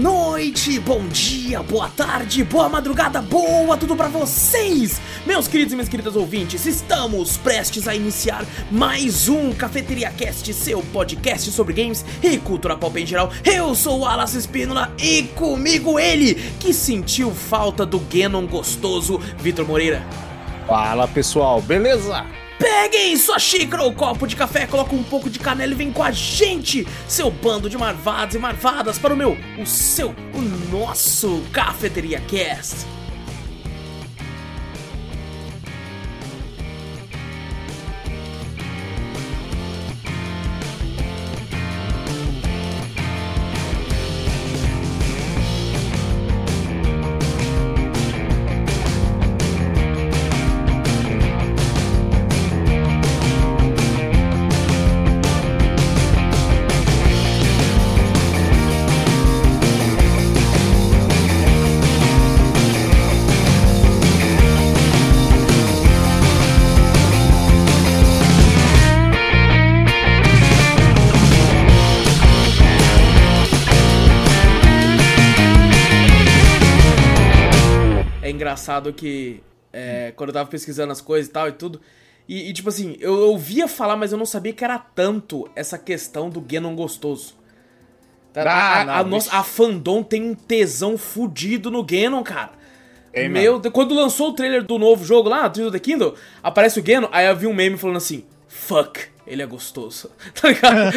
noite, bom dia, boa tarde, boa madrugada, boa tudo pra vocês! Meus queridos e minhas queridas ouvintes, estamos prestes a iniciar mais um Cafeteria Cast, seu podcast sobre games e cultura pop em geral. Eu sou o Alas Espínola e comigo ele, que sentiu falta do Ganon gostoso, Vitor Moreira. Fala pessoal, beleza? Peguem sua xícara ou copo de café, coloca um pouco de canela e vem com a gente, seu bando de marvados e marvadas, para o meu, o seu, o nosso Cafeteria Cast. Engraçado que é, quando eu tava pesquisando as coisas e tal e tudo. E, e, tipo assim, eu ouvia falar, mas eu não sabia que era tanto essa questão do Ganon gostoso. Tá? Ah, a, não, a, nossa, a fandom tem um tesão fudido no Ganon, cara. Tem Meu Deus, quando lançou o trailer do novo jogo lá, of the Kingdom, aparece o Ganon, aí eu vi um meme falando assim, fuck, ele é gostoso. Tá ligado?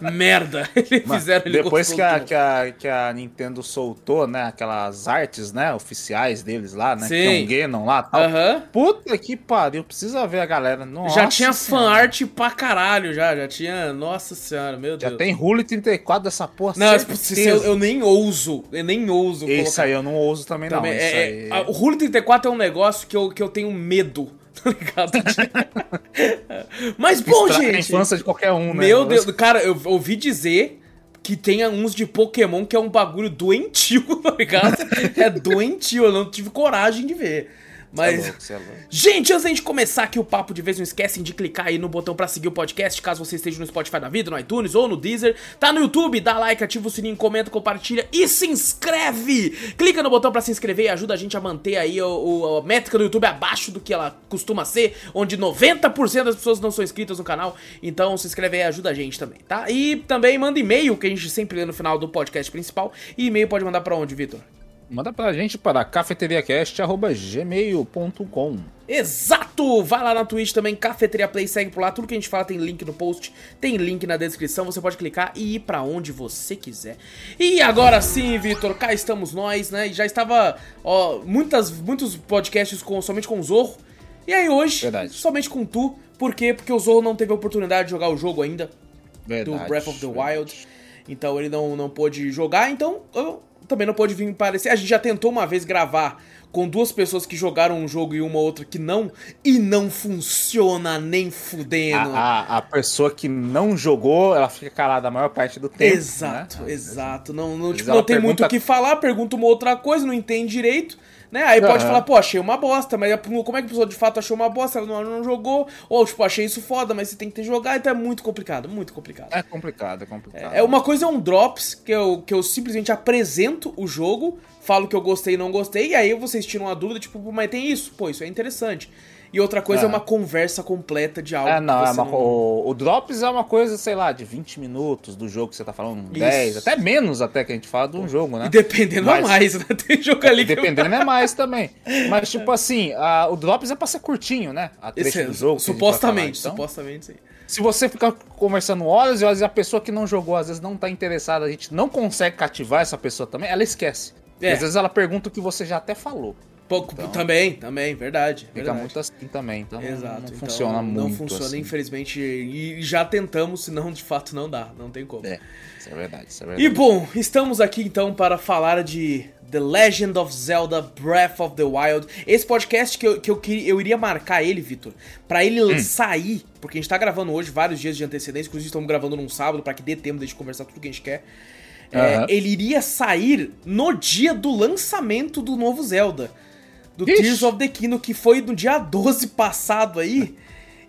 Merda, ele fizeram ele Depois que a, que, a, que a Nintendo soltou, né, aquelas artes, né, oficiais deles lá, né, Sim. que é um Ganon lá e tal. Aham. Puta que pariu, precisa ver a galera. Nossa Já tinha fanart pra caralho, já. Já tinha. Nossa senhora, meu Já Deus. tem Rule 34 dessa porra, Não, se eu, eu nem ouso. Eu nem ouso. Isso aí eu não ouso também, Também, não. é- Isso é- aí... a- o Rule 34 é um negócio que eu, que eu tenho medo. Tá ligado? Mas bom, Estraga a gente. infância de qualquer um, né? Meu Deus, cara, eu ouvi dizer que tem uns de Pokémon que é um bagulho doentio, tá ligado? é doentio, eu não tive coragem de ver. É Mas. louco, cê é louco. Gente, antes gente começar aqui o papo de vez, não esquecem de clicar aí no botão pra seguir o podcast, caso você esteja no Spotify da vida, no iTunes ou no Deezer. Tá no YouTube, dá like, ativa o sininho, comenta, compartilha e se inscreve! Clica no botão pra se inscrever e ajuda a gente a manter aí o, o- a métrica do YouTube abaixo do que ela costuma ser, onde 90% das pessoas não são inscritas no canal. Então se inscreve aí e ajuda a gente também, tá? E também manda e-mail, que a gente sempre lê no final do podcast principal. E e-mail pode mandar pra onde, Vitor? Manda pra gente para cafeteriacast.gmail.com Exato! Vai lá na Twitch também, Cafeteria Play, segue por lá. Tudo que a gente fala tem link no post, tem link na descrição. Você pode clicar e ir pra onde você quiser. E agora sim, Vitor, cá estamos nós, né? E já estava, ó, muitas, muitos podcasts com, somente com o Zorro. E aí hoje, Verdade. somente com tu. Por quê? Porque o Zorro não teve a oportunidade de jogar o jogo ainda Verdade. do Breath of the verdade. Wild. Então ele não, não pôde jogar, então eu também não pôde vir aparecer. A gente já tentou uma vez gravar com duas pessoas que jogaram um jogo e uma outra que não, e não funciona nem fudendo. A, a, a pessoa que não jogou, ela fica calada a maior parte do tempo. exato, né? exato. Não, não, tipo, não tem muito pergunta- o que falar, pergunta uma outra coisa, não entende direito. Né? Aí pode Aham. falar, pô, achei uma bosta, mas como é que a pessoa de fato achou uma bosta? Ela não, não jogou, ou tipo, achei isso foda, mas você tem que ter jogado, então é muito complicado, muito complicado. É complicado, é complicado. É uma coisa é um drops, que eu, que eu simplesmente apresento o jogo, falo que eu gostei e não gostei, e aí vocês tiram a dúvida, tipo, "Pô, mas tem isso? Pô, isso é interessante. E outra coisa é, É. uma conversa completa de algo É, não, que é uma, o, o Drops é uma coisa, sei lá, de 20 minutos do jogo que você tá falando, 10, até menos até que a gente fala de um jogo, né? E dependendo Mas- a mais, né? Tem jogo ali dependendo é mais também. Mas, tipo assim, a- o Drops é pra ser curtinho, né? A trecho Esse é, do jogo. supostamente, falar. Então, supostamente sim. Se você ficar conversando horas e horas e a pessoa que não jogou, às vezes não tá interessada, a gente não consegue cativar essa pessoa também, ela esquece. É. Às vezes ela pergunta o que você já até falou. Pouco, também, também, verdade. Fica verdade. muito assim também. Então não- Exato. não então, funciona muito. Não funciona, assim. infelizmente. E já tentamos, senão de fato não dá. Não tem como. É, isso é verdade, isso é verdade. E bom, estamos aqui então para falar de The Legend of Zelda Breath of the Wild. Esse podcast que eu, que eu, queria, eu iria marcar ele, Vitor, pra ele Hum. sair, porque a gente tá gravando hoje vários dias de antecedência, inclusive estamos gravando num sábado pra que dê tempo de gente conversar tudo que a gente quer. É, Aham. Ele iria sair no dia do lançamento do novo Zelda. Do Ixi. Tears of the Kingdom, que foi no dia 12 passado aí.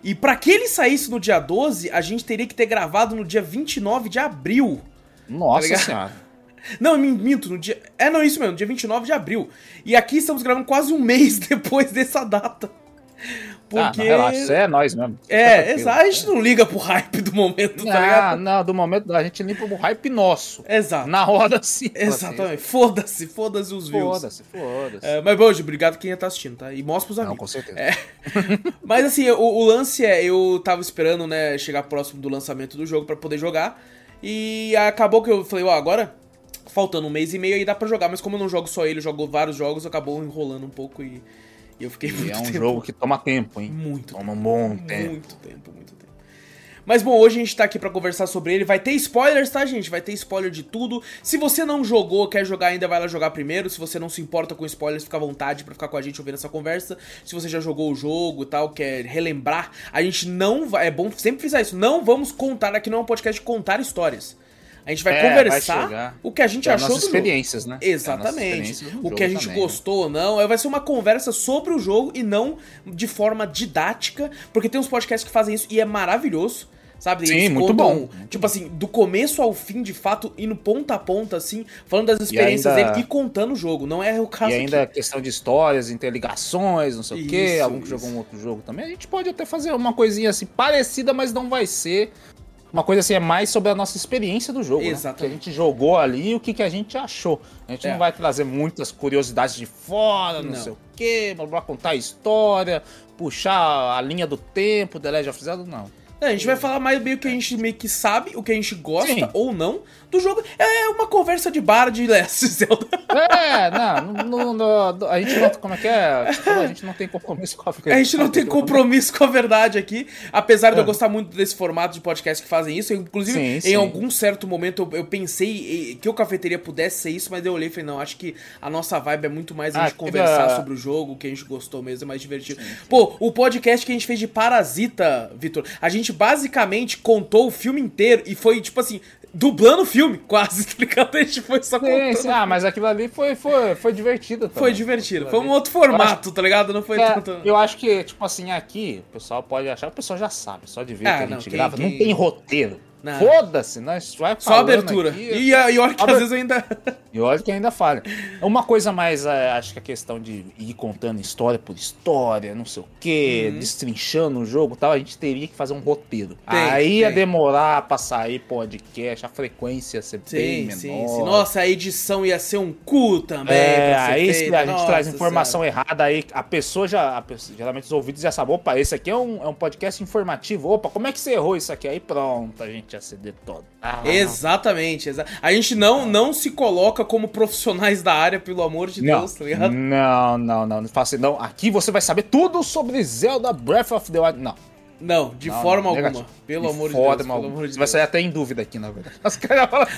E pra que ele saísse no dia 12, a gente teria que ter gravado no dia 29 de abril. Nossa tá senhora. Não, min- minto, no dia. É, não, isso mesmo, dia 29 de abril. E aqui estamos gravando quase um mês depois dessa data. Porque. Ah, não, relaxa, é nós mesmo. É, exato. A gente não liga pro hype do momento, tá Ah, ligado? não, do momento a gente limpa o hype nosso. Exato. Na hora sim. Exatamente. Foda-se, foda-se os views. Foda-se, foda-se. É, mas, bom, obrigado quem tá assistindo, tá? E mostra pros Não, amigos. com certeza. É. Mas assim, o, o lance é, eu tava esperando, né, chegar próximo do lançamento do jogo pra poder jogar. E acabou que eu falei, ó, agora faltando um mês e meio aí dá pra jogar, mas como eu não jogo só ele, eu jogo vários jogos, acabou enrolando um pouco e, e eu fiquei E é um tempo. jogo que toma tempo, hein? Muito Toma um bom tempo. Muito tempo, muito tempo. Mas bom, hoje a gente tá aqui pra conversar sobre ele. Vai ter spoilers, tá, gente? Vai ter spoiler de tudo. Se você não jogou, quer jogar ainda, vai lá jogar primeiro. Se você não se importa com spoilers, fica à vontade pra ficar com a gente ouvindo essa conversa. Se você já jogou o jogo e tal, quer relembrar, a gente não vai. É bom sempre frisar isso. Não vamos contar, aqui não é um podcast de contar histórias. A gente vai É, vai conversar chegar. o que a gente É achou nossas do jogo. experiências, né? É Exatamente. experiências no O jogo que a gente também, né? gostou ou não. É, Vai ser uma conversa sobre o jogo e não de forma didática, porque tem uns podcasts que fazem isso e é maravilhoso. Sabe? Sim, muito bom. Tipo assim, do começo ao fim, de fato, indo ponta a ponta, assim, falando das experiências ainda- dele e contando o jogo. Não é o caso E ainda aqui. questão de histórias, interligações, não sei o quê. Isso, Algum que isso. jogou um outro jogo também. A gente pode até fazer uma coisinha assim parecida, mas não vai ser. Uma coisa assim, é mais sobre a nossa experiência do jogo. Né? O que a Exatamente. gente jogou ali e o que, que a gente achou. A gente É. não vai trazer muitas curiosidades de fora, não, Não. sei o quê, blá, blá, contar a história, puxar a linha do tempo, The Legend of Zelda, não. É, a gente vai falar mais meio que a gente meio que sabe, o que a gente gosta Sim. ou não do jogo. É uma conversa de bar de Last Zelda. É, não, não, não, não, a gente não. Como é que é? Falou, A gente não tem compromisso com a A gente não tem compromisso com a verdade aqui, apesar de eu É. gostar muito desse formato de podcast que fazem isso. Inclusive, Sim, em sim. algum certo momento eu, eu pensei que o cafeteria pudesse ser isso, mas eu olhei e falei, não, acho que a nossa vibe é muito mais a Ah, gente que conversar da- sobre o jogo, o que a gente gostou mesmo, é mais divertido. Pô, o podcast que a gente fez de Parasita, Vitor, a gente basicamente contou o filme inteiro e foi, tipo assim, dublando o filme, quase, tá ligado? A gente foi só contando. sim. Ah, mas aquilo ali foi, foi, foi divertido também. Foi divertido. Foi um outro formato, tá ligado? Não foi É, tanto. eu acho que, tipo assim, aqui, o pessoal pode achar, o pessoal já sabe, só de ver Ah, que a gente grava, quem- não tem roteiro. Não. Foda-se, nós vai Só abertura. aqui, E, e olha que Aber- às vezes ainda. E olha que ainda falha. Uma coisa mais, é, acho que a questão de ir contando história por história, não sei o quê, Uhum. destrinchando o jogo e tal, a gente teria que fazer um roteiro. Tem, Aí ia tem. demorar pra sair podcast, a frequência ia ser bem Sim, menor. sim, sim. Nossa, a edição ia ser um cu também. É, aí feita. a gente Nossa traz informação Senhora. errada, aí a pessoa já. a pessoa- geralmente os ouvidos já sabem, opa, esse aqui é um, é um podcast informativo. Opa, como é que você errou isso aqui? Aí pronto, a gente ia ceder todo. Ah, Exatamente, exa a gente não, não se coloca como profissionais da área, pelo amor de Não, Deus, tá ligado? não, não, não, não faça não. Aqui você vai saber tudo sobre Zelda Breath of the Wild. Não. Não, de não, forma não, alguma. negativo. Pelo amor de Deus, pelo alguma. amor de Você vai Deus. sair até em dúvida aqui, na verdade. Assim.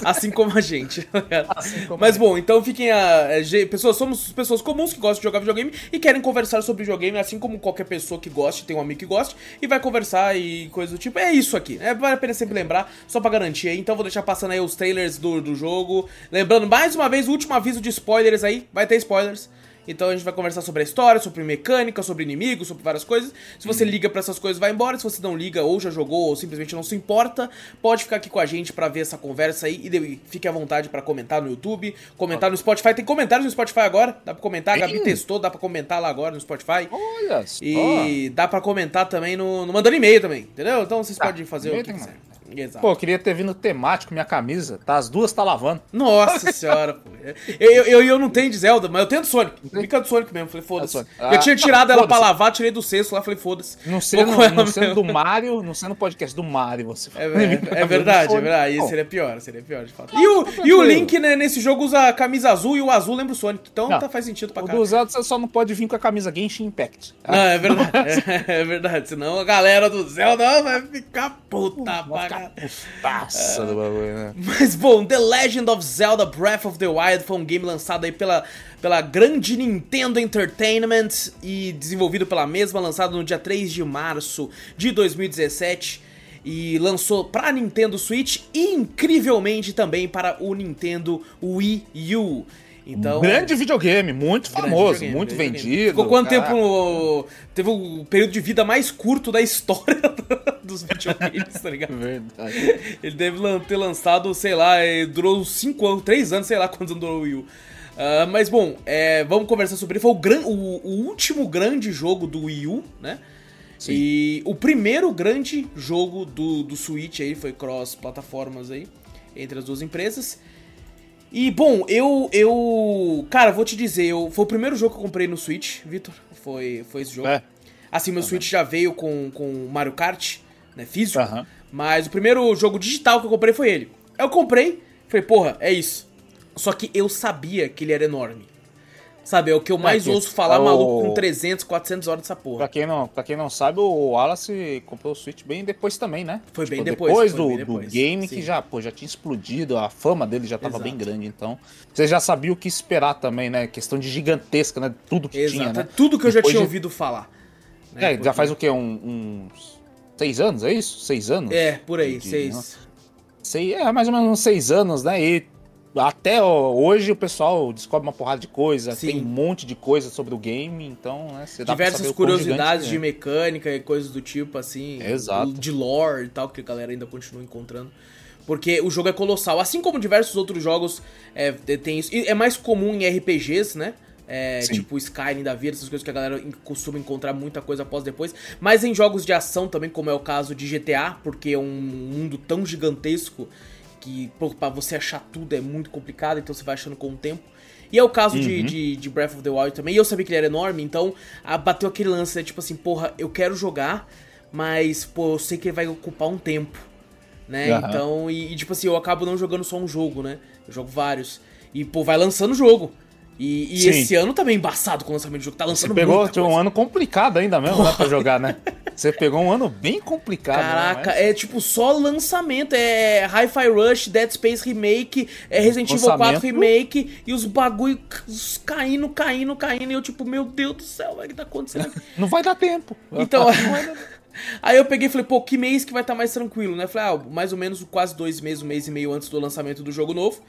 Assim como a gente. tá? Assim como Mas bom, então fiquem a. ge- pessoas, somos pessoas comuns que gostam de jogar videogame e querem conversar sobre videogame, assim como qualquer pessoa que goste, tem um amigo que goste, e vai conversar e coisa do tipo. É isso aqui, né? Vale a pena sempre lembrar, só pra garantir aí. Então vou deixar passando aí os trailers do, do jogo. Lembrando, mais uma vez, o último aviso de spoilers aí. Vai ter spoilers. Então a gente vai conversar sobre a história, sobre mecânica, sobre inimigos, sobre várias coisas. Se você liga pra essas coisas, vai embora. Se você não liga, ou já jogou, ou simplesmente não se importa, pode ficar aqui com a gente pra ver essa conversa aí. E de- fique à vontade pra comentar no YouTube, comentar no Spotify. Tem comentários no Spotify agora, dá pra comentar. A Gabi testou, dá pra comentar lá agora no Spotify. Olha só. E dá pra comentar também no, no mandando e-mail também, entendeu? Então vocês Tá, podem fazer o que quiser. Exato. Pô, queria ter vindo temático minha camisa. Tá, as duas tá lavando. Nossa senhora, pô. Eu, eu, eu, eu não tenho de Zelda, mas eu tenho do Sonic. Fica do Sonic mesmo. Falei, foda-se. É eu Ah, tinha tirado ela pra lavar, tirei do cesto lá, falei, foda-se. Não sendo, ela não sendo mesmo. do Mario, não sendo podcast do Mario, você É, é- é verdade, é verdade. Isso Bom, seria pior, seria pior, de fato. E o, e o Link, né, nesse jogo usa a camisa azul e o azul lembra o Sonic. Então Não. tá, faz sentido pra O cá. do Zelda você só não pode vir com a camisa Genshin Impact. Não, é verdade. É, é verdade. Senão a galera do Zelda vai ficar puta Vai putaça do bagulho, né? Mas bom, The Legend of Zelda Breath of the Wild foi um game lançado aí pela, pela grande Nintendo Entertainment e desenvolvido pela mesma, lançado no dia 3 de março de 2017 e lançou para Nintendo Switch e incrivelmente também para o Nintendo Wii U. Então, Grande videogame, muito famoso, videogame, muito videogame. vendido. Ficou quanto tempo? no- Teve o período de vida mais curto da história dos videogames, tá ligado? Verdade. Ele deve ter lançado, sei lá, eh, durou 5 anos, 3 anos, sei lá quantos anos durou o Wii U. Ah, mas bom, é, vamos conversar sobre ele. Foi o, gran, o, o último grande jogo do Wii U, né? Sim. E o primeiro grande jogo do, do Switch aí, foi cross-plataformas aí, entre as duas empresas. E, bom, eu, eu... Cara, vou te dizer, eu, foi o primeiro jogo que eu comprei no Switch, Vitor, foi, foi esse jogo. É. Assim, meu Switch já veio com, com Mario Kart, né, físico, mas o primeiro jogo digital que eu comprei foi ele. Eu comprei, falei, porra, é isso. Só que eu sabia que ele era enorme. Sabe, é o que eu mais que- ouço falar, é o- maluco, com 300, 400 horas dessa porra. Pra quem, não, pra quem não sabe, o Wallace comprou o Switch bem depois também, né? Foi bem depois, Depois, foi do, bem do depois, game sim. que já, pô, já tinha explodido, a fama dele já tava Exato. bem grande, então. Você já sabia o que esperar também, né? Questão de gigantesca, né? Tudo que Exato, tinha, é né? tudo que eu já Depois tinha de- ouvido falar. né, É, já faz o quê? Um- uns seis anos, é isso? Seis anos? É, por aí, De- seis. Sei, é, mais ou menos uns seis anos, né? E até hoje o pessoal descobre uma porrada de coisa, Sim. tem um monte de coisa sobre o game, então, né? Você Diversas curiosidades de é. mecânica e coisas do tipo, assim. Exato. De lore e tal, que a galera ainda continua encontrando. Porque o jogo é colossal. Assim como diversos outros jogos é, tem isso. E é mais comum em RPGs, né? É, tipo Skyrim da vida, essas coisas que a galera costuma encontrar muita coisa após depois. Mas em jogos de ação também, como é o caso de GTA, porque é um mundo tão gigantesco que pô, pra você achar tudo é muito complicado, então você vai achando com o tempo. E é o caso de, Uhum. de, de Breath of the Wild também. E eu sabia que ele era enorme, então ah, bateu aquele lance, né? Tipo assim, porra, eu quero jogar, mas, pô, eu sei que ele vai ocupar um tempo, né? Aham. Então, e, e, tipo assim, eu acabo não jogando só um jogo, né? Eu jogo vários. E, pô, vai lançando o jogo. E, e esse ano tá bem embaçado com o lançamento do jogo. Tá Você lançando pegou muita tinha um coisa. ano complicado ainda mesmo, né, pra jogar, né? Você pegou um ano bem complicado. né, Caraca, mas- é tipo só lançamento, é Hi-Fi Rush, Dead Space Remake, é Resident Evil 4 Lançamento. Remake e os bagulho c- caindo, caindo, caindo e eu tipo, meu Deus do céu, o que tá acontecendo aqui? Não vai dar tempo. Então, aí eu peguei e falei, pô, que mês que vai estar mais tranquilo, né? Falei, ah, mais ou menos quase dois meses, um mês e meio antes do lançamento do jogo novo.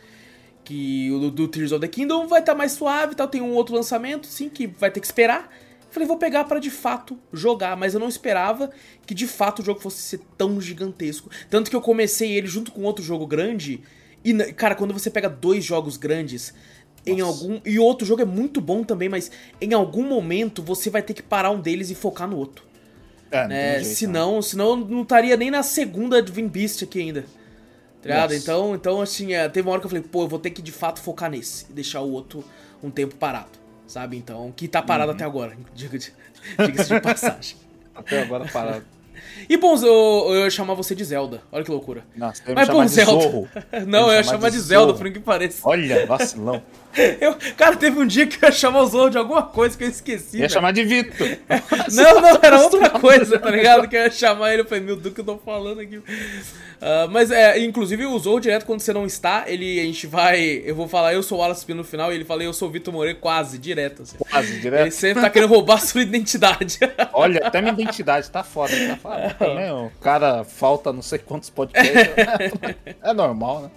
Que o do, Tears of the Kingdom vai estar mais suave e tal. Tem um outro lançamento, sim, que vai ter que esperar. Falei, vou pegar pra de fato jogar, mas eu não esperava que de fato o jogo fosse ser tão gigantesco. Tanto que eu comecei ele junto com outro jogo grande. E, cara, quando você pega dois jogos grandes, em Nossa. algum. E o outro jogo é muito bom também, mas em algum momento você vai ter que parar um deles e focar no outro. É, não tem É, jeito, né? senão, senão eu não estaria nem na segunda Dream Beast aqui ainda. Tá? Nossa. Então, então, assim, é, teve uma hora que eu falei, pô, eu vou ter que de fato focar nesse e deixar o outro um tempo parado. Sabe? Então, que tá parado Uhum. até agora, diga- diga-se de passagem. Até agora parado. E bom, eu, eu ia chamar você de Zelda. Olha que loucura. Nossa, você ia Mas bom, Zelda. Zorro. Não, eu ia chamar de Zelda, por que pareça. Olha, vacilão. Eu, cara, teve um dia que eu ia chamar o Zorro de alguma coisa que eu esqueci. Ia velho. chamar de Vitor. Não, não, era outra coisa, tá ligado? Que eu ia chamar ele, eu falei, meu Deus, o que eu tô falando aqui? Ah, mas é, inclusive o Zorro direto quando você não está, ele, a gente vai, eu vou falar, eu sou o Wallace Pino no final, e ele fala, eu sou o Vitor Moreira, quase, direto, assim. Quase, Ele direto. sempre tá querendo roubar a sua identidade. Olha, até minha identidade tá foda. Tá foda também, o cara falta não sei quantos podcasts. É normal, né?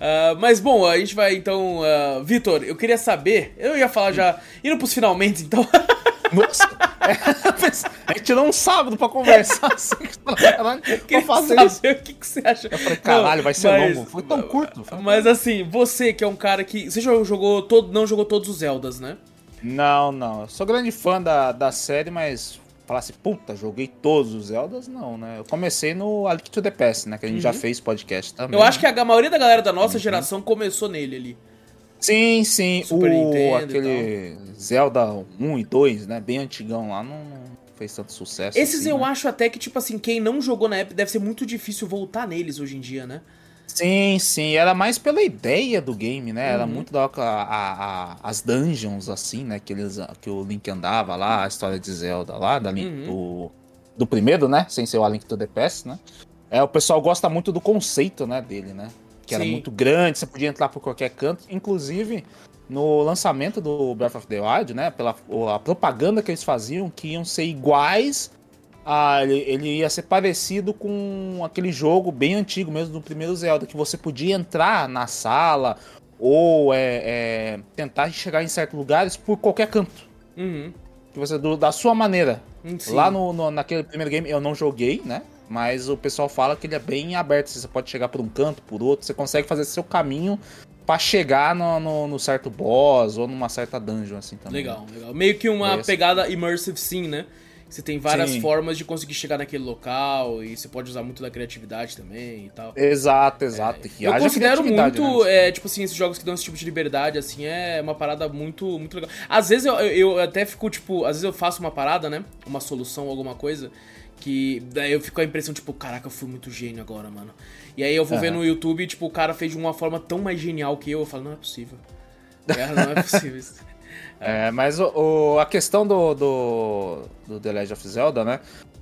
Ah, mas bom, a gente vai então. ah, Vitor, eu queria saber. Eu ia falar já. Indo pros finalmente, então. Nossa, é, a gente tirou um sábado pra conversar assim. Caralho, fazer isso. o que, que você acha. Eu falei, caralho, vai ser longo. Foi tão curto. Foi Mas assim, você que é um cara que. Você jogou todo, não jogou todos os Zeldas, né? Não, não. Eu sou grande fã da, da série, mas falar assim, puta, joguei todos os Zeldas, não, né? Eu comecei no A Link to the Past, né? Que a gente já fez podcast também. Uhum. Eu acho que a maioria da galera da Uhum. nossa geração começou nele ali. Sim, sim. Super o, Nintendo aquele Zelda 1 e 2, né? Bem antigão lá, não, fez tanto sucesso. Esses assim, eu né? acho até que, tipo assim, quem não jogou na época deve ser muito difícil voltar neles hoje em dia, né? Sim, sim. Era mais pela ideia do game, né? Era Uhum. muito da a- a- as dungeons, assim, né? Que, eles, que o Link andava lá, a história de Zelda lá, da Link, Uhum. do, do primeiro, né? Sem ser o A Link to the Past, né? É, o pessoal gosta muito do conceito, né, dele, né? Que era Sim. muito grande, você podia entrar por qualquer canto. Inclusive, no lançamento do Breath of the Wild, né? Pela a propaganda que eles faziam, que iam ser iguais a, ele, ele ia ser parecido com aquele jogo bem antigo mesmo do primeiro Zelda, que você podia entrar na sala ou é, é, tentar chegar em certos lugares por qualquer canto. Uhum. Que você, do- da sua maneira. Sim. Lá no, no- naquele primeiro game eu não joguei, né? Mas o pessoal fala que ele é bem aberto. Você pode chegar por um canto, por outro, você consegue fazer seu caminho para chegar no, no, no, certo boss ou numa certa dungeon, assim também. Legal, legal. Meio que uma Esse. pegada immersive sim, né? Você tem várias sim. formas de conseguir chegar naquele local e você pode usar muito da criatividade também e tal. Exato, exato. É, eu considero muito, né? é, tipo assim, esses jogos que dão esse tipo de liberdade, assim, é uma parada muito, muito legal. Às vezes eu, eu, eu até fico, tipo, às vezes eu faço uma parada, né? Uma solução, alguma coisa, que daí eu fico com a impressão, tipo, caraca, eu fui muito gênio agora, mano. E aí eu vou uhum. ver no YouTube, tipo, o cara fez de uma forma tão mais genial que eu, eu falo, não é possível. É, não é possível isso. É, mas o, o, a questão do, do, do, The Legend of Zelda, né?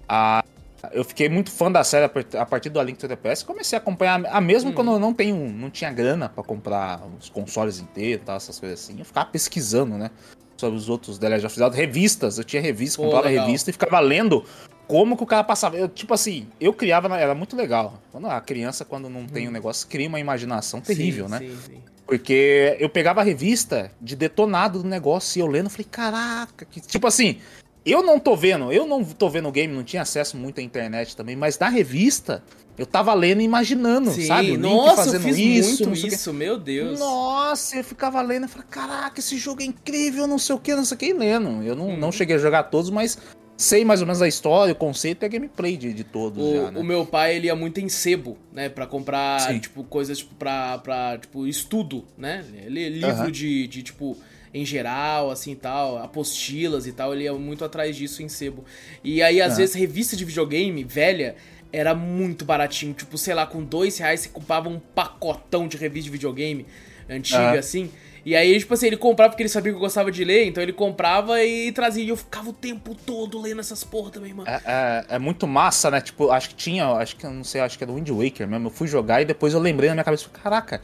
A, eu fiquei muito fã da série a partir do A Link to the Past. Comecei a acompanhar, a mesmo hum. quando eu não tenho, não tinha grana para comprar os consoles inteiros, tá, essas coisas assim. Eu ficava pesquisando, né? Sobre os outros The Legend of Zelda, revistas. Eu tinha revista, comprava legal. revista e ficava lendo como que o cara passava. Eu, tipo assim, eu criava, era muito legal. Quando a criança, quando não tem um negócio, cria uma imaginação terrível, sim, né? Sim, sim. Porque eu pegava a revista de detonado do negócio e eu lendo, falei, caraca, que... tipo assim, eu não tô vendo, eu não tô vendo o game, não tinha acesso muito à internet também, mas na revista eu tava lendo e imaginando, Sim, sabe? O Nossa, fazendo eu fiz isso, muito isso, meu Deus. Nossa, eu ficava lendo e falei, caraca, esse jogo é incrível, não sei o que, não sei o que, e lendo. Eu não, hum. não cheguei a jogar todos, mas sei mais ou menos a história, o conceito e a gameplay de, de todos o, já, né? o meu pai, ele ia muito em sebo, né? Pra comprar, Sim. tipo, coisas, tipo, pra, pra, tipo, estudo, né? Ele, livro uhum. de, de, tipo, em geral, assim, tal, apostilas e tal, ele ia muito atrás disso em sebo. E aí, às uhum. vezes, revista de videogame, velha, era muito baratinho. Tipo, sei lá, com dois reais você comprava um pacotão de revista de videogame antiga, uhum. assim. E aí, tipo assim, ele comprava porque ele sabia que eu gostava de ler, então ele comprava e trazia. E eu ficava o tempo todo lendo essas porra também, mano. É, é, é muito massa, né? Tipo, acho que tinha, acho que, não sei, acho que é do Wind Waker mesmo. Eu fui jogar e depois eu lembrei na minha cabeça, caraca,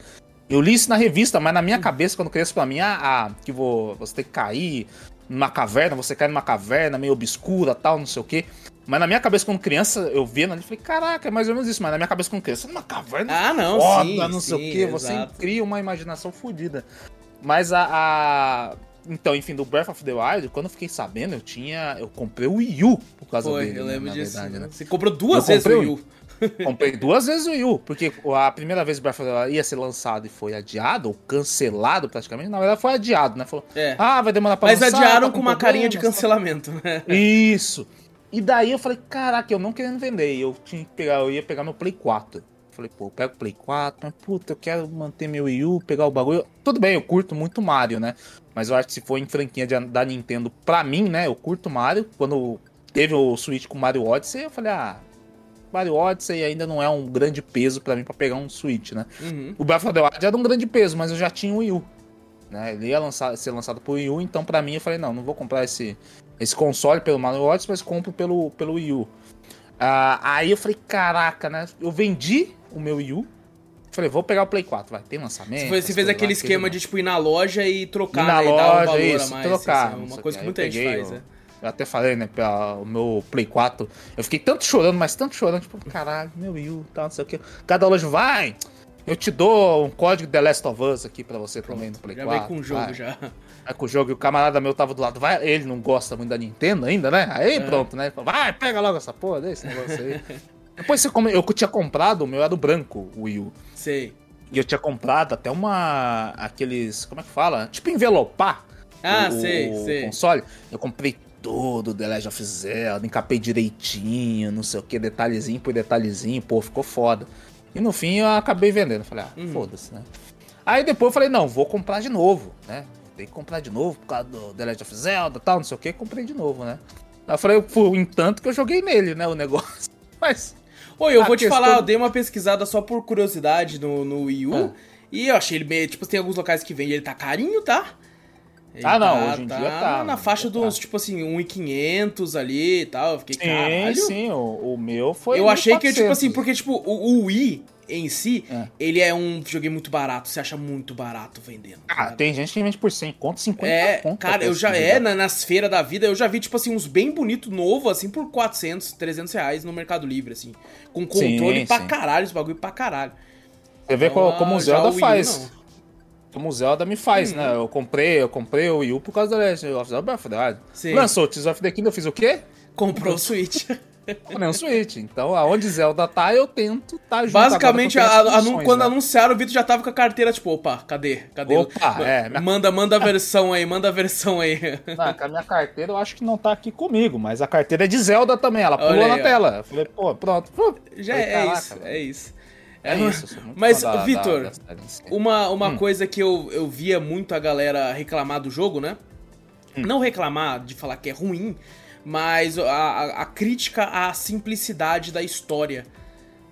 eu li isso na revista, mas na minha cabeça, quando criança, pra mim, ah, ah, que vou, você tem que cair numa caverna, você cai numa caverna meio obscura, tal, não sei o quê. Mas na minha cabeça, como criança, eu vendo ali, falei, caraca, é mais ou menos isso. Mas na minha cabeça, como criança, numa caverna ah, não, foda, sim, não sei sim, o quê. Você exato. cria uma imaginação fodida. Mas a, a, Então, enfim, do Breath of the Wild, quando eu fiquei sabendo, eu tinha. Eu comprei o Wii U por causa Foi, dele. eu lembro disso. Verdade, né? Você comprou duas eu vezes o Wii U. Comprei duas vezes o Wii U, porque a primeira vez o Breath of the Wild ia ser lançado e foi adiado, ou cancelado praticamente. Na verdade, foi adiado, né? Falou, é. ah, vai demorar pra Mas lançar, adiaram tá com uma carinha de cancelamento, né? Isso. E daí eu falei, caraca, eu não querendo vender, eu tinha que pegar, eu ia pegar meu Play 4. Falei, pô, eu pego o Play 4, mas puta, eu quero manter meu Wii U, pegar o bagulho. Tudo bem, eu curto muito Mario, né? Mas eu acho que se for em franquia de, da Nintendo, pra mim, né? Eu curto Mario. Quando teve o Switch com Mario Odyssey, eu falei, ah, Mario Odyssey ainda não é um grande peso para mim para pegar um Switch, né? Uhum. O Breath of the Wild era um grande peso, mas eu já tinha o Wii U. Né? Ele ia lançar, ser lançado pro Wii U, então para mim eu falei, não, não vou comprar esse, esse console pelo Mario Odyssey, mas compro pelo, pelo Wii U. Uh, aí eu falei, caraca, né? Eu vendi o meu Wii U. Falei, vou pegar o Play 4, vai, tem lançamento. Você, fez aquele lá, esquema de, tipo, ir na loja e trocar, na né, loja, um valor isso, mais, trocar. Assim, uma coisa que muita gente faz, eu, é. Eu até falei, né, o meu Play 4, eu fiquei tanto chorando, mas tanto chorando, tipo, caralho, meu Wii U, tal, não sei o que. Cada loja vai, eu te dou um código The Last of Us aqui pra você Pronto, também no Play já 4. Já vem com o jogo, vai. já. Vai com o jogo e o camarada meu tava do lado. Vai, ele não gosta muito da Nintendo ainda, né? Aí é. pronto, né? Vai, pega logo essa porra desse negócio aí. Depois você come... eu tinha comprado, o meu era do branco, o Wii U. Sei. E eu tinha comprado até uma. aqueles. Como é que fala? Tipo envelopar. Ah, o, sei, o sei. console. Eu comprei todo The Legend of Zelda, encapei direitinho, não sei o que, detalhezinho por detalhezinho, pô, ficou foda. E no fim eu acabei vendendo. Falei, ah, uhum. foda-se, né? Aí depois eu falei, não, vou comprar de novo, né? Tem que comprar de novo por causa do The Legend of Zelda tal, não sei o que, comprei de novo, né? Aí eu falei, em entanto que eu joguei nele, né, o negócio. Mas Oi, eu vou te falar, eu dei uma pesquisada só por curiosidade no, no Wii U. Ah. E eu achei ele meio. Tipo, tem alguns locais que vende, ele tá carinho, tá? Ele ah, não, tá, hoje em tá dia tá. Na faixa uns, tá. tipo assim, 1,500 ali e tal. Eu fiquei, sim, caralho. Sim, o, o meu foi. Eu achei que, tipo assim, porque, tipo, o, o Wii, em si, é. ele é um videogame muito barato. Você acha muito barato vendendo. Ah, tem gente que vende por 100 conto, 50 é, conto. Cara, eu já é, na, nas feiras da vida, eu já vi, tipo assim, uns bem bonitos, novo, assim, por 400, 300 reais no Mercado Livre, assim. Com controle sim, pra sim. caralho, esse bagulho pra caralho. Você vê então, como o Zelda faz. Como o Zelda me faz, hum. né? Eu comprei, eu comprei o Wii U por causa da Legend of Zelda Breath of the Wild. Lançou o Tears of the Kingdom, eu fiz o quê? Comprou o Switch. nem um Switch. Então, aonde Zelda tá, eu tento tá junto. Basicamente, a, a, quando né? anunciaram, o Vitor já tava com a carteira, tipo, opa, cadê? Cadê? Opa, é. Minha... Manda, manda a versão aí, manda a versão aí. Não, a minha carteira eu acho que não tá aqui comigo, mas a carteira é de Zelda também, ela pulou aí, na ó. tela. Eu falei, pô, pronto. Já falei, é, isso, é isso. É isso. Mas, Vitor, uma, uma hum. coisa que eu, eu via muito a galera reclamar do jogo, né? Hum. Não reclamar de falar que é ruim, mas a, a crítica à simplicidade da história,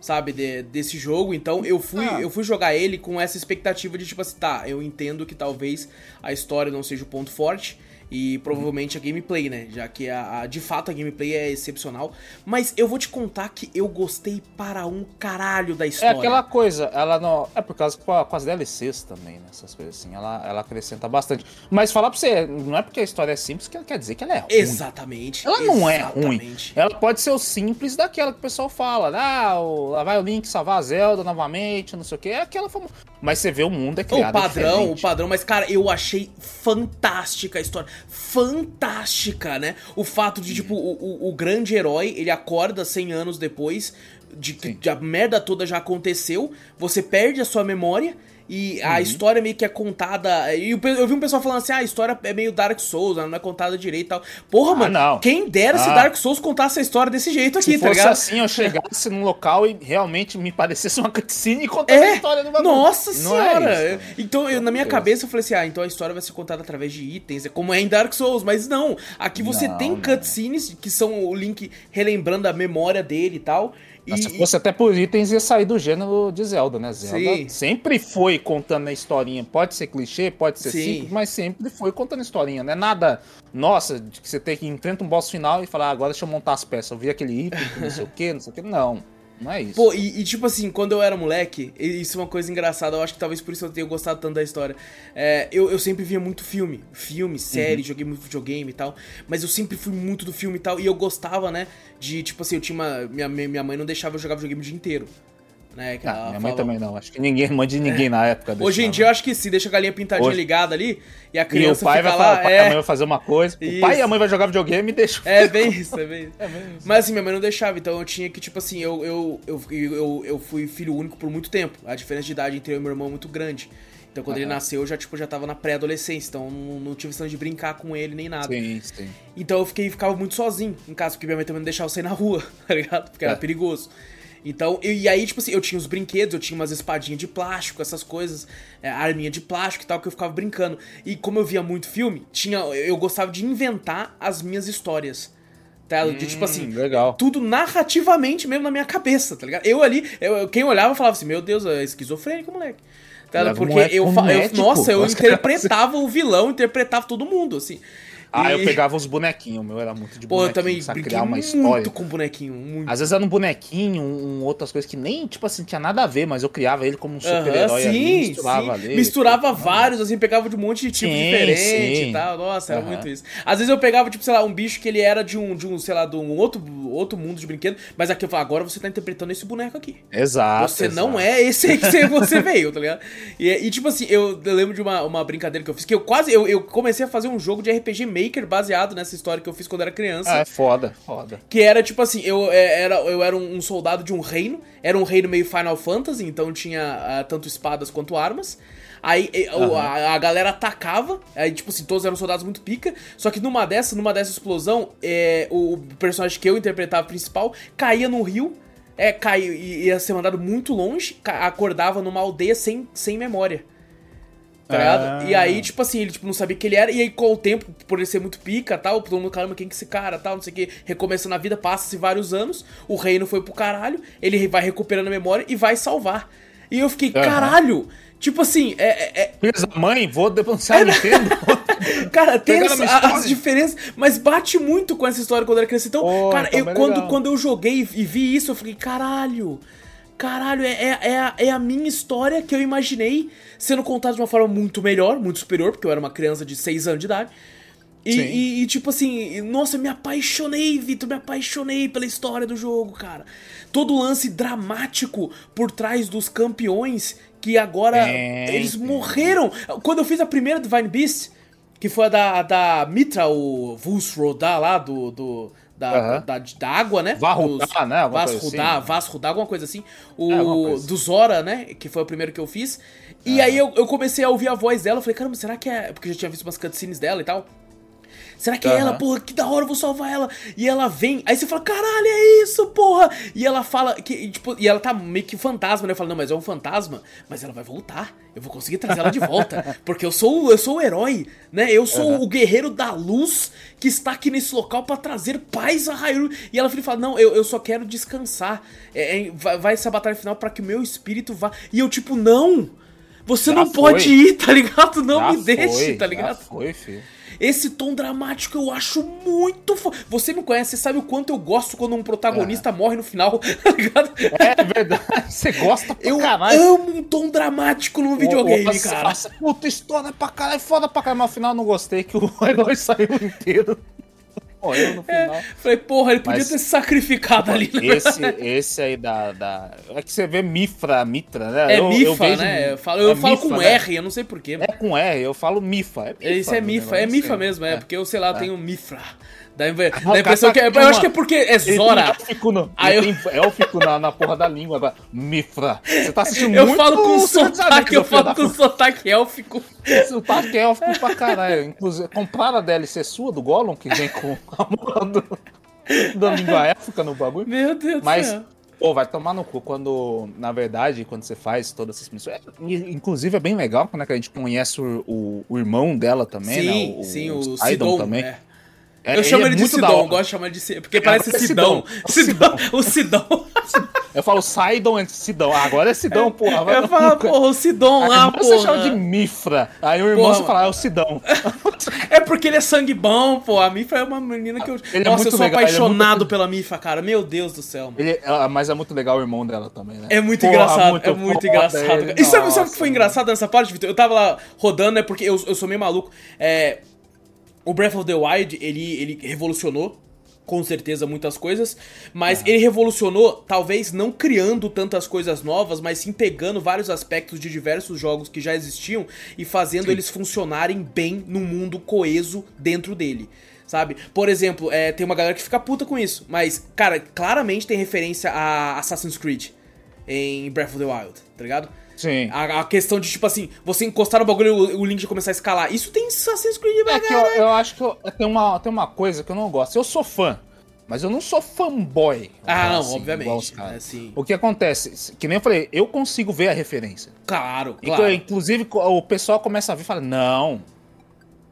sabe, de, desse jogo. Então eu fui, ah. eu fui jogar ele com essa expectativa de tipo assim, tá, eu entendo que talvez a história não seja o ponto forte, e provavelmente a gameplay, né? Já que a, a, de fato a gameplay é excepcional. Mas eu vou te contar que eu gostei para um caralho da é história. É aquela coisa, ela não. É por causa com, com as DLCs também, né? Essas coisas assim. Ela, ela acrescenta bastante. Mas falar pra você, não é porque a história é simples que quer dizer que ela é ruim. Exatamente. Ela não é ruim. Ela pode ser o simples daquela que o pessoal fala. Ah, o, lá vai o Link salvar a Zelda novamente, não sei o que. É aquela forma. Mas você vê o mundo é criado O padrão, diferente. o padrão. Mas, cara, eu achei fantástica a história fantástica, né? O fato de, tipo, o, o, o grande herói, ele acorda 100 anos depois de que a merda toda já aconteceu, você perde a sua memória e a uhum. história meio que é contada. E eu vi um pessoal falando assim: ah, a história é meio Dark Souls, não é contada direito e tal. Porra, ah, mano, não. quem dera ah. se Dark Souls contasse a história desse jeito aqui, se tá ligado? assim, eu chegasse num local e realmente me parecesse uma cutscene e contasse é? a história do bagulho. Nossa não é senhora! É isso, então, eu, na minha cabeça, eu falei assim: ah, então a história vai ser contada através de itens, é como é em Dark Souls, mas não. Aqui você não, tem cutscenes que são o Link relembrando a memória dele e tal. E, se fosse até por itens, ia sair do gênero de Zelda, né? Zelda sim. sempre foi contando a historinha. Pode ser clichê, pode ser sim. simples, mas sempre foi contando a historinha. Não é nada, nossa, de que você tem que enfrentar um boss final e falar, ah, agora deixa eu montar as peças. Eu vi aquele item, não sei o que, não sei o que. Não. Não é isso. Pô, e, e, tipo assim, quando eu era moleque, isso é uma coisa engraçada, eu acho que talvez por isso eu tenha gostado tanto da história. É, eu, eu sempre via muito filme, filme, série, uhum. joguei muito videogame e tal, mas eu sempre fui muito do filme e tal, e eu gostava, né, de, tipo assim, eu tinha uma. Minha, minha mãe não deixava eu jogar videogame o dia inteiro. Né, que ah, minha mãe também não. Acho que ninguém, mãe de ninguém é. na época. Hoje em dia eu acho que sim, deixa a galinha pintadinha Hoje... ligada ali e a criança e o pai fica vai lá. Falar, é... a mãe vai fazer uma coisa, isso. o pai e a mãe vai jogar videogame e deixa. É bem isso, é bem isso. é bem isso. Mas assim, minha mãe não deixava, então eu tinha que, tipo assim, eu, eu, eu, eu, eu fui filho único por muito tempo. A diferença de idade entre eu e meu irmão é muito grande. Então quando ele nasceu, eu já, tipo, já tava na pré-adolescência, então não, não tive chance de brincar com ele nem nada. Sim, sim. Então eu fiquei, ficava muito sozinho em casa, porque minha mãe também não deixava eu sair na rua, tá ligado? Porque era é. perigoso. Então, eu, e aí, tipo assim, eu tinha os brinquedos, eu tinha umas espadinhas de plástico, essas coisas, é, arminha de plástico e tal, que eu ficava brincando. E como eu via muito filme, tinha, eu gostava de inventar as minhas histórias. Tá? Hum, de, tipo assim, hum, legal. tudo narrativamente mesmo na minha cabeça, tá ligado? Eu ali, eu, quem olhava falava assim, meu Deus, é esquizofrênico, moleque. Tá? Porque eu, eu, nossa, eu interpretava o vilão, interpretava todo mundo, assim. Ah, e... eu pegava os bonequinhos, o meu era muito de bonequinho. Pô, eu também brinquei criar uma história. muito com bonequinho, muito. Às vezes era um bonequinho, um, outras coisas que nem, tipo assim, tinha nada a ver, mas eu criava ele como um super-herói uh -huh, ali, misturava sim. ali. Misturava tipo, vários, assim, pegava de um monte de tipo sim, diferente sim. e tal. Nossa, era uh -huh. muito isso. Às vezes eu pegava, tipo, sei lá, um bicho que ele era de um, de um sei lá, de um outro, outro mundo de brinquedo, mas aqui eu falava, agora você tá interpretando esse boneco aqui. Exato. Você exato. não é esse aí que você, veio, tá ligado? E, e, tipo assim, eu, eu lembro de uma, uma brincadeira que eu fiz, que eu quase, eu, eu comecei a fazer um jogo de RPG Maker baseado, nessa história que eu fiz quando era criança. Ah, é foda, foda. Que era tipo assim, eu é, era, eu era um soldado de um reino, era um reino meio Final Fantasy, então tinha uh, tanto espadas quanto armas. Aí uhum. a, a, galera atacava, aí tipo assim, todos eram soldados muito pica. Só que numa dessa, numa dessa explosão, é, o personagem que eu interpretava principal caía no rio, é, caiu, ia ser mandado muito longe, acordava numa aldeia sem, sem memória tá ligado? Ah. E aí, tipo assim, ele tipo, não sabia quem ele era, e aí com o tempo, por ele ser muito pica tal, todo mundo, caramba, quem que é esse cara, tal, não sei o que, recomeçando a vida, passa-se vários anos, o reino foi pro caralho, ele vai recuperando a memória e vai salvar. E eu fiquei, uhum. caralho! Tipo assim, é. é, é... Mãe, vou denunciar é, Nintendo. cara, tem as, as, diferenças, mas bate muito com essa história quando era criança. Então, oh, cara, então eu, é quando, quando eu joguei e vi isso, eu fiquei, caralho caralho, é, é, é, a, é a minha história que eu imaginei sendo contada de uma forma muito melhor, muito superior, porque eu era uma criança de 6 anos de idade. E, e, e, tipo assim, nossa, me apaixonei, Vitor, me apaixonei pela história do jogo, cara. Todo o lance dramático por trás dos campeões que agora é, eles morreram. Quando eu fiz a primeira Divine Beast, que foi a da, da Mitra, o Vulsrodar lá do, do da, da, da, água, né? Varrudar, né? Vasrudar, assim. Vasrudar, alguma coisa assim. O é, do Zora, né? Que foi o primeiro que eu fiz. E aí eu, eu comecei a ouvir a voz dela. Eu falei, caramba, será que é. Porque eu já tinha visto umas cutscenes dela e tal. Será que é ela? Porra, que da hora, eu vou salvar ela. E ela vem, aí você fala, caralho, é isso, porra. E ela fala, que, tipo, e ela tá meio que fantasma, né? Eu falo, não, mas é um fantasma, mas ela vai voltar. Eu vou conseguir trazer ela de volta. porque eu sou, eu sou o herói, né? Eu sou uhum. o guerreiro da luz que está aqui nesse local para trazer paz a Hyrule. E ela fala, não, eu, eu só quero descansar. É, é, vai, vai essa batalha final para que o meu espírito vá. E eu, tipo, não! Você já não foi. pode ir, tá ligado? Não já me foi, deixe, tá ligado? Já foi, filho. Esse tom dramático eu acho muito fo... Você me conhece, você sabe o quanto eu gosto quando um protagonista é. morre no final, tá ligado? É verdade, você gosta pra eu caralho. Eu amo um tom dramático no videogame, nossa, cara. Nossa, puta história pra caralho, foda pra caralho, mas no final eu não gostei que o herói saiu inteiro morreu no é, final. É, falei, porra, ele podia Mas, ter se sacrificado ali, né? Esse, esse aí da, da. É que você vê Mifra, Mitra, né? É eu, Mifa, eu vejo, né? Eu falo, eu é falo Mifa, com né? R, eu não sei porquê. É com R, eu falo Mifa. É Mifa Esse é Mifa, é Mifa mesmo, é, é, porque eu sei lá, eu tenho Mifra. Dá, a impressão tá que é, Eu acho que é porque é Zora. Élfico, no, Aí eu... élfico na, na porra da língua agora. Mifra. Você tá assistindo eu muito falo com sotaque, Eu falo com sotaque élfico. Sotaque élfico pra caralho. Inclusive, compraram a DLC sua do Gollum, que vem com a do, da língua élfica no bagulho. Meu Deus do Mas, céu. Pô, vai tomar no cu quando, na verdade, quando você faz todas essas missões. É, inclusive é bem legal quando é a gente conhece o, o, o irmão dela também, sim, né? O, sim, o, o Sidon também. É. É, eu chamo ele, é de Sidon, gosto de chamar ele de Sidon, porque é, parece Sidão. Sidão. O Sidão. Eu falo Sidon antes de Sidão. Ah, agora é Sidão, porra. eu falo, porra, o Sidon lá, porra. Você chama de Mifra. Aí o irmão você fala, é o Sidão. É porque ele é sangue bom, pô. A Mifra é uma menina que eu. Ele é Nossa, é eu sou legal, apaixonado muito... pela Mifra, cara. Meu Deus do céu. Ele, mas é muito legal o irmão dela também, né? É muito porra, engraçado. Muito é muito engraçado. Ele, e sabe, sabe o que foi engraçado nessa parte, Vitor? Eu tava lá rodando, né? Porque eu, eu sou meio maluco. É o Breath of the Wild, ele, ele revolucionou com certeza muitas coisas, mas ele revolucionou, talvez não criando tantas coisas novas, mas sim pegando vários aspectos de diversos jogos que já existiam e fazendo sim. eles funcionarem bem num mundo coeso dentro dele. Sabe? Por exemplo, é, tem uma galera que fica puta com isso, mas, cara, claramente tem referência a Assassin's Creed em Breath of the Wild, tá ligado? Sim. A, a, questão de, tipo assim, você encostar no bagulho e o, o Link começar a escalar. Isso tem Assassin's Creed, É que eu, eu, acho que eu, tem, uma, tem uma coisa que eu não gosto. Eu sou fã. Mas eu não sou fanboy. Ah, não, assim, obviamente. É, assim. O que acontece? Que nem eu falei, eu consigo ver a referência. Claro, claro. Inclusive, o pessoal começa a ver e fala: não,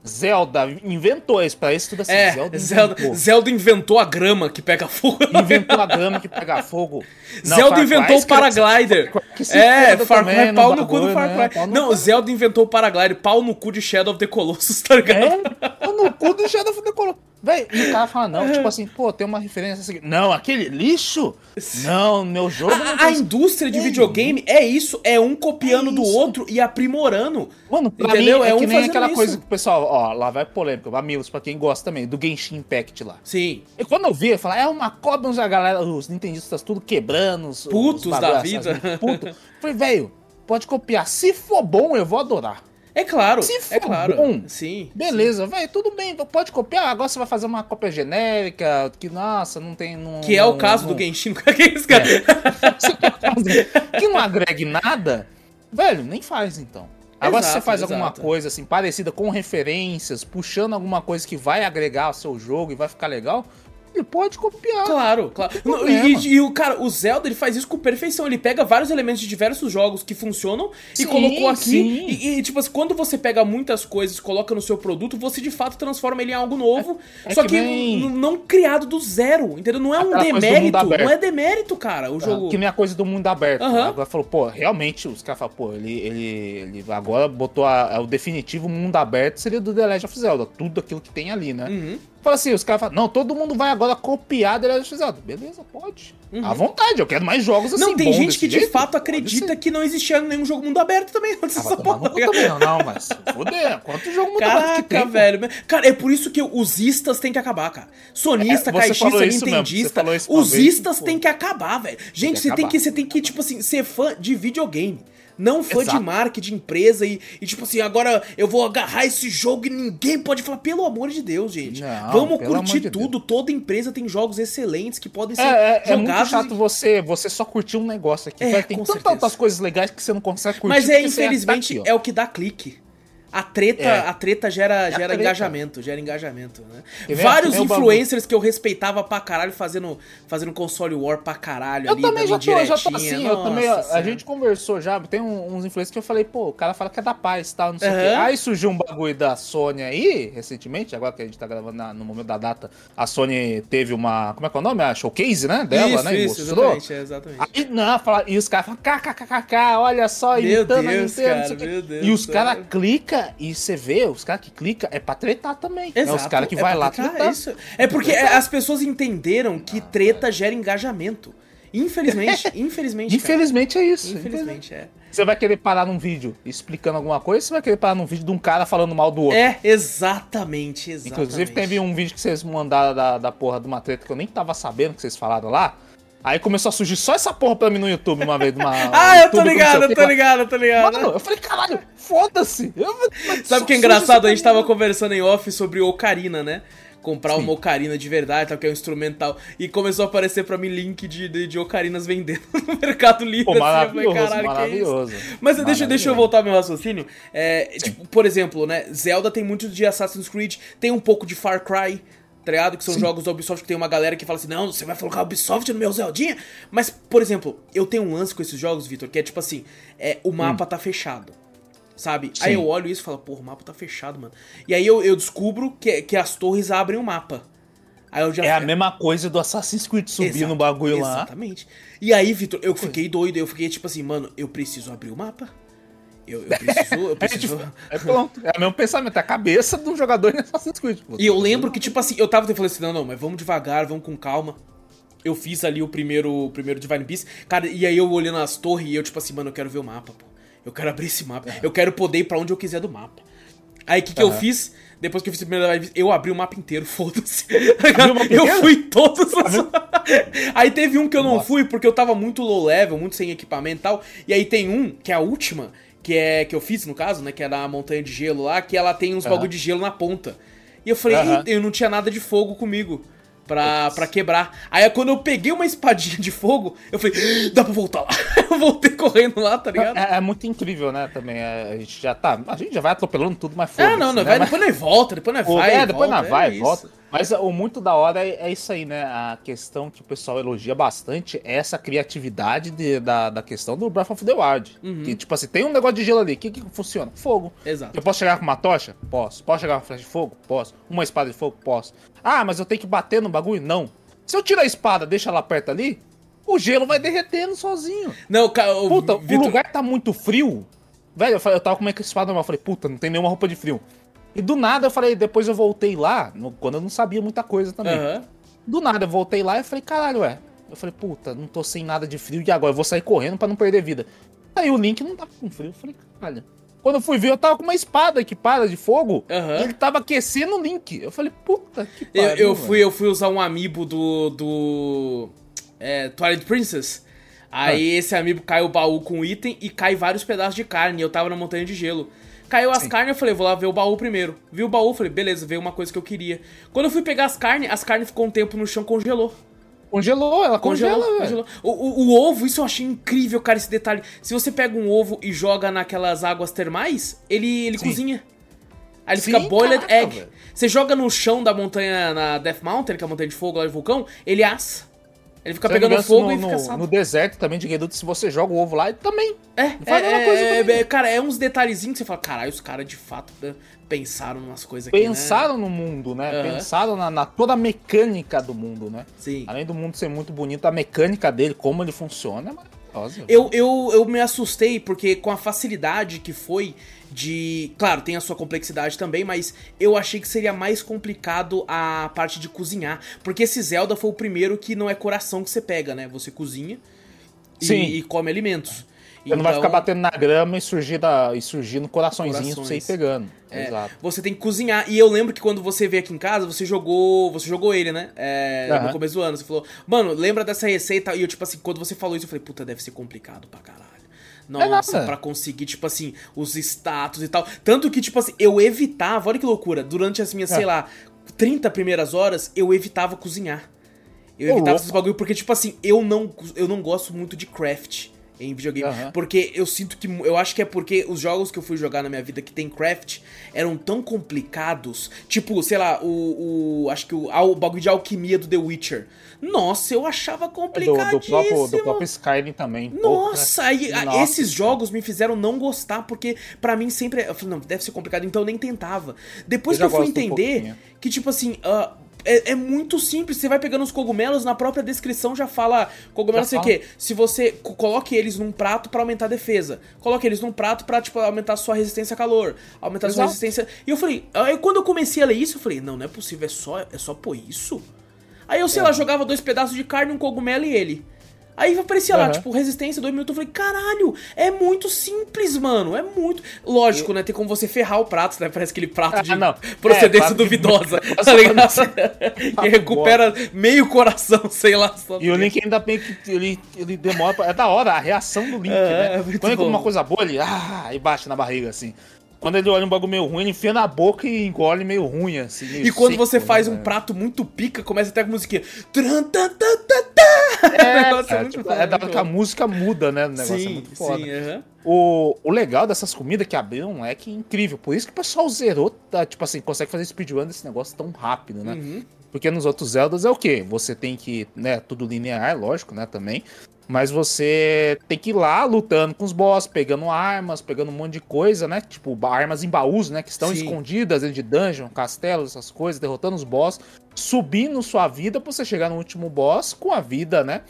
Zelda inventou isso, pra isso tudo assim. É, Zelda, Zelda, inventou. Zelda inventou a grama que pega fogo. Inventou a grama que pega fogo. Não, Zelda Far inventou o paraglider. é, Far Cry, pau no cu do Far né? Cry. Não, Zelda inventou o paraglider, pau no cu de Shadow of the Colossus, tá ligado? É, pau no cu do Shadow of the Colossus. Véi, e o cara fala, não, é. tipo assim, pô, tem uma referência assim. Não, aquele lixo? Não, meu jogo. A, a indústria de é. videogame é isso, é um copiando é do outro e aprimorando. Mano, pra entendeu? mim é, é um nem aquela isso. coisa que o pessoal, ó, lá vai polêmica, amigos, pra quem gosta também, do Genshin Impact lá. Sim. E quando eu vi, eu falei, é uma uns a galera, os nintendistas tudo quebrando, os, putos os da vida. Puto. falei, velho, pode copiar. Se for bom, eu vou adorar. É claro, Se é for é claro. bom, sim. Beleza, velho, tudo bem, pode copiar. Agora você vai fazer uma cópia genérica, que, nossa, não tem. Não, que é o caso não... do Genshin. que é isso, cara? É. que não agregue nada, velho, nem faz então. Agora, exato, se você faz exato. alguma coisa assim, parecida com referências, puxando alguma coisa que vai agregar ao seu jogo e vai ficar legal, ele pode copiar. Claro, claro. E, e, e, o cara, o Zelda, ele faz isso com perfeição. Ele pega vários elementos de diversos jogos que funcionam sim, e colocou aqui. E, e, tipo assim, quando você pega muitas coisas e coloca no seu produto, você de fato transforma ele em algo novo. É, é só que, que não criado do zero, entendeu? Não é um demérito. Não é demérito, cara, o ah, jogo. Que nem a coisa do mundo aberto. Uhum. Agora falou, pô, realmente, os caras falam, pô, ele, ele, ele agora botou a, a, o definitivo mundo aberto seria do The Legend of Zelda. Tudo aquilo que tem ali, né? Uhum. Fala assim, os caras falam, não, todo mundo vai agora copiar The Legend of Zelda. Beleza, pode. Uhum. À vontade, eu quero mais jogos assim. Não, tem gente que jeito. de fato acredita que não existia nenhum jogo mundo aberto também. Ah, também, não, não, mas foder, quanto jogo mundo Caraca, aberto que tem? velho. Cara, é por isso que os istas têm que acabar, cara. Sonista, é, caixista, nintendista, os istas têm que acabar, velho. Gente, você tem que, você tem que, tipo assim, ser fã de videogame. Não fã Exato. de marca, de empresa e, e, tipo assim, agora eu vou agarrar esse jogo e ninguém pode falar, pelo amor de Deus, gente. Não, Vamos curtir de tudo. Toda empresa tem jogos excelentes que podem ser É, é, é muito jogados. chato e- você, você só curtir um negócio aqui. É, tem tantas outras coisas legais que você não consegue curtir. Mas é, você infelizmente, tá aqui, ó. é o que dá clique. A treta, É. a treta gera, a gera treta. engajamento, gera engajamento, né? Que nem- Vários o bagulho. influencers que eu respeitava pra caralho fazendo, fazendo console war pra caralho Eu ali, também já tô, já tô assim, eu também, a, Nossa a Senhora. gente conversou já, tem uns influencers que eu falei, pô, o cara fala que é da paz e tal, não sei o quê. Aham. Aí surgiu um bagulho da Sony aí, recentemente, agora que a gente tá gravando na- no momento da data, a Sony teve uma, como é que é o nome? A showcase, né, dela, isso, né, e isso, exatamente, é, exatamente. Aí, não, fala, e os caras falam, kkkk, olha só, Meu imitando a Deus, Nintendo, não cara, quê. meu Deus, E os cara. caras clicam e você vê, os caras que clicam é pra tretar também. É os Exato, caras que é vai lá tretar, tretar. isso. É porque as pessoas entenderam que treta gera engajamento. Infelizmente, infelizmente. cara. Infelizmente é isso. Infelizmente, é. Você vai querer parar num vídeo explicando alguma coisa, você vai querer parar num vídeo de um cara falando mal do outro. É, exatamente, exatamente. Inclusive, teve um vídeo que vocês mandaram da, da porra de uma treta que eu nem tava sabendo que vocês falaram lá. Aí começou a surgir só essa porra pra mim no YouTube uma vez. Uma, Ah, eu tô ligado, eu tô ligado, eu tô ligado. Mano, eu falei, caralho, foda-se. Sabe o que é engraçado? A gente tava conversando em off sobre ocarina, né? Comprar Sim. uma ocarina de verdade, tal, que é um instrumental. E começou a aparecer pra mim link de, de, de ocarinas vendendo no Mercado Livre. Pô, assim, eu falei, maravilhoso, "Caralho, que é maravilhoso. isso?" Mas deixa, deixa eu Maravilhoso. voltar ao meu raciocínio. É, tipo, por exemplo, né? Zelda tem muito de Assassin's Creed, tem um pouco de Far Cry. Tá ligado? Que são jogos da Ubisoft que tem uma galera que fala assim: não, você vai colocar Ubisoft no meu Zeldinha. Mas, por exemplo, eu tenho um lance com esses jogos, Vitor, que é tipo assim: é, o mapa tá fechado. Sabe? Aí Hum. Sim. eu olho isso e falo, porra, o mapa tá fechado, mano. E aí eu, eu descubro que, que as torres abrem o mapa. Aí eu já É a mesma coisa do Assassin's Creed subir Exato, no bagulho lá. Exatamente. E aí, Vitor, eu fiquei doido, eu fiquei tipo assim, mano, eu preciso abrir o mapa. Eu, eu preciso, eu É, preciso. tipo, é pronto. É o mesmo pensamento, é a cabeça do jogador em Assassin's Creed. pô. E eu lembro que, tipo assim, eu tava falando assim, não, não, mas vamos devagar, vamos com calma. Eu fiz ali o primeiro, o primeiro Divine Beast, cara, e aí eu olhando as torres e eu, tipo assim, mano, eu quero ver o mapa, pô. Eu quero abrir esse mapa. Eu quero poder ir pra onde eu quiser do mapa. Aí o que, que eu Aham. fiz? Depois que eu fiz o primeiro Divine Beast, eu abri o mapa inteiro, foda-se. Eu fui todos os. aí teve um que eu não Nossa. fui porque eu tava muito low level, muito sem equipamento e tal. E aí tem um, que é a última, que é que eu fiz no caso, né? Que é da montanha de gelo lá, que ela tem uns Aham. bagulho de gelo na ponta. E eu falei. "Eita, eu não tinha nada de fogo comigo pra, pra quebrar. Aí quando eu peguei uma espadinha de fogo, eu falei, "Ah, dá pra voltar lá. eu voltei correndo lá, tá ligado? É, é muito incrível, né, também. é, a gente já tá. A gente já vai atropelando tudo, mas Ah, foda-se. não, não, né, vai, mas- depois nós volta, depois nós vai. é, depois nós vai, é isso. volta. Mas o muito da hora é, é isso aí, né? A questão que o pessoal elogia bastante é essa criatividade de- da, da questão do Breath of the Wild. Uhum. Que, tipo assim, tem um negócio de gelo ali. O que, que funciona? Fogo. Exato. Eu posso chegar com uma tocha? Posso. Posso chegar com uma flecha de fogo? Posso. Uma espada de fogo? Posso. Ah, mas eu tenho que bater no bagulho? Não. Se eu tirar a espada deixa ela perto ali, o gelo vai derretendo sozinho. Não, cara, Puta, Vitor- o lugar tá muito frio. Velho, eu, falei, eu tava com uma espada normal. Eu falei, puta, não tem nenhuma roupa de frio. E do nada eu falei, depois eu voltei lá, no- quando eu não sabia muita coisa também. Aham. Do nada eu voltei lá e falei, caralho, ué. Eu falei, puta, não tô sem nada de frio e agora eu vou sair correndo pra não perder vida. Aí o Link não tava com frio. Eu falei, caralho. Quando eu fui ver, eu tava com uma espada equipada de fogo. E ele tava aquecendo o Link. Eu falei, puta que Eu, pariu. eu velho. fui, eu fui usar um amiibo do. do. É, Twilight Princess. Aí Ah. esse amiibo cai o baú com item e cai vários pedaços de carne. E eu tava na montanha de gelo. Caiu as Sim. carnes, eu falei, vou lá ver o baú primeiro. Vi o baú, falei, beleza, veio uma coisa que eu queria. Quando eu fui pegar as carnes, as carnes ficou um tempo no chão, congelou. Congelou, ela Congelou, congela, velho. congelou. O, o- o ovo, isso eu achei incrível, cara, esse detalhe. Se você pega um ovo e joga naquelas águas termais, ele, ele Sim. cozinha. Aí ele Sim, fica boiled caraca, egg. velho. Você joga no chão da montanha, na Death Mountain, que é a montanha de fogo lá de vulcão, ele assa. Ele fica Se pegando engano, fogo no, e fica no, assado. no deserto também de Gerudo, se você joga o ovo lá, também. É, faz é, coisa é, também. é, cara, é uns detalhezinhos que você fala, caralho, os caras de fato né, pensaram umas coisas aqui, Pensaram no mundo, né? Aham. Pensaram na, na toda a mecânica do mundo, né? né? Sim. Além do mundo ser muito bonito, a mecânica dele, como ele funciona, é maravilhosa. Eu, eu, eu me assustei porque com a facilidade que foi de. Claro, tem a sua complexidade também, mas eu achei que seria mais complicado a parte de cozinhar. Porque esse Zelda foi o primeiro que não é coração que você pega, né? Você cozinha e, e come alimentos. Você não vai Então, ficar batendo na grama e surgir, da, e surgindo coraçõezinhos pra você ir pegando. É, Exato. Você tem que cozinhar. E eu lembro que quando você veio aqui em casa, você jogou. Você jogou ele, né? É, No Aham. começo do ano. Você falou, mano, lembra dessa receita? E eu, tipo assim, quando você falou isso, eu falei, puta, deve ser complicado pra caralho. Nossa, nada. pra conseguir, tipo assim, os status e tal. Tanto que, tipo assim, eu evitava, olha que loucura, durante as minhas, É. sei lá, 30 primeiras horas, eu evitava cozinhar. Eu evitava louco. esses bagulho, porque, tipo assim, eu não, eu não gosto muito de craft em videogame. Aham. Porque eu sinto que. Eu acho que é porque os jogos que eu fui jogar na minha vida que tem craft eram tão complicados. Tipo, sei lá, o. o acho que o, ah, o bagulho de alquimia do The Witcher. Nossa, eu achava É Do, complicadíssimo. do, próprio, do próprio Skyrim também. Nossa, aí, a- Nossa. esses jogos me fizeram não gostar, porque pra mim sempre. Eu falei, não, deve ser complicado, então eu nem tentava. Depois Eu que eu fui um entender pouquinho. que, tipo assim, ah, é, é muito simples. Você vai pegando os cogumelos, na própria descrição já fala cogumelo, Já sei o quê. Se você co- coloque eles num prato pra aumentar a defesa, coloque eles num prato pra, tipo, aumentar a sua resistência a calor, aumentar a sua Exato. resistência. E eu falei, aí quando eu comecei a ler isso, eu falei, não, não é possível, é só, é só pôr isso? Aí eu, sei É. lá, jogava dois pedaços de carne, um cogumelo e ele. Aí aparecia lá, Aham. tipo, resistência, dois minutos. Eu falei, caralho, é muito simples, mano. É muito. Lógico, né? Tem como você ferrar o prato, né? Parece aquele prato de Ah, não. procedência É, de- duvidosa. Nossa, tá ligado? que recupera meio coração, sei lá. Só E o Link ainda bem que ele, ele demora. pra- É da hora a reação do Link, É, né? é Quando bom. uma coisa boa, ele. Ah, e bate na barriga, assim. Quando ele olha um bagulho meio ruim, ele enfia na boca e engole meio ruim, assim. meio E quando seco, você faz né, um prato muito pica, começa até com musiquinha. É, negócio cara, muito tipo, bom, é da que a música muda, né? O negócio é Sim, muito foda. sim, aham. O, o legal dessas comidas que abriram é que é incrível. Por isso que o pessoal zerou, tá, tipo assim, consegue fazer speedrun desse negócio tão rápido, né? Uhum. Porque nos outros Zeldas é o quê? Você tem que, né, tudo linear, lógico, né, também. Mas você tem que ir lá lutando com os boss, pegando armas, pegando um monte de coisa, né? Tipo, armas em baús, né? Que estão Sim. escondidas dentro de dungeon, castelos, essas coisas, derrotando os boss, subindo sua vida pra você chegar no último boss com a vida, né?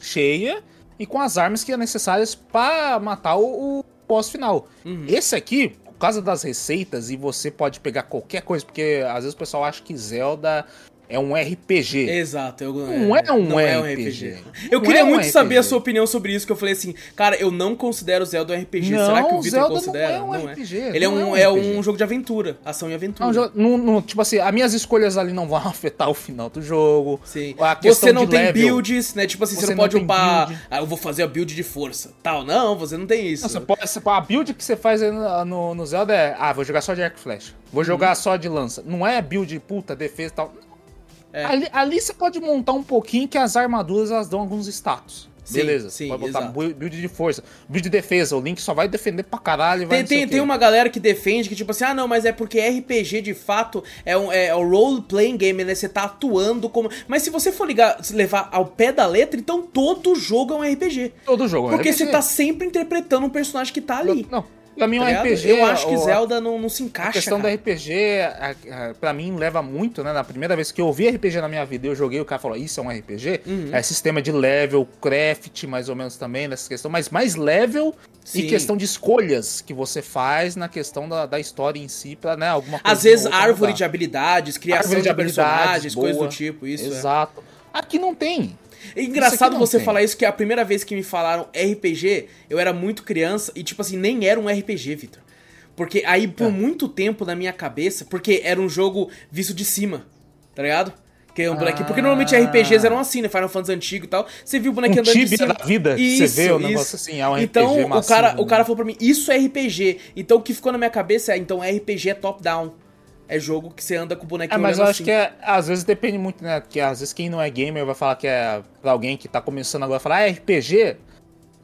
Cheia e com as armas que é necessárias pra matar o, o boss final. Uhum. Esse aqui, por causa das receitas, e você pode pegar qualquer coisa, porque às vezes o pessoal acha que Zelda é um RPG. Exato. Eu, Não é um não é um RPG. RPG. Eu Não queria é um muito saber a RPG. sua opinião sobre isso, que eu falei assim, cara, eu não considero Zelda um RPG. Não, Será que o Victor Zelda não considera? é um RPG, Ele é não um, é é um RPG. jogo de aventura, ação e aventura. Não, não- não- tipo assim, as minhas escolhas ali não vão afetar o final do jogo. Sim. Você não tem level. builds, né? Tipo assim, você, Você não não pode upar. Ah, eu vou fazer a build de força. Tal. Não, você não tem isso. Não, você pode, a build que você faz aí no, no, Zelda é, ah, vou jogar só de arco flecha. Vou Uhum. jogar só de lança. Não é build, puta, defesa e tal. É. Ali, ali você pode montar um pouquinho que as armaduras elas dão alguns status. Sim, Beleza. sim, pode botar exato. bu- build de força, build de defesa. O Link só vai defender pra caralho. Vai Tem, não tem, uma galera que defende que, tipo assim, ah, não, mas é porque RPG de fato é um é, o role-playing game, né? Você tá atuando como. Mas se você for ligar, levar ao pé da letra, então todo jogo é um RPG. Todo jogo. é Porque RPG. você tá sempre interpretando um personagem que tá ali. Não, pra mim tá um ligado? RPG. Eu acho que Zelda não, não se A encaixa. questão cara. do RPG, a- a- pra mim, leva muito, né? Na primeira vez que eu ouvi RPG na minha vida, eu joguei, o cara falou, isso é um RPG? Uhum. É sistema de level, craft, mais ou menos também, nessa questão, mas mais level Sim. e questão de escolhas que você faz na questão da, da história em si, pra, né, alguma coisa. Às vezes árvore de habilidades, criação Árvore de, de habilidades, personagens, coisas do tipo, isso. é. Exato. Aqui não tem. É engraçado você tem. falar isso, que a primeira vez que me falaram RPG, eu era muito criança e, tipo assim, nem era um RPG, Victor. Porque aí, por É. muito tempo na minha cabeça, porque era um jogo visto de cima, tá ligado? Que é um bonequinho. Porque normalmente Ah. RPGs eram assim, né? Final Fantasy antigo e tal. Você viu o bonequinho Um andando de cima. da vida, que você vê o negócio assim, é um Então, RPG o massivo, cara, o né? cara falou pra mim, isso é RPG. Então, o que ficou na minha cabeça é, então, RPG é top-down. É jogo que você anda com o É, bonequinho mas olhando eu assim. acho que é, às vezes depende muito, né? Porque às vezes quem não é gamer vai falar que é pra alguém que tá começando agora falar, ah, RPG.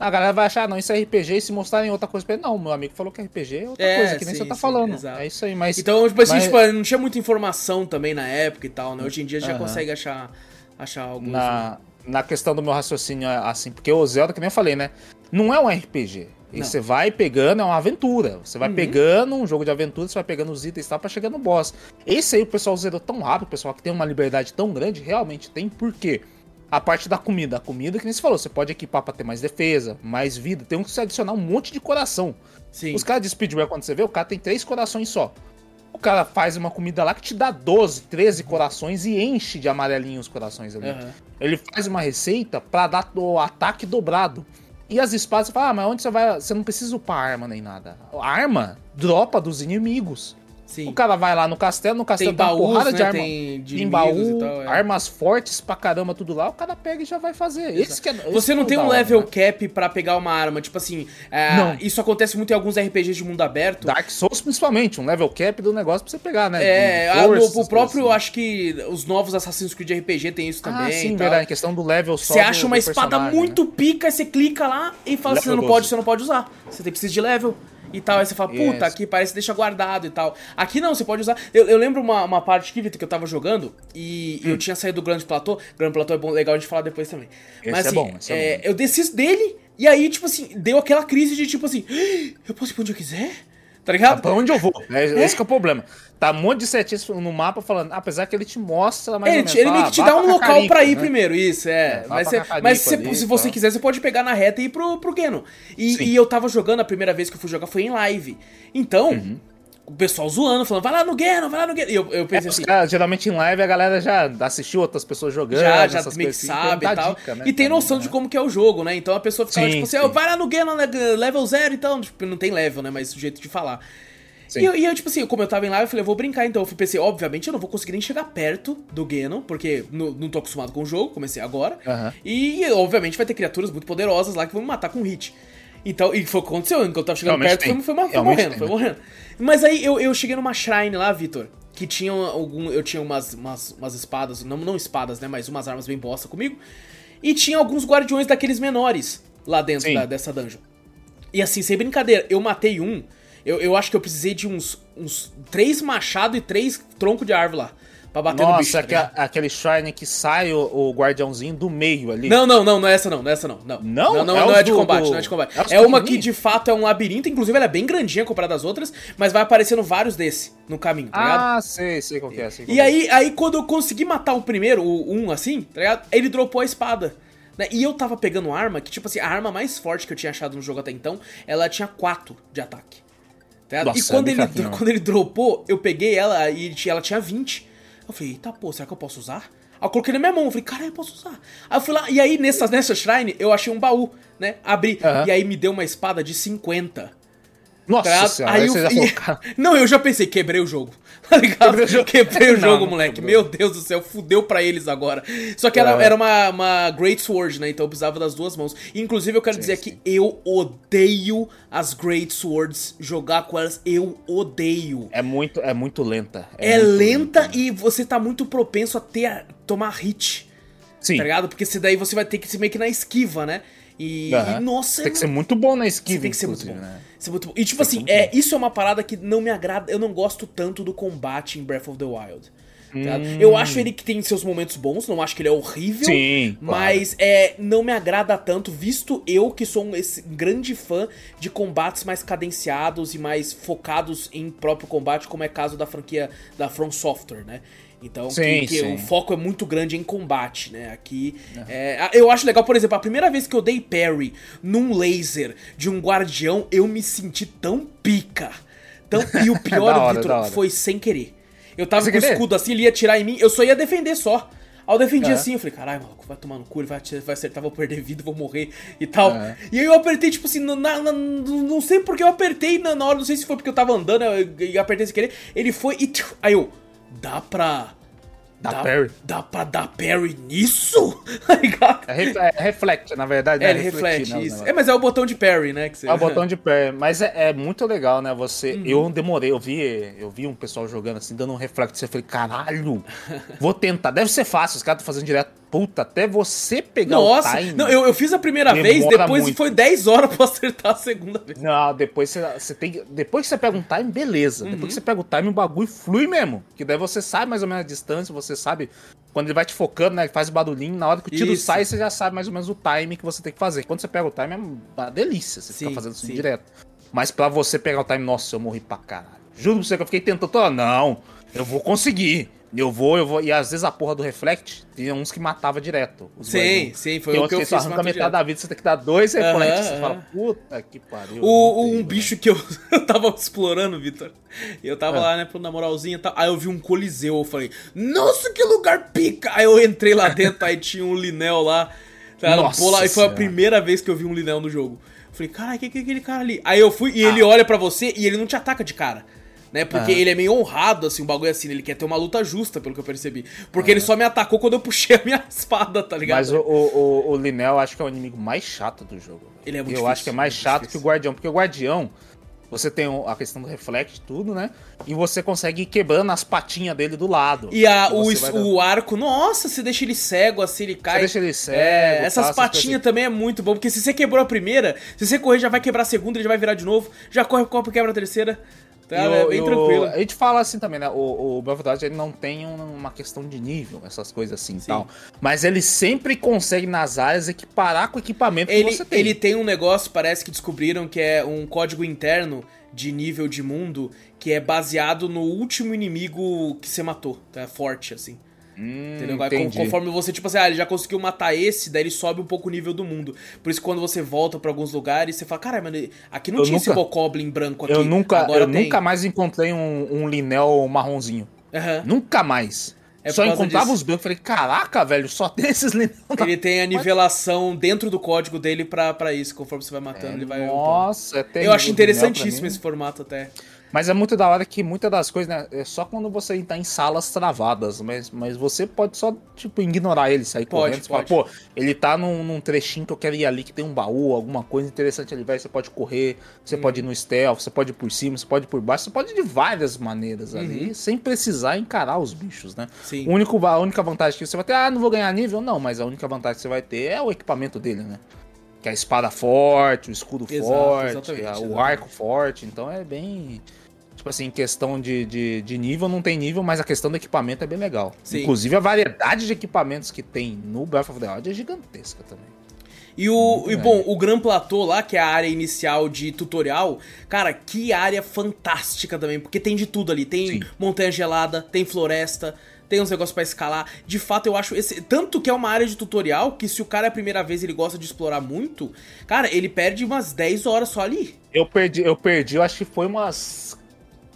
A galera vai achar, não, isso é RPG, e se mostrarem outra coisa pra ele, não, meu amigo falou que RPG é outra É, coisa, que nem sim, você tá sim, falando. exato. É isso aí, mas. Então, tipo assim, mas tipo, não tinha muita informação também na época e tal, né? Hoje em dia já consegue achar, achar alguns. na, na questão do meu raciocínio, é assim, porque o Zelda, que nem eu falei, né? Não é um RPG. E Não. você vai pegando, é uma aventura. Você vai Uhum. pegando um jogo de aventura, você vai pegando os itens e tal pra chegar no boss. Esse aí o pessoal zerou tão rápido, o pessoal que tem uma liberdade tão grande, realmente tem, por quê? A parte da comida. A comida, que nem você falou, você pode equipar pra ter mais defesa, mais vida. Tem que se adicionar um monte de coração. Sim. Os caras de speedrun, quando você vê, o cara tem três corações só. O cara faz uma comida lá que te dá 12, 13 corações e enche de amarelinho os corações ali. Aham. Ele faz uma receita pra dar o ataque dobrado. E as espadas, você fala, ah, mas onde você vai? Você não precisa upar arma nem nada. A arma dropa dos inimigos. Sim. O cara vai lá no castelo, no castelo Tem tem, uma baús, porrada né? de arma. Tem de Tem baú, e tal, é. armas fortes pra caramba, tudo lá, o cara pega e já vai fazer. Esse que é, esse Você não é o tem um hora, level né? cap pra pegar uma arma, tipo assim, é, Não. isso acontece muito em alguns RPGs de mundo aberto. Dark Souls, principalmente, um level cap do negócio pra você pegar, né? É, De a- força, no- essas o próprio, coisas acho que os novos Assassin's Creed RPG tem isso assim. também. Ah, sim, verdade, em questão do level só Você do- acha uma espada né? muito pica, aí você clica lá e fala assim, você não pode, 12. você não pode usar. Você tem precisa de level. E tal, aí você fala, puta, aqui parece que deixa guardado e tal. Aqui não, você pode usar. Eu, eu lembro uma, uma parte aqui, Vitor, que eu tava jogando e Hum. eu tinha saído do Grande Platô. Grande Platô é bom, legal a gente falar depois também. Esse Mas é assim, bom, esse é bom. eu desci dele e aí, tipo assim, deu aquela crise de tipo assim, "Ah, eu posso ir pra onde eu quiser? Tá ligado? Pra onde eu vou? É, Esse que é o problema. Tá um monte de setinhas no mapa falando, apesar que ele te mostra mais Ele, menos. ele fala, meio que te "Ah, dá um local Cacarico", pra ir né? primeiro, isso, é. É, mas mas ali se você tal. quiser, você pode pegar na reta e ir pro, pro Geno. E, e eu tava jogando, a primeira vez que eu fui jogar foi em live. Então, Uhum. O pessoal zoando, falando, vai lá no Geno, vai lá no Geno. E eu, eu É, pensei os assim, caras, geralmente em live a galera já assistiu outras pessoas jogando. já, já meio que assim, sabe então e dá tal. dica, né, e tem noção né? de como que é o jogo, né? Então a pessoa ficava Sim, tipo assim, sim. "Ah, vai lá no Geno, né, level zero, então. Tipo, não tem level, né? Mas o jeito de falar. E eu, e eu, tipo assim, como eu tava em live, eu falei, eu vou brincar então. Eu pensei, obviamente eu não vou conseguir nem chegar perto do Ganon, porque não, não tô acostumado com o jogo, comecei agora. Aham. E, obviamente, vai ter criaturas muito poderosas lá que vão me matar com hit. Então, e foi o que aconteceu, enquanto eu tava chegando Realmente perto, foi, tem. foi, foi Realmente morrendo, tem, foi né? morrendo. Mas aí eu, eu cheguei numa shrine lá, Vitor, que tinha algum. Eu tinha umas, umas, umas espadas, não, não espadas, né? Mas umas armas bem bosta comigo. E tinha alguns guardiões daqueles menores lá dentro da- dessa dungeon. E assim, sem brincadeira, eu matei um. Eu, eu acho que eu precisei de uns, uns três machados e três troncos de árvore lá. Pra bater no bicho. Nossa, tá aquele shrine que sai o, o guardiãozinho do meio ali. Não, não, não, não é essa não, não é essa não. Não, Não? não, não, É não é de combate, do- não é de combate. é É uma que de fato é um labirinto, inclusive ela é bem grandinha comparada às outras, mas vai aparecendo vários desse no caminho, tá ligado? Ah, sei, sei qual que é. Sei qual E é. aí, aí, quando eu consegui matar o primeiro, o um assim, tá ligado? Ele dropou a espada. né? E eu tava pegando arma que, tipo assim, a arma mais forte que eu tinha achado no jogo até então, ela tinha 4 de ataque. Tá? Nossa, e quando é ele, fraquinho. quando ele dropou, eu peguei ela e ela tinha 20. Eu falei, eita pô, será que eu posso usar? Aí eu coloquei na minha mão, eu falei, cara, eu posso usar. Aí eu fui lá, e aí nessa, nessa shrine eu achei um baú, né? Abri. Aham. E aí me deu uma espada de 50. Nossa Tá? senhora, aí aí eu, e-. Não, eu já pensei, quebrei o jogo. Tá ligado? Quebrei o jogo. Quebrei o Não, jogo, não moleque. Meu Deus do céu, fudeu pra eles agora. Só que era, É. era uma, uma Great Sword, né? Então eu precisava das duas mãos. Inclusive, eu quero dizer sim. que eu odeio as Great Swords. Jogar com elas, eu odeio. É muito, é muito lenta. É, muito lenta e você tá muito propenso a ter a- tomar hit, Sim. tá ligado? Porque se daí você vai ter que se meio que na esquiva, né? E, Aham. e, nossa, Tem é que ser muito bom na esquiva, você tem que ser muito bom. né? Muito. E tipo assim, é, isso é uma parada que não me agrada. Eu não gosto tanto do combate em Breath of the Wild. tá ligado? Eu acho ele que tem seus momentos bons, não acho que ele é horrível. Hum. Sim, claro. Mas é, não me agrada tanto, visto eu que sou um esse grande fã de combates mais cadenciados e mais focados em próprio combate, como é caso da franquia da From Software, né? Então, que- Sim, que, sim. o foco é muito grande em combate, né? Aqui. é, eu acho legal, por exemplo, a primeira vez que eu dei parry num laser de um guardião, eu me senti tão pica. Tão, e o pior, hora, foi sem querer. Eu tava Sem com o escudo assim, ele ia atirar em mim, eu só ia defender só. Aí eu defendi É. assim, eu falei, caralho, maluco, vai tomar no cu, ele vai, vai acertar, vou perder vida, vou morrer e tal. É. E aí eu apertei, tipo assim, na, na- não sei porque eu apertei na, na hora, não sei se foi porque eu tava andando eu- e apertei sem querer. Ele foi e. tchiu, Aí eu, dá pra. Dá parry? Dá pra dar parry nisso? Tá? É, é reflect, na verdade. É, né? ele reflete isso. negócios. É, mas é o botão de parry, né? Que você... É o botão de pé, mas é, é muito legal, né? Você, Uhum. eu demorei, eu vi, eu vi um pessoal jogando assim, dando um reflect, eu falei, caralho, vou tentar. Deve ser fácil, os caras estão fazendo direto. Puta, até você pegar Nossa, o time. não, eu, eu fiz a primeira vez, depois muito. foi 10 horas pra acertar a segunda vez. Não, depois você, você tem que- Depois que você pega um time, beleza. Uhum. Depois que você pega o time, o bagulho flui mesmo. Que daí você sabe mais ou menos a distância, você sabe. Quando ele vai te focando, né? Ele faz barulhinho, na hora que o tiro Isso. sai, você já sabe mais ou menos o time que você tem que fazer. Quando você pega o time, é uma delícia você Sim, ficar fazendo isso sim. direto. Mas pra você pegar o time, nossa, eu morri pra caralho. Juro pra você que eu fiquei tentando, não, eu vou conseguir. Eu vou, eu vou. E às vezes a porra do reflect, tinha uns que matava direto. Sim, sim, foi o que eu fiz. arranca metade direto. da vida, você tem que dar dois reflects. Você fala, puta que pariu. O, um bicho que eu, eu tava explorando, Vitor. Eu tava É. lá, né, na moralzinha e tal. Aí eu vi um coliseu, eu falei, nossa, que lugar pica! Aí eu entrei lá dentro, aí tinha um Linel lá. Tá? Nossa lá, e foi a primeira vez que eu vi um Linel no jogo. Eu falei, caralho, que que é aquele cara ali? Aí eu fui e ele olha pra você e ele não te ataca de cara. Né? Porque ele é meio honrado, assim, o bagulho é assim, ele quer ter uma luta justa, pelo que eu percebi. Porque ele só me atacou quando eu puxei a minha espada, tá ligado? Mas o, o, o, Linel acho que é o inimigo mais chato do jogo. Ele é muito Eu difícil, acho que é mais chato difícil. que o Guardião, porque o Guardião, você tem a questão do reflect tudo, né? E você consegue ir quebrando as patinhas dele do lado. E a, o, você dando- o arco, nossa, você deixa ele cego, assim, ele cai. deixa ele cego, É, essas patinhas coisas. também é muito bom, porque se você quebrou a primeira, se você correr, já vai quebrar a segunda, ele já vai virar de novo. Já corre o copo e quebra a terceira. Tá? E o- é bem e o- tranquilo. A gente fala assim também, né? O, o Wild, ele não tem um- uma questão de nível, essas coisas assim e tal. Mas ele sempre consegue nas áreas equiparar com o equipamento Ele, que você tem. ele tem um negócio, parece que descobriram, que é um código interno de nível de mundo, que é baseado no último inimigo que você matou. Tá? Forte, assim. Hum, Entendeu? Vai, entendi. conforme você, tipo assim, ah, ele já conseguiu matar esse, daí ele sobe um pouco o nível do mundo. Por isso, quando você volta pra alguns lugares, você fala, caralho, mano, aqui não Eu tinha esse nunca- Bokoblin branco aqui. Eu nunca, agora eu tem. nunca mais encontrei um, um Linel marronzinho. Aham. Nunca mais. É Só encontrava disso. os brancos. Falei, caraca, velho, só tem esses Linel. Ele tem a nivelação dentro do código dele pra, pra isso. Conforme você vai matando, ele vai. Nossa, é Eu acho interessantíssimo esse formato até. Mas é muito da hora que muitas das coisas, né? É só quando você tá em salas travadas. Mas, mas você pode só, tipo, ignorar ele, sair Pode, correndo. Você fala, pode. pô, ele tá num, num trechinho que eu quero ir ali, que tem um baú, alguma coisa interessante ali, vai. Você pode correr, você pode ir no stealth, você pode ir por cima, você pode ir por baixo, você pode ir de várias maneiras ali, sem precisar encarar os bichos, né? Sim. O único, a única vantagem que você vai ter, ah, não vou ganhar nível, não, mas a única vantagem que você vai ter é o equipamento dele, né? Que é a espada forte, o escudo Exato, forte, a- o exatamente. arco forte, então é bem. Tipo assim, em questão de, de, de nível, não tem nível, mas a questão do equipamento é bem legal. Sim. Inclusive, a variedade de equipamentos que tem no Breath of the Wild é gigantesca também. E o. E bom, o Gran Platô lá, que é a área inicial de tutorial, cara, que área fantástica também, porque tem de tudo ali. Tem Sim. montanha gelada, tem floresta, tem uns negócios pra escalar. De fato, eu acho esse. Tanto que é uma área de tutorial que se o cara é a primeira vez e ele gosta de explorar muito, cara, ele perde umas 10 horas só ali. Eu perdi, eu perdi, eu acho que foi umas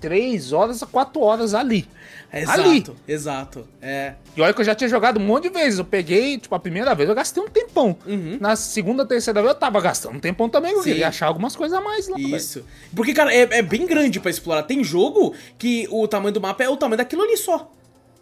3 horas a 4 horas ali. Exato, Ali. exato. É. E olha que eu já tinha jogado um monte de vezes. Eu peguei, tipo, a primeira vez eu gastei um tempão. Uhum. Na segunda, terceira vez eu tava gastando um tempão também. Eu Sim. queria achar algumas coisas a mais lá. Isso. Porque, cara, é, é bem grande pra explorar. Tem jogo que o tamanho do mapa é o tamanho daquilo ali só.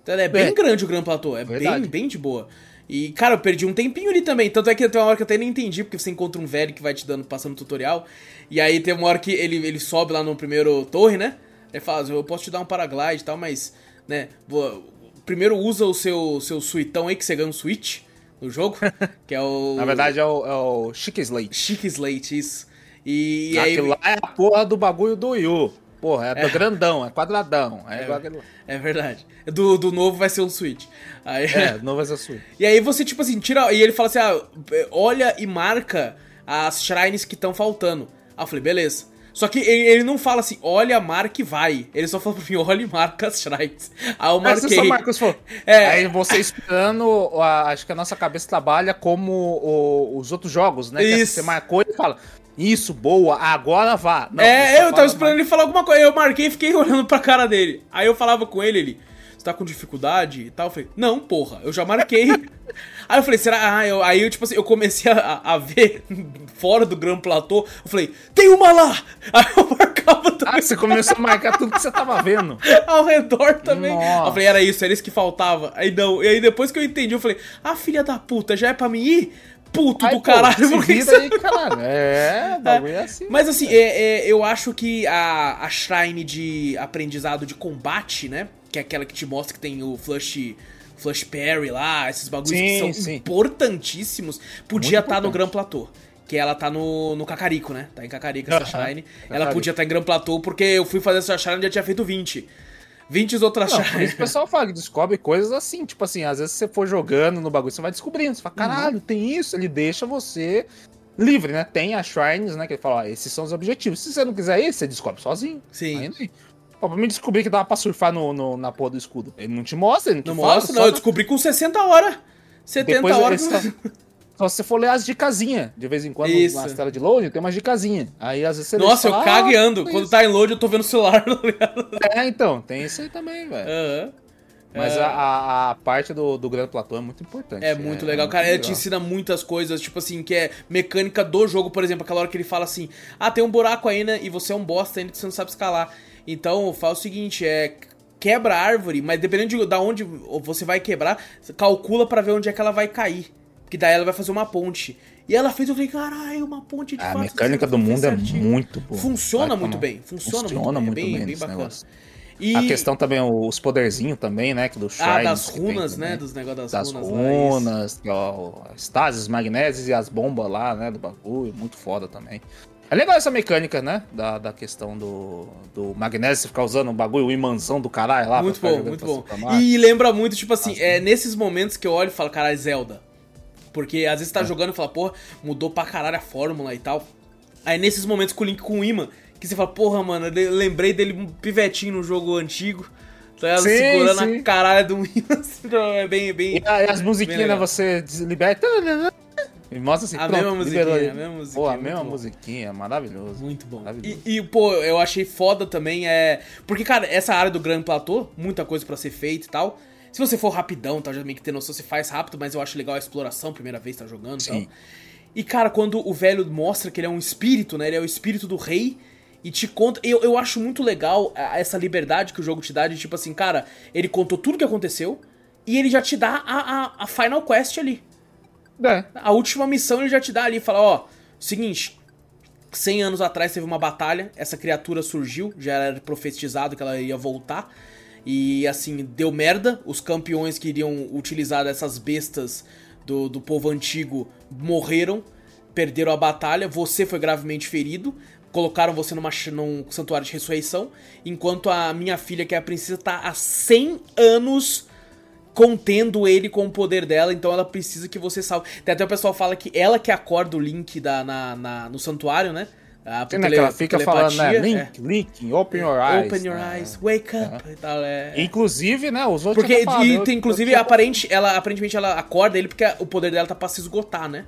Então, é bem É. grande o Gran Platô. É bem, bem de boa. E, cara, eu perdi um tempinho ali também. Tanto é que tem uma hora que eu até nem entendi, porque você encontra um velho que vai te dando, passando tutorial. E aí tem uma hora que ele, ele sobe lá no primeiro torre, né? Ele fala, eu posso te dar um paraglide e tal, mas, né, vou- primeiro usa o seu, seu suitão aí, que você ganha um switch no jogo, que é o... Na verdade é o, é o Chique Slate. Chique Slate, isso. E, e aí... Aquilo lá é a porra do bagulho do Yu. Porra, é, do grandão, é quadradão. É, igual aquele lá. É verdade. Do, do novo vai ser um Switch. Aí, É, não vai ser sua. E aí você, tipo assim, tira. E ele fala assim: ah, olha e marca as shrines que estão faltando. Aí eu falei, beleza. Só que ele, ele não fala assim, olha, marca e vai. Ele só fala pra mim, olha e marca as shrines. Aí eu marquei. só marca É. Aí você esperando, a- acho que a nossa cabeça trabalha como o- os outros jogos, né? Que Isso. você marcou e fala, isso, boa, agora vá. Não, é, você eu tava esperando ele falar alguma coisa. Eu marquei e fiquei olhando pra cara dele. Aí eu falava com ele, ele, tá com dificuldade e tal? Eu falei, não, porra, eu já marquei. aí eu falei, será? Ah, eu, aí eu, tipo assim, eu comecei a, a ver fora do Gran Platô. Eu falei, tem uma lá! Aí eu marcava também Ah, você começou a marcar tudo que você tava vendo. ao redor também. Nossa. Eu falei, era isso, era isso que faltava. Aí não, e aí depois que eu entendi, eu falei, ah, filha da puta, já é pra mim ir? Puto Aí, do pô, caralho, você aí, caralho. É, o bagulho é assim. mas assim, é- é, eu acho que a, a shrine de aprendizado de combate, né? Que é aquela que te mostra que tem o flush, flush parry lá, esses bagulhos que Sim, são sim. importantíssimos, podia estar no importante. Gran Platô. Que ela tá no, no Cacarico, né? Tá em Cacarico essa Aham, shrine. Ela podia estar em Gran Platô porque eu fui fazer essa shrine e já tinha feito 20. 20 outras Não, isso o pessoal fala que descobre coisas assim, tipo assim, às vezes você for jogando no bagulho, você vai descobrindo, você fala, caralho, tem isso, ele deixa você livre, né? Tem as shrines, né, que ele fala, ó, esses são os objetivos. Se você não quiser isso, você descobre sozinho. Sim. Aí. Mim descobrir que dava pra surfar no, no- na porra do escudo. Ele não te mostra, ele não, Não te fala, mostra, só não. Eu na- descobri com 60 horas. 70 Depois horas. só, só se você for ler as dicasinhas. De vez em quando, Isso. nas telas de load, tem umas dicasinhas. Aí às vezes você Nossa, e eu fala, cago e ah, ando. Quando isso. tá em load, eu tô vendo o celular, tá ligado? É, então, tem isso aí também, velho. Aham. Mas É. a, a- parte do, do Grande Platô é muito importante. É muito legal, cara. Ele te ensina muitas coisas, tipo assim, que é mecânica do jogo, por exemplo, aquela hora que ele fala assim: ah, tem um buraco aí, né? E você é um bosta ainda que você não sabe escalar. Então faz o seguinte, é quebra a árvore, mas dependendo de da onde você vai quebrar, calcula para ver onde é que ela vai cair. Que daí ela vai fazer uma ponte. E ela fez, eu falei, caralho, uma ponte de A fato. mecânica do mundo é muito boa. Funciona Vai muito bem, funciona, Funciona muito bem, bem bem, bem bacana. E A questão também, os poderzinhos também, né? Que do ah, Shrines das que tem runas, né, dos negócios das, das runas. runas, ó, estases, magnésios e as bombas lá, né, do bagulho, muito foda também. É legal essa mecânica, né, da, da questão do, do magnésio, você ficar usando o bagulho, o imãozão do caralho lá. Muito bom, muito bom. e lembra muito, tipo assim, é nesses momentos que eu olho e falo, caralho, Zelda. Porque às vezes É. tá jogando e fala, porra, mudou pra caralho a fórmula e tal. Aí nesses momentos com o Link com o imã, que você fala, porra, mano, lembrei dele um pivetinho no jogo antigo. Tá? Sim, segurando sim. a caralho do imã. assim, então é bem, bem. E, as musiquinhas, né, legal. você desliberta e mostra assim, A pronto, mesma musiquinha, liberou a mesma musiquinha, Pô, a mesma bom. musiquinha, maravilhoso. Muito bom. Maravilhoso. E, e, pô, eu achei foda também é. Porque, cara, essa área do Grand Plateau, muita coisa pra ser feita e tal. Se você for rapidão, tá? Já meio que ter noção, você faz rápido, mas eu acho legal a exploração, primeira vez que tá jogando e tal. E, cara, quando o velho mostra que ele é um espírito, né? Ele é o espírito do rei. E te conta. Eu, eu acho muito legal essa liberdade que o jogo te dá de tipo assim, cara, ele contou tudo que aconteceu. E ele já te dá a, a, a final quest ali. É, A última missão ele já te dá ali, fala, ó, seguinte, 100 anos atrás teve uma batalha, essa criatura surgiu, já era profetizado que ela ia voltar, e assim, deu merda, os campeões que iriam utilizar dessas bestas do, do povo antigo morreram, perderam a batalha, você foi gravemente ferido, colocaram você numa, num santuário de ressurreição, enquanto a minha filha, que é a princesa, tá há 100 anos contendo ele com o poder dela, então ela precisa que você salve. Tem até o pessoal fala que ela que acorda o Link da, na, na- no santuário, né? A Tem, né, ela fica falando, né, Link, Link, open your é. eyes. Open your né? eyes, wake up e tal, é. Inclusive, né, os outros Porque, falado, e eu- tem, eu inclusive, tinha- aparente, ela, aparentemente ela acorda ele porque o poder dela tá pra se esgotar, né?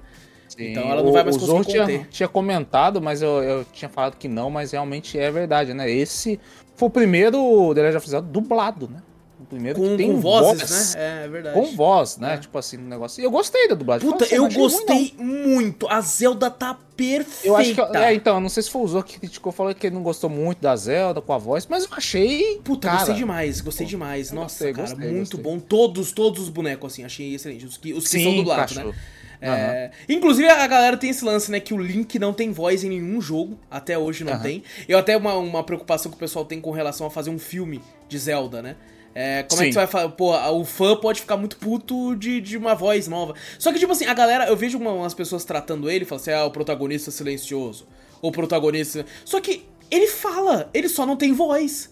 Sim, Então ela não vai mais conseguir tinha, conter. tinha comentado, mas eu, eu tinha falado que não, mas realmente é verdade, né? Esse foi o primeiro The Legend of Zelda dublado, né? Primeiro Com, que tem com vozes, voz, né? É, verdade. Com voz, né? É. Tipo assim, no negócio. E eu gostei da dublagem. Puta, eu não achei ruim, gostei muito. A Zelda tá perfeita. Eu acho que. É, então, eu não sei se foi o Zorro que criticou, falou que ele não gostou muito da Zelda com a voz, mas eu achei. Puta, cara, gostei demais, gostei demais. eu Nossa, gostei, cara, gostei, muito gostei. bom. Todos, todos os bonecos, assim, achei excelente. Os que, os que Sim, são dublados, encaixou. né? É, Inclusive, a galera tem esse lance, né? Que o Link não tem voz em nenhum jogo. Até hoje não Aham. tem. Eu até uma, uma preocupação que o pessoal tem com relação a fazer um filme de Zelda, né? É, como é que Sim. você vai falar? Pô, o fã pode ficar muito puto de, de uma voz nova. Só que, tipo assim, a galera, eu vejo uma- umas pessoas tratando ele, falando assim, ah, o protagonista silencioso. O protagonista. Só que ele fala, ele só não tem voz.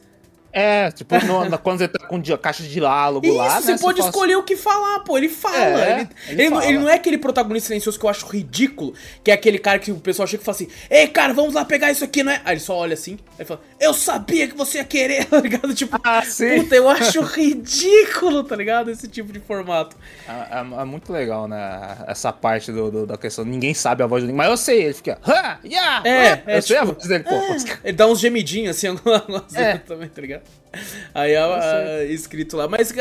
É, tipo, no- na- quando você tá com dia- caixa de diálogo Isso, lá. você né, pode fala escolher o que falar, pô. Ele fala. É, ele, ele ele não, fala. ele não é aquele protagonista silencioso que eu acho ridículo, que é aquele cara que o pessoal chega e fala assim: Ei, cara, vamos lá pegar isso aqui, não é? Aí ele só olha assim, aí fala: Eu sabia que você ia querer, tá ligado? Tipo, Ah, sim. puta, eu acho ridículo, tá ligado? Esse tipo de formato. É, é- é muito legal, né? Essa parte do, do- da questão. Ninguém sabe a voz do Link, mas eu sei, ele fica. "Ha, yeah, É, ah", é eu sei a tipo- voz dele, pô. Ele dá uns gemidinhos assim, algumas É. vezes também, tá ligado? Aí é escrito lá. Mas,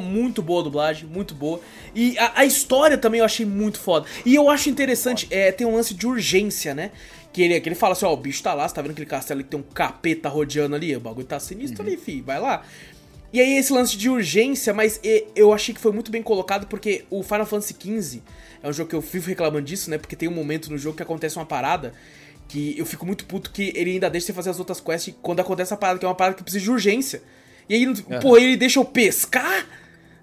muito boa a dublagem, muito boa. E a, história também eu achei muito foda. E eu acho interessante, é, tem um lance de urgência, né? Que ele, que ele fala assim, ó, o bicho tá lá, você tá vendo aquele castelo ali que tem um capeta rodeando ali? O bagulho tá sinistro ali, fi, vai lá. E aí esse lance de urgência, mas eu achei que foi muito bem colocado porque o Final Fantasy XV é um jogo que eu vivo reclamando disso, né? Porque tem um momento no jogo que acontece uma parada que eu fico muito puto que ele ainda deixa você fazer as outras quests quando acontece essa parada, que é uma parada que precisa de urgência. E aí, pô, ele deixa eu pescar?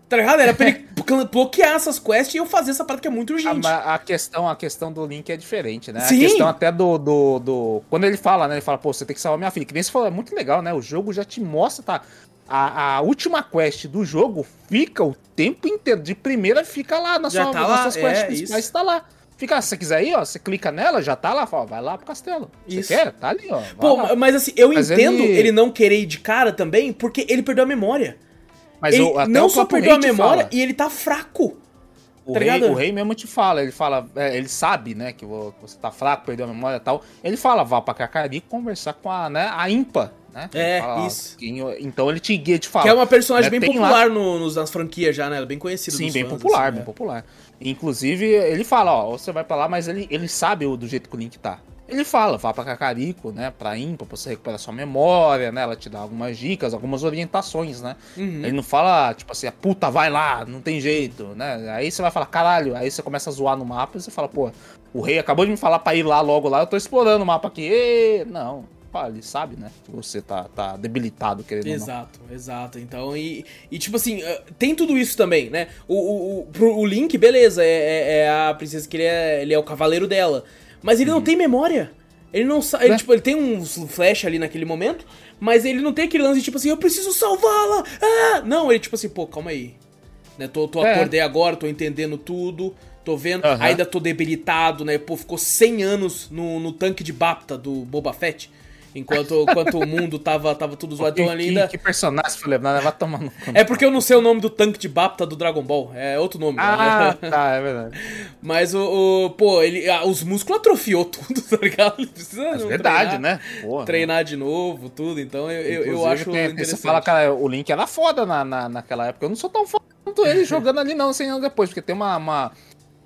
Tá ligado? Era pra ele bloquear essas quests e eu fazer essa parada que é muito A, urgente. ma- a questão, a questão do Link é diferente, né? Sim. A questão até do, do, do- Quando ele fala, né? Ele fala, pô, você tem que salvar minha filha. Que nem você falou, é muito legal, né? O jogo já te mostra, tá? A, a última quest do jogo fica o tempo inteiro. De primeira fica lá na Já sua, tá nas lá, suas quests é, principais, isso. tá lá. Fica, se você quiser aí, ó, você clica nela, já tá lá, fala, vai lá pro castelo. Você Isso. quer? Tá ali, ó. Pô, lá. mas assim, eu Mas entendo ele... ele- não querer ir de cara também, porque ele perdeu a memória. Mas ele o- não só perdeu a memória, fala. e ele tá fraco. O, tá rei, o rei mesmo te fala, ele fala, é, ele sabe, né, que vo- você tá fraco, perdeu a memória e tal. Ele fala, vá pra Cacari conversar com a, né, a Impa, né? É, fala, isso. então ele te guia, te fala. Que é uma personagem né, bem tem lá- popular no, nos, nas franquias já, né? Ela é bem conhecida Sim, bem fãs, popular, assim, bem é. popular. Inclusive, ele fala, ó, você vai pra lá, mas ele, ele sabe o, do jeito que o Link tá. ele fala, vá pra Cacarico, né, pra Impa, pra você recuperar sua memória, né, ela te dá algumas dicas, algumas orientações, né. Uhum. Ele não fala, tipo assim, puta, vai lá, não tem jeito, né. Aí você vai falar, caralho, aí você começa a zoar no mapa e você fala, pô, o rei acabou de me falar pra ir lá logo lá, eu tô explorando o mapa aqui. E... Não, ele sabe, né? Que você tá, tá debilitado querendo Exato, exato. Então, e, e tipo assim, eh, tem tudo isso também, né? O, o, o, o Link, beleza, é, é, é, a princesa que ele é, ele é o cavaleiro dela. Mas ele uhum. não tem memória. Ele não sabe. Ele, né? tipo, ele tem um flash ali naquele momento, mas ele não tem aquele lance de tipo assim, eu preciso salvá-la! Ah! Não, ele tipo assim, pô, calma aí. Né, tô, tô é. acordei agora, tô entendendo tudo. Tô vendo, uhum. ainda tô debilitado, né? Pô, ficou 100 anos no, no tanque de Bapta do Boba Fett. Enquanto, enquanto o mundo tava, tava tudo zoado. Então, ainda... que, que personagem foi lembrado? Vai tomar no É porque eu não sei o nome do tanque de Bapta do Dragon Ball. É outro nome. Ah, né? tá, é verdade. Mas o, o pô, ele, ah, os músculos atrofiou tudo, tá ligado? Ele precisa é verdade, treinar, né? Porra, treinar de novo, tudo. Então eu, eu, eu acho tem, interessante. Você fala, cara, o Link era foda na, na, naquela época. Eu não sou tão foda quanto ele jogando ali, não, 100 anos depois. Porque tem uma, uma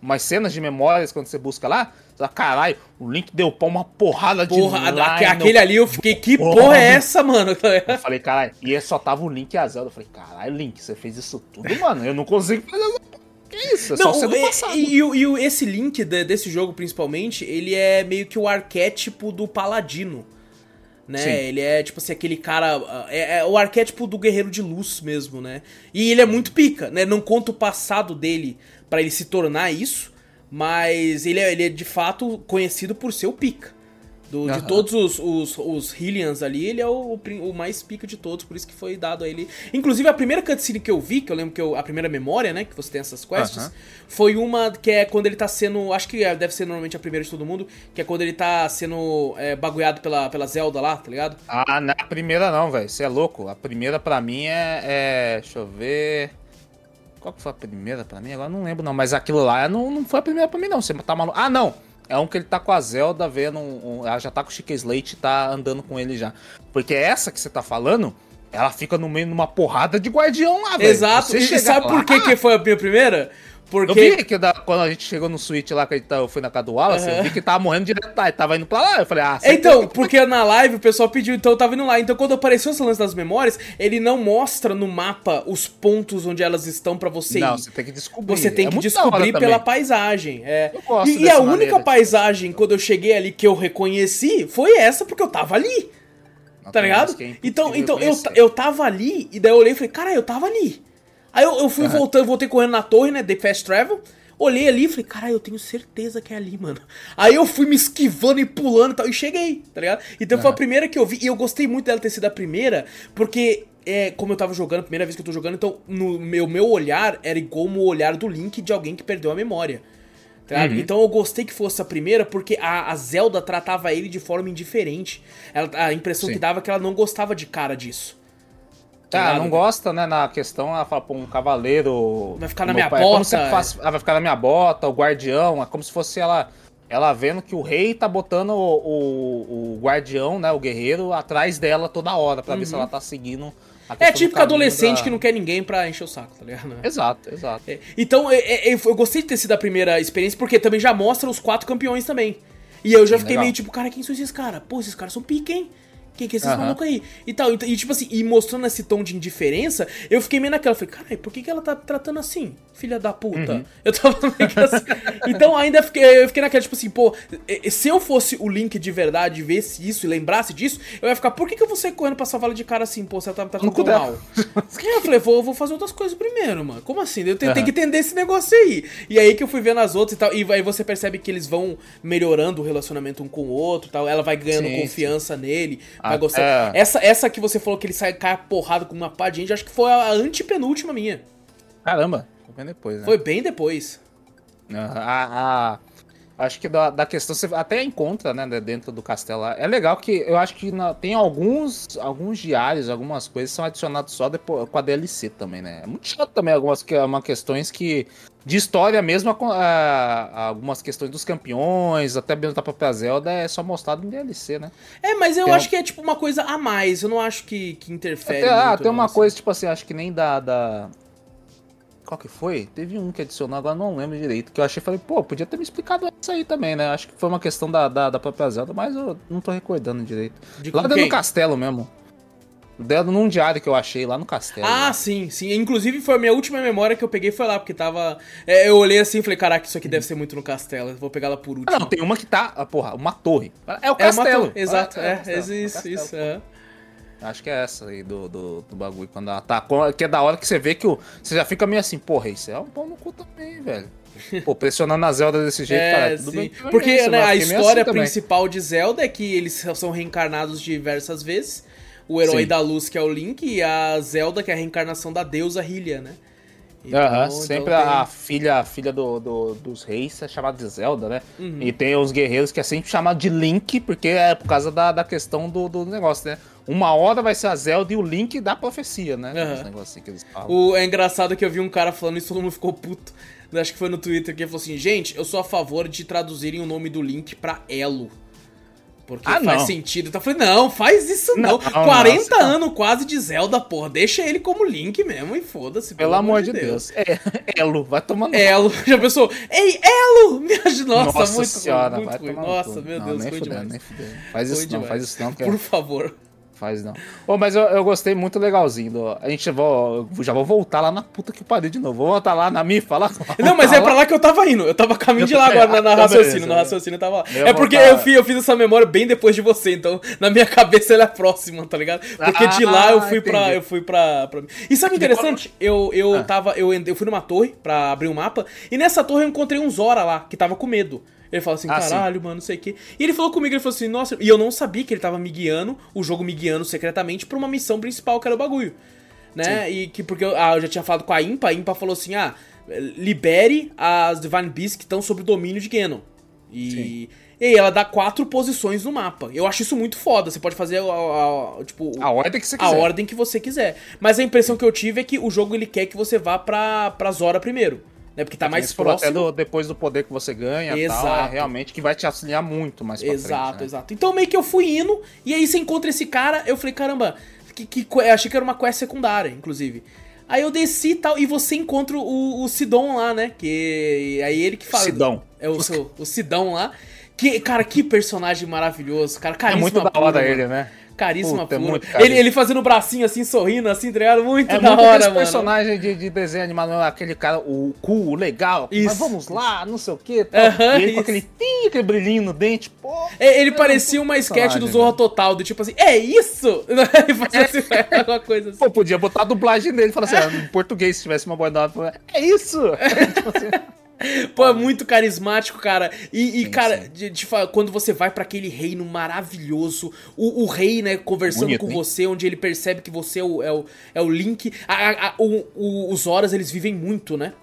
umas cenas de memórias quando você busca lá. Você caralho, o Link deu pau uma porrada porra, de line, Aquele ali eu fiquei, que porra, porra é essa, mano? Eu falei, caralho, e só tava o Link e a Zelda. Eu falei, caralho, Link, você fez isso tudo, mano. Eu não consigo fazer essa que isso? É não, só sendo passado. E, e, e, esse Link de, desse jogo, principalmente, ele é meio que o arquétipo do paladino. Né? Sim. Ele é, tipo assim, aquele cara. É, é, o arquétipo do guerreiro de luz mesmo, né? E ele é muito pica, né? Não conta o passado dele para ele se tornar isso, mas ele é, ele é de fato conhecido por ser o pica. Do, uhum. De todos os, os, os Hylians ali, ele é o, o, mais pica de todos, por isso que foi dado a ele. Inclusive, a primeira cutscene que eu vi, que eu lembro que eu, a primeira memória, né, que você tem essas quests, uhum. foi uma que é quando ele tá sendo. Acho que deve ser normalmente a primeira de todo mundo, que é quando ele tá sendo é, bagulhado pela, pela Zelda lá, tá ligado? Ah, na primeira não, velho. Você é louco. A primeira pra mim é, é. Deixa eu ver. Qual que foi a primeira pra mim? Agora não lembro não, mas aquilo lá não, não foi a primeira pra mim não. Você tá maluco? Ah, não! É um que ele tá com a Zelda vendo. Um, um, ela já tá com o Chica Slate e tá andando com ele já. Porque essa que você tá falando, ela fica no meio de uma porrada de guardião lá, velho. Exato. Você e sabe lá, por que, que foi a minha primeira? Porque... Eu vi que da, quando a gente chegou no suíte lá, que eu fui na casa do Wallace, uhum. eu vi que tava morrendo direto lá, tava indo pra lá. Eu falei, ah, Então, porque na live o pessoal pediu, então eu tava indo lá. Então quando apareceu esse lance das memórias, ele não mostra no mapa os pontos onde elas estão para você não, ir. você tem que descobrir. Você tem é que descobrir pela paisagem. É. e, e a única paisagem, quando eu cheguei ali, que eu reconheci, foi essa, porque eu tava ali. Tá ligado? É então, então eu, eu tava ali, e daí eu olhei e falei, cara, eu tava ali. Aí eu, eu fui uhum. voltando, voltei correndo na torre, né? The Fast Travel. Olhei ali e falei, caralho, eu tenho certeza que é ali, mano. Aí eu fui me esquivando e pulando e tal, e cheguei, tá ligado? Então uhum. foi a primeira que eu vi, e eu gostei muito dela ter sido a primeira, porque é, como eu tava jogando, primeira vez que eu tô jogando, então no meu, meu olhar era igual o olhar do Link de alguém que perdeu a memória. Tá uhum. Então eu gostei que fosse a primeira, porque a, a Zelda tratava ele de forma indiferente. Ela, a impressão Sim. que dava é que ela não gostava de cara disso. Tá, não gosta, né? Na questão, ela fala, pô, um cavaleiro. Vai ficar na minha pai, é bota. É faz, ela vai ficar na minha bota, o guardião. É como se fosse ela. Ela vendo que o rei tá botando o, o, o guardião, né? O guerreiro, atrás dela toda hora, pra uhum. ver se uhum. ela tá seguindo. É típico adolescente da... que não quer ninguém pra encher o saco, tá ligado? Exato, exato. É, então, é, é, eu gostei de ter sido a primeira experiência, porque também já mostra os quatro campeões também. E eu já fiquei legal. meio tipo, cara, quem são esses caras? Pô, esses caras são pica, hein? Quem que é esses uhum. malucos aí? E tal. E, e, tipo assim, e mostrando esse tom de indiferença, eu fiquei meio naquela. Falei, caralho, por que, que ela tá tratando assim? Filha da puta. Uhum. Eu tava meio que assim. então ainda fiquei, eu fiquei naquela, tipo assim, pô, se eu fosse o Link de verdade, visse isso e lembrasse disso, eu ia ficar, por que, que eu vou sair correndo pra salvar ela de cara assim, pô, você tá, tá tão mal? eu falei, vou, vou fazer outras coisas primeiro, mano. Como assim? Eu tenho, uhum. tenho que entender esse negócio aí. E aí que eu fui vendo as outras e tal. E aí você percebe que eles vão melhorando o relacionamento um com o outro tal. Ela vai ganhando sim, confiança sim. nele, vai gostar. É. Essa, essa que você falou que ele sai cai porrada com uma pá de gente, acho que foi a antepenúltima minha. Caramba, foi bem depois, né? Foi bem depois. A, a, acho que da, da, questão você até encontra, né, dentro do castelo. É legal que eu acho que na, tem alguns alguns diários, algumas coisas são adicionados só depois, com a DLC também, né? É muito chato também algumas que, uma questões que de história mesmo, a, a, algumas questões dos campeões, até mesmo da própria Zelda, é só mostrado em DLC, né? É, mas eu tem acho um... que é tipo uma coisa a mais, eu não acho que, que interfere. Até, ah, tem uma coisa, tipo assim, acho que nem da, da. Qual que foi? Teve um que adicionou, agora não lembro direito. Que eu achei, falei, pô, podia ter me explicado isso aí também, né? Acho que foi uma questão da, da, da própria Zelda, mas eu não tô recordando direito. De lá dentro do castelo mesmo. Dentro num diário que eu achei lá no castelo. Ah, né? sim, sim. Inclusive foi a minha última memória que eu peguei foi lá, porque tava. é, eu olhei assim e falei, caraca, isso aqui deve ser muito no castelo. Vou pegar lá por último. Ah, não, tem uma que tá, ah, porra, uma torre. É o É castelo. torre, Exato, é, isso, é o isso, isso. é. Acho que é essa aí do, do, do bagulho. Quando ela tá. Que é da hora que você vê que o, você já fica meio assim, porra, isso é um pau no cu também, velho. Pô, pressionando a Zelda desse jeito, É, cara. Tudo sim. bem Porque conheço, né, a história assim principal de Zelda é que eles são reencarnados diversas vezes. O herói Sim. da luz, que é o Link, e a Zelda, que é a reencarnação da deusa Hylia, né? Então, então sempre tem- a filha, a filha do, do- dos reis é chamada de Zelda, né? Uhum. E tem os guerreiros que é sempre chamado de Link, porque é por causa da, da questão do, do negócio, né? Uma hora vai ser a Zelda e o Link da profecia, né? Negócio assim que eles falam. O, é engraçado que eu vi um cara falando isso e todo mundo ficou puto. Acho que foi no Twitter que ele falou assim: gente, eu sou a favor de traduzirem o nome do Link pra Elo. Porque Ah, faz não. sentido. Então eu falei, não, faz isso não. Não, 40 nossa. anos quase de Zelda, porra. Deixa ele como Link mesmo e foda-se. Pelo amor de Deus. É, Elo, vai tomando. Elo, já pensou? Ei, Elo! Me ajuda. Nossa, Nossa muito senhora, ruim, vai muito ruim. tomar no Nossa, meu Não, Deus, nem foi fudendo, demais. nem fudendo. Faz Foi isso não, demais. faz isso não. É- Por favor. Faz não. Ô, mas eu, eu gostei muito legalzinho. Do, a gente vou, já vou voltar lá na puta que pariu de novo. Vou voltar lá na MIFA lá. Não, mas voltar é pra lá que eu tava indo. Eu tava caminho de lá agora, na, na Ah, raciocínio. beleza, No raciocínio eu tava lá. Eu É porque tá- eu, fiz, eu fiz essa memória bem depois de você, então na minha cabeça ela é próxima, tá ligado? Porque de lá eu Ah, fui pra. entendi. Eu fui pra, pra... E sabe o interessante? Eu, eu Ah. tava. Eu, eu fui numa torre pra abrir um mapa, e nessa torre eu encontrei um Zora lá, que tava com medo. Ele falou assim, Ah, sim. caralho, mano, não sei o quê. E ele falou comigo, ele falou assim, nossa, e eu não sabia que ele tava me guiando, o jogo me guiando secretamente pra uma missão principal, que era o bagulho. Né? E que porque eu, ah, eu já tinha falado com a Impa, a Impa falou assim: ah, libere as Divine Beasts que estão sob o domínio de Ganon. E, Sim. e aí ela dá quatro posições no mapa. Eu acho isso muito foda. Você pode fazer a, a- a- tipo, A ordem que você a quiser. ordem que você quiser. Mas a impressão que eu tive é que o jogo ele quer que você vá pra, pra Zora primeiro. Né? Porque tá mais próximo. Do- depois do poder que você ganha e tal, é Exato. realmente que vai te auxiliar muito mais pra Exato, frente, né? exato. Então meio que eu fui indo, e aí você encontra esse cara, eu falei, caramba, que, que, eu achei que era uma quest secundária, inclusive. Aí eu desci e tal, e você encontra o, o Sidon lá, né? Que aí ele que fala. Sidão. É o, seu- o Sidão lá. Que, cara, que personagem maravilhoso, cara. É Caríssima muito da hora ele, né? Caríssima Puta, é pura. muito ele, caríssimo. ele fazendo o bracinho assim, sorrindo, assim, entregado, muito É da muito hora, mano. personagem de, de desenho animado, aquele cara, o cool, o legal, Isso. mas vamos lá, não sei o que, tal. E ele isso. com aquele, tim, aquele brilhinho no dente, pô. É, Ele é parecia um uma sketch do Zorro velho. Total, do tipo assim, é isso? Ele fazia assim, alguma coisa assim. Pô, podia botar a dublagem dele e falar assim, ah, em português, se tivesse uma boa nova, é isso! Tipo assim, Pô, é muito carismático, cara. E, e, Sim, cara, sim. de, de quando você vai pra aquele reino maravilhoso, o, o rei, né, conversando Bonito, com hein? você, onde ele percebe que você é o, é o, é o Link. A- a- o- o- os horas, eles vivem muito, né?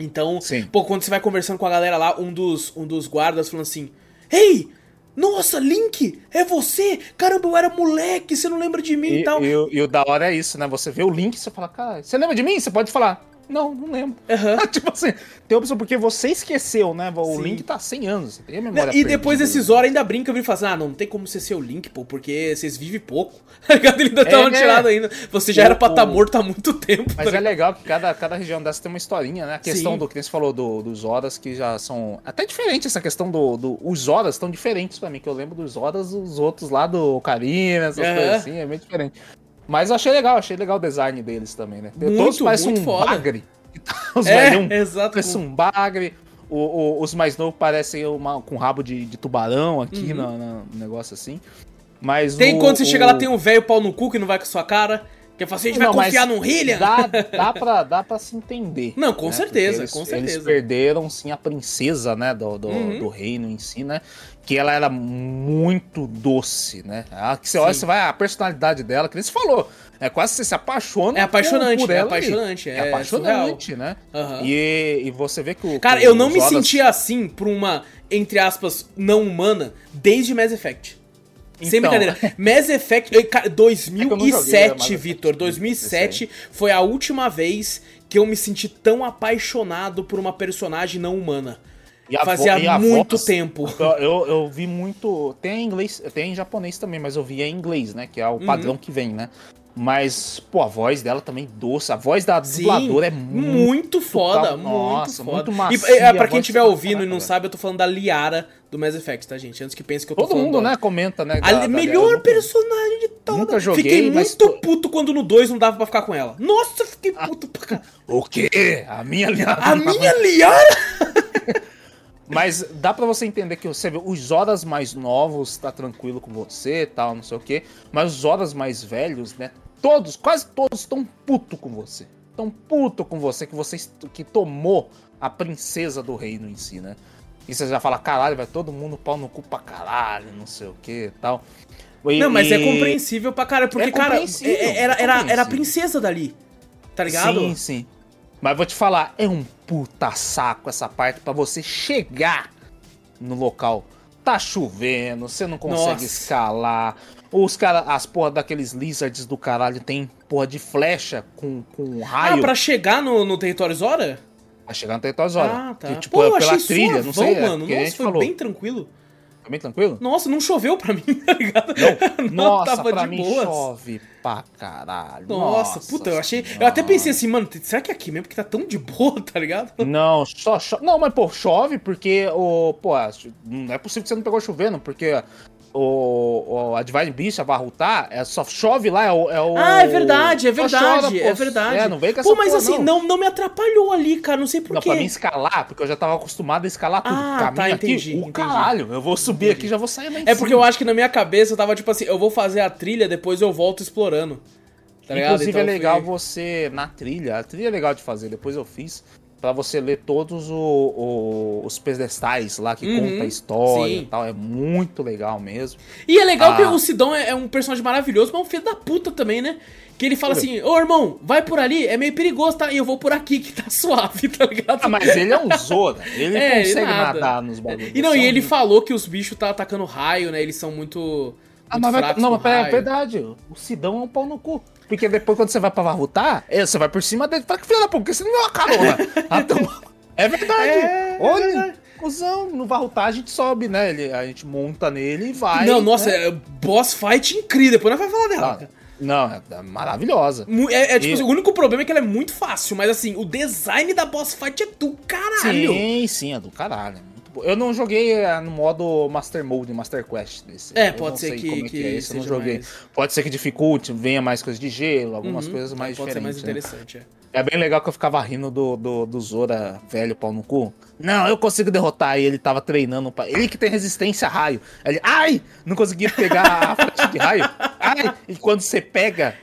Então, Sim. pô, quando você vai conversando com a galera lá, um dos, um dos guardas falando assim: Ei! Nossa, Link! É você! Caramba, eu era moleque, você não lembra de mim e, E, tal. e e o da hora é isso, né? Você vê o link e você fala, cara, você lembra de mim? Você pode falar, não, não lembro. Aham. tipo assim, tem opção porque você esqueceu, né? O Sim. link tá há 100 anos, você tem a memória e depois esses horas ainda brinca e fala assim: ah, não tem como você ser o Link, pô, porque vocês vivem pouco. Tá? Ele ainda tava né? tirado ainda. Você já O- era pra estar o- morto há muito tempo. Mas tá é legal que cada, cada região dessa tem uma historinha, né? A questão Sim. do que você falou do, dos horas que já são. Até diferente essa questão do. do os horas estão diferentes pra mim, que eu lembro dos horas, os outros lá do Ocarina, essas coisas assim, é bem diferente. Mas eu achei legal, achei legal o design deles também, né? Muito, Todos parecem muito um foda. bagre. Os É, velhão exato. Parece um bagre. O- o- os mais novos parecem uma, com rabo de, de tubarão aqui Uhum. no, no negócio assim. Mas Tem o- quando você chega lá, tem um velho pau no cu que não vai com a sua cara. Que fala assim, a gente vai Não, mas confiar num Hylian? Dá, dá, pra, dá pra se entender. Não, com né? certeza, Porque eles, com certeza. Eles perderam, sim, a princesa, né, do, do, Uhum. do reino em si, né? Que ela era muito doce, né? Ah, que você olha, Sim. você vai, a personalidade dela, que nem você falou, é quase que você se apaixona É apaixonante, por, por é ela ali. apaixonante, é É apaixonante, né? Aham. E, e você vê que o. Cara, que eu não me Horas- sentia assim por uma, entre aspas, não humana desde Mass Effect. Sem Então. brincadeira. Mass Effect, eh, cara, É né, 2007, Effect, Vitor. 2007 foi a última vez que eu me senti tão apaixonado por uma personagem não humana. E Fazia vo- muito voz- tempo. Eu, eu, vi muito. Tem em inglês, tem em japonês também, mas eu vi em inglês, né? Que é Uhum. o padrão que vem, né? Mas, pô, a voz dela também doce. A voz da Sim, dubladora é muito, muito foda, Nossa, muito foda. muito E, macia, é, pra quem estiver ouvindo e não sabe, eu tô falando da Liara do Mass Effect, tá, gente? Antes que pense que eu tô Todo falando. mundo, da- né, comenta, né? A da- da melhor Liara. personagem de toda. Nunca joguei, Fiquei muito tô- puto quando no 2 não dava pra ficar com ela. Nossa, eu fiquei puto pra. O quê? A minha Liara. A minha Liara? Mas dá pra você entender que você vê os Zoras mais novos tá tranquilo com você e tal, não sei o quê. Mas os Zoras mais velhos, né? Todos, quase todos estão puto com você. Estão puto com você que você que tomou a princesa do reino em si, né? E você já fala, caralho, vai todo mundo pau no cu pra caralho, não sei o que e tal. E- Não, mas é compreensível pra caralho, porque, É cara, compreensível, é- era, é era, era a princesa dali. Tá ligado? Sim, sim. Mas vou te falar, é um puta saco essa parte pra você chegar no local. Tá chovendo, você não consegue Nossa. escalar. Os caras, as porra daqueles lizards do caralho tem porra de flecha com, com raio Ah, pra chegar no, no território Zora? pra chegar no território Zora. Ah, tá. Que, tipo, Pô, é eu pela achei trilha, suavão, não sei. é, mano. a Nossa, foi falou. bem tranquilo. Foi bem tranquilo? Nossa, não choveu pra mim, tá ligado? Não, nossa, tava pra de mim boas. chove pra caralho. Nossa, puta, eu achei. Eu até pensei assim, mano, será que é aqui mesmo? Porque tá tão de boa, tá ligado? Não, só chove. Não, mas pô, chove porque o. Pô, não é possível que você não pegou chovendo, porque o, o a Divine Beast, a Barrutar, é, só chove lá, é o. É o Ah, é verdade, é verdade, chora, é verdade. É, não vem com essa Pô, mas porra, assim, não. não me atrapalhou ali, cara, não sei Não, porquê. pra mim escalar, porque eu já tava acostumado a escalar tudo. Ah, Caminho tá, aqui, entendi, o entendi. caralho. Eu vou subir aqui já vou sair lá em É porque eu acho que na minha cabeça eu tava tipo assim, eu vou fazer a trilha, depois eu volto explorando. Tá? Inclusive Então é legal foi- você, na trilha, a trilha é legal de fazer, depois eu fiz, pra você ler todos o- o- os pedestais lá que Uhum, conta a história sim. e tal, é muito legal mesmo. E é legal Ah. que o Sidão é, é um personagem maravilhoso, mas é um filho da puta também, né? Que ele fala assim, ô irmão, vai por ali, é meio perigoso, tá? E eu vou por aqui, que tá suave, tá ligado? Ah, mas ele é um Zora, ele É, consegue nada. nadar nos bagulhos. E não, e é um- ele falou que os bichos tá atacando raio, né? Eles são muito. Ah, muito mas vai... Não, mas é verdade, o Sidão é um pau no cu. Porque depois quando você vai pra Varrutar, é, você vai por cima dele, fala que filha da puta, porque você não deu uma carona. Ah, então- É verdade. É, é Olha, verdade. cuzão, no Varrutar a gente sobe, né? Ele, a gente monta nele e vai. Não, nossa, né? é boss fight incrível. Depois nós vamos falar dela. Cara. Não, é, é maravilhosa. É, é tipo E- assim, o único problema é que ela é muito fácil, mas assim, o design da boss fight é do caralho. Sim, sim, é do caralho. É bom. Eu não joguei é, no modo Master Mode, Master Quest desse. É, Eu pode ser sei que- é que é esse, eu não joguei. mais- Pode ser que dificulte, venha mais coisas de gelo, algumas Uhum, coisas mais Pode ser mais diferentes. né? interessante, é. É bem legal que eu ficava rindo do, do, do Zora velho pau no cu. Não, eu consigo derrotar. E ele tava treinando. Pra... Ele que tem resistência a raio. Ele, ai! Não conseguia pegar a flecha de raio. Ai! E quando você pega,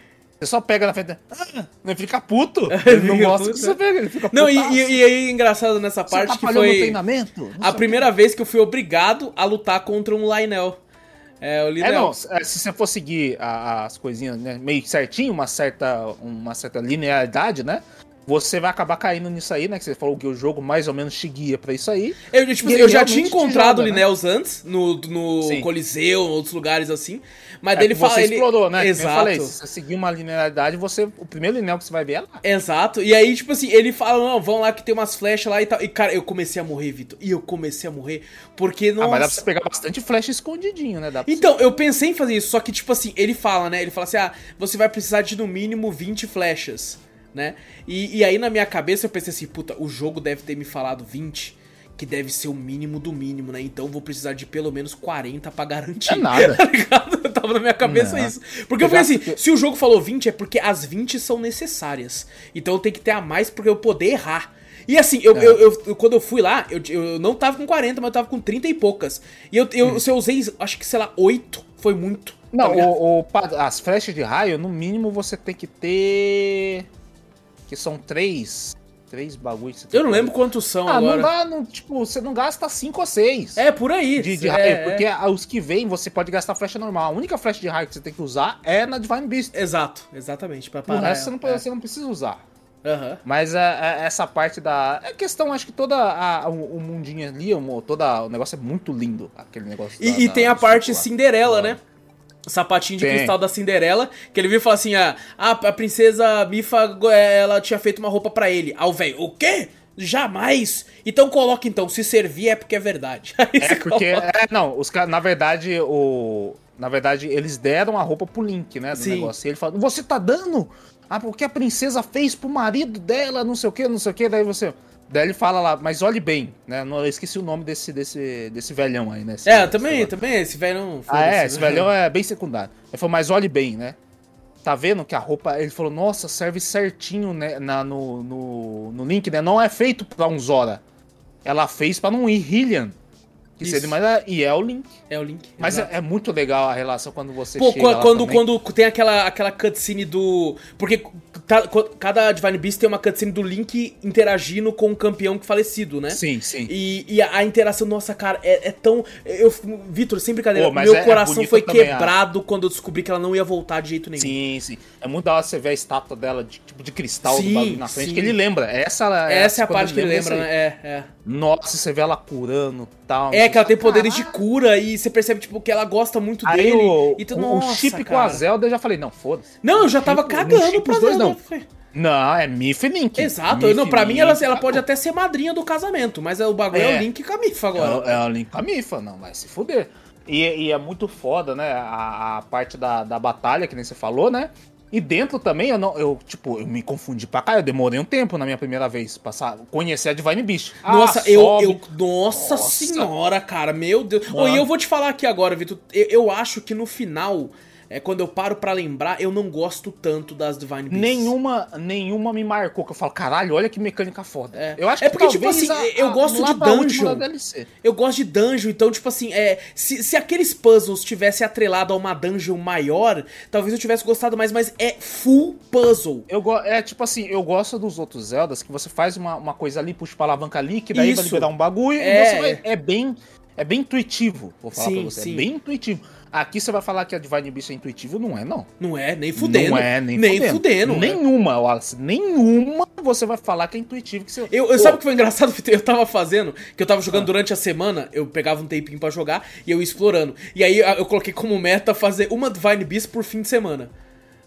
você só pega na frente. Ah, ele fica puto. Ele não gosta puto, que você é. pega. Ele fica Não, e, e, e aí, engraçado nessa Você parte que foi treinamento? Não a primeira vez que eu fui obrigado a lutar contra um Lionel. É, o É, Lionel. não, se se você for seguir as coisinhas né, meio certinho, uma certa, uma certa linearidade, né? Você vai acabar caindo nisso aí, né? Que você falou que o jogo mais ou menos te guia pra isso aí. Eu, tipo, E eu já tinha encontrado joga, né? Linels antes, no, no Sim. Coliseu, em outros lugares assim. Mas É ele fala. você ele... explorou, né? Exato. Eu falei, se você seguir uma linearidade, você, o primeiro linel que você vai ver é lá. Exato. E aí, tipo assim, ele fala, não, vão lá que tem umas flechas lá e tal. E, cara, eu comecei a morrer, Vitor. E eu comecei a morrer porque, nossa... Ah, mas dá pra você pegar bastante flash escondidinho, né? Então, eu pensei em fazer isso, só que, tipo assim, ele fala, né? Ele fala assim, ah, você vai precisar de no mínimo 20 flechas, né? E, e aí na minha cabeça eu pensei assim, puta, o jogo deve ter me falado 20, que deve ser o mínimo do mínimo, né? Então eu vou precisar de pelo menos 40 pra garantir. É nada. tá ligado? Eu tava na minha cabeça Não. isso. Porque eu Eu falei já assim, fiquei- se o jogo falou 20 é porque as 20 são necessárias. Então eu tenho que ter a mais pra eu poder errar. E assim, eu, É. eu, eu- quando eu fui lá, eu, eu não tava com 40, mas eu tava com 30 e poucas. E eu, eu, se eu usei, acho que, sei lá, 8, foi muito. tá Hum. Não, ligado? o, o as flechas de raio, no mínimo você tem que ter. Que são três. Três bagulhos. que você tem Eu não lembro quantos são Ah, agora. não dá, não, tipo, você não gasta cinco ou seis. É, por aí. De, de é, raio, é. porque os que vêm você pode gastar flecha normal. A única flecha de raio que você tem que usar é na Divine Beast. Exato, exatamente. Pra O parar resto você não, ela, você não precisa usar. é. Aham. Mas é, é, essa parte da. É questão, acho que toda a, o, o mundinho ali, o, toda, o negócio é muito lindo. Aquele negócio. E, da- e da- tem a do parte lá. Cinderela, né? Sapatinho de Tem. cristal da Cinderela, que ele viu e falou assim: ah, a, princesa Mifa, eh, ela tinha feito uma roupa pra ele. Aí o velho, o quê? Jamais! Então coloca então, se servir é porque é verdade. Aí É porque. É, não, os caras, na verdade, o. Na verdade, eles deram a roupa pro Link, né? Do Sim. negócio. E ele fala, você tá dando? Ah, porque a princesa fez pro marido dela, não sei o que, não sei o que. Daí você. Daí ele fala lá, mas olhe bem, né? Não, eu esqueci o nome desse, desse, desse velhão aí, né? Esse- É, também, também, esse velho não. Ah, é, esse velhão é bem secundário. Ele falou, mas olhe bem, né? Tá vendo que a roupa. Ele falou, nossa, serve certinho né, na, no, no, no link, né? Não é feito pra um Zora. Ela fez pra um Hylian. Que Isso. seria mais. E é o Link. É o Link. Mas é, é muito legal a relação quando você Pô, chega quando, quando tem aquela, aquela cutscene do. Porque cada Divine Beast tem uma cutscene do Link interagindo com o campeão que falecido, né? Sim, sim. E, e a, a interação, nossa, cara, é, é tão. Eu, Vitor, sem brincadeira, meu é- é coração bonita foi também a- quebrado quando eu descobri que ela não ia voltar de jeito nenhum. Sim, sim. É muito da hora você ver a estátua dela, de, tipo de cristal Sim, do bagulho na frente, sim. que ele lembra. Essa, Essa é a quando parte que ele lembra, né? É, é. Nossa, você vê ela curando e tal. É que ela tem poderes de cura e você percebe, tipo, que ela gosta muito Aí dele. o, e tu, o- o nossa, chip com cara. a Zelda, eu já falei, não, foda-se. Não, eu já tava Chip- cagando chip pra os dois, Zelda. não. Falei, Não, é Mif e Link. Exato, não, pra mim ela, ela pode até ser madrinha do casamento, mas o bagulho é, É. o Link com a Mifa É, agora. o- é o Link com a Mifa, não, vai se fuder. E, e é muito foda, né? A, a parte da, da batalha, que nem você falou, né? E dentro também, eu não. Eu, tipo, eu me confundi pra cá. Eu demorei um tempo na minha primeira vez. Passar, conhecer a Divine Beast. Ah, Nossa, eu, sobe. eu. Nossa, Nossa. senhora, cara, meu Deus. Mano. e eu vou te falar aqui agora, Vitor. Eu, eu acho que no final, é, quando eu paro pra lembrar, eu não gosto tanto das Divine Beasts. Nenhuma, nenhuma me marcou, que eu falo, caralho, olha que mecânica foda. É. Eu acho É que porque, tipo assim, eu gosto de dungeon. Eu gosto de dungeon, então, tipo assim, é, se, se aqueles puzzles tivessem atrelado a uma dungeon maior, talvez eu tivesse gostado mais, mas é full puzzle. Eu é tipo assim, eu gosto dos outros Zeldas que você faz uma, uma coisa ali, puxa pra alavanca ali, que daí Isso. vai liberar um bagulho É. e você vai. É bem. É bem intuitivo, vou falar Sim, pra você. sim. É bem intuitivo. Aqui você vai falar que a Divine Beast é intuitivo? Não é, não. Não é, nem fudendo. Não é, nem, nem fudendo. fudendo. Nenhuma, Wallace. Nenhuma você vai falar que é intuitivo. Que você... Eu, eu sabe o que foi engraçado? Eu tava fazendo, que eu tava jogando durante a semana, eu pegava um tempinho pra jogar e eu ia explorando. E aí eu coloquei como meta fazer uma Divine Beast por fim de semana.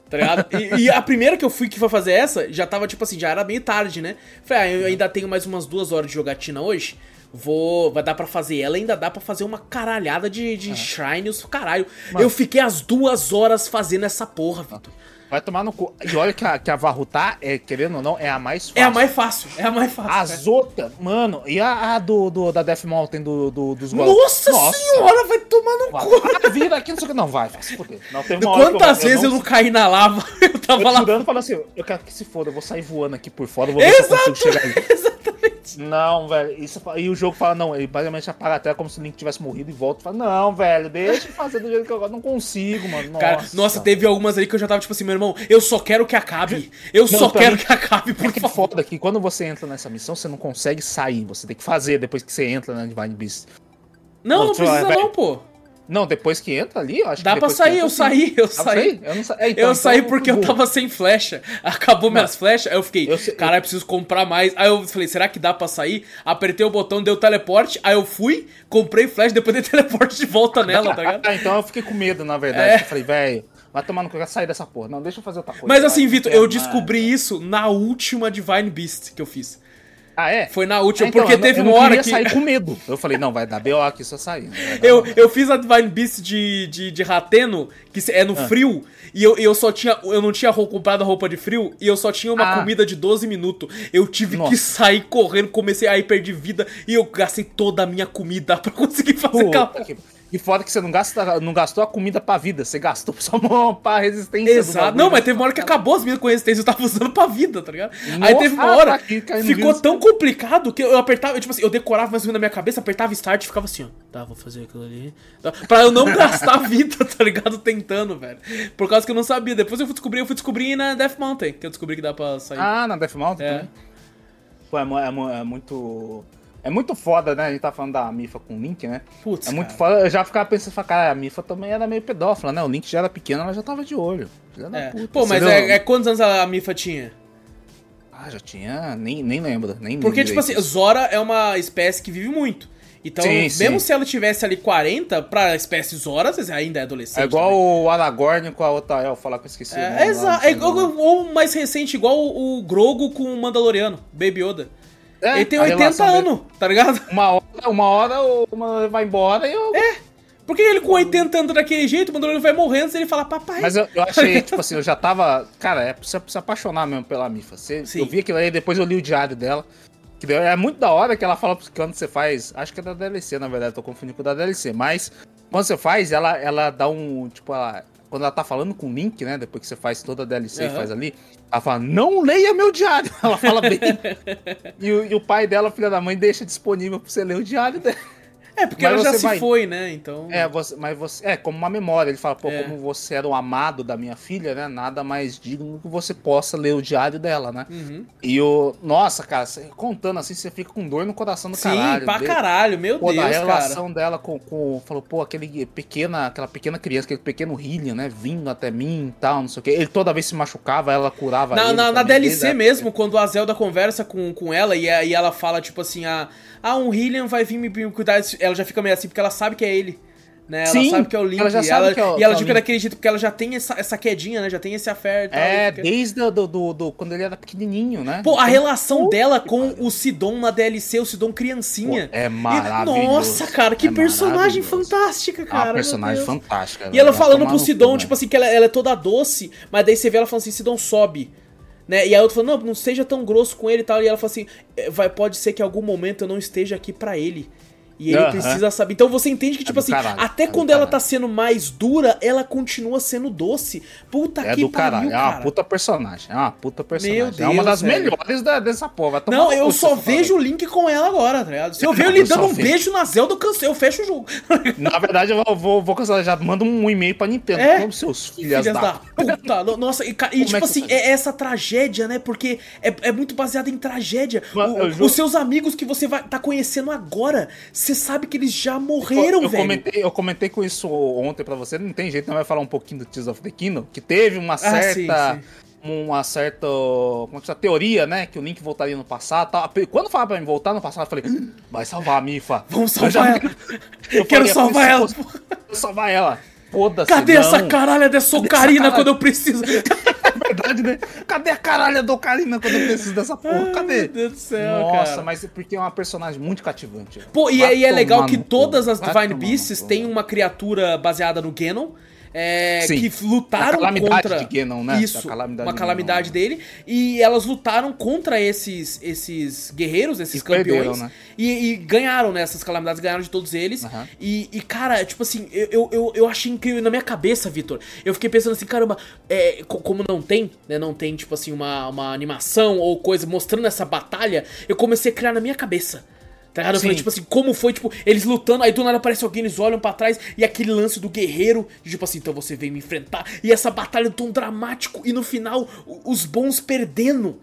Tá ligado? E, e a primeira que eu fui que foi fazer essa, já tava tipo assim, já era meio tarde, né? Falei, ah, eu ainda tenho mais umas duas horas de jogatina hoje. Vou. Vai dar pra fazer ela, ainda dá pra fazer uma caralhada de, de shrines, caralho. Eu fiquei as duas horas fazendo essa porra, Vitor. Vai tomar no cu. E olha que a, que a Varrutá, é, querendo ou não, é a mais fácil. É a mais fácil, é a mais fácil. As outras, mano, e a, a do, do- da Death Mountain do, do- dos golems? Nossa, senhora, vai tomar no cu. Ah, vira aqui, não sei o que. Não, vai, vai se fuder. Não, teve uma Quantas vezes eu não caí na lava? Eu tava Eu lá. tirando falando assim, eu quero que se foda, eu vou sair voando aqui por fora, eu vou ver se eu consigo chegar ali. Exatamente. Não, velho, isso, e o jogo fala, não, ele basicamente apaga a tela como se o Link tivesse morrido e volta fala, não, velho, deixa eu fazer do jeito que eu gosto, não consigo, mano, nossa. Cara, nossa, teve algumas ali que eu já tava tipo assim, meu irmão, eu só quero que acabe. Eu só pra quero mim- que acabe, por É que favor. foda que quando você entra nessa missão, você não consegue sair, você tem que fazer depois que você entra na Divine Beast. Não, não Não, precisa velho. não, pô. Não, depois que entra ali, eu acho Dá que pra depois que sair, entra, eu saí, eu Dá pra saí. Eu não sa... é, então, eu saí então, porque eu tava sem flecha. Acabou minhas flechas. Aí eu fiquei, Eu sei- caralho, preciso comprar mais. Aí eu falei, será que dá pra sair? Apertei o botão, deu teleporte. Aí eu fui, comprei flecha, depois dei teleporte de volta nela, tá ligado? Ah, então eu fiquei com medo, na verdade. É. Eu falei, velho, vai tomar no cu, sair dessa porra. Não, deixa eu fazer outra coisa. Mas assim, Vitor, eu descobri isso na última Divine Beast que eu fiz. Ah, é? Foi na última, Ah, então, porque eu teve eu uma hora que. sair com medo. Eu falei, não, vai dar BO aqui eu sair. dar Eu, eu fiz a Divine Beast de, de, de Rateno, que é no Ah. frio, e eu, eu só tinha. Eu não tinha comprado a roupa de frio e eu só tinha uma Ah. comida de 12 minutos. Eu tive que Nossa. sair correndo, comecei a ir perder vida e eu gastei toda a minha comida pra conseguir fazer. Puta que... E foda que você não, gasta, não gastou a comida pra vida, você gastou só pra resistência. Exato. Não, né? mas teve uma hora que acabou as minhas com resistência, eu tava usando pra vida, tá ligado? Aí Nossa, teve uma hora, tá aqui, ficou tão complicado que eu apertava, eu, tipo assim, eu decorava mais ou menos na minha cabeça, apertava start e ficava assim, ó. Tá, vou fazer aquilo ali. Tá, Pra eu não gastar vida, tá ligado? Tentando, velho. Por causa que eu não sabia. Depois eu fui descobrir, eu fui descobrir na Death Mountain, que eu descobri que dá pra sair. Ah, na Death Mountain É. também? Pô, é, é é muito... É muito foda, né? A gente tá falando da Mifa com o Link, né? Putz, É muito cara. foda. Eu já ficava pensando, cara, a Mifa também era meio pedófila, né? O Link já era pequeno, ela já tava de olho. É. puta, Pô, mas é, é quantos anos a Mifa tinha? Ah, já tinha... Nem, nem lembro. Nem Porque, lembro tipo assim. Zora é uma espécie que vive muito. Então, Sim, sim. mesmo se ela tivesse ali 40, pra espécie Zora, às vezes ainda é adolescente. É igual também. o Aragorn com a outra elfa lá que eu esqueci. É, exato. É igual, ou mais recente, igual o, o Grogo com o Mandaloriano, Baby Yoda. É, Ele tem a 80 relação dele. anos, tá ligado? Uma hora, uma hora o- uma vai embora e eu. É. Por que ele com 80 anos daquele jeito, o Mandaloriano vai morrendo, ele fala, papai. Mas eu, eu achei, tipo assim, eu já tava. Cara, é pra se apaixonar mesmo pela Mifa. Você, eu vi aquilo aí, depois eu li o diário dela. Que é muito da hora que ela fala que quando você faz. Acho que é da DLC, na verdade, tô confundindo com da DLC. Mas quando você faz, ela, ela dá um. Tipo, ela, quando ela tá falando com o Link, né? Depois que você faz toda a DLC uhum. e faz ali, ela fala, não leia meu diário. Ela fala bem. e, o, e, o, pai dela, filha da mãe, deixa disponível pra você ler o diário dela. É, porque mas ela já se vai... foi, né? Então. É, você, mas você. É, como uma memória. Ele fala, pô, é. como você era o amado da minha filha, né? Nada mais digno que você possa ler o diário dela, né? Uhum. E o. Nossa, cara, você, contando assim, você fica com dor no coração do Sim, caralho. Sim, pra de... caralho, meu pô, Deus. A relação cara. dela com, com. Falou, pô, aquele pequena, aquela pequena criança, aquele pequeno Hillian, né? Vindo até mim e tal, não sei o quê. Ele toda vez se machucava, ela curava na, ele. Na, na DLC desde mesmo, quando a Zelda conversa com, com ela e, e ela fala, tipo assim, a. Ah, um Hillian vai vir me cuidar. Ela já fica meio assim, porque ela sabe que é ele. Né? Ela Sim, sabe que é o Link. Ela já e sabe ela, que é o, e ela é fica daquele jeito, porque ela já tem essa, essa quedinha, né? Já tem esse affair. Tal, é, desde do, do, do, quando ele era pequenininho, né? Pô, a relação dela com o Sidon na DLC, o Sidon criancinha. Pô, é maravilhoso. E, nossa, cara, que é personagem fantástica, cara. É uma personagem fantástica. E ela falando pro Sidon, tipo assim, que ela, ela é toda doce, mas daí você vê ela falando assim, Sidon sobe. Né? E a outra falou, não, não seja tão grosso com ele e tal. E ela falou assim, é, vai, pode ser que em algum momento eu não esteja aqui para ele. E ele uh -huh. precisa saber. Então você entende que, é tipo é assim, caralho, até é quando ela tá sendo mais dura, ela continua sendo doce. Puta é que do pariu, caralho. É uma puta personagem. É uma puta personagem. Meu Deus, é uma das melhores da, dessa porra. Não, eu só vejo o Link com ela agora, tá ligado? Se eu ver ele dando um beijo na Zelda, eu cancelo, eu fecho o jogo. Na verdade, eu vou, vou, cancelar. Já manda um e-mail pra Nintendo. É? Como seus filhos da... da puta. Nossa, e, e tipo assim, é essa tragédia, né? Porque é, é muito baseado em tragédia. O, os seus amigos que você vai tá conhecendo agora, você sabe que eles já morreram, eu, velho. Comentei, eu comentei com isso ontem pra você, não tem jeito, não vai falar um pouquinho do Tears of the Kingdom, que teve uma certa... Ah, sim, sim uma certa como é que teoria, né? Que o Link voltaria no passado. Tá? Quando falava pra mim voltar no passado, eu falei, hum, vai salvar a Mifa. Vamos salvar já... ela. Eu, eu quero salvar ela. Vou salvar ela. Foda-se. Cadê não. essa caralha dessa ocarina quando eu preciso? é verdade, né? Cadê a caralha do ocarina quando eu preciso dessa porra? Cadê? Meu Deus do céu, Nossa, cara. mas é porque é uma personagem muito cativante. Pô, e, é, e é legal que todas as Divine Beasts têm uma criatura baseada no Ganon. É, que lutaram contra de Ganon, né? isso, calamidade uma calamidade Ganon, dele e elas lutaram contra esses esses guerreiros, esses e campeões perderam, né? e, e, ganharam nessas né, calamidades, ganharam de todos eles uhum. e, e, cara, tipo assim, eu, eu, eu achei incrível na minha cabeça, Vitor. Eu fiquei pensando assim, caramba, é, como não tem, né? Não tem tipo assim uma, uma animação ou coisa mostrando essa batalha, eu comecei a criar na minha cabeça. Tá ligado? Eu falei, tipo assim, como foi, tipo, eles lutando, aí do nada aparece alguém, eles olham para trás, e aquele lance do guerreiro, de, tipo assim, então você vem me enfrentar, e essa batalha tão dramático, e no final, os bons perdendo.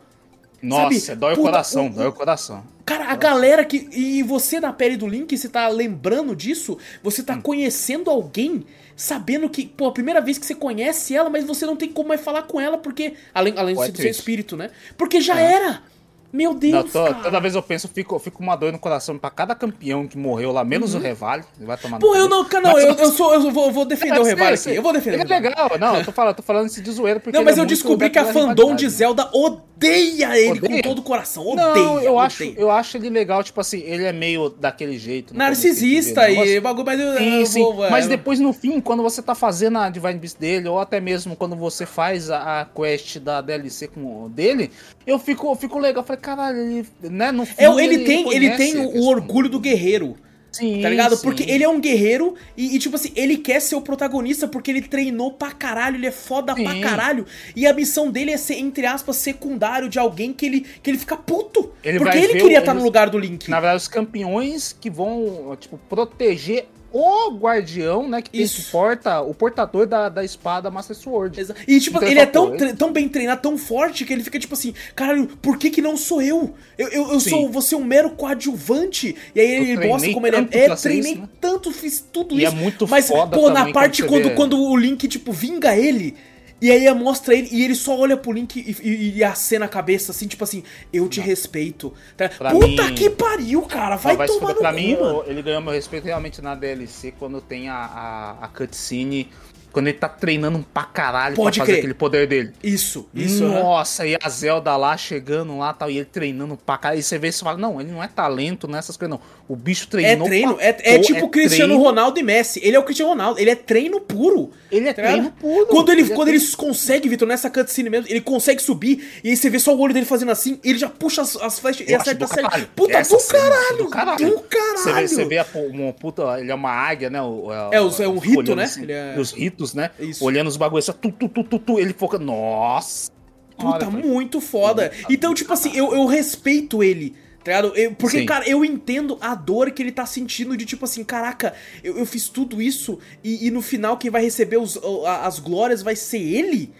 Nossa, sabe? dói Puta, o coração, o, dói o coração. Cara, a galera que. E você na pele do Link, você tá lembrando disso? Você tá hum. conhecendo alguém, sabendo que, pô, a primeira vez que você conhece ela, mas você não tem como mais falar com ela, porque. Além, além de ser do seu espírito, né? Porque já é. era. Meu Deus, não, tô, Toda vez eu penso, eu fico, fico uma dor no coração pra cada campeão que morreu lá, menos uhum. o Revale. Vai tomar Pô, eu não, não, eu, eu, sou, eu vou, vou defender é, o Revale aqui. Eu vou defender. Ele é legal, não, eu tô falando, tô falando isso de zoeira porque. Não, mas é eu descobri que a fandom de Zelda odeia ele odeia? com todo o coração. Odeia. Não, eu, odeia. Acho, eu acho ele legal, tipo assim, ele é meio daquele jeito. Narcisista e bagulho, mas eu, sim, sim. Vou, mas depois no fim, quando você tá fazendo a Divine Beast dele, ou até mesmo quando você faz a, a quest da DLC com dele, eu fico, eu fico legal. Eu falei, caralho, ele né, no é, ele, ele, tem, ele tem o orgulho do guerreiro. Sim, tá ligado? Sim. Porque ele é um guerreiro e, e, tipo assim, ele quer ser o protagonista porque ele treinou pra caralho, ele é foda sim. pra caralho. E a missão dele é ser, entre aspas, secundário de alguém que ele, que ele fica puto. Ele porque ele queria estar tá no lugar do Link. Na verdade, os campeões que vão, tipo, proteger o guardião, né? Que Isso. porta, o portador da, da espada Master Sword. E, tipo, então, ele é tão, tão bem treinado, tão forte, que ele fica tipo assim, caralho, por que que não sou eu? Eu, eu, eu sou, você um mero coadjuvante. E aí ele mostra como ele é. É, treinei isso, né? tanto, fiz tudo e é isso. É muito mas, pô, na parte quando, quando, quando o Link, tipo, vinga ele. E aí mostra ele e ele só olha pro Link e, e, e acena a cabeça assim, tipo assim, eu te não. respeito. Tá? Puta mim... que pariu, cara, vai, vai tomar no Pra mim, mano. ele ganhou meu respeito realmente na DLC quando tem a, a, a cutscene quando ele tá treinando pra caralho Pode pra fazer aquele poder dele. Isso, isso. Nossa, e a Zelda lá chegando lá tal, e ele treinando pra caralho. E você vê e você fala, não, ele não é talento nessas coisas, não. O bicho É treinou. treino, pra é, é pô- tipo Cristiano treino. Ronaldo e Messi. Ele é o Cristiano Ronaldo, ele é treino puro. Ele é tá ligado? treino puro. Quando ele, Ele é quando treino- ele consegue, Vitor, nessa cutscene mesmo, ele consegue subir e aí você vê só o olho dele fazendo assim, ele já puxa as, as flechas e Eu acerta a série. caralho. Puta Essa do cena caralho, do caralho. do caralho. Você vê, você vê a, uma puta. Ele é uma águia, né? O, É, o- é um rito, né? assim, é- Os ritos, né? Isso. Olhando os bagulhos, assim, tu, tu, tu, tu, tu, ele foca. Nossa! Puta, Olha, muito foda. Então, tipo assim, eu, eu respeito ele. Tá ligado? Eu- porque, Sim. cara, eu entendo a dor que ele tá sentindo de tipo assim, caraca, eu, eu fiz tudo isso e, e no final quem vai receber os- as glórias vai ser ele.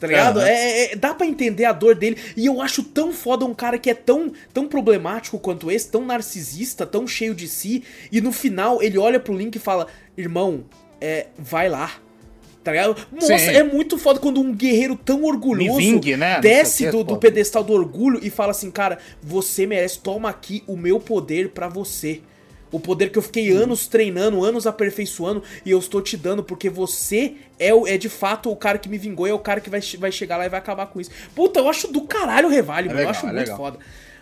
Tá ligado? Aham. É, é- dá pra entender a dor dele. E eu acho tão foda um cara que é tão, tão problemático quanto esse, tão narcisista, tão cheio de si. E no final ele olha pro Link e fala: Irmão, é, vai lá. Tá ligado? Nossa, Sim. é muito foda quando um guerreiro tão orgulhoso vingue, né? Desce do, do pedestal do orgulho e fala assim, cara, você merece, toma aqui o meu poder pra você. O poder que eu fiquei anos treinando, anos aperfeiçoando, e eu estou te dando, porque você é, o- é de fato o cara que me vingou, é o cara que vai, vai chegar lá e vai acabar com isso. Puta, eu acho do caralho o Revale, mano. eu legal, acho é muito legal. foda.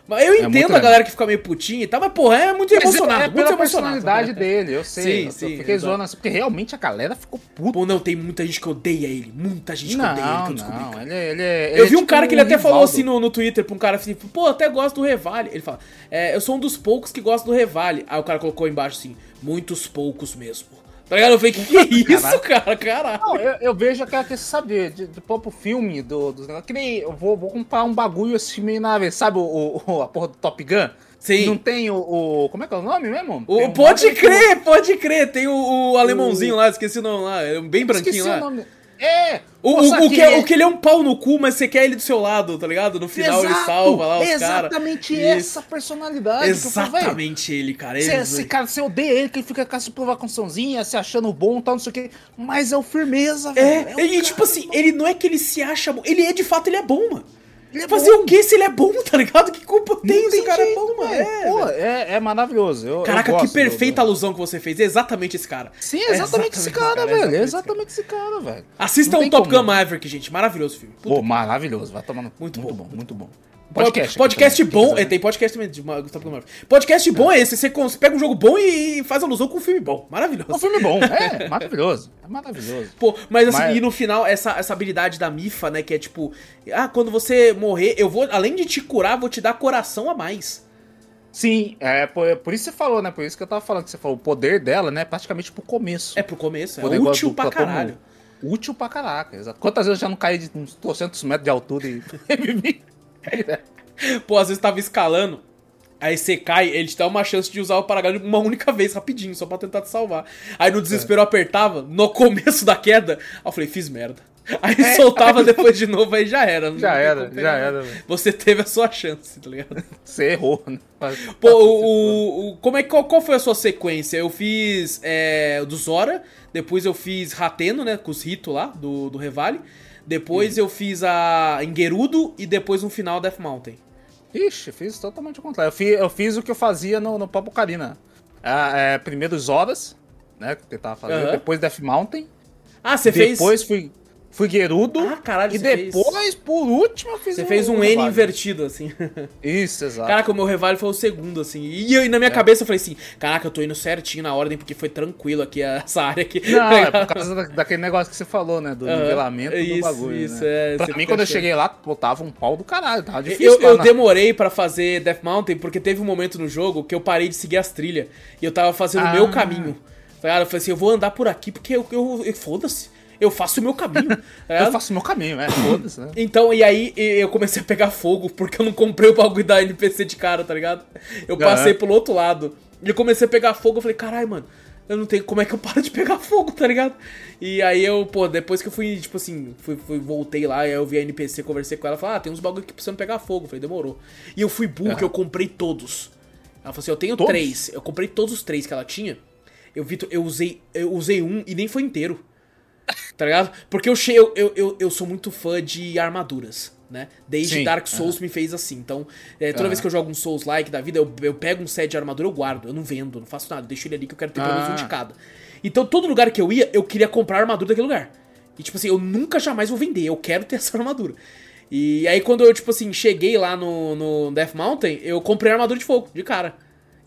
Mas eu entendo muito a galera que fica meio putinha e tal, mas porra, é muito Mas emocionado, é, é muito pela emocionado. personalidade dele, eu sei. Sim, eu sim, fiquei exato. zoando assim, porque realmente a galera ficou puta. Pô, não, tem muita gente que odeia ele. Muita gente que odeia ele, que eu Não, descobri. não, ele, é- ele é- ele Eu é vi um tipo cara que ele até falou Rivaldo. assim no, no Twitter pra um cara assim, pô, até gosto do Revale. Ele fala, é, eu sou um dos poucos que gosta do Revale. Aí o cara colocou embaixo assim, muitos poucos mesmo. Tá ligado? Eu falei, que que é isso, cara? Caralho. Não, eu, eu vejo aquela que saber, de, de próprio filme do, dos negócios. Que nem eu vou, vou comprar um bagulho assim meio na vez, sabe o, o- a porra do Top Gun? Sim. Não tem o, o- Como é que é o nome mesmo? O- um pode nome que- crer, pode crer. Tem o, o alemãozinho lá, esqueci o nome lá, é bem branquinho Esqueci lá. o nome. É! O, o- o que é, o que ele é um pau no cu, mas você quer ele do seu lado, tá ligado? No final ele Exato, salva lá os caras. Exatamente essa personalidade. que Exatamente ele, cara. Você, Ele- esse cara, você odeia ele, que ele fica com essa provocaçãozinha, se achando bom e tal, não sei o quê. Mas é o firmeza, velho. É, e cara tipo assim, ele não é que ele se acha bom, ele é de fato, ele é bom, mano. É Fazer bom. o que se ele é bom, tá ligado? Que culpa tem se o cara é jeito, bom, mano? velho. É, Pô, velho. é, é maravilhoso. Eu- eu Caraca, que gosto do- perfeita do- alusão que você fez. É exatamente esse cara. Sim, É exatamente esse cara, cara, velho. é É exatamente esse exatamente esse cara, velho. Assista o tem Top como. Gun Maverick, gente. Maravilhoso filme. Puta Pô, maravilhoso. Vai tomar no... Muito muito, bom, bom, muito bom. Podcast, podcast bom. É, tem podcast também de Gun Maverick. Podcast bom é esse. Você pega um jogo bom e faz alusão com um filme bom. É um Maravilhoso. filme bom, é maravilhoso. É maravilhoso. Pô, mas assim, Mas- e no final, essa, essa habilidade da Mifa, né? Que é tipo, ah, quando você morrer, eu vou, além de te curar, vou te dar coração a mais. Sim, é por, por isso você falou, né? Por isso que eu tava falando que você falou, o poder dela, né? Praticamente pro começo. É pro começo, é O útil do pra caralho. Útil pra caraca, exato. Quantas vezes eu já não caí de uns 200 metros de altura e Pô, às vezes tava escalando, aí você cai, ele te dá uma chance de usar o paraglide uma única vez, rapidinho, só pra tentar te salvar. Aí no desespero eu apertava, no começo da queda, aí eu falei, fiz merda. Aí soltava depois de novo, aí já era. Já era, já era. Você teve a sua chance, tá ligado? Você errou, né? Mas- Pô, o, o- como é, qual, qual foi a sua sequência? Eu fiz é, do Zora, depois eu fiz Rateno, né, com os Rito lá, do, do Revale. Depois eu fiz a Engerudo e depois um final Death Mountain. Ixi, fiz totalmente o contrário. Eu fiz, eu fiz o que eu fazia no, no Papo Carina. Ah, é, primeiro os Horas, né? Que eu tava fazendo. Depois Death Mountain. Ah, você fez... depois fui, fui Gerudo. Ah, caralho, E você fez- depois, por último, eu fiz Você o- fez um N invertido, assim. Isso, exato. Caraca, o meu Revale foi o segundo, assim. E eu, e na minha cabeça eu falei assim, caraca, eu tô indo certinho na ordem, porque foi tranquilo aqui essa área aqui. Não, é por causa da- daquele negócio que você falou, né? Do nivelamento Isso, do bagulho. isso, né? é, Pra mim, quando eu achando. cheguei lá, botava um pau do caralho. Tava difícil. Eu, eu na- demorei pra fazer Death Mountain porque teve um momento no jogo que eu parei de seguir as trilhas. E eu tava fazendo o Ah. meu caminho. Tá ligado? Eu falei assim, eu vou andar por aqui porque eu, eu, eu- foda-se. Eu faço o meu caminho. tá Eu faço meu caminho, é. Foda-se, né? Então, e aí eu comecei a pegar fogo porque eu não comprei o bagulho da NPC de cara, tá ligado? Eu passei Aham. pelo outro lado. E eu comecei a pegar fogo, eu falei, caralho, mano, eu não tenho como é que eu paro de pegar fogo, tá ligado? E aí eu, pô, depois que eu fui, tipo assim, fui, fui- voltei lá, aí eu vi a NPC, conversei com ela, falei, ah, tem uns bagulho que precisam pegar fogo. Eu falei, demorou. E eu fui burro, que eu comprei todos. Ela falou assim, eu tenho Todos? três. Eu comprei todos os três que ela tinha. Eu, Vitor, eu usei, eu usei um e nem foi inteiro. Tá ligado? Porque eu, eu, eu, eu, sou muito fã de armaduras, né? Desde Sim, Dark Souls me fez assim. Então, é, toda Aham. vez que eu jogo um Souls-like da vida, eu, eu pego um set de armadura, eu guardo. Eu não vendo, não faço nada. Deixo ele ali que eu quero ter pelo menos um Ah. de cada. Então, todo lugar que eu ia, eu queria comprar a armadura daquele lugar. E, tipo assim, eu nunca jamais vou vender. Eu quero ter essa armadura. E aí, quando eu, tipo assim, cheguei lá no, no Death Mountain, eu comprei a armadura de fogo, de cara.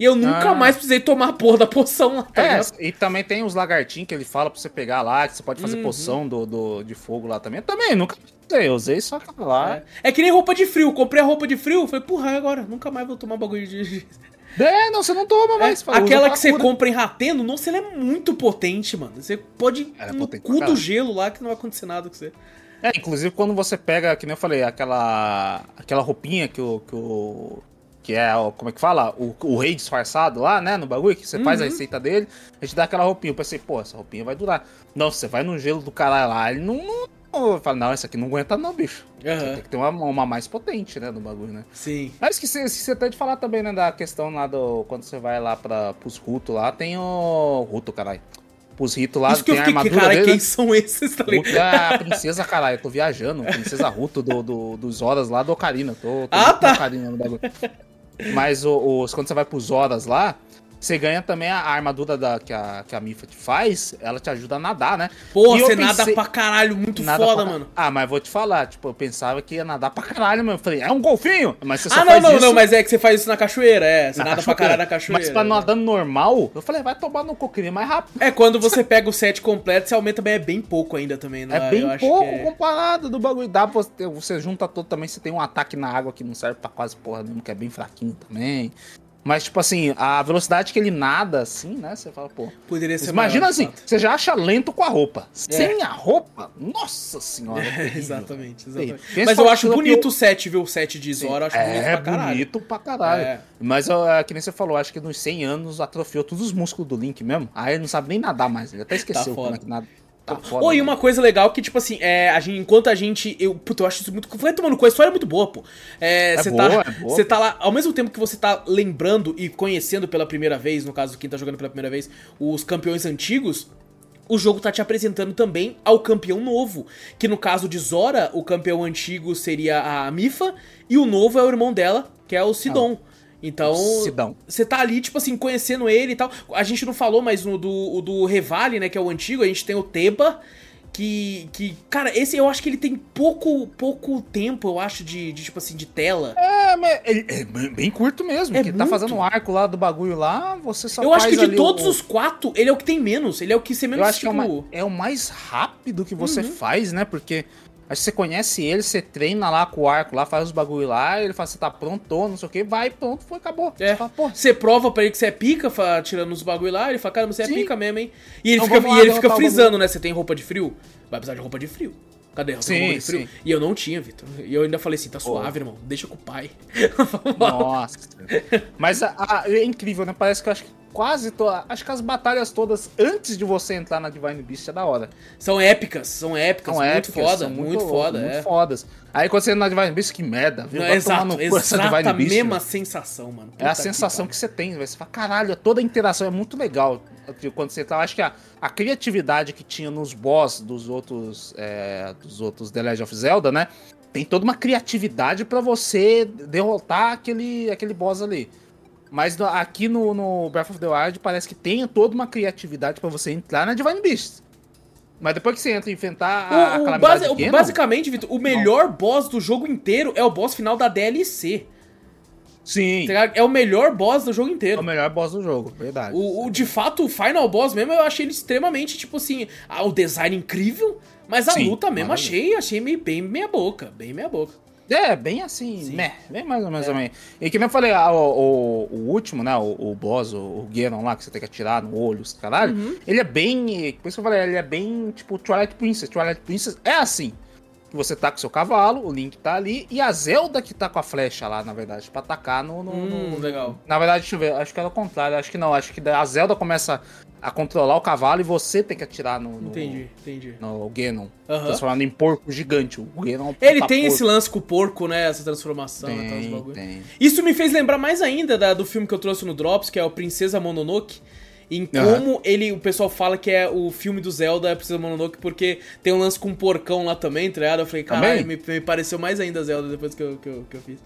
E eu nunca Ah. mais precisei tomar a porra da poção lá, tá É, ligado? e também tem os lagartinhos que ele fala pra você pegar lá, que você pode fazer Uhum. poção do, do- de fogo lá também. Eu também, nunca usei, eu usei só aquela lá. É. É que nem roupa de frio. Comprei a roupa de frio, falei, porra, agora? Nunca mais vou tomar bagulho de. É, não, você não toma É, mais. fala, usa aquela que você compra em Rateno, nossa, ela é muito potente, mano. Você pode Ela é no cu do gelo lá que não vai acontecer nada com você. É, inclusive quando você pega, que nem eu falei, aquela aquela roupinha que o que, o, que é, o- como é que fala? O, o rei disfarçado lá, né, no bagulho, que você faz a Uhum. receita dele, a gente dá aquela roupinha. Eu pensei, pô, essa roupinha vai durar. Não, você vai no gelo do caralho lá, ele não... não eu falo, não, essa aqui não aguenta não, bicho. Aham. Tem que ter uma, uma mais potente, né, no bagulho, né? Sim. Mas esqueci, esqueci até de falar também, né, da questão lá do... Quando você vai lá pra, pros Ruto lá, tem o... Ruto, caralho. Pros Rito lá, Isso que eu tem a armadura cara, dele, quem né? são esses, tá ligado? é a princesa, caralho. Eu tô viajando. Princesa Ruto do, do- dos Horas lá do Ocarina. Tô, tô Ah, tá. Ocarina no bagulho. Mas o- os, quando você vai pros Horas lá, você ganha também a, armadura da, que, a, que a Mifa te faz. Ela te ajuda a nadar, né? Pô, você nada pensei- pra caralho, muito Nada foda, pra- mano. Ah, mas vou te falar, tipo, eu pensava que ia nadar pra caralho, mano. Eu falei, é um golfinho? Mas você só Ah, não, não, isso não, mas é que você faz isso na cachoeira, é. Você na nada pra cachoeira. caralho na cachoeira. Mas pra né? nadando normal, eu falei, vai tomar no coquinho mais rápido. É, quando você pega o set completo, você aumenta bem, é bem pouco ainda também, não É bem pouco é- comparado do bagulho. Dá pra você, você junta todo também, você tem um ataque na água que não serve pra quase porra nenhuma, que é bem fraquinho também. Mas, tipo assim, a velocidade que ele nada, assim, né? Você fala, pô. Poderia ser Imagina maior, assim, você já acha lento com a roupa. Sem a roupa, nossa senhora. é É, exatamente, exatamente. Mas eu acho bonito eu- o set, viu? O set de Zora, eu acho bonito É pra caralho. bonito pra caralho. É. Mas, ó, que nem você falou, acho que nos 100 anos atrofiou todos os músculos do Link mesmo. Aí ele não sabe nem nadar mais. Ele até esqueceu foda. como é que nada. Tá foda. Oi, né? uma coisa legal que, tipo assim, é, a gente, enquanto a gente. Eu, puta, eu acho isso muito. Vai tomando com a história é muito boa, pô. É, É você boa, tá, é boa, Você tá lá, ao mesmo tempo que você tá lembrando e conhecendo pela primeira vez, no caso, quem tá jogando pela primeira vez, os campeões antigos. O jogo tá te apresentando também ao campeão novo. Que no caso de Zora, o campeão antigo seria a Mifa. E o novo é o irmão dela, que é o Sidon. Então, você tá ali, tipo assim, conhecendo ele e tal. A gente não falou, mas no do, do Revali, né, que é o antigo, a gente tem o Teba, que, que, cara, esse eu acho que ele tem pouco, pouco tempo, eu acho, de, de tipo assim, de tela. É, mas ele é bem curto mesmo. É tá fazendo um arco lá do bagulho lá, você só eu acho que de todos o- os quatro, ele é o que tem menos. Ele é o que você menos, Eu acho que é o, tipo... mais, é o mais rápido que você Uhum. faz, né? Porque acho que você conhece ele, você treina lá com o arco lá, faz os bagulho lá, ele fala, você tá pronto, não sei o que, vai, pronto, foi, acabou. É. Você fala, Você prova pra ele que você é pica, fa- tirando os bagulho lá, ele fala, cara, você é Sim. pica mesmo, hein? E ele Então fica, e ele fica frisando, né? Você tem roupa de frio? Vai precisar de roupa de frio. Cadê a Sim, roupa de frio? sim. E eu não tinha, Vitor. E eu ainda falei assim, tá suave, irmão. Deixa com o pai. Nossa. Mas a- a- é incrível, né? Parece que eu acho que quase to... acho que as batalhas todas antes de você entrar na Divine Beast é da hora. São épicas, são épicas, São muito épicas, foda, são muito, foda, muito é. fodas. Aí quando você entra na Divine Beast, que merda, viu? Não, Vai tomar exato, no cu essa a Divine Beast, mesma velho. sensação, mano. É a Puta sensação que que você tem, velho. Você fala, caralho, toda a interação é muito legal. Quando você tá, acho que a, a criatividade que tinha nos boss dos outros, é, dos outros The Legend of Zelda, né? Tem toda uma criatividade pra você derrotar aquele, aquele boss ali. Mas aqui no, no Breath of the Wild parece que tem toda uma criatividade pra você entrar na Divine Beast. Mas depois que você entra e enfrentar a, a. O- o calamidade base- Ganon, basicamente, Vitor, o melhor boss do jogo inteiro é o boss final da DLC. sim, tá? É o melhor boss do jogo é inteiro. o melhor boss do jogo, verdade. O, o- de fato, o final boss mesmo, eu achei ele extremamente, tipo assim, ah, o design incrível, mas a Sim, luta mesmo maravilha. achei, achei meio, bem meia boca, bem meia boca. É, bem assim, Sim. né? Bem mais ou menos também. E que nem eu falei, ah, o, o, o último, né? O, o boss, o, o lá, que você tem que atirar no olho, os caralho. Uhum. Ele é bem. Por isso que eu falei, ele é bem tipo Twilight Princess. Twilight Princess é assim. Você tá com seu cavalo, o Link tá ali, e a Zelda que tá com a flecha lá, na verdade, pra atacar no. no- Hum, no- legal. Na verdade, deixa eu ver, acho que era o contrário, acho que não, acho que a Zelda começa a controlar o cavalo e você tem que atirar no. no Entendi, entendi. No Ganon. Aham. Transformando em porco gigante. O Ganon é Ele tem porco. esse lance com o porco, né? Essa transformação e Tem, bagulho. tem. Isso me fez lembrar mais ainda da- do filme que eu trouxe no Drops, que é o Princesa Mononoke. Em como ele, o pessoal fala que é o filme do Zelda, é Princesa Mononoke, porque tem um lance com um porcão lá também, tá ligado? Eu falei, caralho, me, me pareceu mais ainda Zelda depois que eu, que eu, que eu fiz.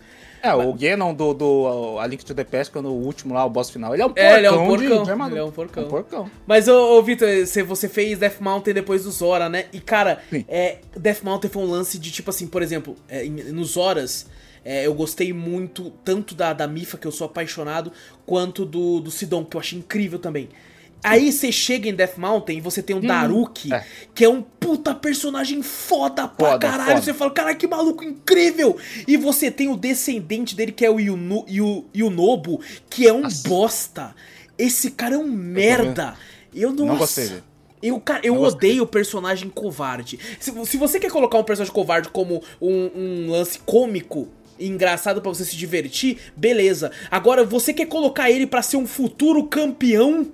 É, o Ganon do, do A Link to the Past, quando o último lá, o boss final, ele é um porcão. É, ele é um de- porcão, de armadura. ele é um porcão. Um porcão. Mas, ô, ô Vitor, você, você fez Death Mountain depois do Zora, né? E, cara, Sim. é, Death Mountain foi um lance de, tipo assim, por exemplo, é, nos Zoras, É, eu gostei muito, tanto da, da Mifa, que eu sou apaixonado, quanto do, do Sidon, que eu achei incrível também. Aí você chega em Death Mountain e você tem um Daruki, é. que é um puta personagem foda pra Foda, caralho. foda. Você fala, caralho, que maluco incrível! E você tem o descendente dele, que é o Yuno, Yu, Yunobo, que é um Nossa. bosta. Esse cara é um merda. Eu não, Não gostei dele. Eu, cara, eu odeio o personagem covarde. Se, se você quer colocar um personagem covarde como um, um lance cômico e engraçado pra você se divertir, beleza. Agora, você quer colocar ele pra ser um futuro campeão?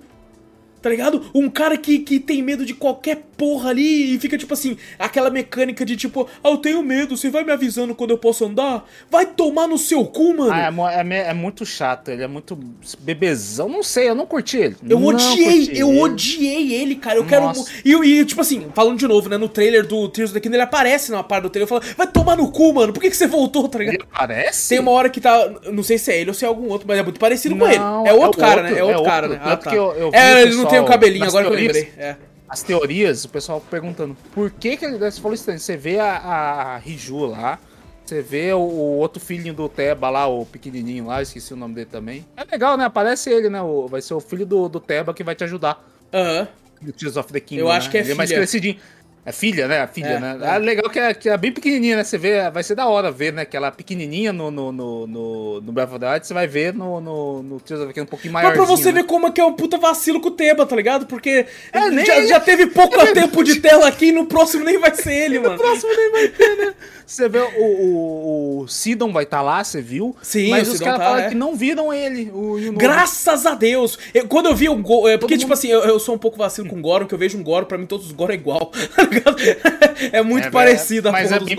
Tá ligado? Um cara que, que tem medo de qualquer porra ali e fica tipo assim, aquela mecânica de tipo, ah, eu tenho medo, você vai me avisando quando eu posso andar? Vai tomar no seu cu, mano! Ah, é, é é muito chato, ele é muito bebezão. Não sei, eu não curti ele. Eu Não odiei, eu ele. odiei ele, cara. Eu quero. Nossa. mu- E, e, tipo assim, falando de novo, né? No trailer do Tears of the Kingdom, ele aparece numa parte do trailer e fala: Vai tomar no cu, mano. Por que, que você voltou, tá ligado? Ele parece? Tem uma hora que tá. Não sei se é ele ou se é algum outro, mas é muito parecido com ele. Não, É outro é o cara, outro, né? É outro é cara, outro. né? Ah, tá. que eu- eu vi é, ele não tem o pessoal cabelinho, agora que eu teorias. lembrei. É. As teorias, o pessoal perguntando por que que ele falou isso, você vê a, a Riju lá, você vê o, o outro filhinho do Teba lá, o pequenininho lá, esqueci o nome dele também. É legal, né? Aparece ele, né? O, vai ser o filho do, do Teba que vai te ajudar. Aham. Do Tears of the Kingdom, Eu acho né? que é Ele é mais filha. crescidinho. É filha, né? A filha, É, né? é. Ah, legal que é, que é bem pequenininha, né? Você vê, vai ser da hora ver, né? Que ela é pequenininha no, no, no, no, no Breath of the Wild, você vai ver no, no, no Tears of the um pouquinho Mas maiorzinho. pra você né? ver como é que é um puta vacilo com o Teba, tá ligado? Porque É, nem- já, já teve pouco tempo de tela aqui e no próximo nem vai ser ele, mano. próximo nem vai ter, né? Você vê o, o, o Sidon vai estar lá, você viu? Sim, mas o os caras tá, falam é. que não viram ele, o Yunobo. Graças a Deus! Eu- quando eu vi o Goro. É, porque, Todo tipo mundo- assim, eu, eu sou um pouco vacilo com o Goro, que eu vejo um Goro, pra mim todos os Goro é igual. é muito É, parecido a Mas é dos bem é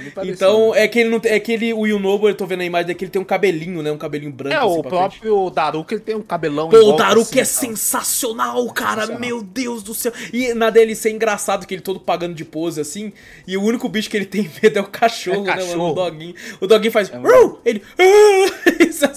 bem parecido. Então, é que ele não tem. É que ele, o Yunobo, eu tô vendo a imagem daqui, ele tem um cabelinho, né? Um cabelinho branco. É, assim o pra frente. próprio Daruka, ele tem um cabelão Pô, o é assim, tal. sensacional, cara. Sensacional. Meu Deus do céu. E na DLC é engraçado que ele todo pagando de pose assim. E o único bicho que ele tem medo é o cachorro, É né, mano? O doguinho. O doguinho faz. É "Rau!" ele. "Ah!"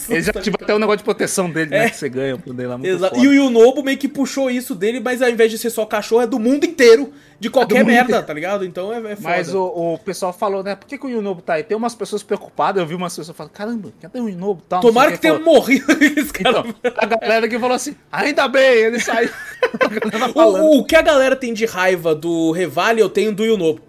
Ele já ativa até o negócio de proteção dele, É. né? Que você ganha por dele lá, muito. E o Yunobo meio que puxou isso dele, mas ao invés de ser só cachorro, é do mundo inteiro. De qualquer mundo merda, tá ligado? Então é, é foda. Mas o, o pessoal falou, né? Por que, que o Yunobo tá aí? Tem umas pessoas preocupadas, eu vi umas pessoas falando, caramba, cadê o Yunobo? Tal, Tomara que o tenha morrido esse cara. Então, a galera que falou assim, ainda bem, ele saiu. O, o que a galera tem de raiva do Revali, eu tenho do Yunobo.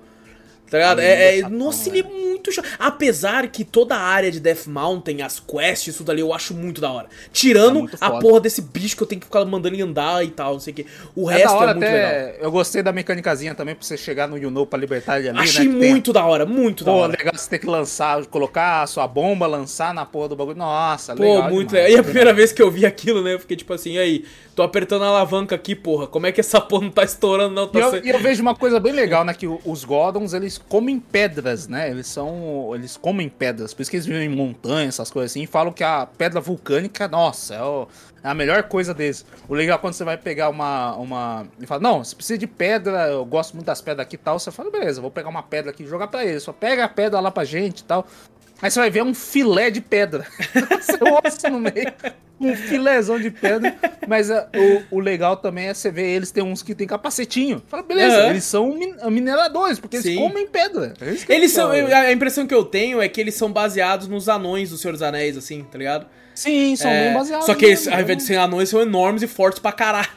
Tá ligado? É, é- nossa, ele é muito chato. Apesar que toda a área de Death Mountain, as quests, isso dali, eu acho muito da hora. Tirando É muito a porra desse bicho que eu tenho que ficar mandando ele andar e tal, não sei o que. O É resto da hora é muito legal. até. Eu gostei da mecânicazinha também pra você chegar no Yunobo pra libertar ele ali, Achei né? que tem- muito da hora, muito da Pô, hora. legal você ter que lançar, colocar a sua bomba, lançar na porra do bagulho. Nossa, Pô, legal. muito demais. legal. E a primeira vez que eu vi aquilo, né? Eu fiquei tipo assim, aí, tô apertando a alavanca aqui, porra. Como é que essa porra não tá estourando, não? E Tá eu, se- e eu vejo uma coisa bem legal, né? Que os Gordons, eles comem pedras, né? Eles são. Eles comem pedras. Por isso que eles vivem em montanhas, essas coisas assim. E falam que a pedra vulcânica, nossa, é, o- é a melhor coisa deles. O legal é quando você vai pegar uma. uma e fala, não, você precisa de pedra, eu gosto muito das pedras aqui e tal. Você fala, beleza, vou pegar uma pedra aqui e jogar pra eles. Só pega a pedra lá pra gente e tal. Aí você vai ver um filé de pedra. Seu osso no meio. Um filézão de pedra. Mas ah, o, o legal também é você ver eles, tem uns que tem capacetinho. Fala, beleza, Aham. eles são min- mineradores, porque Sim. eles comem pedra. É que Eles é são. legal. A impressão que eu tenho é que eles são baseados nos anões do Senhor dos Anéis, assim, tá ligado? Sim, são É, bem baseados. Só que eles, ao invés de né? serem anões, são enormes e fortes pra caralho.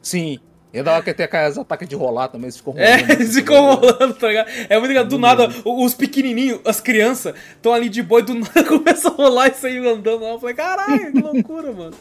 Sim. E é da hora que tem aquelas ataques de rolar também, eles ficam É, rolando. eles ficam rolando, tá ligado? É muito ligado. Do nada, os pequenininhos, as crianças, estão ali de boa e do nada começa a rolar e sair andando lá. Eu falei, caralho, que loucura, mano.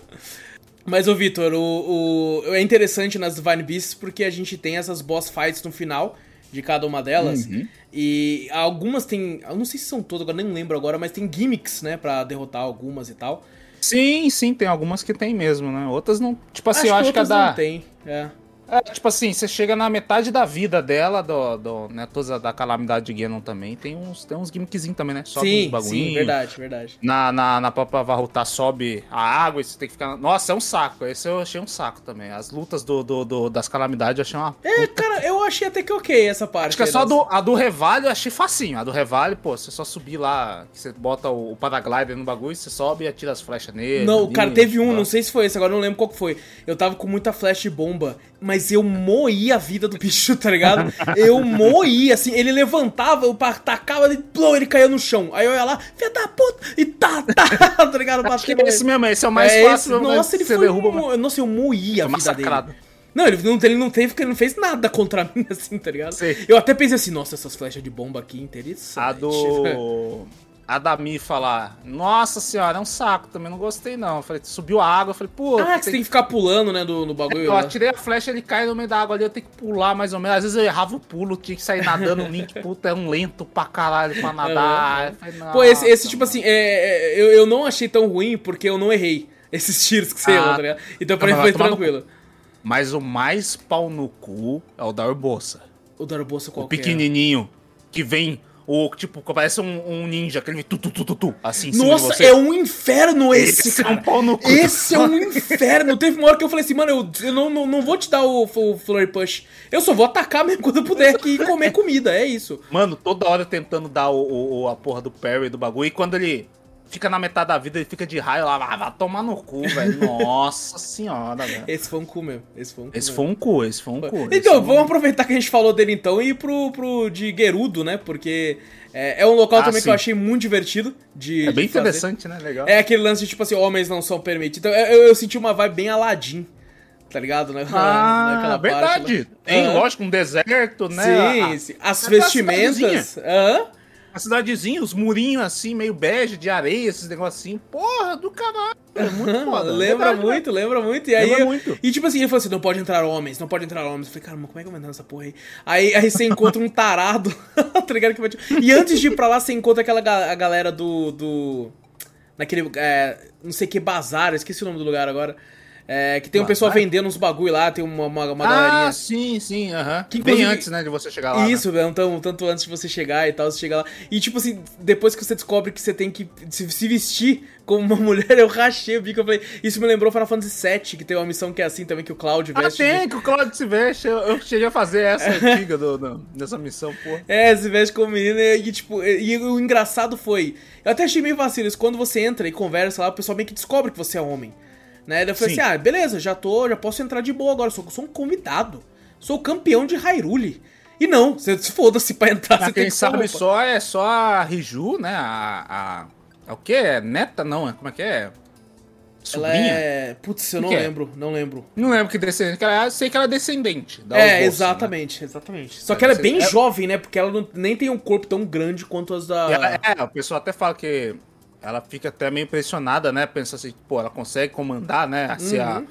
Mas, ô Vitor, o, o- é interessante nas Divine Beasts porque a gente tem essas boss fights no final de cada uma delas. Uhum. E algumas tem. Eu não sei se são todas, agora nem lembro agora, mas tem gimmicks, né? Pra derrotar algumas e tal. Sim, sim, tem algumas que tem mesmo, né? Outras não. Tipo assim, eu acho que a outras da. não tem. É. É, tipo assim, você chega na metade da vida dela, do, do, né, toda da calamidade de Ganon também, tem uns, tem uns gimmickzinhos também, né? Sobe uns Sim, bagulhinhos. sim, verdade, verdade. Na, na, na própria Varruta sobe a água e você tem que ficar. Nossa, é um saco. Esse eu achei um saco também. As lutas do, do, do- das calamidades eu achei uma. É, cara, eu achei até que ok essa parte. Acho que é só do, a do Revalho eu achei facinho. A do Revalho, pô, você só subir lá, você bota o, o paraglider no bagulho, você sobe e atira as flechas nele. Não, ali, cara, teve um, não sei se foi esse, agora eu não lembro qual que foi. Eu tava com muita flash de bomba, mas mas eu moí a vida do bicho, tá ligado? Eu moí, assim, ele levantava, eu tacava, ele, plou, ele caía no chão. Aí eu ia lá, filha da puta, e tá, tá, tá ligado? Acho que é esse mesmo, esse é o mais é fácil. Esse, nossa, ele foi, derruba, nossa, eu moí a vida dele. Não, ele não, ele não teve porque ele não fez nada contra mim, assim, tá ligado? Sim. Eu até pensei assim, nossa, essas flechas de bomba aqui, interessante. A do. A da Mi falar, nossa senhora, é um saco, também não gostei não. Eu falei, subiu a água, eu falei, pô. Ah, que você tem que ficar pulando, né, do, no bagulho. Eu atirei a flecha, ele cai no meio da água ali, eu tenho que pular mais ou menos. Às vezes eu errava o pulo, tinha que sair nadando, o Link, puta, é um lento pra caralho pra nadar. Falei, pô, esse, esse tipo assim, é, é, eu, eu não achei tão ruim porque eu não errei esses tiros que você ah, errou, tá ligado? Então pra mim foi tranquilo. Mas o mais pau no cu é o da Urbosa. O da Urbosa qual O pequenininho, que vem o tipo, parece um, um ninja, aquele tu, tu, tu, tu, tu, assim Nossa, é um inferno esse, esse cara. É um pau no cu. Esse é um inferno. Teve uma hora que eu falei assim, mano, eu, eu não, não, não vou te dar o, o Flurry Push. Eu só vou atacar mesmo quando eu puder aqui e comer comida, é isso. Mano, toda hora tentando dar o, o, a porra do parry do bagulho. E quando ele fica na metade da vida, ele fica de raio lá, vai, vai tomar no cu, velho. Nossa senhora, velho. Esse foi um cu mesmo. Esse foi um cu. Esse foi um cu, esse foi um cu. Então, vamos um... aproveitar que a gente falou dele então e ir pro, pro de Gerudo, né? Porque é, é um local ah, também sim. que eu achei muito divertido de. É bem de interessante, né? Legal. É aquele lance de tipo assim, homens não são permitidos. Então eu, eu senti uma vibe bem Aladdin tá ligado? né ah, Naquela verdade. Parte, Tem, ah. lógico, um deserto, né? Sim, a, sim. As vestimentas. Aham a cidadezinha, os murinhos assim, meio bege, de areia, esses negocinhos. Porra, do caralho. É muito foda. lembra verdade, muito, né? lembra muito. E aí, lembra muito. E tipo assim, ele falou assim: não pode entrar homens, não pode entrar homens. Eu falei, caramba, como é que eu vou entrar nessa porra aí? Aí, aí você encontra um tarado, tá ligado? Que vai te... E antes de ir pra lá, você encontra aquela a galera do. do... Naquele. É, não sei que bazar, esqueci o nome do lugar agora. É, que tem um pessoal vendendo uns bagulho lá, tem uma, uma, uma ah, galerinha. Ah, sim, sim, aham. Uh -huh. Bem antes, né, de você chegar lá. Né? Isso, né? então, tanto antes de você chegar e tal, você chega lá. E tipo assim, depois que você descobre que você tem que se, vestir como uma mulher, eu rachei o bico. Eu falei, isso me lembrou Final Fantasy VII, que tem uma missão que é assim também, que o Cloud ah, veste. Ah, tem, de... que o Cloud se veste. Eu, eu cheguei a fazer essa antiga do, do, dessa missão, pô. É, se veste como menina e, tipo, e, e o engraçado foi. Eu até achei meio vacilo isso. Quando você entra e conversa lá, o pessoal meio que descobre que você é homem. Né? Falei Sim. assim: ah, beleza, já tô, já posso entrar de boa agora, sou, sou um convidado. Sou campeão de Hyrule. E não, você se foda-se pra entrar. Mas quem sabe só é só a Riju, né? A. a, a o que? É neta? Não, é, como é que é? Sobrinha? Ela é. Putz, eu não é? lembro, é? não lembro. Não lembro que descendente. Eu sei que ela é descendente. Da é, exatamente, né? exatamente. Só que ela é bem é... jovem, né? Porque ela não, nem tem um corpo tão grande quanto as da. É, o pessoal até fala que ela fica até meio impressionada, né? Pensa assim, pô, ela consegue comandar, né? A ser uhum.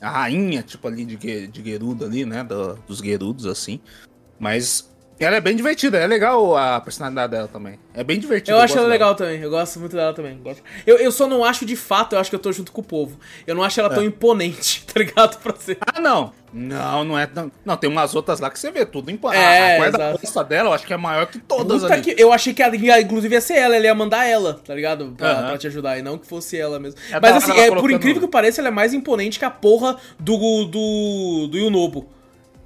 a, a, rainha, tipo, ali de, de Gerudo ali, né? Do, dos Gerudos, assim. Mas ela é bem divertida, é legal a personalidade dela também. É bem divertida. Eu, eu acho ela dela. legal também, eu gosto muito dela também. Eu, eu só não acho de fato, eu acho que eu tô junto com o povo. Eu não acho ela é. tão imponente, tá ligado? Pra ser. Ah, não. Não, não é. Não, não tem umas outras lá que você vê tudo imponente. É, a guarda-costa dela, eu acho que é maior que todas Puta ali. Que, eu achei que ela, inclusive ia ser ela, ele ia mandar ela, tá ligado? Pra, uhum. pra te ajudar, e não que fosse ela mesmo. É Mas assim, é, por incrível que pareça, ela é mais imponente que a porra do, do, do Yunobo.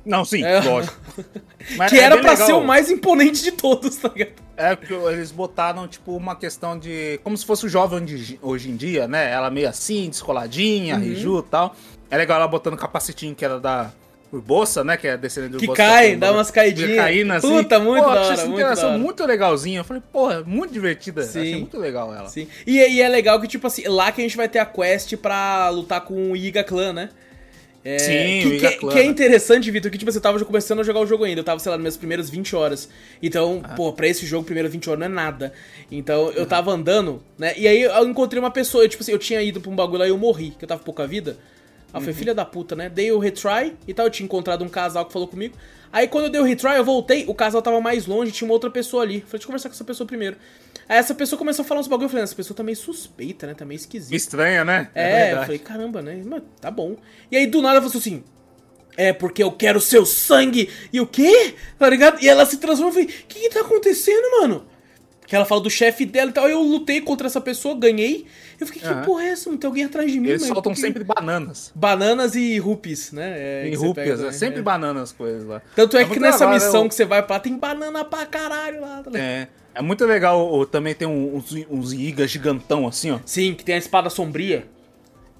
Não, sim, é. lógico. Mas que é era pra ser o mais imponente de todos, tá ligado? É, porque eles botaram, tipo, uma questão de. Como se fosse o jovem de, hoje em dia, né? Ela meio assim, descoladinha, uhum. riju e tal. É legal ela botando capacetinho que era da Urbosa, né? Que é descendente do Que cai, dá umas caidinhas. Caindo, assim. Puta, muito Pô, da hora, muito interação hora. muito legalzinha. Eu falei, porra, muito divertida. Sim. Achei muito legal ela. Sim. E, e é legal que, tipo assim, lá que a gente vai ter a quest pra lutar com o Iga Clan, né? É, Sim, que, que, que, é interessante, Vitor, que tipo, você tava começando a jogar o jogo ainda. Eu tava, sei lá, nas minhas primeiras 20 horas. Então, ah. pô, pra esse jogo, primeiras 20 horas não é nada. Então, eu tava andando, né? E aí eu encontrei uma pessoa, eu, tipo assim, eu tinha ido pra um bagulho lá e eu morri, que eu tava pouca vida. Aí uhum. foi filha da puta, né? Dei o retry e tal, eu tinha encontrado um casal que falou comigo. Aí quando eu dei o retry, eu voltei, o casal tava mais longe, tinha uma outra pessoa ali. Falei, deixa eu conversar com essa pessoa primeiro. Aí essa pessoa começou a falar uns bagulho, eu falei, essa pessoa tá meio suspeita, né? Tá meio esquisita. Estranha, né? É, é eu falei, caramba, né? Mas tá bom. E aí do nada ela falou assim, é porque eu quero seu sangue. E o quê? Tá ligado? E ela se transforma e falei, o que, que tá acontecendo, mano? Que ela fala do chefe dela e tal. Eu lutei contra essa pessoa, ganhei. Eu fiquei, que porra é essa? Não tem alguém atrás de mim, Eles soltam porque... sempre bananas. Bananas e rupees, né? É, e rupees, é sempre é. bananas as coisas lá. Tanto é, é que nessa legal, missão eu... que você vai pra lá, tem banana pra caralho lá. Tá é. É muito legal, também tem uns, uns Iga gigantão assim, ó. Sim, que tem a espada sombria.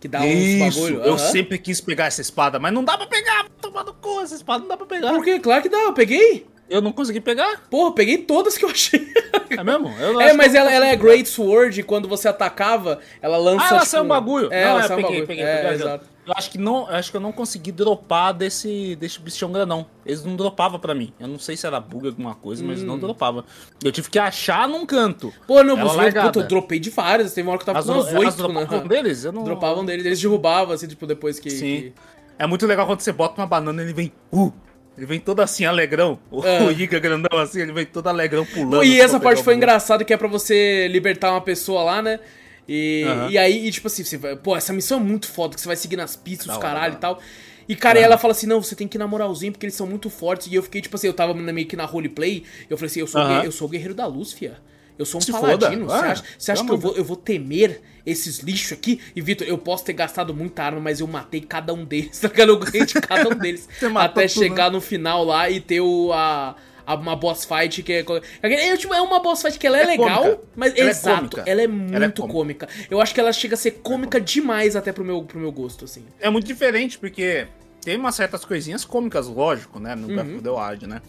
Que dá Isso, uns bagulho. Eu uhum. sempre quis pegar essa espada, mas não dá pra pegar. tomar no cu, essa espada não dá pra pegar. Por quê? Claro que dá, eu peguei. Eu não consegui pegar. Porra, eu peguei todas que eu achei. É mesmo? É, mas ela, ela é. Great Sword e quando você atacava, ela lança. Ah, ela tipo, saiu um bagulho. É, não, ela eu saiu um peguei, bagulho. peguei, É, peguei, exato. Eu acho que não, eu acho que eu não consegui dropar desse, desse bichão grandão. Eles não dropavam pra mim. Eu não sei se era bug alguma coisa, mas Hum. não dropava. Eu tive que achar num canto. Pô, não, você puta, eu dropei de várias. Teve uma hora que eu tava com umas elas oito. dropavam né? deles? Eu não... Dropavam deles, eles derrubavam, assim, tipo, depois que. Sim. que- É muito legal quando você bota uma banana e ele vem... Uh, ele vem todo assim, alegrão. O, É. o Iga grandão assim, ele vem todo alegrão pulando. E essa parte foi engraçada, que é pra você libertar uma pessoa lá, né? E, Aham. e aí, e, tipo assim, você vai, pô, essa missão é muito foda, que você vai seguir nas pistas, os caralho e tal. E, cara, e ela fala assim, não, você tem que ir na moralzinha, porque eles são muito fortes. E eu fiquei, tipo assim, eu tava meio que na roleplay, eu falei assim, eu sou, gue- eu sou o guerreiro da luz, fia. Eu sou um Se paladino. Você Ah, acha, você acha que eu vou, eu vou temer esses lixos aqui? E, Vitor, eu posso ter gastado muita arma, mas eu matei cada um deles, tá? Eu ganhei de cada um deles. Até tudo, né? chegar no final lá e ter o, a, a- uma boss fight que é. É, tipo, é uma boss fight que ela é, É legal, cômica. mas Ela é exato, cômica. ela é é muito cômica. Eu acho que ela chega a ser cômica demais até pro meu, pro meu gosto, assim. É muito diferente, porque tem umas certas coisinhas cômicas, lógico, né? No Uhum. Breath of the Wild, né?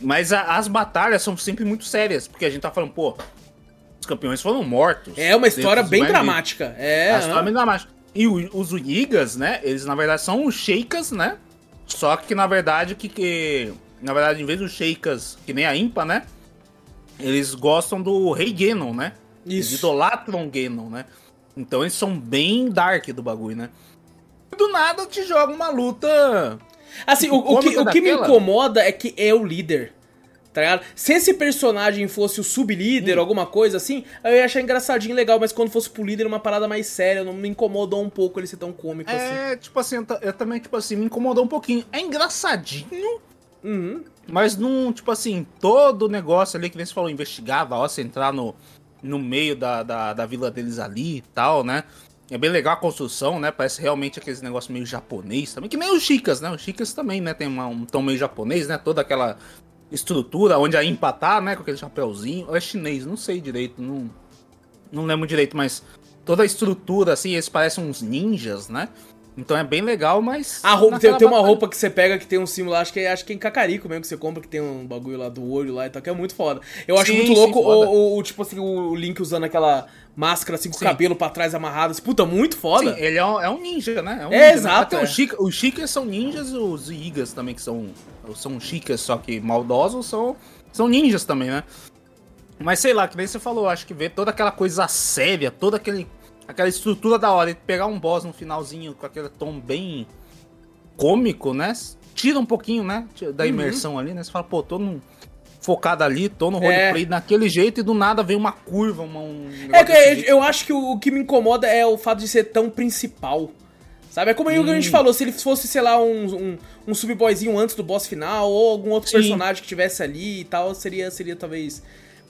Mas a- as batalhas são sempre muito sérias, porque a gente tá falando, pô, os campeões foram mortos. É uma história bem dramática. É. A história é bem dramática. E o- os Uigas, né? Eles na verdade são os Sheikas, né? Só que na verdade que, que na verdade em vez dos Sheikas, que nem a Impa, né? Eles gostam do Rei Genon, né? Eles Isso. idolatram Genon, né? Então eles são bem dark do bagulho, né? Do nada te joga uma luta. Assim, o, o que, cômica o que me incomoda é que é o líder. Tá ligado? Se esse personagem fosse o sublíder, Hum. alguma coisa assim, eu ia achar engraçadinho legal, mas quando fosse pro líder, uma parada mais séria, não me incomodou um pouco ele ser tão cômico assim. É, tipo assim, eu também, tipo assim, me incomodou um pouquinho. É engraçadinho, Uhum. Mas não, tipo assim, todo o negócio ali que nem você falou, investigava, ó, você entrar no, no meio da, da, da vila deles ali e tal, né? É bem legal a construção, né? Parece realmente aqueles negócios meio japonês também. Que nem os Chicas, né? Os Chicas também, né? Tem uma- um tom meio japonês, né? Toda aquela estrutura onde a Impa tá, né? Com aquele chapéuzinho. Ou é chinês, não sei direito, não, não lembro direito, mas toda a estrutura, assim, eles parecem uns ninjas, né? Então é bem legal, mas. A roupa, tem, tem uma roupa que você pega que tem um símbolo, acho que, é- acho que é em Cacarico mesmo que você compra, que tem um bagulho lá do olho lá e tal, que é muito foda. Eu acho Sim, muito sim, louco foda. o, o- tipo assim, o Link usando aquela máscara assim com Sim. o cabelo pra trás amarrado. Assim, puta, muito foda. Sim, ele é um, é um ninja, né? É, um É, ninja, exato, Né? Até é. Os, Chica, os Chicas são ninjas os Igas também, que são, são Chicas, só que maldosos, são, são ninjas também, né? Mas sei lá, que nem você falou, acho que ver toda aquela coisa séria, toda aquele, aquela estrutura da hora, e pegar um boss no finalzinho com aquele tom bem cômico, né? Tira um pouquinho, né? Da Uhum. imersão ali, né? Você fala, pô, tô no, focado ali, tô no É. roleplay daquele jeito e do nada vem uma curva, uma, um. É que eu, eu acho que o, o que me incomoda é o fato de ser tão principal. Sabe? É como aí o que a gente Hum. falou, se ele fosse, sei lá, um, um, um subboyzinho antes do boss final, ou algum outro Sim. personagem que tivesse ali e tal, seria, seria talvez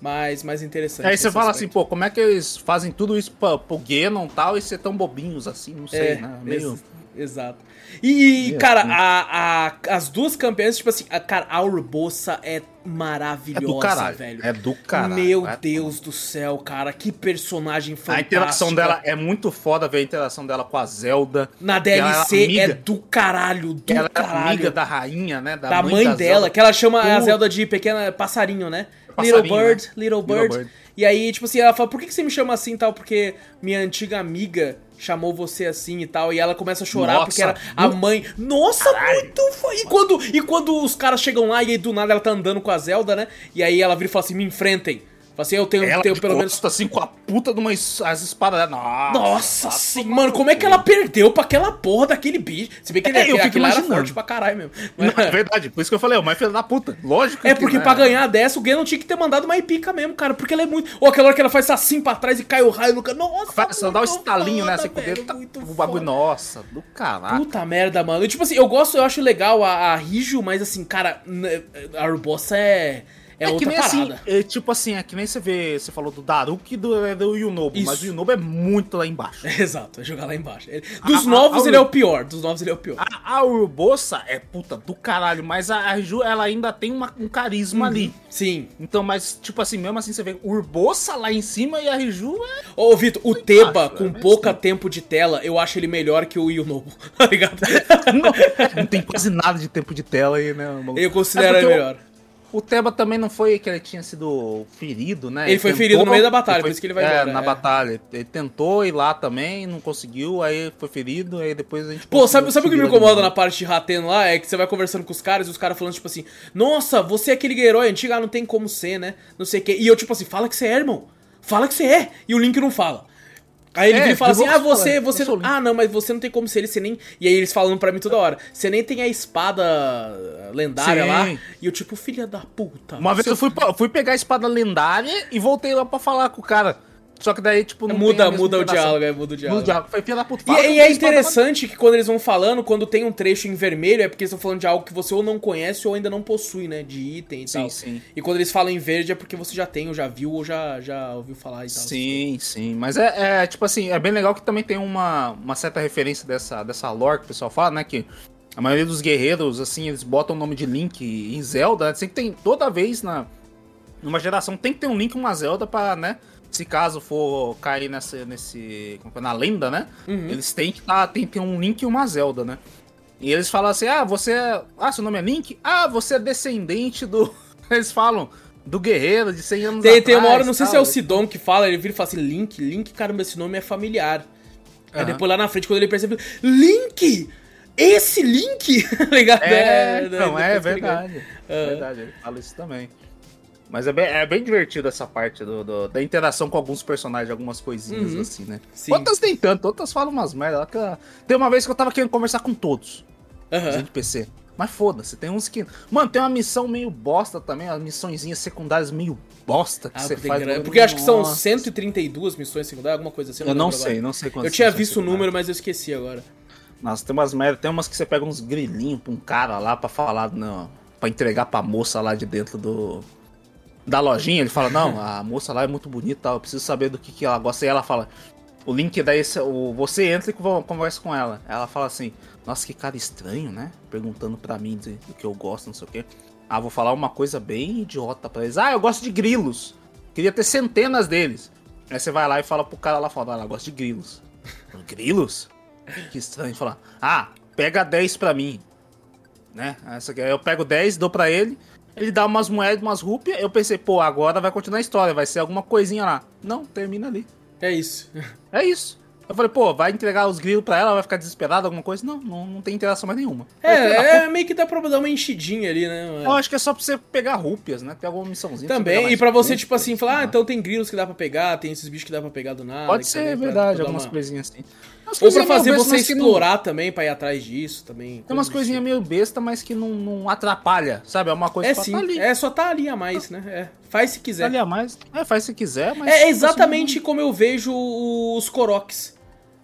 mais, mais interessante. Aí você fala assim, aspecto. pô, como é que eles fazem tudo isso pra, pro Genon e tal e ser tão bobinhos assim? Não sei, né? Meio... ex- Exato. E, cara, assim. a, a- as duas campeãs, tipo assim, a, cara, a Urbosa é É maravilhosa, do caralho. velho. É do caralho. Meu é. Deus do céu, cara, que personagem A fantástica. interação dela é muito foda ver a interação dela com a Zelda. Na ela DLC é amiga- do caralho, do ela é caralho. amiga da rainha, né? da, mãe, da dela, Zelda. que ela chama a. Zelda de pequena passarinho, né? Passarinho, Little Bird, né? Little Little Bird. Bird. E aí, tipo assim, ela fala, por que, que você me chama assim e tal? Porque minha antiga amiga chamou você assim e tal. E ela começa a chorar Nossa, porque era a mãe. Nossa, muito foi. E quando, e quando os caras chegam lá e aí do nada ela tá andando com a Zelda, né? E aí ela vira e fala assim: me enfrentem. Assim, eu tenho, Ela tenho pelo menos. costa, assim com a puta de uma as espadas dela. Nossa, Nossa sim, mano, como é que ela perdeu pra aquela porra daquele bicho? Se bem que ele, É, eu fico era forte pra caralho mesmo. Não, é verdade, por isso que eu falei, é o mais filho da puta. Lógico É que, porque né? pra ganhar dessa, o Ganon tinha que ter mandado uma pica mesmo, cara. Porque ela é muito. Ou aquela hora que ela faz assim pra trás e cai o raio no cara. Nossa, Faz- Só dá um estalinho, né? foda, com o dedo, velho, tá, muito o bagulho, nossa, do caralho. Puta merda, mano. E, tipo assim, eu gosto, eu acho legal a, a Rijo, mas assim, cara, a Urbosa é. É, É, que nem assim, parada. é, tipo assim, é que nem você vê, você falou do Daruki e do, é do Yunobo, mas Isso. o Yunobo é muito lá embaixo. Exato, é jogar lá embaixo. Ele- Dos A- a- novos a- ele é o pior. Dos novos ele é o pior. A, A Urbosa é puta do caralho, mas a, a Ju, ela ainda tem uma- um carisma ali. Sim. Então, mas, tipo assim, mesmo assim, você vê Urbosa lá em cima e a Riju é. Ô, Vitor, o Teba, acho, com é, mas pouca tempo de tela, eu acho ele melhor que o Yunobo, tá ligado? não, não tem quase nada de tempo de tela aí, né? maluco? Eu considero É ele melhor. O, o Teba também não foi que ele tinha sido ferido, né? Ele foi tentou- ferido no meio da batalha, ele por isso que ele vai é, embora, na é. batalha. Ele tentou ir lá também, não conseguiu, aí foi ferido, aí depois a gente. Pô, sabe, sabe o que me ele incomoda na parte de Raten lá? É que você vai conversando com os caras e os caras falando, tipo assim, nossa, você é aquele herói antigo, ah, não tem como ser, né? Não sei o quê. E eu, tipo assim, fala que você é, irmão. Fala que você é. E o Link não fala. Aí ele É, vira e fala assim, ah, você, falar, você. eu sou o Link. Ah, não, mas você não tem como ser ele, você nem. E aí eles falando pra mim toda hora, você nem tem a espada lendária Sim. lá. E eu, tipo, filha da puta. Uma vez eu fui, fui pegar a espada lendária e voltei lá pra falar com o cara. Só que daí, tipo, não tem Muda, muda o diálogo, é, muda o Muda diálogo. o diálogo. Foi filha da puta. E, fala e não é interessante que quando eles vão falando, quando tem um trecho em vermelho, é porque eles estão falando de algo que você ou não conhece ou ainda não possui, né? De item e Sim, tal. sim. E quando eles falam em verde é porque você já tem, ou já viu, ou já, já ouviu falar e tal. Sim, sim. Mas é, é, tipo assim, é bem legal que também tem uma, uma certa referência dessa, dessa lore que o pessoal fala, né? Que a maioria dos guerreiros, assim, eles botam o nome de Link em Zelda. Sempre tem, toda vez na numa geração tem que ter um Link e uma Zelda pra, né? Se caso for cair nessa, nesse. é, na lenda, né? Eles têm que tá, tem que ter um Link e uma Zelda, né? E eles falam assim: ah, você é. Ah, seu nome é Link? Ah, você é descendente do. Eles falam. Do guerreiro de 100 anos Tem, tem uma atrás, hora, não sei se é tal. o Sidon que fala, ele vira e fala assim, Link, Link, caramba, esse nome é familiar. Aí depois lá na frente, quando ele percebe, Link! Esse Link! Ligado? É, né, não, é ganha. verdade. É verdade, ele fala isso também. Mas é bem, é bem divertido essa parte do, do- da interação com alguns personagens, algumas coisinhas Uhum. assim, né? Sim. Outras nem tanto, outras falam umas merda. eu- Tem uma vez que eu tava querendo conversar com todos, Aham. os NPC. Mas foda-se, tem uns que. Mano, tem uma missão meio bosta também, as missõezinhas secundárias meio bosta que Ah, você porque faz. Porque eu acho que são Nossa. 132 missões secundárias, alguma coisa assim. Eu não sei, agora. não sei quantas Eu tinha visto o número, mas eu esqueci agora. Nossa, tem umas merda, tem umas que você pega uns grilinhos pra um cara lá pra falar, não, pra entregar pra moça lá de dentro do. Da lojinha, ele fala, não, a moça lá é muito bonita, eu preciso saber do que, que ela gosta. E ela fala, o link daí, o, você entra e con- conversa com ela. Ela fala assim, nossa, que cara estranho, né? Perguntando pra mim do que eu gosto, não sei o quê. Ah, vou falar uma coisa bem idiota pra eles. Ah, eu gosto de grilos. Queria ter centenas deles. Aí você vai lá e fala pro cara lá fora, ah, ela gosta de grilos. Grilos? Que estranho falar. Ah, pega 10 pra mim. Né? Aí eu pego 10, dou pra ele. Ele dá umas moedas, umas rúpias. Eu pensei, pô, agora vai continuar a história, vai ser alguma coisinha lá. Não, termina ali. É isso. É isso. Eu falei, pô, vai entregar os grilos pra ela, vai ficar desesperada, alguma coisa? Não, não, não tem interação mais nenhuma. Eu falei, "Ah, É, é meio que dá pra dar uma enchidinha ali, né? Eu acho que é só pra você pegar rúpias, né? Tem alguma missãozinha. pra Também, mais e pra você, tipo assim, falar, ah, então tem grilos que dá pra pegar, tem esses bichos que dá pra pegar do nada. Pode ser, pra- verdade, pra algumas uma- coisinhas assim. Ou pra fazer bestas, você que não- explorar também, pra ir atrás disso também. Tem umas coisinhas meio besta, mas que não, não atrapalha, sabe? É uma coisa É que sim, tá ali. é só tá ali a mais, né? É, faz se Tá quiser. ali a mais. É, faz se quiser, mas. É exatamente como eu vejo os Koroks.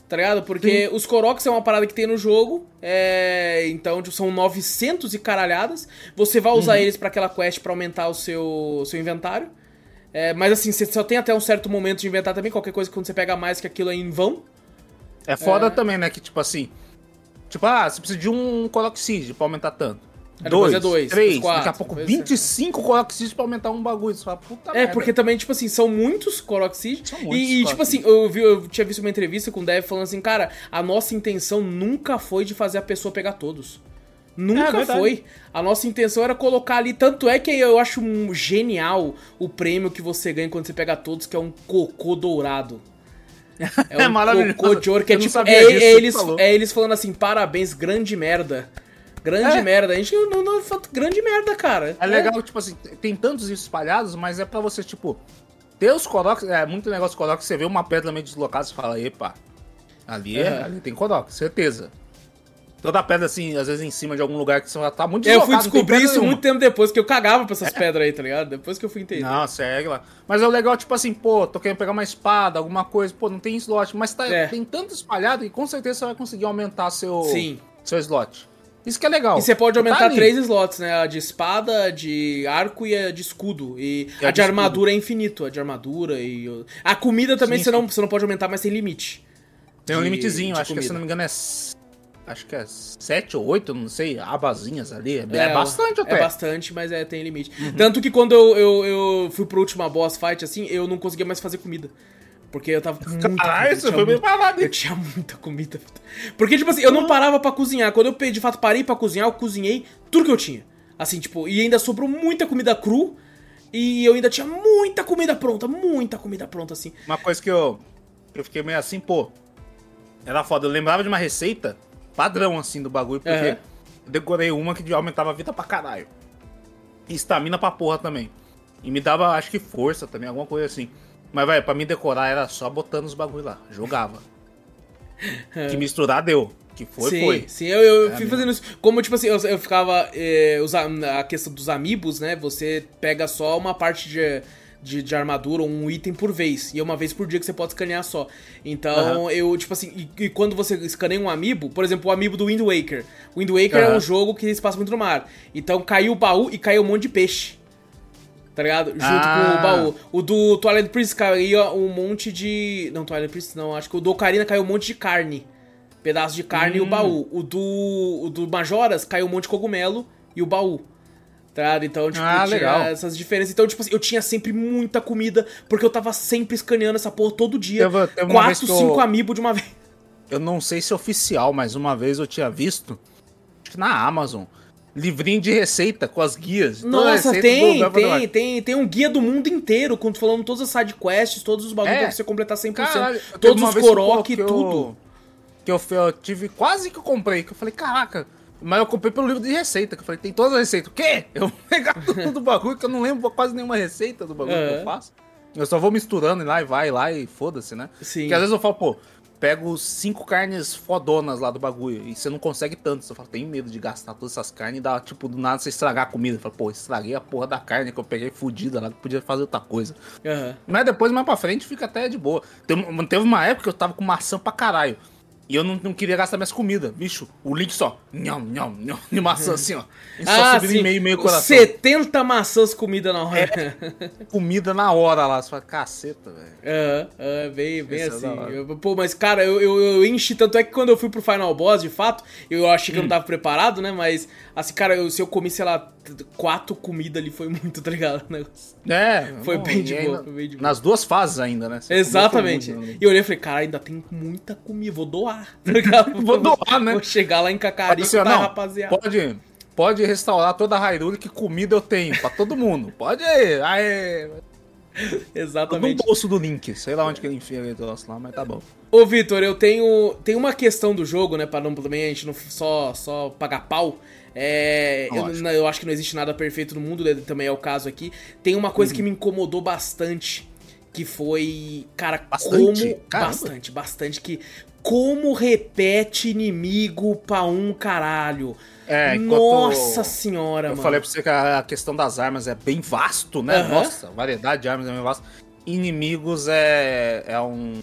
Tá ligado? Porque os Koroks é uma parada que tem no jogo. É... Então tipo, são 900 e caralhadas. Você vai Uhum. usar eles pra aquela quest pra aumentar o seu, seu inventário. É, mas assim, você só tem até um certo momento de inventar também. Qualquer coisa que quando você pega mais que aquilo é em vão. É foda É. também, né? Que tipo assim. Tipo, ah, você precisa de um Coloxide pra aumentar tanto. Aí depois Dois, é dois, três, quatro, daqui a pouco depois é- 25 Coloxide pra aumentar um bagulho. Você fala, puta É, merda. porque também, tipo assim, são muitos Koroxid. São muitos E, e, tipo assim, eu, vi, eu tinha visto uma entrevista com o Dev falando assim, cara, a nossa intenção nunca foi de fazer a pessoa pegar todos. É, Nunca verdade. foi. A nossa intenção era colocar ali. Tanto é que eu acho genial o prêmio que você ganha quando você pega todos, que é um cocô dourado. É, É um maravilhoso. cocô de ouro que é tipo. É, disso, é eles, falou. é eles falando assim: parabéns, grande merda. Grande É. merda. A gente não, não, grande merda, cara. É legal, tipo assim, tem tantos isso espalhados, mas é pra você, tipo, ter os Colox. É muito os Colox, você vê uma pedra meio deslocada, você fala, epa, ali, é, ali tem Colox, certeza. Toda pedra, assim, às vezes em cima de algum lugar que você já tá muito É, Eu deslocado. fui descobrir isso nenhuma. muito tempo depois, que eu cagava pra essas pedras aí, tá ligado? Depois que eu fui entender. Não, segue lá. Mas é o legal, tipo assim, pô, tô querendo pegar uma espada, alguma coisa, pô, não tem slot, mas tá, É. tem tanto espalhado que com certeza você vai conseguir aumentar seu, Sim. seu slot. Isso que é legal. E você pode Tá aumentar ali. três slots, né? A de espada, a de arco e a de escudo. E, E a, a de de armadura é infinito. A de armadura e. A comida também Sim, você, sim. Não, você não pode aumentar, mas tem limite. Tem um de- limitezinho, de acho que se comida. não me engano é acho que é sete ou oito, não sei, abazinhas ali. É, é bastante até. É bastante, mas é, tem limite. Uhum. Tanto que quando eu, eu, eu fui pro último boss fight, assim, eu não conseguia mais fazer comida. Porque eu tava com muita Caralho, você foi bem parado. Eu tinha muita comida. Porque, tipo assim, eu não parava para cozinhar. Quando eu, de fato, parei para cozinhar, eu cozinhei tudo que eu tinha. Assim, tipo, e ainda sobrou muita comida cru. E eu ainda tinha muita comida pronta, muita comida pronta, assim. Uma coisa que eu, eu fiquei meio assim, pô. Era foda. Eu lembrava de uma receita padrão, assim, do bagulho, porque eu decorei uma que aumentava a vida pra caralho. E estamina pra porra também. E me dava, acho que força também, alguma coisa assim. Mas, vai, pra mim decorar era só botando os bagulho lá. Jogava. que misturar deu. Que foi, sim, foi. Sim, eu, eu é fui fazendo isso. Como, tipo assim, eu, eu ficava. Eh, a questão dos amigos, né? Você pega só uma parte de, de, de, armadura ou um item por vez. E é uma vez por dia que você pode escanear só. Então, uhum. eu, tipo assim, e, e, quando você escaneia um amiibo, por exemplo, o amiibo do Wind Waker. O Wind Waker uhum. é um jogo que se passa muito no mar. Então caiu o baú e caiu um monte de peixe tá ligado? Junto ah. com o baú. O do Twilight Princess caiu um monte de. Não, Twilight Princess não, acho que o do Ocarina caiu um monte de carne. Pedaço de carne hum. e o hum. baú. O do, o do Majoras caiu um monte de cogumelo e o baú. Tá ligado? Então, tipo, ah, legal. essas diferenças. Então, tipo assim, eu tinha sempre muita comida, porque eu tava sempre escaneando essa porra todo dia. Teve, teve quatro, cinco eu... amiibo de uma vez. Eu não sei se é oficial, mas uma vez eu tinha visto, acho que na Amazon, livrinho de receita com as guias. Nossa, tem, do, tem, tem, tem um guia do mundo inteiro, quando falando todas as sidequests, todos os bagulhos é. pra você completar 100%. Caralho, todos os Korok, tudo. Que eu, eu, tive, quase que eu comprei, que eu falei, caraca, mas eu comprei pelo livro de receita, que eu falei, tem todas as receitas. O quê? Eu vou pegar tudo do bagulho, que eu não lembro quase nenhuma receita do bagulho é. que eu faço. Eu só vou misturando e lá e vai, lá e foda-se, né? Sim. Porque às vezes eu falo, pô, pego cinco carnes fodonas lá do bagulho e você não consegue tanto. Você fala, tenho medo de gastar todas essas carnes e dar, tipo, do nada você estragar a comida. Fala, pô, estraguei a porra da carne que eu peguei fodida lá, que podia fazer outra coisa. Uhum. Mas depois, mais pra frente, fica até de boa. Teve uma época que eu tava com maçã pra caralho. E eu não, não queria gastar minhas comidas, bicho. O Link só. Nham, nham, nham, de maçã assim, ó. E só ah, subindo sim. em meio, meio coração. 70 maçãs comida na hora. É, comida na hora lá. Você fala, caceta, velho. É, é, bem, bem Esse assim. É eu, pô, mas cara, eu, eu, eu, enchi. Tanto é que quando eu fui pro Final Boss, de fato, eu achei que hum. eu não hum. tava preparado, né? Mas, assim, cara, eu, se eu comi, sei lá, quatro comidas ali, foi muito, tá ligado? É. Foi, bem de, boa, foi bem de boa. Nas duas fases ainda, né? Você Exatamente. Muito, né? E eu olhei e falei, cara, ainda tem muita comida, vou doar, vou doar, né? Vou chegar lá em Cacarico, tá, não, rapaziada. Pode, pode restaurar toda a Hyrule que comida eu tenho, pra todo mundo. Pode aí, aí. Exatamente. No bolso do Link, sei lá onde que ele enfia o troço lá, mas tá bom. Ô, Vitor, eu tenho. Tem uma questão do jogo, né? Pra não também a gente não só, só pagar pau. É, eu, eu, acho que não existe nada perfeito no mundo, né, também é o caso aqui. Tem uma coisa uhum. que me incomodou bastante, que foi, cara, bastante? como Caramba. bastante, bastante que como repete inimigo pra um caralho. É, Nossa senhora, eu mano. Eu falei pra você que a questão das armas é bem vasto, né? Uhum. Nossa, variedade de armas é bem vasta. Inimigos é, é um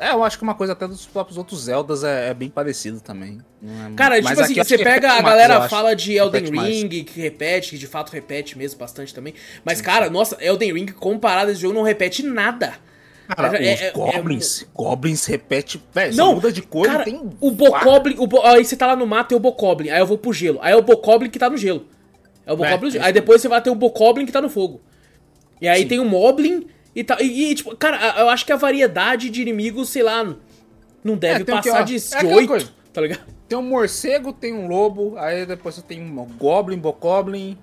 é, eu acho que uma coisa até dos próprios outros Zeldas é, é bem parecido também. É Cara, tipo assim, você pega, a galera fala de Elden Ring, mais. que repete, que de fato repete mesmo bastante também. Mas, sim, cara, nossa, Elden Ring comparado a esse jogo não repete nada. Cara, é, os é, Goblins, é, Goblins repete, velho, não muda de cor cara, tem... O Bokoblin, o Bo, aí você tá lá no mato, tem o Bokoblin, aí eu vou pro gelo. Aí é o Bokoblin que tá no gelo. É o Bokoblin, é, aí depois você vai ter o Bokoblin que tá no fogo. E aí sim. tem o Moblin e, tá, e, e, tipo, cara, eu acho que a variedade de inimigos, sei lá, não deve é, passar de, é 8, tá ligado? Tem um morcego, tem um lobo, aí depois você tem um goblin, bokoblin,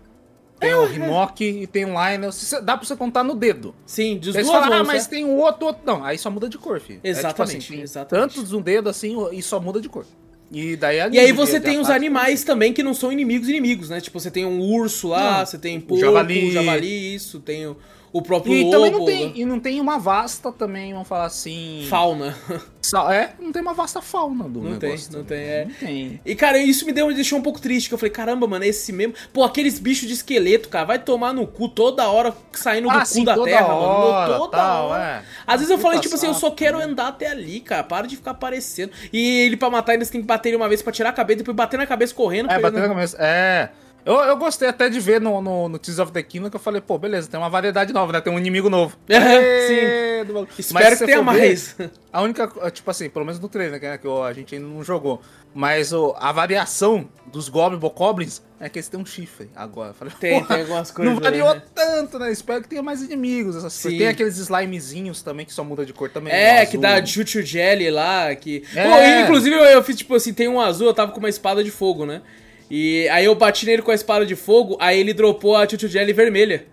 tem é, o é. e tem um Lionel. Dá pra você contar no dedo. Sim, dos duas falam, ah, mas é. tem um outro, outro. Não, aí só muda de cor, filho. Exatamente, é, tipo assim, exatamente. Tantos um dedo assim e só muda de cor. E daí E aí você tem os animais também que não são inimigos inimigos, né? Tipo, você tem um urso lá, não, você tem porco, javali. javali, isso, tem o o próprio e lobo. Também não tem, né? E não tem uma vasta também, vamos falar assim. Fauna. É, não tem uma vasta fauna do não negócio. Tem, não tem, é. Não tem. E, cara, isso me, deu, me deixou um pouco triste, que eu falei, caramba, mano, é esse mesmo. Pô, aqueles bichos de esqueleto, cara, vai tomar no cu toda hora saindo ah, do sim, cu da terra, hora, mano. Toda tal, hora. É. Às vezes eu falei, tipo assim, eu só quero né? andar até ali, cara. Para de ficar aparecendo. E ele, pra matar, ainda tem que bater ele uma vez pra tirar a cabeça, depois bater na cabeça correndo. É, bater na cabeça. É. Eu, eu gostei até de ver no, no, no Tears of the Kingdom que eu falei, pô, beleza, tem uma variedade nova, né? Tem um inimigo novo. É, sim. do- Espero se que tenha for ver, mais. A única, tipo assim, pelo menos no trailer, né, que a gente ainda não jogou. Mas o, a variação dos Goblin Bokoblins é que eles têm um chifre agora. Eu Falei, Tem, tem algumas coisas. Não variou né? tanto, né? Espero que tenha mais inimigos. Essas coisas. Tem aqueles slimezinhos também que só muda de cor também. É, o que azul. dá Chuchu Jelly lá, que... É. Pô, inclusive eu, eu fiz, tipo assim, tem um azul, eu tava com uma espada de fogo, né? E aí eu bati nele com a espada de fogo, aí ele dropou a Chuchu Jelly vermelha.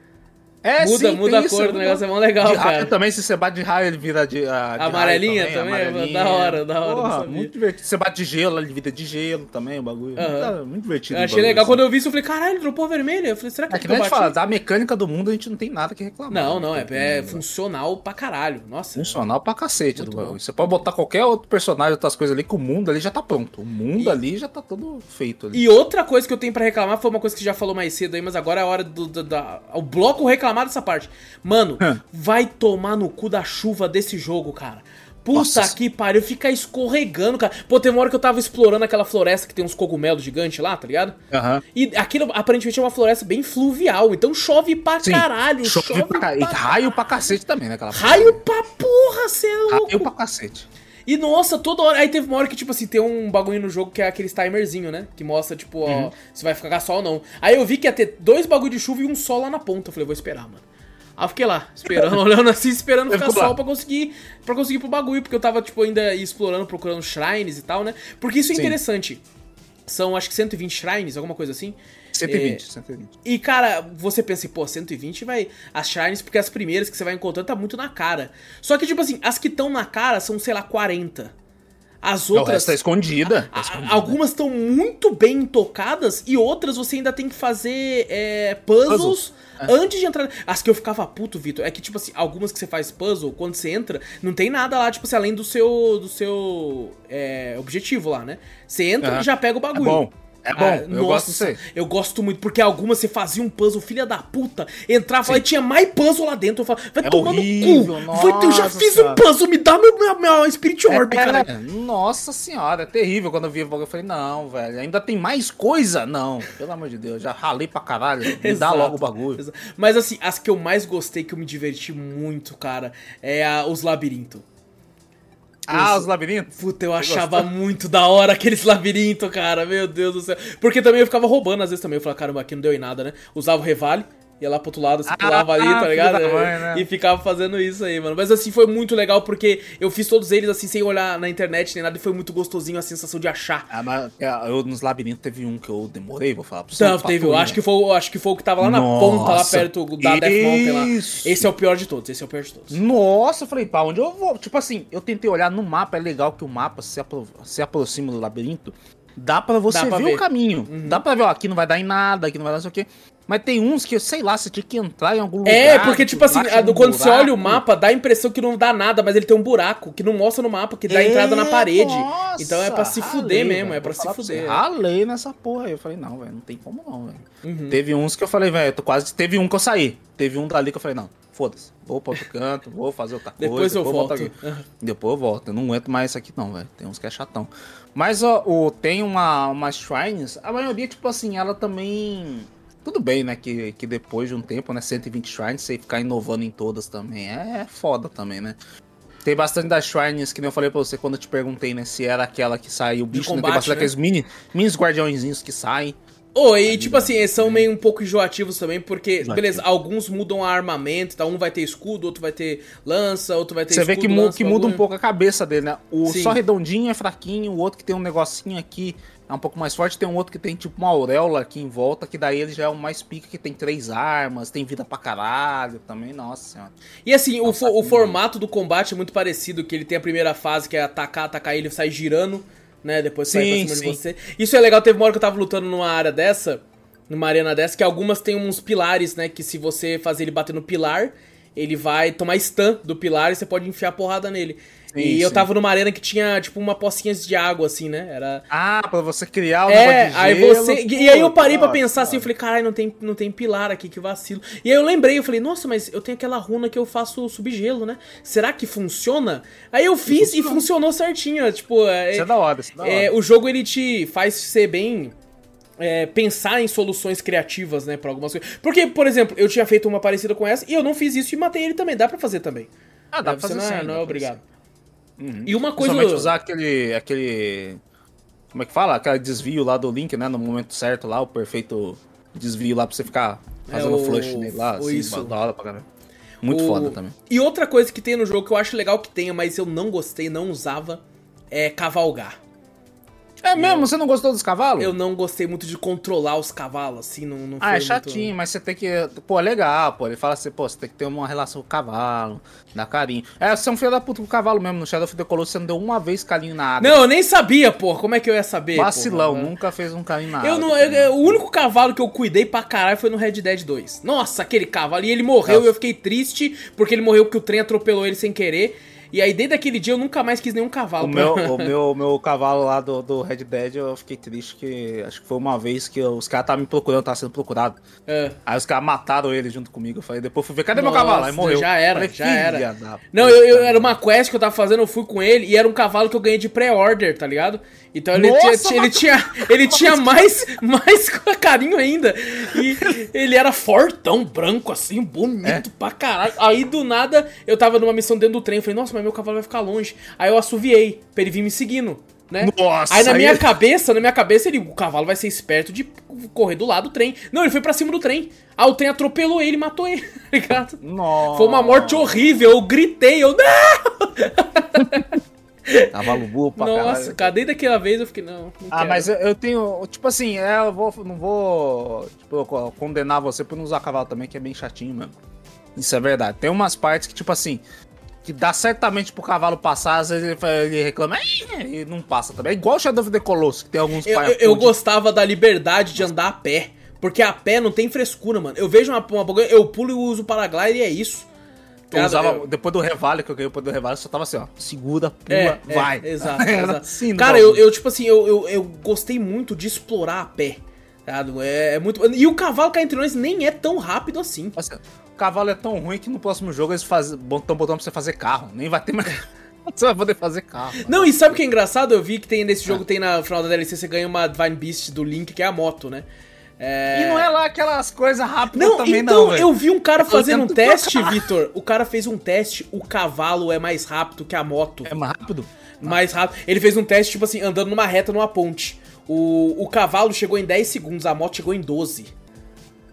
É, muda, sim, muda a cor do negócio, é mó legal, de cara. raio também, se você bate de raio, ele vira de. ah, de raio Amarelinha também, amarelinha. da hora, da hora, não Porra, muito divertido. Você bate de gelo, ele vira de gelo também, o bagulho. Muito, muito divertido. Eu achei bagulho, legal, assim. quando eu vi isso eu falei, caralho, dropou vermelha. Eu falei, será que É é que nem eu a gente bati? fala, da mecânica do mundo a gente não tem nada que reclamar. Não, não, é, é funcional pra caralho. Nossa. Funcional pra cacete Muito do bom. bagulho. Você pode botar qualquer outro personagem, outras coisas ali, que o mundo ali já tá pronto. O mundo ali já tá todo feito ali. E outra coisa que eu tenho pra reclamar foi uma coisa que você já falou mais cedo aí, mas agora é a hora do, do- da, o bloco reclamar dessa parte. Mano, Hã. vai tomar no cu da chuva desse jogo, cara. Puta Nossa. que pariu, fica escorregando, cara. Pô, tem uma hora que eu tava explorando aquela floresta que tem uns cogumelos gigantes lá, tá ligado? Aham. E aquilo aparentemente é uma floresta bem fluvial, então chove pra Sim. caralho. Chove Chove, pra ca- E pra... raio pra cacete também, né? Raio pra porra, cê é louco. Raio pra cacete. E nossa, toda hora. Aí teve uma hora que, tipo assim, tem um bagulho no jogo que é aquele timerzinho, né? Que mostra, tipo, ó, se vai ficar sol ou não. Aí eu vi que ia ter dois bagulho de chuva e um sol lá na ponta. Eu falei, vou esperar, mano. Aí eu fiquei lá, esperando, olhando assim, esperando Você ficar ficou lá. sol pra conseguir, pra conseguir ir pro bagulho, porque eu tava, tipo, ainda explorando, procurando shrines e tal, né? Porque isso é Sim. interessante. São, acho que 120 shrines, alguma coisa assim. 120, 120. E, cara, você pensa, assim, pô, 120 vai. As shrines, porque as primeiras que você vai encontrando tá muito na cara. Só que, tipo assim, as que estão na cara são, sei lá, 40. As outras. resto tá escondida. tá escondida. algumas estão muito bem tocadas e outras você ainda tem que fazer é, puzzles Puzzles, antes de entrar. As que eu ficava puto, Vitor, é que, tipo assim, algumas que você faz puzzle, quando você entra, não tem nada lá, tipo assim, além do seu, do seu é, objetivo lá, né? Você entra e já pega o É bagulho. bom. É bom. Ah, eu nossa, gosto disso aí. Eu gosto muito, porque algumas você fazia um puzzle, filha da puta, entrava e tinha mais puzzle lá dentro. Eu falava, vai É tomar horrível, no cu. Eu já fiz um senhora. puzzle, me dá meu, meu, meu Spirit Orb, cara. É, nossa senhora, é terrível quando eu vi o bagulho. Eu falei, não, velho, ainda tem mais coisa? Não, pelo amor de Deus, já ralei pra caralho. Me dá Exato, logo o bagulho. exa- Mas assim, as que eu mais gostei, que eu me diverti muito, cara, é a- os labirintos. Ah, os labirintos? Puta, eu achava muito da hora aqueles labirintos, cara. Meu Deus do céu. Porque também eu ficava roubando às vezes também. Eu falava, caramba, aqui não deu em nada, né? Usava o revale. Ia lá pro outro lado, assim, Ah, pulava ali, tá ligado? mãe, né? E ficava fazendo isso aí, mano. Mas assim, foi muito legal porque eu fiz todos eles assim, sem olhar na internet nem nada. E foi muito gostosinho a sensação de achar. Ah, mas é, eu nos labirintos teve um que eu demorei, vou falar pra você. Um teve, eu acho que, foi, eu acho que foi o que tava lá na Nossa, ponta, lá perto da Death Mountain lá. isso. Esse é o pior de todos, esse é o pior de todos. Nossa, eu falei, pra onde eu vou? Tipo assim, eu tentei olhar no mapa, é legal que o mapa se, apro- se aproxima do labirinto. Dá pra você Dá pra ver, ver. o caminho. Uhum. Dá pra ver, ó, aqui não vai dar em nada, aqui não vai dar não sei o quê. Mas tem uns que, sei lá, você tinha que entrar em algum lugar. É, porque, que tipo assim, quando você olha o buraco. mapa, dá a impressão que não dá nada, mas ele tem um buraco, que não mostra no mapa, que dá a entrada na É, parede. nossa, então é pra se fuder ralei, mesmo, velho. é pra se pra fuder. você, Ralei nessa porra aí. Eu falei, não, velho, não tem como não, velho. Uhum. Teve uns que eu falei, velho, eu quase. Teve um que eu saí. Teve um dali que eu falei, não, foda-se. Vou pra outro canto, vou fazer outra coisa. Depois eu voltar volto. aqui. Depois eu volto. Eu não aguento mais isso aqui, não, velho. Tem uns que é chatão. Mas, ó, o, tem uma, umas shrines. A maioria, tipo assim, ela também. Tudo bem, né? Que, que depois de um tempo, né? 120 shrines, você ficar inovando em todas também. É, foda também, né? Tem bastante das shrines, que nem eu falei pra você quando eu te perguntei, né? Se era aquela que sai o bicho, né? combate, Tem bastante né? aqueles mini, mini guardiõezinhos que saem. Ô, e tipo assim, eles são meio um pouco enjoativos também, porque, beleza, alguns mudam a armamento, tá? Um vai ter escudo, outro vai ter lança, outro vai ter Você escudo, vê que, lança, que muda um pouco a cabeça dele, né? O Sim. só redondinho é fraquinho, o outro que tem um negocinho aqui é um pouco mais forte, tem um outro que tem tipo uma auréola aqui em volta, que daí ele já é o mais pica, que tem três armas, tem vida pra caralho também, nossa senhora. E assim, o, Nossa, fo- o formato do combate é muito parecido, que ele tem a primeira fase, que é atacar, atacar, ele sai girando, né? Depois sai pra Sim, cima sim. de você. Isso é legal, teve uma hora que eu tava lutando numa área dessa, numa arena dessa, que algumas tem uns pilares, né? Que se você fazer ele bater no pilar, ele vai tomar stun do pilar e você pode enfiar porrada nele. Sim, e eu sim. tava numa arena que tinha, tipo, uma pocinha de água, assim, né? Era. Ah, pra você criar o É, negócio de aí gelo, você. E aí eu pô, parei pra nossa, pensar assim, eu falei, caralho, não tem, não tem pilar aqui, que vacilo. E aí eu lembrei, eu falei, nossa, mas eu tenho aquela runa que eu faço subgelo, né? Será que funciona? Aí eu fiz e funcionou certinho, tipo. É, Isso é da hora, isso é da hora. é, o jogo ele te faz ser bem é, pensar em soluções criativas, né, pra algumas coisas. Porque, por exemplo, eu tinha feito uma parecida com essa e eu não fiz isso e matei ele também. Dá pra fazer também. Ah, dá É, pra fazer não, é- sim, não é obrigado. Uhum. E uma coisa. Principalmente usar aquele, aquele. Como é que fala? Aquele desvio lá do link, né? No momento certo lá, o perfeito desvio lá pra você ficar fazendo o- flush nele lá. Assim, isso. Da hora pra caramba. Muito O- foda também. E outra coisa que tem no jogo que eu acho legal que tenha, mas eu não gostei, não usava, é cavalgar. É mesmo? Você não gostou dos cavalos? Eu não gostei muito de controlar os cavalos, assim, não, não Ah, é chatinho, muito... mas você tem que. Pô, é legal, pô. Ele fala assim, pô, você tem que ter uma relação com o cavalo, dar carinho. É, você é um filho da puta com o cavalo mesmo. No Shadow of the Colossus você não deu uma vez carinho na água. Não, eu nem sabia, pô. Como é que eu ia saber? Vacilão, porra? nunca fez um carinho na Eu água. não, eu- eu- o único cavalo que eu cuidei pra caralho foi no Red Dead 2. Nossa, aquele cavalo. E ele morreu Nossa. e eu fiquei triste porque ele morreu porque o trem atropelou ele sem querer. E aí, desde aquele dia, eu nunca mais quis nenhum cavalo. O pra- meu, o, meu, meu cavalo lá do, do Red Dead, eu fiquei triste que acho que foi uma vez que os caras estavam me procurando, tava sendo procurado. É. Aí os caras mataram ele junto comigo. Eu falei, depois fui ver, cadê Nossa, meu cavalo? Aí morreu. já era, Falei, já "Filha era." Não, eu, eu- mano." era uma quest que eu tava fazendo, eu fui com ele e era um cavalo que eu ganhei de pré-order, tá ligado? Então ele, Nossa, tinha, ele tinha, ele tinha mais, mais carinho ainda. E ele era fortão, branco, assim, bonito É? pra caralho. Aí do nada eu tava numa missão dentro do trem. Eu falei, nossa, mas meu cavalo vai ficar longe. Aí eu assoviei pra ele vir me seguindo. Né? Nossa, aí na minha ele- cabeça, na minha cabeça, ele, o cavalo vai ser esperto de correr do lado do trem. Não, ele foi pra cima do trem. Aí o trem atropelou ele e matou ele, tá ligado? Nossa. Foi uma morte horrível, eu gritei, eu. Não! Cavalo burro pra Nossa, caralho. cara, desde daquela vez eu fiquei, não. não Ah, quero. mas eu, eu tenho. Tipo assim, é, eu vou, não vou tipo, co- condenar você por não usar cavalo também, que é bem chatinho mesmo. Isso é verdade. Tem umas partes que, tipo assim, que dá certamente pro cavalo passar, às vezes ele, reclama e não passa também. É igual o Shadow of the Colossus, que tem alguns Eu, eu, eu gostava da liberdade de andar a pé. Porque a pé não tem frescura, mano. Eu vejo uma, uma eu pulo e uso o paraglider e é isso. Eu Cara, usava, eu- depois do Revale, que eu ganhei depois do Revale, eu só tava assim, ó. Segura, pula, É, é, vai. exato, Era exato. assim no Cara, eu, eu, tipo assim, eu, eu, eu gostei muito de explorar a pé. Ligado? É, é muito. E o cavalo cá entre nós nem é tão rápido assim. O cavalo é tão ruim que no próximo jogo eles estão botando pra você fazer carro. Nem vai ter mais. você vai poder fazer carro. mano. Não, e sabe o que é engraçado? Eu vi que tem nesse jogo, tem na final da DLC, você ganha uma Divine Beast do Link, que é a moto, né? É... E não é lá aquelas coisas rápidas Não, também, então, não, velho. eu vi um cara tô fazendo um tentando teste, trocar. Vitor. O cara fez um teste, o cavalo é mais rápido que a moto. É mais rápido? Mais rápido. Ele fez um teste, tipo assim, andando numa reta numa ponte. O, o cavalo chegou em 10 segundos, a moto chegou em 12.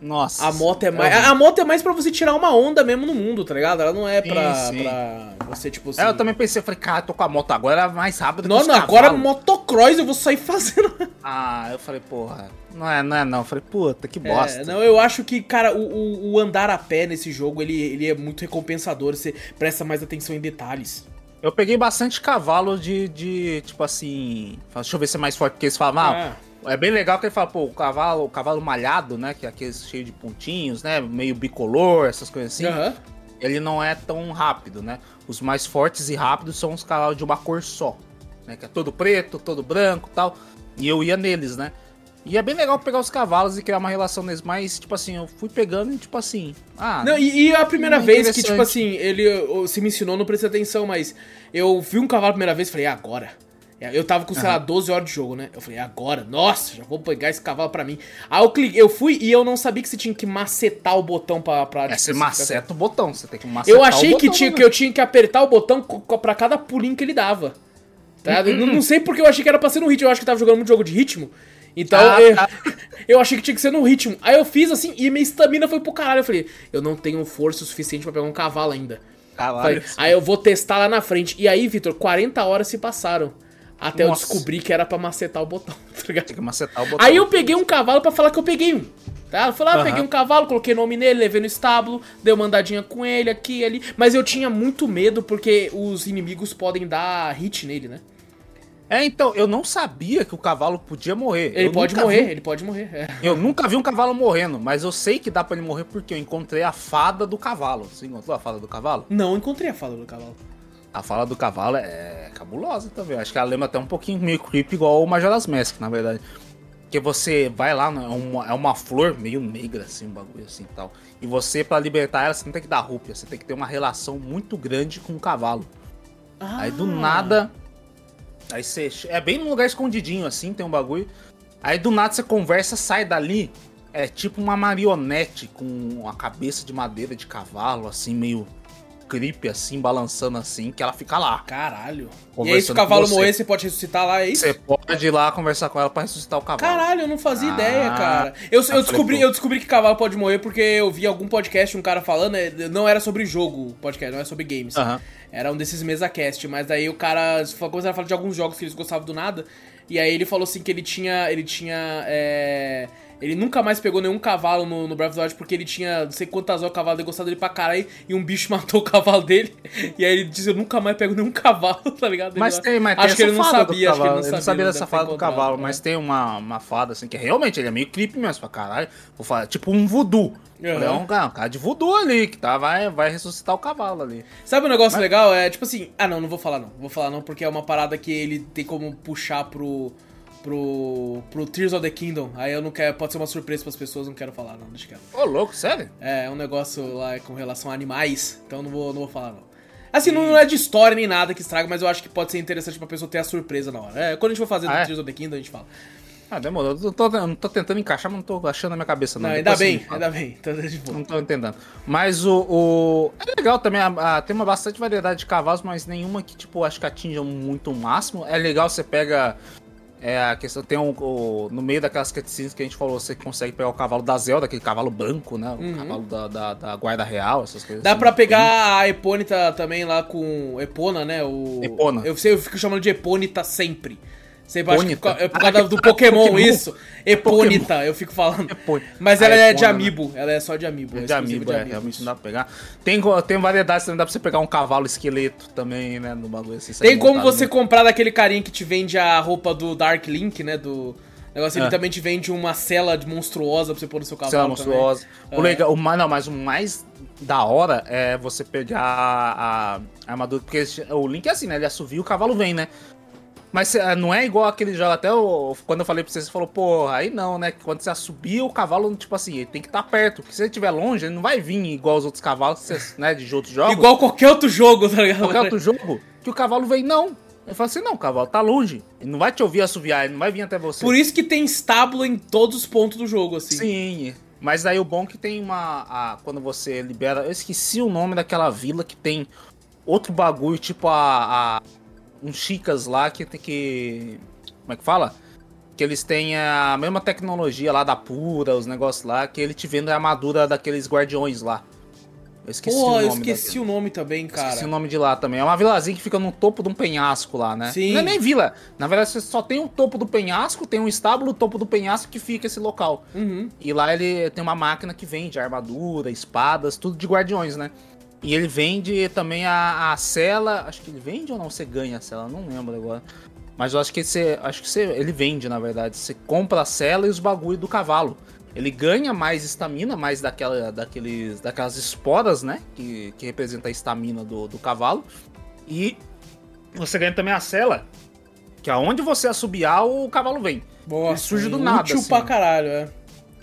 Nossa. A moto é mais. A, a moto é mais pra você tirar uma onda mesmo no mundo, tá ligado? Ela não é pra, Sim, sim. pra você, tipo assim. É, eu também pensei, eu falei, cara, tô com a moto agora, ela é mais rápida Não, que os não, agora motocross eu vou sair fazendo. Ah, eu falei, porra, não é, não é não. Eu falei, puta, que bosta. É, não, eu acho que, cara, o, o- o andar a pé nesse jogo, ele, ele é muito recompensador, você presta mais atenção em detalhes. Eu peguei bastante cavalo de, de tipo assim, deixa eu ver se é mais forte, porque eles falam, ah, É bem legal que ele fala, pô, o cavalo, o cavalo malhado, né? Que é aquele cheio de pontinhos, né? Meio bicolor, essas coisas assim. Aham. Ele não é tão rápido, né? Os mais fortes e rápidos são os cavalos de uma cor só. Né? Que é todo preto, todo branco e tal. E eu ia neles, né? E é bem legal pegar os cavalos e criar uma relação neles, mas, tipo assim, eu fui pegando e, tipo assim. Ah, Não, e, e a primeira Hum, vez que, tipo assim, ele se me ensinou, não prestei atenção, mas eu vi um cavalo a primeira vez e falei, "É agora. Eu tava com, sei lá, 12 horas de jogo, né? Eu falei, "É agora, nossa, já vou pegar esse cavalo pra mim. Aí eu cliquei, eu fui e eu não sabia que você tinha que macetar o botão pra. pra é, você maceta o botão, você tem que macetar Eu o achei que, botão, tinha, né? que eu tinha que apertar o botão pra cada pulinho que ele dava. Tá? Não, não sei porque eu achei que era pra ser no ritmo. Eu acho que tava jogando muito jogo de ritmo. Então Ah, eu, tá. eu achei que tinha que ser no ritmo. Aí eu fiz assim e minha estamina foi pro caralho. Eu falei, eu não tenho força o suficiente pra pegar um cavalo ainda. Caralho. Falei, aí eu vou testar lá na frente. E aí, Vitor, 40 horas se passaram. Até eu Nossa. descobrir que era pra macetar o botão, tá ligado? Tem que macetar o botão. Aí eu peguei um cavalo pra falar que eu peguei um. Tá? Eu falei, ah, Aham. peguei um cavalo, coloquei nome nele, levei no estábulo, dei uma andadinha com ele aqui e ali. Mas eu tinha muito medo porque os inimigos podem dar hit nele, né? É, então, eu não sabia que o cavalo podia morrer. Ele Eu pode morrer, vi- ele pode morrer. é. Eu nunca vi um cavalo morrendo, mas eu sei que dá pra ele morrer porque eu encontrei a fada do cavalo. Você encontrou a fada do cavalo? Não encontrei a fala do cavalo. A fala do cavalo é cabulosa também. Acho que ela lembra até um pouquinho meio creepy, igual o Majora's Mask, na verdade. Porque você vai lá, né, é uma, é uma flor meio negra, assim, um bagulho assim e tal. E você, pra libertar ela, você não tem que dar rúpia, você tem que ter uma relação muito grande com o cavalo. Aí do Ah. nada. Aí você. É bem num lugar escondidinho assim, tem um bagulho. Aí do nada você conversa, sai dali, é tipo uma marionete com a cabeça de madeira de cavalo, assim, meio creepy, assim, balançando assim, que ela fica lá. Caralho. E aí, se o cavalo morrer, você pode ressuscitar lá, é isso? Você pode ir lá conversar com ela pra ressuscitar o cavalo. Caralho, eu não fazia ah, ideia, cara. Eu, eu, descobri, eu descobri que cavalo pode morrer porque eu vi algum podcast, um cara falando, é, não era sobre jogo podcast, não era sobre games. Uh -huh. Era um desses mesa cast, mas daí o cara começaram a falar de alguns jogos que eles gostavam do nada. E aí ele falou assim que ele tinha. Ele tinha. É ele nunca mais pegou nenhum cavalo no, no Breath of the Wild porque ele tinha não sei quantas horas o cavalo dele gostava dele pra caralho e um bicho matou o cavalo dele. E aí ele disse: Eu nunca mais pego nenhum cavalo, tá ligado? Ele mas tem, mas acho tem que ele não sabia, acho que ele não sabia. Não sabia dessa fada do cavalo, né? mas tem uma, uma fada assim que realmente ele é meio creepy mesmo pra caralho. Vou falar, tipo um voodoo. Uhum. É um cara, um cara de voodoo ali, que tá, vai, vai ressuscitar o cavalo ali. Sabe um negócio mas... legal? É tipo assim. Ah, não, não vou falar não. Vou falar não, porque é uma parada que ele tem como puxar pro pro, pro Tears of the Kingdom. Aí eu não quero. Pode ser uma surpresa para as pessoas, não quero falar, não, deixa quieto. Ô, louco, sério? É, é um negócio lá com relação a animais, então não vou, não vou falar, não. Assim, não é de história nem nada que estraga, mas eu acho que pode ser interessante pra pessoa ter a surpresa na hora. É, quando a gente for fazer ah, do é? Tears of the Kingdom, a gente fala. Ah, demorou. Eu tô, não tô tentando encaixar, mas não tô achando na minha cabeça, não. não ainda bem, ainda bem. Tô não tô entendendo. Mas o. o... É legal também, a, a, tem uma bastante variedade de cavalos, mas nenhuma que, tipo, acho que atinja muito o máximo. É legal, você pega é a questão, tem um, o, no meio daquelas cutscenes que a gente falou, você consegue pegar o cavalo da Zelda, aquele cavalo branco, né? O uhum. cavalo da, da, da, guarda real, essas coisas. Dá assim. pra pegar a Epônita também lá com. Epona, né? O, Epona. Eu, sei, eu fico chamando de Epônita sempre. Acho que é por causa ah, do Pokémon, Pokémon, isso. Eponita, Pokémon. eu fico falando. Mas ela é de né? amiibo, ela é só de amiibo. É de amiibo, é, realmente não dá pra pegar. Tem, tem variedades também, dá pra você pegar um cavalo esqueleto também, né, no bagulho assim. Tem como você comprar daquele carinha que te vende a roupa do Dark Link, né, do... Negócio, é. ele também te vende uma cela monstruosa pra você pôr no seu cavalo. Cela monstruosa. O é. legal, o, não, mas o mais da hora é você pegar a, a armadura. Porque o Link é assim, né? Ele assovia e o cavalo vem, né? Mas eh, não é igual aquele jogo, até o, quando eu falei pra você, você falou, pô, aí não, né? Quando você subir o cavalo, tipo assim, ele tem que estar tá perto. Porque se ele estiver longe, ele não vai vir igual os outros cavalos, né, de outros jogos. Igual qualquer outro jogo, tá ligado? Qualquer outro jogo, que o cavalo vem, não. Ele fala assim, não, o cavalo tá longe. Ele não vai te ouvir assoviar, ele não vai vir até você. Por isso que tem estábulo em todos os pontos do jogo, assim. Sim, mas aí o bom é que tem uma. A, quando você libera. Eu esqueci o nome daquela vila que tem outro bagulho, tipo a, a uns chicas lá que tem que. Como é que fala? Que eles têm a mesma tecnologia lá da pura, os negócios lá, que ele te vende a armadura daqueles guardiões lá. Eu esqueci Pô, o nome. eu esqueci daquele. o nome também, cara. Esqueci o nome de lá também. É uma vilazinha que fica no topo de um penhasco lá, né? Sim. Não é nem vila. Na verdade, você só tem o topo do penhasco, tem um estábulo no topo do penhasco que fica esse local. Uhum. E lá ele tem uma máquina que vende armadura, espadas, tudo de guardiões, né? E ele vende também a, a cela. Acho que ele vende ou não? Você ganha a cela? Não lembro agora. Mas eu acho que você. Acho que você. Ele vende, na verdade. Você compra a cela e os bagulho do cavalo. Ele ganha mais estamina, mais daquela, daqueles, daquelas esporas, né? Que, que representa a estamina do, do cavalo. E você ganha também a cela. Que aonde você assobiar, o cavalo vem. Boa, ele surge do nada. Útil assim. pra caralho, é.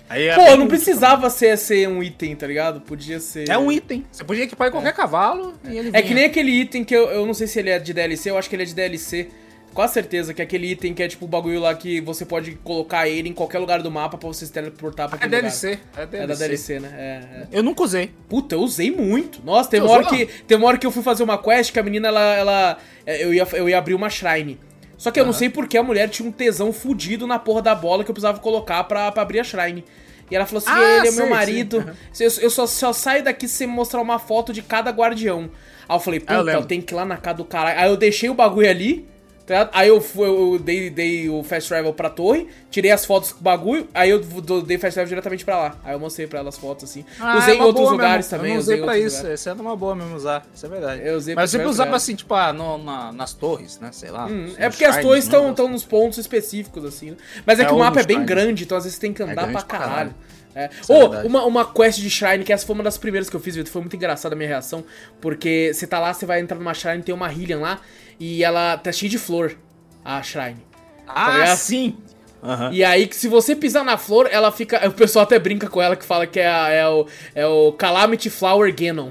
Aí é Pô, não precisava ser, ser um item, tá ligado? Podia ser. É um item. Você podia equipar em qualquer é. cavalo é. e ele vinha. É que nem aquele item que eu, eu não sei se ele é de DLC, eu acho que ele é de DLC. Com certeza que é aquele item que é tipo o bagulho lá que você pode colocar ele em qualquer lugar do mapa pra você se teleportar pra é DLC, lugar. É DLC. É da DLC, né? É, é. Eu nunca usei. Puta, eu usei muito. Nossa, tem uma, hora que, tem uma hora que eu fui fazer uma quest que a menina, ela. ela eu, ia, eu ia abrir uma shrine. Só que eu uhum. não sei porque a mulher tinha um tesão fudido na porra da bola que eu precisava colocar pra, pra abrir a shrine. E ela falou assim: ah, ele é meu marido. Eu, só, só, saio daqui se você me mostrar uma foto de cada guardião. Aí eu falei, puta, eu, eu tenho que ir lá na casa do caralho. Aí eu deixei o bagulho ali. Tá aí eu, fui, eu dei, dei, o fast travel pra torre, tirei as fotos do bagulho, aí eu dei fast travel diretamente pra lá. Aí eu mostrei pra ela as fotos assim. Ah, usei é em outros lugares mesmo. também. Eu usei, usei pra isso, essa é uma boa mesmo usar, isso é verdade. Eu usei Mas você sempre usar pra assim, tipo, ah, no, na, nas torres, né? Sei lá. Hum, é porque as torres estão nos pontos específicos, assim. Né? Mas é, é que o mapa é bem grande, então às vezes você tem que é andar é pra caralho. caralho. É. Oh, uma, uma quest de Shrine, que essa foi uma das primeiras que eu fiz, Vitor. Foi muito engraçada a minha reação. Porque você tá lá, você vai entrar numa Shrine, tem uma Hylian lá, e ela tá cheia de flor, a Shrine. Tá ah, sim! Uhum. E aí, que se você pisar na flor, ela fica. O pessoal até brinca com ela que fala que é, a, é, o, é o Calamity Flower Ganon.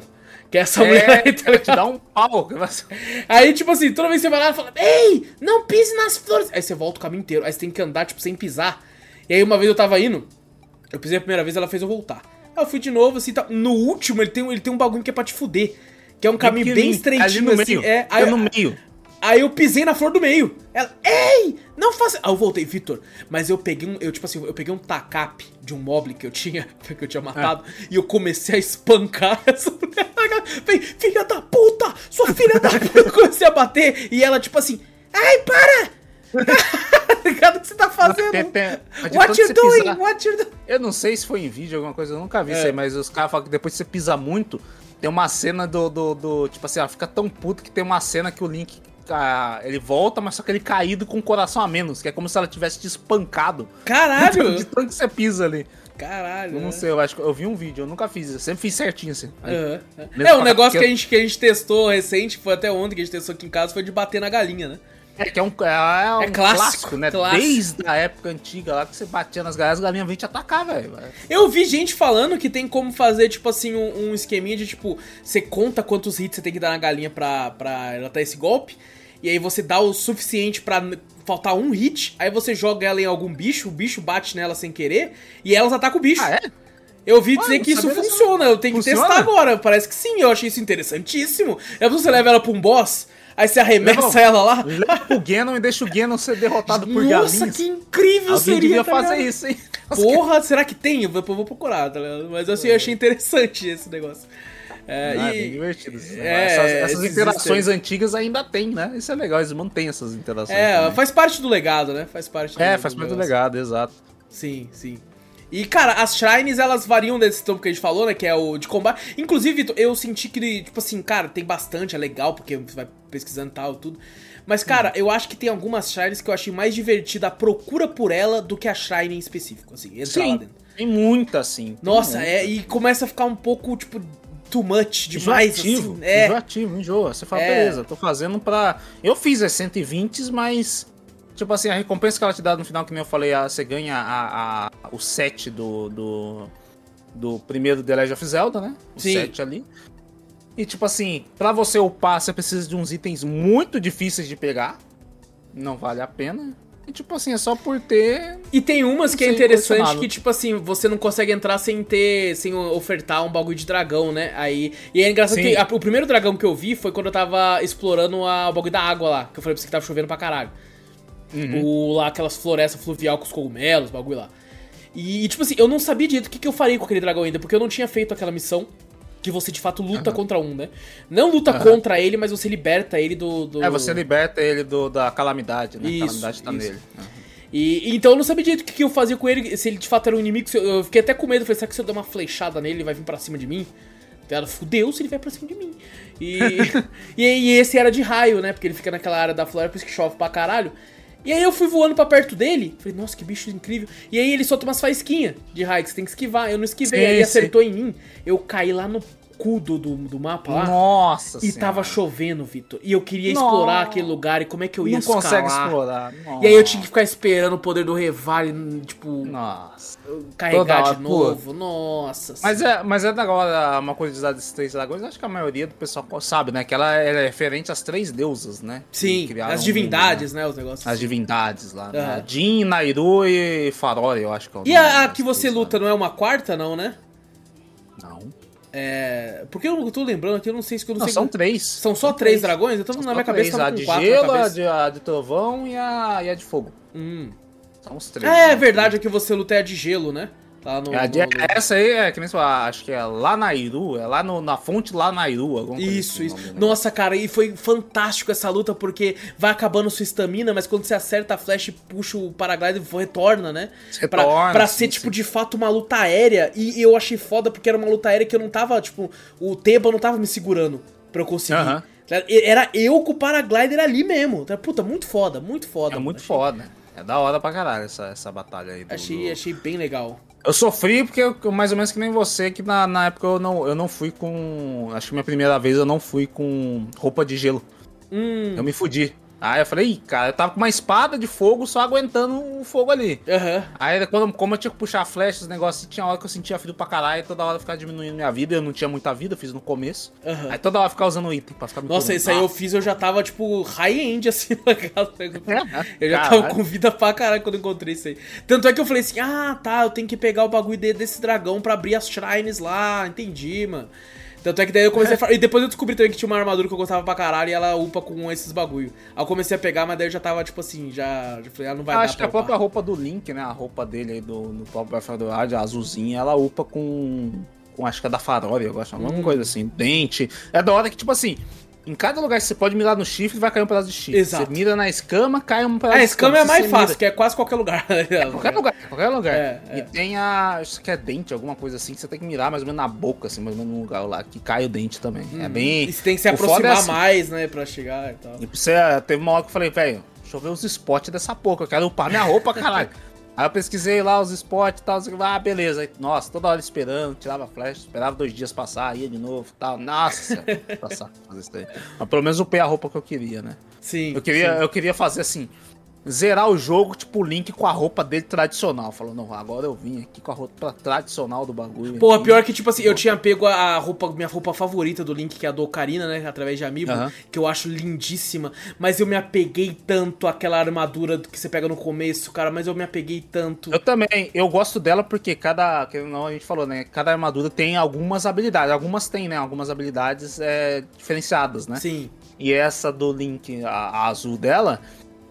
Que é essa é, mulher aí, tá te dá um pau. Aí, tipo assim, toda vez que você vai lá, ela fala: Ei, não pise nas flores. Aí você volta o caminho inteiro. Aí você tem que andar, tipo, sem pisar. E aí uma vez eu tava indo, eu pisei a primeira vez, ela fez eu voltar. Aí eu fui de novo, assim, tá. No último, ele tem, ele tem um bagulho que é pra te fuder. Que é um caminho bem estreitinho, ali no assim. meio, É, aí, é no meio. Aí eu pisei na flor do meio. Ela, ei, não faça. Aí eu voltei, Vitor. Mas eu peguei um, eu tipo assim, eu peguei um tacape de um moble que eu tinha, que eu tinha matado, e eu comecei a espancar essa mulher. Falei, filha da puta, sua filha da puta. Eu comecei a bater e ela tipo assim, ai, para! Ligado o que você tá fazendo? De What you doing? pisar- What you doing? Eu não sei se foi em vídeo, alguma coisa, eu nunca vi É. isso aí, mas os caras falam que depois que você pisa muito, tem uma cena do. do, do- tipo assim, ela fica tão puto que tem uma cena que o Link. Ele volta, mas só que ele caído com o coração a menos, que é como se ela tivesse te espancado. De Caralho! tanto que você pisa ali. Caralho. Eu não né? sei, eu acho que eu vi um vídeo, eu nunca fiz isso. Eu sempre fiz certinho assim. Aí. Mesmo É, um negócio que a, gente, que a gente testou recente, foi até ontem que a gente testou aqui em casa, foi de bater na galinha, né? É que é um, é um É clássico, clássico, né? clássico. Desde a época antiga lá que você batia nas galinhas, as galinhas vêm te atacar, velho. Eu vi gente falando que tem como fazer, tipo assim, um, um esqueminha de, tipo, você conta quantos hits você tem que dar na galinha pra, pra ela dar esse golpe, e aí você dá o suficiente pra n- faltar um hit, aí você joga ela em algum bicho, o bicho bate nela sem querer, e elas atacam o bicho. Ah, é? Eu vi dizer não que isso funciona, eu tenho que Funciona? testar agora, parece que sim, eu achei isso interessantíssimo. É você leva ela pra um boss, aí você arremessa ela lá. Leva pro Ganon e deixa o Ganon ser derrotado por Nossa, galinhas. que incrível Alguém seria, devia tá fazer ligado? isso, hein? Porra, será que tem? Eu vou, procurar, tá ligado? Mas assim, eu achei interessante esse negócio. É, Ah, e- bem divertido. é, essas essas interações antigas ainda tem, né? Isso é legal, eles mantêm essas interações. É, também. faz parte do legado, né? Faz parte do É, faz parte do legado, exato. Sim, sim. E, cara, as shrines, elas variam desse topo que a gente falou, né? Que é o de combate. Inclusive, Vitor, eu senti que, tipo assim, cara, tem bastante, é legal, porque você vai pesquisando e tal, tudo. Mas, cara, eu acho que tem algumas shrines que eu achei mais divertida a procura por ela do que a shrine em específico, assim, entrar lá Sim, dentro. tem muita, assim. Nossa, muita. é, e começa a ficar um pouco, tipo, too much, demais, Enjoativo, assim. É, enjoativo, enjoa. Você fala, É. beleza, tô fazendo pra. Eu fiz as 120, mas. Tipo assim, a recompensa que ela te dá no final, que nem eu falei, a- você ganha a, a- o set do, do. do primeiro The Legend of Zelda, né? O Sim. set ali. E tipo assim, pra você upar, você precisa de uns itens muito difíceis de pegar. Não vale a pena. E tipo assim, é só por ter. E tem umas que é interessante que, tipo assim, você não consegue entrar sem ter. sem ofertar um bagulho de dragão, né? Aí. E é engraçado Sim. que a- o primeiro dragão que eu vi foi quando eu tava explorando a- o bagulho da água lá. Que eu falei pra você que tava chovendo pra caralho. Uhum. Lá, aquelas florestas fluvial com os cogumelos, bagulho lá. E, tipo assim, eu não sabia direito o que, que eu faria com aquele dragão ainda, porque eu não tinha feito aquela missão. Que você de fato luta contra um, né? Não luta contra ele, mas você liberta ele do. do... É, você liberta ele do, da calamidade, né? Isso, a calamidade tá isso. nele. Uhum. E então eu não sabia direito o que, que eu fazia com ele, se ele de fato era um inimigo. Eu, eu fiquei até com medo, falei, será que se eu der uma flechada nele, ele vai vir pra cima de mim? Ela fudeu se ele vai pra cima de mim. E, e, e esse era de raio, né? Porque ele fica naquela área da floresta, por isso que chove pra caralho. E aí eu fui voando pra perto dele, falei, nossa, que bicho incrível. E aí ele solta umas faísquinhas de raio que você tem que esquivar. Eu não esquivei, Sim, aí sim. acertou em mim. Eu caí lá no cu do, do, mapa lá. Nossa E Senhora. tava chovendo, Vitor. E eu queria Nossa. explorar aquele lugar e como é que eu ia Não consegue escalar. explorar. E aí eu tinha que ficar esperando o poder do Revale, tipo, Nossa. carregar Toda de hora, pô. novo. Nossa. Mas é, mas é agora uma curiosidade desses três dragões, acho que a maioria do pessoal sabe, né? Que ela é referente às três deusas, né? Sim, as divindades, mundo, né? Os negócios. né? As assim. divindades lá. Né? Aham. Jin, Nairu e Farore, eu acho que é o E a, a que você lá. luta não é uma quarta, não, né? É. Porque eu tô lembrando aqui, eu não sei se eu não, Não, sei. são como- três. São só três dragões? Eu São na minha cabeça três, tava a de quatro gelo, a de, a de trovão e a, e a de fogo. Hum. São os três. É né? verdade, a que você luta é a de gelo, né? Tá no. É, no- no- Essa aí é que nem você fala, acho que é lá na Iru, é lá no- na fonte lá na Iru. Isso, assim, isso. Nossa, cara, e foi fantástico essa luta, porque vai acabando sua estamina, mas quando você acerta a flecha e puxa o paraglider, retorna, né? Pra, Retorna, pra sim, ser, tipo, sim. de fato uma luta aérea. E eu achei foda porque era uma luta aérea que eu não tava, tipo, o Teba não tava me segurando pra eu conseguir. Aham. Era eu com o paraglider ali mesmo. Puta, muito foda, muito foda. É muito achei, foda. É da hora pra caralho essa, essa batalha aí. do- Achei, do- achei bem legal. Eu sofri porque, eu, mais ou menos que nem você, que na, na época eu não, eu não fui com. Acho que minha primeira vez eu não fui com roupa de gelo. Hum, Eu me fudi. Aí eu falei, Ih, cara, eu tava com uma espada de fogo só aguentando o fogo ali. Aham. Aí, quando, como eu tinha que puxar flecha, os negócios, tinha hora que eu sentia frio pra caralho, e toda hora eu ficava diminuindo minha vida, eu não tinha muita vida, eu fiz no começo. Aham. Aí toda hora eu ficava usando item pra ficar me Nossa, isso aí eu fiz, eu já tava, tipo, high-end, assim, na casa. Eu já Caralho. tava com vida pra caralho quando eu encontrei isso aí. Tanto é que eu falei assim, ah, tá, eu tenho que pegar o bagulho de- desse dragão pra abrir as shrines lá, entendi, mano. Tanto é que daí eu comecei a falar. E depois eu descobri também que tinha uma armadura que eu gostava pra caralho e ela upa com esses bagulho. Aí eu comecei a pegar, mas daí eu já tava, tipo assim, já. já falei, ah, não vai Eu dar acho que a própria roupa do Link, né? A roupa dele aí do, no próprio Wild, a azulzinha, ela upa com. com acho que é da Farore, eu gosto, alguma Hum. coisa assim. Dente. É da hora que, tipo assim. Em cada lugar que você pode mirar no chifre, vai cair um pedaço de chifre. Exato. Você mira na escama, cai um pedaço Ah, de esse câmera é Se mais você fácil, mira- que é quase qualquer lugar. Qualquer lugar, qualquer lugar. É, é. E tem a. Isso que é dente, alguma coisa assim, que você tem que mirar mais ou menos na boca, assim, mais ou menos num lugar lá, que cai o dente também. É bem. E você tem que se o é aproximar assim. mais, né, pra chegar e tal. E você, teve uma hora que eu falei, velho, deixa eu ver os spots dessa porra, eu quero upar minha roupa, caralho. Aí eu pesquisei lá os spots e tal, assim, ah, beleza. Aí, nossa, toda hora esperando, tirava flash, esperava dois dias passar, ia de novo e tal. Nossa, passar fazer isso daí. Mas pelo menos upei a roupa que eu queria, né? Sim. Eu queria, sim. eu queria fazer assim, zerar o jogo, tipo, o Link com a roupa dele tradicional. Falou, não, agora eu vim aqui com a roupa tradicional do bagulho. Aqui. pior que, tipo assim, eu tinha pego a roupa, minha roupa favorita do Link, que é a do Ocarina, né? Através de Amiibo, Aham. que eu acho lindíssima. Mas eu me apeguei tanto àquela armadura que você pega no começo, cara. Mas eu me apeguei tanto. Eu também, eu gosto dela porque cada, que não a gente falou, né? Cada armadura tem algumas habilidades, algumas tem, né? Algumas habilidades é, diferenciadas, né? Sim. E essa do Link, a, a azul dela,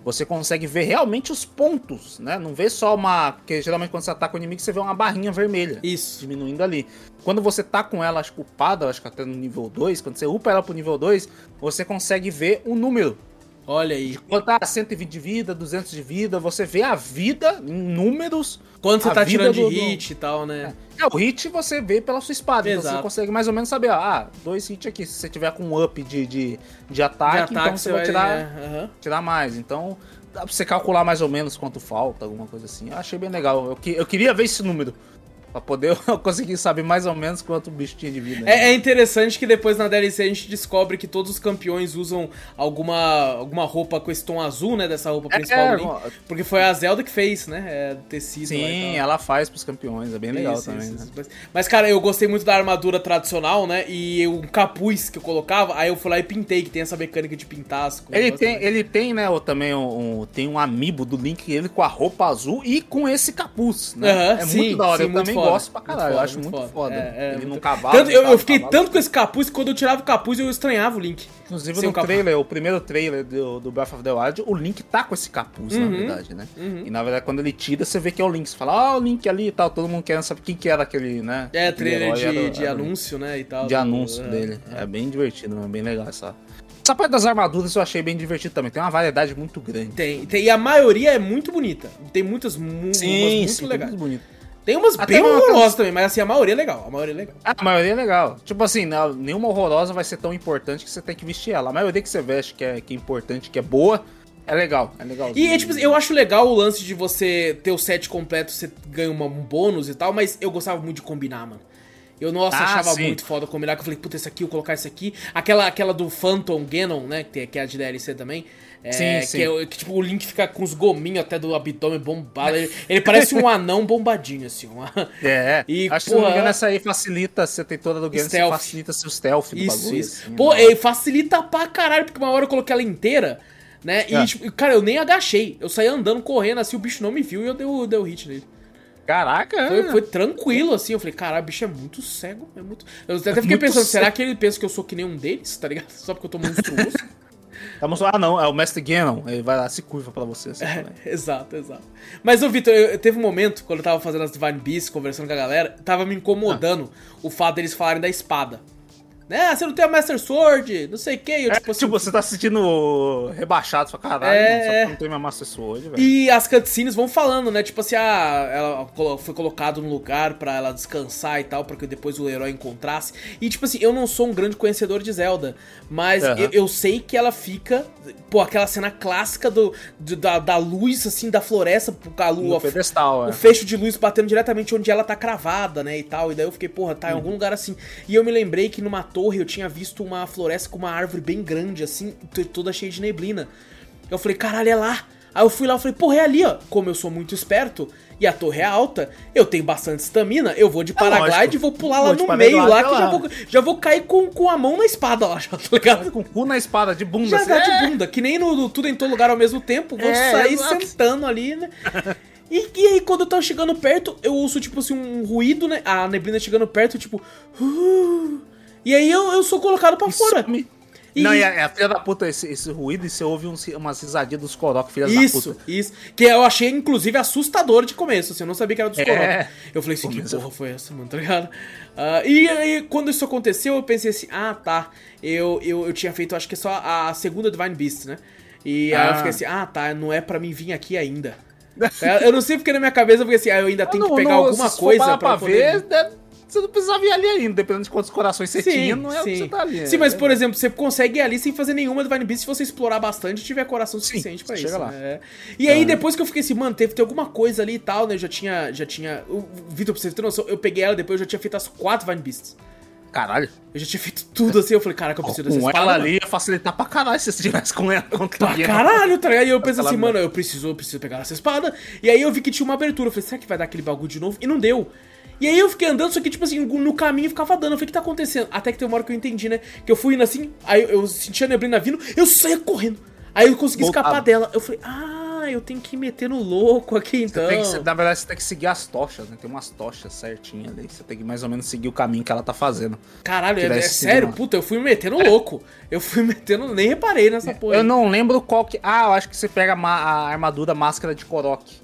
você consegue ver realmente os pontos, né? Não vê só uma, porque geralmente quando você ataca o inimigo você vê uma barrinha vermelha Isso. diminuindo ali. Quando você tá com ela, acho que upada, acho que até no nível 2, quando você upa ela pro nível 2, você consegue ver o número. Olha aí. Tá 120 de vida, 200 de vida, você vê a vida em números Quando você tá tirando de do- do- hit e tal, né? É, o hit você vê pela sua espada, então Exato. você consegue mais ou menos saber, ó, ah, dois hits aqui, se você tiver com um up de, de, de ataque, de então você vai tirar, é, aham. tirar mais. Então dá pra você calcular mais ou menos quanto falta, alguma coisa assim. Eu achei bem legal. Eu, que- eu queria ver esse número, pra poder eu conseguir saber mais ou menos quanto o bicho tinha de vida. É, é interessante que depois na DLC a gente descobre que todos os campeões usam alguma, alguma roupa com esse tom azul, né? Dessa roupa principal É, do Link. Porque foi a Zelda que fez, né? É, tecido Sim, ela faz pros campeões, é bem legal Isso, também. isso, né? isso. Mas, cara, eu gostei muito da armadura tradicional, né? E um capuz que eu colocava, aí eu fui lá e pintei, que tem essa mecânica de pintar. Ele tem, ele tem, né, o, também um, um- tem um amiibo do Link, ele com a roupa azul e com esse capuz, né? Aham, é sim, muito da hora, sim, eu também foda, gosto pra caralho, eu foda, acho muito muito foda. foda. É, é, ele muito- num cavalo. Tanto, eu, eu fiquei cavalo. tanto com esse capuz que quando eu tirava o capuz eu estranhava o Link. Inclusive sem no o trailer, o primeiro trailer do, do Breath of the Wild, o Link tá com esse capuz, na Uhum, verdade, né? uhum. E na verdade, quando ele tira, você vê que é o Link. Você fala, ah, o Link ali e tal, todo mundo querendo saber quem que era aquele, né? É, aquele trailer herói, de, era- de era anúncio, né? E tal. de anúncio é, dele. é. É bem divertido, mano, bem legal essa. Essa parte das armaduras eu achei bem divertido também. Tem uma variedade muito grande. Tem, tem, e a maioria é muito bonita. Tem muitas mu umas muito legais. muito bonito. Tem umas Até bem horrorosas também, mas assim, a maioria é legal. A maioria é legal. Ah, a maioria é legal. Tipo assim, não- nenhuma horrorosa vai ser tão importante que você tem que vestir ela. A maioria que você veste que é, que é importante, que é boa, é legal. É legal. E, tipo, eu acho legal o lance de você ter o set completo, você ganha um bônus e tal, mas eu gostava muito de combinar, mano. Eu, nossa, Ah, achava sim. muito foda combinar, que eu falei, puta, esse aqui, eu colocar esse aqui. Aquela, aquela do Phantom Ganon, né, que é a de DLC também. É, Sim, que, sim. é- que, tipo, o Link fica com os gominhos até do abdômen bombado. Ele, ele parece um anão bombadinho, assim. Uma... É, E, acho que se não me porra, engano, essa aí facilita, você tem toda do game, você Stealth. facilita seu stealth do Isso, bagulho. isso. assim, Pô, né? é, facilita pra caralho, porque uma hora eu coloquei ela inteira, né? E, É. tipo, cara, eu nem agachei. Eu saí andando, correndo, assim, o bicho não me viu e eu dei o, dei o hit nele. Caraca, Foi, é. foi tranquilo, assim. Eu falei, caralho, o bicho é muito cego. É muito... Eu até fiquei Muito pensando, será cego. que ele pensa que eu sou que nem um deles, tá ligado? Só porque eu tô monstruoso? Tá mostrando- Ah, não, é o Mestre Ganon. Ele vai lá, se curva pra você. Assim, É, exato, exato. Mas, ô, Vitor, eu, eu- teve um momento, quando eu tava fazendo as Divine Beasts, conversando com a galera, tava me incomodando o fato deles falarem da espada. Né? Ah, você não tem a Master Sword, não sei o que. Eu, É, tipo, assim, tipo, você tá se sentindo rebaixado, sua caralho, É, mano, só é. não tem minha Master Sword, velho. E as cutscenes vão falando, né? Tipo assim, ah, ela foi colocado num lugar pra ela descansar e tal, pra que depois o herói encontrasse. E tipo assim, eu não sou um grande conhecedor de Zelda, mas Aham. eu, eu sei que ela fica, pô, aquela cena clássica do, do- da, da luz, assim, da floresta, a No lua, pedestal, é. o fecho de luz batendo diretamente onde ela tá cravada, né, e tal. E daí eu fiquei, porra, tá em algum lugar assim. E eu me lembrei que numa torre eu tinha visto uma floresta com uma árvore bem grande, assim, toda cheia de neblina. Eu falei, caralho, é lá. Aí eu fui lá e falei, porra, é ali, ó. Como eu sou muito esperto e a torre é alta, eu tenho bastante estamina, eu vou de paraglide e vou pular lá Vou no meio lá, que já vou, já vou cair com, com a mão na espada lá, já, tá ligado? Com o cu na espada, de bunda. Já assim, é. de bunda, que nem no, no Tudo em Todo Lugar ao mesmo tempo, vou É, sair exato. sentando ali, né? E, e aí, quando eu tava chegando perto, eu ouço, tipo assim, um ruído, né? A neblina chegando perto, tipo. "Uh", e aí eu, eu sou colocado pra fora. E- Não, e a, a filha da puta, esse, esse ruído, e você ouve uns, umas risadinhas dos Korok, filha da puta. isso. Que eu achei, inclusive, assustador de começo, assim, eu não sabia que era dos É. Korok. Eu falei assim, que porra foi essa, mano, tá ligado? Ah, e aí, quando isso aconteceu, eu pensei assim, ah, tá, eu, eu, eu tinha feito, acho que só a segunda Divine Beast, né? E aí eu Ah. fiquei assim, ah, tá, não é pra mim vir aqui ainda. Eu não sei porque na minha cabeça, eu fiquei assim, ah, eu ainda tenho que Não, pegar não, alguma coisa pra, pra poder... ver, né, você não precisava ir ali ainda, dependendo de quantos corações você tinha, não é o que você tá ali. Sim, é- mas por exemplo, você consegue ir ali sem fazer nenhuma Divine Beast se você explorar bastante e tiver coração suficiente pra chega isso. lá. né? É. E aí, depois que eu fiquei assim, mano, teve, tem alguma coisa ali e tal, né? Eu já tinha. Já tinha. o Vitor, pra você ter noção, eu peguei ela depois, eu já tinha feito as quatro Divine Beasts. Caralho. Eu já tinha feito tudo assim, eu falei, caraca, eu preciso dessa Com espada. ela ali ia facilitar pra caralho se você estivesse com ela contra Pra caralho, tá ligado? E eu pensei assim, mano, eu preciso, eu preciso pegar essa espada. E aí eu vi que tinha uma abertura. Eu falei, será que vai dar aquele bagulho de novo? E não deu. E aí eu fiquei andando, só que, tipo assim, no caminho ficava dando. Eu falei, o que tá acontecendo? Até que tem uma hora que eu entendi, né? Que eu fui indo assim, aí eu senti a neblina vindo, eu saía correndo. Aí eu consegui Voltava. escapar dela. Eu falei, ah, eu tenho que meter no louco aqui então. Que- na verdade, você tem que seguir as tochas, né? Tem umas tochas certinhas ali. Você tem que mais ou menos seguir o caminho que ela tá fazendo. Caralho, é, é sério? uma- Puta, eu fui me metendo louco. Eu fui metendo, nem reparei nessa porra. Eu não lembro qual que. Ah, eu acho que você pega a, ma- a armadura máscara de Korok.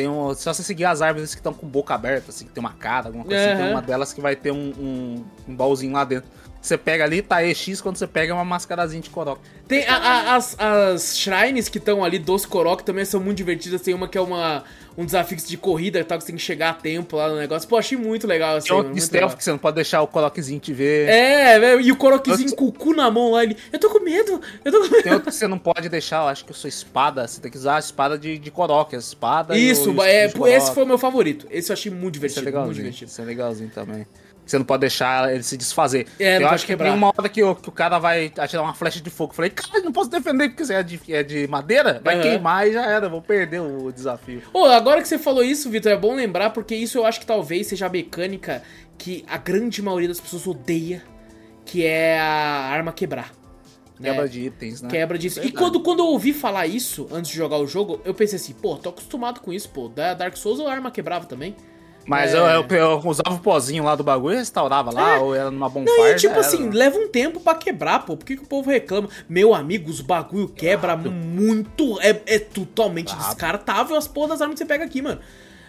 Tem um, se você seguir as árvores que estão com boca aberta, assim, que tem uma cara, alguma coisa assim, Aham. tem uma delas que vai ter um, um, um baúzinho lá dentro. Você pega ali, tá EX, quando você pega é uma mascarazinha de Korok. Tem a- a- as, as shrines que estão ali dos Korok também são muito divertidas. Tem uma que é uma, um desafio de corrida e tal, que você tem que chegar a tempo lá no negócio. Pô, achei muito legal assim. Tem de muito stealth que você não pode deixar o Korokzinho te ver. É, velho, e o Outro- com o cu na mão lá, ele. Eu tô com medo, eu tô com medo. Tem outro que você não pode deixar, eu acho que a sua espada, você tem que usar a espada de, de a espada e Isso, e o é, esse foi o meu favorito. Esse eu achei muito Isso é divertido, muito legalzinho. divertido. Isso é legalzinho também. Você não pode deixar ele se desfazer. É, eu acho que tem uma hora que o, que o cara vai atirar uma flecha de fogo. Eu falei, cara, não posso defender porque você é de, é de madeira. Vai Aham. queimar e já era, vou perder o desafio. Ô, agora que você falou isso, Vitor, é bom lembrar, porque isso eu acho que talvez seja a mecânica que a grande maioria das pessoas odeia, que é a arma quebrar. né? Quebra de itens, né? Quebra disso. E Verdade. quando, quando eu ouvi falar isso, antes de jogar o jogo, eu pensei assim, pô, tô acostumado com isso, pô. Da Dark Souls a arma quebrava também. Mas É. eu, eu, eu usava o pozinho lá do bagulho e restaurava lá, ou era numa bonfire. Não, e já tipo era. assim, leva um tempo pra quebrar, pô. Por que, que o povo reclama? Meu amigo, os bagulho quebra muito. É, é totalmente Rápido. descartável as porra das armas que você pega aqui, mano.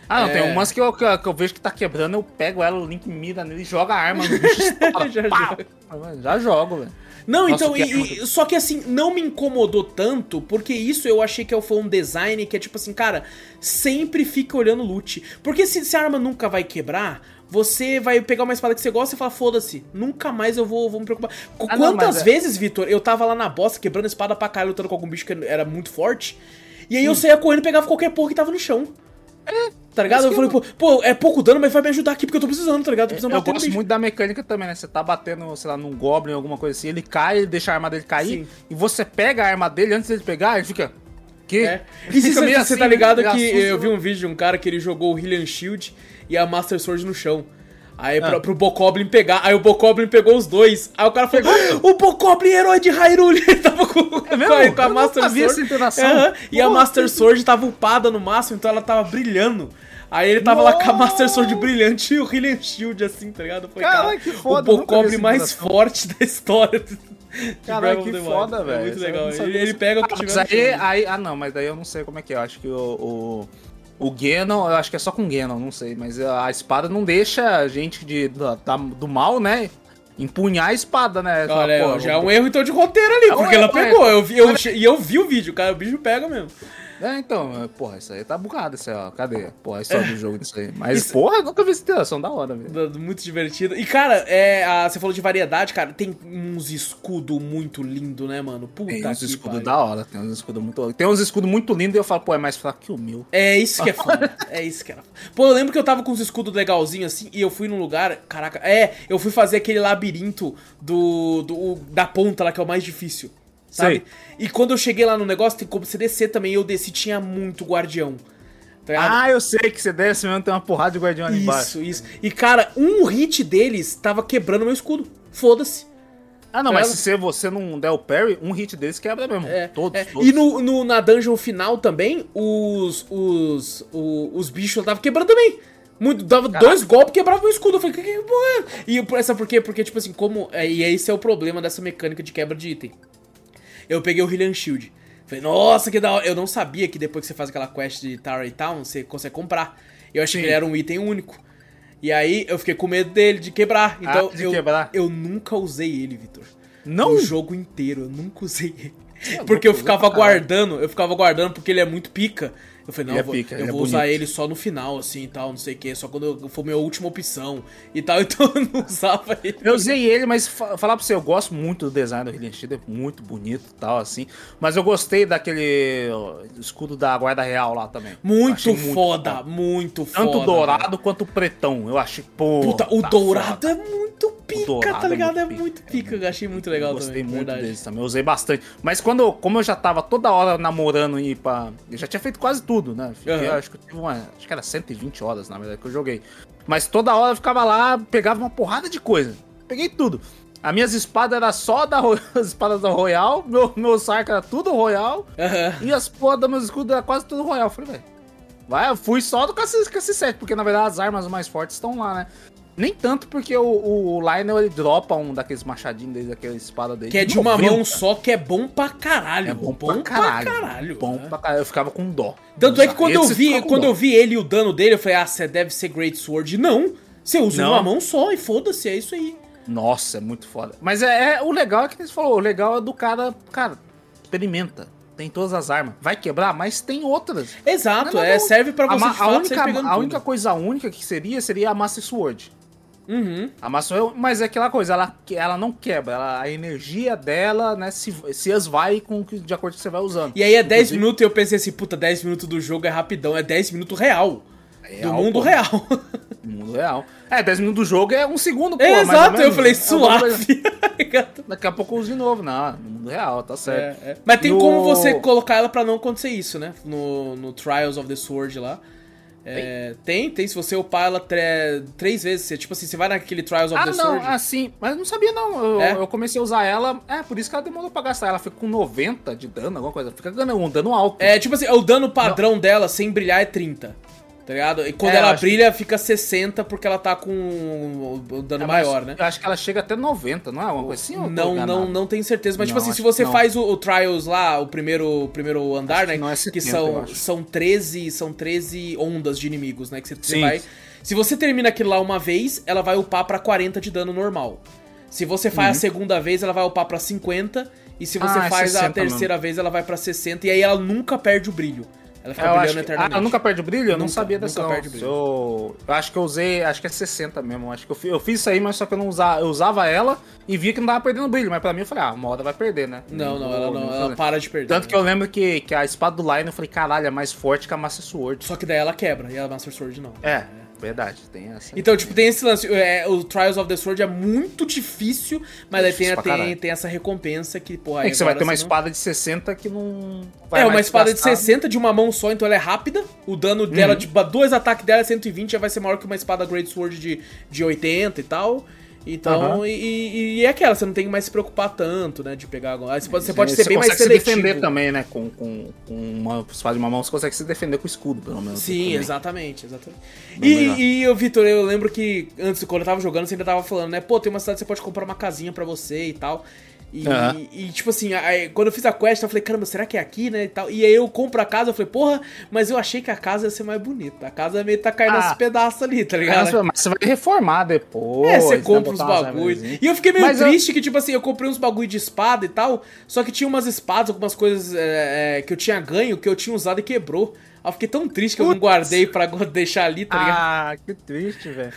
Ah, não, É. tem umas que eu, que eu- que eu vejo que tá quebrando, eu pego ela, o Link mira nele e joga a arma no bicho estoura. Já Pá! joga. Já jogo, velho. Não, Nossa, então, que e- só que assim, não me incomodou tanto, porque isso eu achei que foi um design que é tipo assim, cara, sempre fica olhando loot. Porque se, se a arma nunca vai quebrar, você vai pegar uma espada que você gosta e falar, foda-se, nunca mais eu vou, vou me preocupar. Ah, não, Quantas mas é- vezes, Vitor, eu tava lá na bosta quebrando espada pra caralho, lutando com algum bicho que era muito forte, e aí eu saía correndo e pegava qualquer porra que tava no chão. Tá ligado? Eu que falei, eu- pô, pô, é pouco dano, mas vai me ajudar aqui porque eu tô precisando, tá ligado? Tô precisando Eu gosto muito da mecânica também, né? Você tá batendo, sei lá, num Goblin, alguma coisa assim, ele cai, ele deixa a arma dele cair, Sim. e você pega a arma dele, antes dele pegar, ele fica... Que? É. E se Fica você meio você assim, tá ligado que eu vi um vídeo de um cara que ele jogou o Hylian Shield e a Master Sword no chão. Aí Ah. pra, pro Bokoblin pegar, aí o Bokoblin pegou os dois. Aí o cara falou: O Bokoblin é herói de Hyrule! Ele tava com, com, mesmo? a, com a Master Sword. Aham. E a Nossa. Master Sword tava upada no máximo, então ela tava brilhando. Aí ele tava lá com a Master Nossa. Sword brilhante e o Hylian Shield assim, tá ligado? Caralho, cara, que foda, o essa mais forte da história. Caralho, que foda, É velho. muito Isso eu legal. Ele, ele pega o que Ah, tiver aí, aí, ah, não, mas daí eu não sei como é que é. Eu acho que o. O, o Ganon, eu acho que é só com Ganon, não sei. Mas a espada não deixa a gente de, da- da- do mal, né? Empunhar a espada, né? Fala, Olha, pô, já é eu- um erro então de roteiro ali, É porque ela é. pegou. Eu vi, eu, e eu vi o vídeo, cara, o bicho pega mesmo. É, então, porra, isso aí tá bugado, isso aí, ó. Cadê? Porra, a história do jogo disso aí. Mas, Isso- porra, nunca vi essa interação da hora, velho. Muito divertido. E, cara, é, a- você falou de variedade, cara, tem uns escudos muito lindo, né, mano? Puta Tem uns escudos da hora, tem uns escudos muito. Tem uns escudos muito lindos e eu falo, pô, é mais fraco que o meu. É isso que é foda. é isso que era. Pô, eu lembro que eu tava com uns escudos legalzinhos assim e eu fui num lugar. Caraca, é, eu fui fazer aquele labirinto do, do. da ponta lá, que é o mais difícil. Sabe? Sei. E quando eu cheguei lá no negócio, tem como você descer também, eu desci, tinha muito guardião. Tá? Ah, eu sei que você desce mesmo, tem uma porrada de guardião ali embaixo. Isso, isso. E cara, um hit deles tava quebrando meu escudo. Foda-se. Ah, não, mas Ela- se você- não der o parry, um hit deles quebra mesmo. É, todos, é. todos. E no, no- na dungeon final também, os, os, o- os bichos estavam quebrando também. Muito, dava dois golpes e quebrava o escudo. Eu falei, que, que porra é? E essa por quê? Porque, tipo assim, como. é, E esse é o problema dessa mecânica de quebra de item. Eu peguei o Hylian Shield. Falei, nossa, que da hora. Eu não sabia que depois que você faz aquela quest de Tarry Town, você consegue comprar. Eu achei Sim. que ele era um item único. E aí eu fiquei com medo dele, de quebrar. Então Ah, de eu, quebrar. eu nunca usei ele, Vitor. Não? O jogo inteiro, eu nunca usei ele. É, Porque eu ficava guardando, eu ficava guardando porque ele é muito pica. Eu falei, não, Ele é eu vou, pica, eu é vou usar ele só no final, assim e tal, não sei o que, só quando eu- for minha última opção e tal, então eu não usava ele. Eu usei ele, mas fa- falar pra você, eu gosto muito do design do Hylian Shield, é muito bonito e tal, assim. Mas eu gostei daquele escudo da Guarda Real lá também. Muito, foda, muito foda. Tanto dourado velho. quanto pretão. Eu achei, pô. Puta, o tá dourado foda. é muito pica, tá é ligado? É muito muito, pica, eu achei muito legal eu gostei também, muito verdade. deles também, eu usei bastante. Mas quando, eu- como eu já tava toda hora namorando e pra. Eu já tinha feito quase tudo, né? Fiquei, Aham. Acho que tive uma. Acho que era 120 horas, na verdade, que eu joguei. Mas toda hora eu ficava lá, pegava uma porrada de coisa. Peguei tudo. As minhas espadas eram só da as espadas da Royal, meu, meu saco era tudo Royal, Aham. e as porra dos meus escudos era quase tudo Royal. Eu falei, velho. Vai, eu fui só do KC7, porque na verdade as armas mais fortes estão lá, né? Nem tanto porque o, o Lionel ele dropa um daqueles machadinhos dele, daquela espada dele. Que é de uma 90. mão só, que é bom pra caralho. É bom, pra caralho. caralho, Bom né? pra caralho. Eu ficava com dó. Tanto é que quando eu vi, quando dó. eu vi ele e o dano dele, eu falei, ah, você deve ser Great Sword. Não, você usa Não. uma mão só e foda-se, é isso aí. Nossa, é muito foda. Mas é, é- o legal é que você falou, o legal é do cara, cara, experimenta. Tem todas as armas. Vai quebrar, mas tem outras. Exato, é, serve pra A, você a fato única, a única coisa única que seria, seria a Master Sword. Uhum. A Sword, mas é aquela coisa, ela, ela não quebra. ela- a energia dela, né, se, se esvai com de acordo com o que você vai usando. E aí é 10 Inclusive, minutos e eu pensei assim, puta, 10 minutos do jogo é rapidão, é 10 minutos real. Real, do mundo pô. real. No mundo real. É, 10 minutos do jogo é um segundo, pô. É, exato, eu falei, É suave. Daqui a pouco eu uso de novo. Não, no mundo real, tá certo. É, é. Mas tem No- como você colocar ela pra não acontecer isso, né? No, no Trials of the Sword lá. É, tem, tem, se você upar ela tre- três vezes. Você, tipo assim, você vai naquele Trials of Ah, the não, Sword. assim, mas não sabia não. Eu, É? eu comecei a usar ela, é, por isso que ela demorou pra gastar. Ela fica com 90 de dano, alguma coisa. Fica ganhando um dano alto. É, tipo assim, o dano padrão dela sem brilhar é 30. Tá ligado? E quando É, ela brilha, fica 60 porque ela tá com o dano É, maior, né? Eu acho que ela chega até 90, não é? Uma coisa assim? Não, não, não tenho certeza. Mas, tipo Não, assim, se você que faz o, o Trials lá, o primeiro, o primeiro andar, Acho né? que não é que 70, eu são, são 13. São 13 ondas de inimigos, né? Que você, você vai. Se você termina aquilo lá uma vez, ela vai upar pra 40 de dano normal. Se você faz a segunda vez, ela vai upar pra 50. E se você Uhum. Ah, é faz a 60 terceira vez, ela vai pra 60. E aí ela nunca perde o brilho. Ela fica eu brilhando que- ah, eternamente. ela nunca perde o brilho? Eu não Nunca, sabia dessa. nunca não. perde o brilho. Eu, eu acho que eu usei, acho que é 60 mesmo. Acho que eu fiz, eu fiz isso aí, mas só que eu não usava, eu usava ela e via que não tava perdendo brilho. Mas pra mim eu falei, ah, uma hora vai perder, né? Não, não, vou- ela não, ela para de perder. Tanto que eu lembro que, que a espada do Lion, eu falei, caralho, é mais forte que a Master Sword. Só que daí ela quebra, e a Master Sword não. É, verdade, tem essa. Então, tipo, tem esse lance. é, o Trials of the Sword é muito difícil, mas aí tem, tem, tem essa recompensa que. É aí que você vai ter uma não- espada de 60 que não. É, uma espada de gastar. 60 de uma mão só, então ela é rápida. O dano dela, Uhum. tipo, dois ataques dela é 120, já vai ser maior que uma espada Great Sword de, de 80 e tal. Então, Aham. e, e- e é aquela, você não tem que mais se preocupar tanto, né, de pegar Você pode, você pode Você ser bem mais consegue seletivo. se defender também, né? Com, com, com uma espada de uma mão, você consegue se defender com o escudo, pelo menos. Sim, exatamente, exatamente. Bem. E, eu, Vitor, eu lembro que antes, quando eu tava jogando, você ainda tava falando, né? Pô, tem uma cidade que você pode comprar uma casinha pra você e tal. E, Aham. e, tipo assim, aí, quando eu fiz a quest, eu falei, caramba, será que é aqui, né? E, tal. e aí eu compro a casa, eu falei, porra, mas eu achei que a casa ia ser mais bonita. A casa meio tá caindo Ah. aos pedaços ali, tá ligado? Mas, mas você vai reformar depois. É, você né, compra os bagulhos. E eu fiquei meio Mas eu- triste que, tipo assim, eu comprei uns bagulho de espada e tal, só que tinha umas espadas, algumas coisas é, é, que eu tinha ganho, que eu tinha usado e quebrou. Eu fiquei tão triste que eu não Putz. guardei pra deixar ali, tá ligado? Ah, que triste, velho.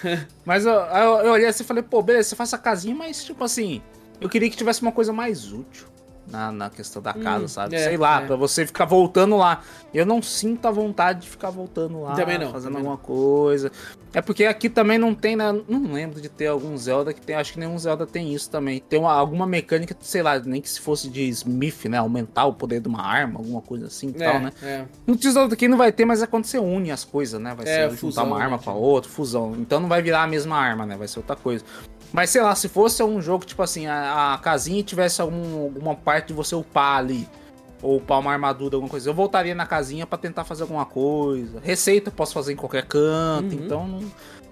mas eu, eu, eu olhei assim e falei, pô, beleza, você faz essa casinha, mas tipo assim, eu queria que tivesse uma coisa mais útil. na, na questão da casa, Hum, sabe? é, Sei lá, é. pra você ficar voltando lá. Eu não sinto a vontade de ficar voltando lá, Também não, fazendo também alguma coisa. É porque aqui também não tem, né? Não lembro de ter algum Zelda que tem. Acho que nenhum Zelda tem isso também. Tem uma- alguma mecânica, sei lá, nem que se fosse de Smith, né? Aumentar o poder de uma arma, alguma coisa assim e É, tal, né? é. No Tesouro aqui não vai ter, mas é quando você une as coisas, né? Vai É, ser juntar fusão, uma arma né? com a outra, fusão. Então não vai virar a mesma arma, né? Vai ser outra coisa. Mas sei lá, se fosse um jogo, tipo assim, a, a casinha tivesse algum, alguma parte de você upar ali, ou upar uma armadura, alguma coisa, eu voltaria na casinha pra tentar fazer alguma coisa. Receita eu posso fazer em qualquer canto, Uhum. então não,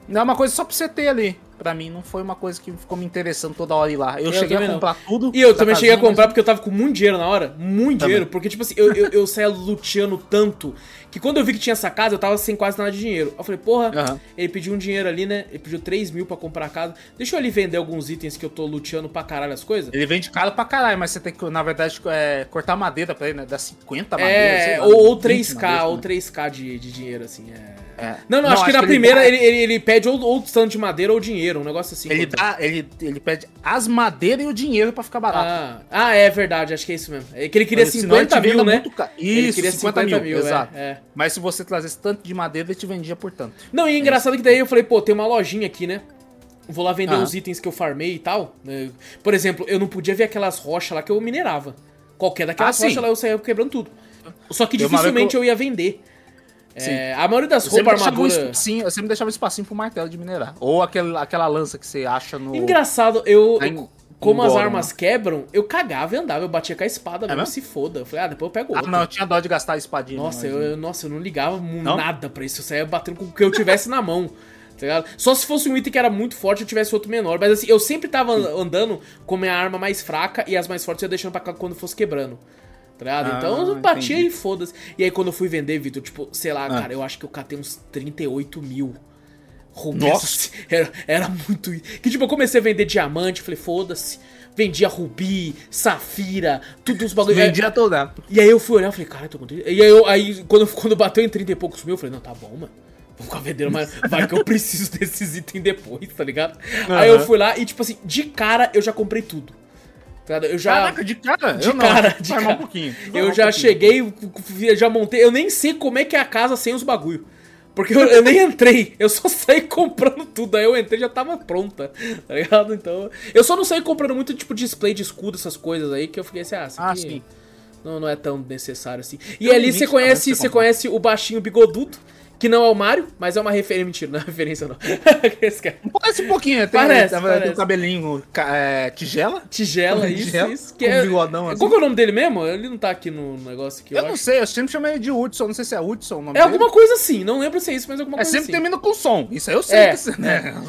não é uma coisa só pra você ter ali. Pra mim não foi uma coisa que ficou me interessando toda hora ir lá. Eu, Eu cheguei a também não. comprar tudo. E eu também cheguei a comprar mas- porque eu tava com muito dinheiro na hora. Muito Também. dinheiro. Porque, tipo assim, eu, eu, eu saía luteando tanto que quando eu vi que tinha essa casa, eu tava sem quase nada de dinheiro. Eu falei, porra, Aham. ele pediu um dinheiro ali, né? Ele pediu 3 mil pra comprar a casa. Deixa eu ali vender alguns itens que eu tô luteando pra caralho as coisas. Ele vende caro pra caralho, mas você tem que, na verdade, é, cortar madeira pra ele, né? Dá 50 madeiras. sei É, lá, ou, ou 20 3k, madeiras, ou né? 3k de, de dinheiro, assim. É. É. Não, não, acho que na ele primeira dá- ele, ele, ele pede ou, ou tanto de madeira ou dinheiro, um negócio assim. Ele, dá, ele, ele pede as madeiras e o dinheiro pra ficar barato. Ah, ah, é verdade, acho que é isso mesmo. É que ele queria Mas senão ele 50 te venda mil, né? muito ca- ele Isso, queria 50 mil, é, exato. é. Mas se você trazesse tanto de madeira, ele te vendia por tanto. Não, e é engraçado que daí eu falei, pô, tem uma lojinha aqui, né? Vou lá vender Aham. os itens que eu farmei e tal. né? Por exemplo, eu não podia ver aquelas rochas lá que eu minerava. Qualquer daquelas Ah, rochas lá eu saía quebrando tudo. Só que dificilmente que eu- eu ia vender. É, a maioria das roupas, deixava um armadura... espacinho, eu sempre deixava um espacinho pro martelo de minerar. Ou aquele, aquela lança que você acha no. Engraçado, eu... Tá em- como as armas quebram, eu cagava e andava. Eu batia com a espada mesmo, mesmo? se foda. Eu falei, ah, depois eu pego Ah, outra. não, eu tinha dó de gastar a espadinha. Nossa, eu, eu- nossa, eu não ligava Não? nada pra isso. Eu saía batendo com o que eu tivesse na mão. Tá? Só se fosse um item que era muito forte eu tivesse outro menor. Mas assim, eu sempre tava andando com a minha arma mais fraca e as mais fortes eu ia deixando pra cá quando fosse quebrando. Ah, então eu batia entendi. e foda-se. E aí quando eu fui vender, Vitor, tipo, sei lá, Ah. cara, eu acho que eu catei uns 38 mil. rubis. Nossa. Era, era muito. Que tipo, eu comecei a vender diamante, falei, foda-se. Vendia rubi, safira, tudo uns bagulho. Vendia toda. E aí eu fui olhar e falei, cara, tô com 30. E aí, eu, aí quando, quando bateu em 30 e poucos mil, eu falei, não, tá bom, mano. Vou ficar vendendo, mas vai que eu preciso desses itens depois, tá ligado? Aí eu fui lá e, tipo assim, de cara eu já comprei tudo. Eu já. Caraca, de cara? de eu não. cara, de Vai mais cara. um pouquinho. Eu um já pouquinho. cheguei, já montei. Eu nem sei como é que é a casa sem os bagulho. Porque eu, eu nem entrei, eu só saí comprando tudo. Aí eu entrei e já tava pronta, tá ligado? Então. Eu só não saí comprando muito tipo display de escudo, essas coisas aí, que eu fiquei assim, ah, isso Ah, sim. Não, não é tão necessário assim. E um ali você conhece, você conhece o baixinho bigodudo, que não é o Mario, mas é uma referência. Mentira, não é referência não. Parece um pouquinho, tem, Parece, tem, parece. tem o cabelinho ca- é, tigela. Tigela, isso, Tigela, isso. Que é... bigodão assim. Qual que é o nome dele mesmo? Ele não tá aqui no negócio aqui, eu, Eu não acho. sei, eu sempre chamei de Hudson, não sei se é Hudson o nome É dele. alguma coisa assim, não lembro se é isso, mas alguma É coisa sempre assim. termina com som, isso aí eu sei, É, que, né? os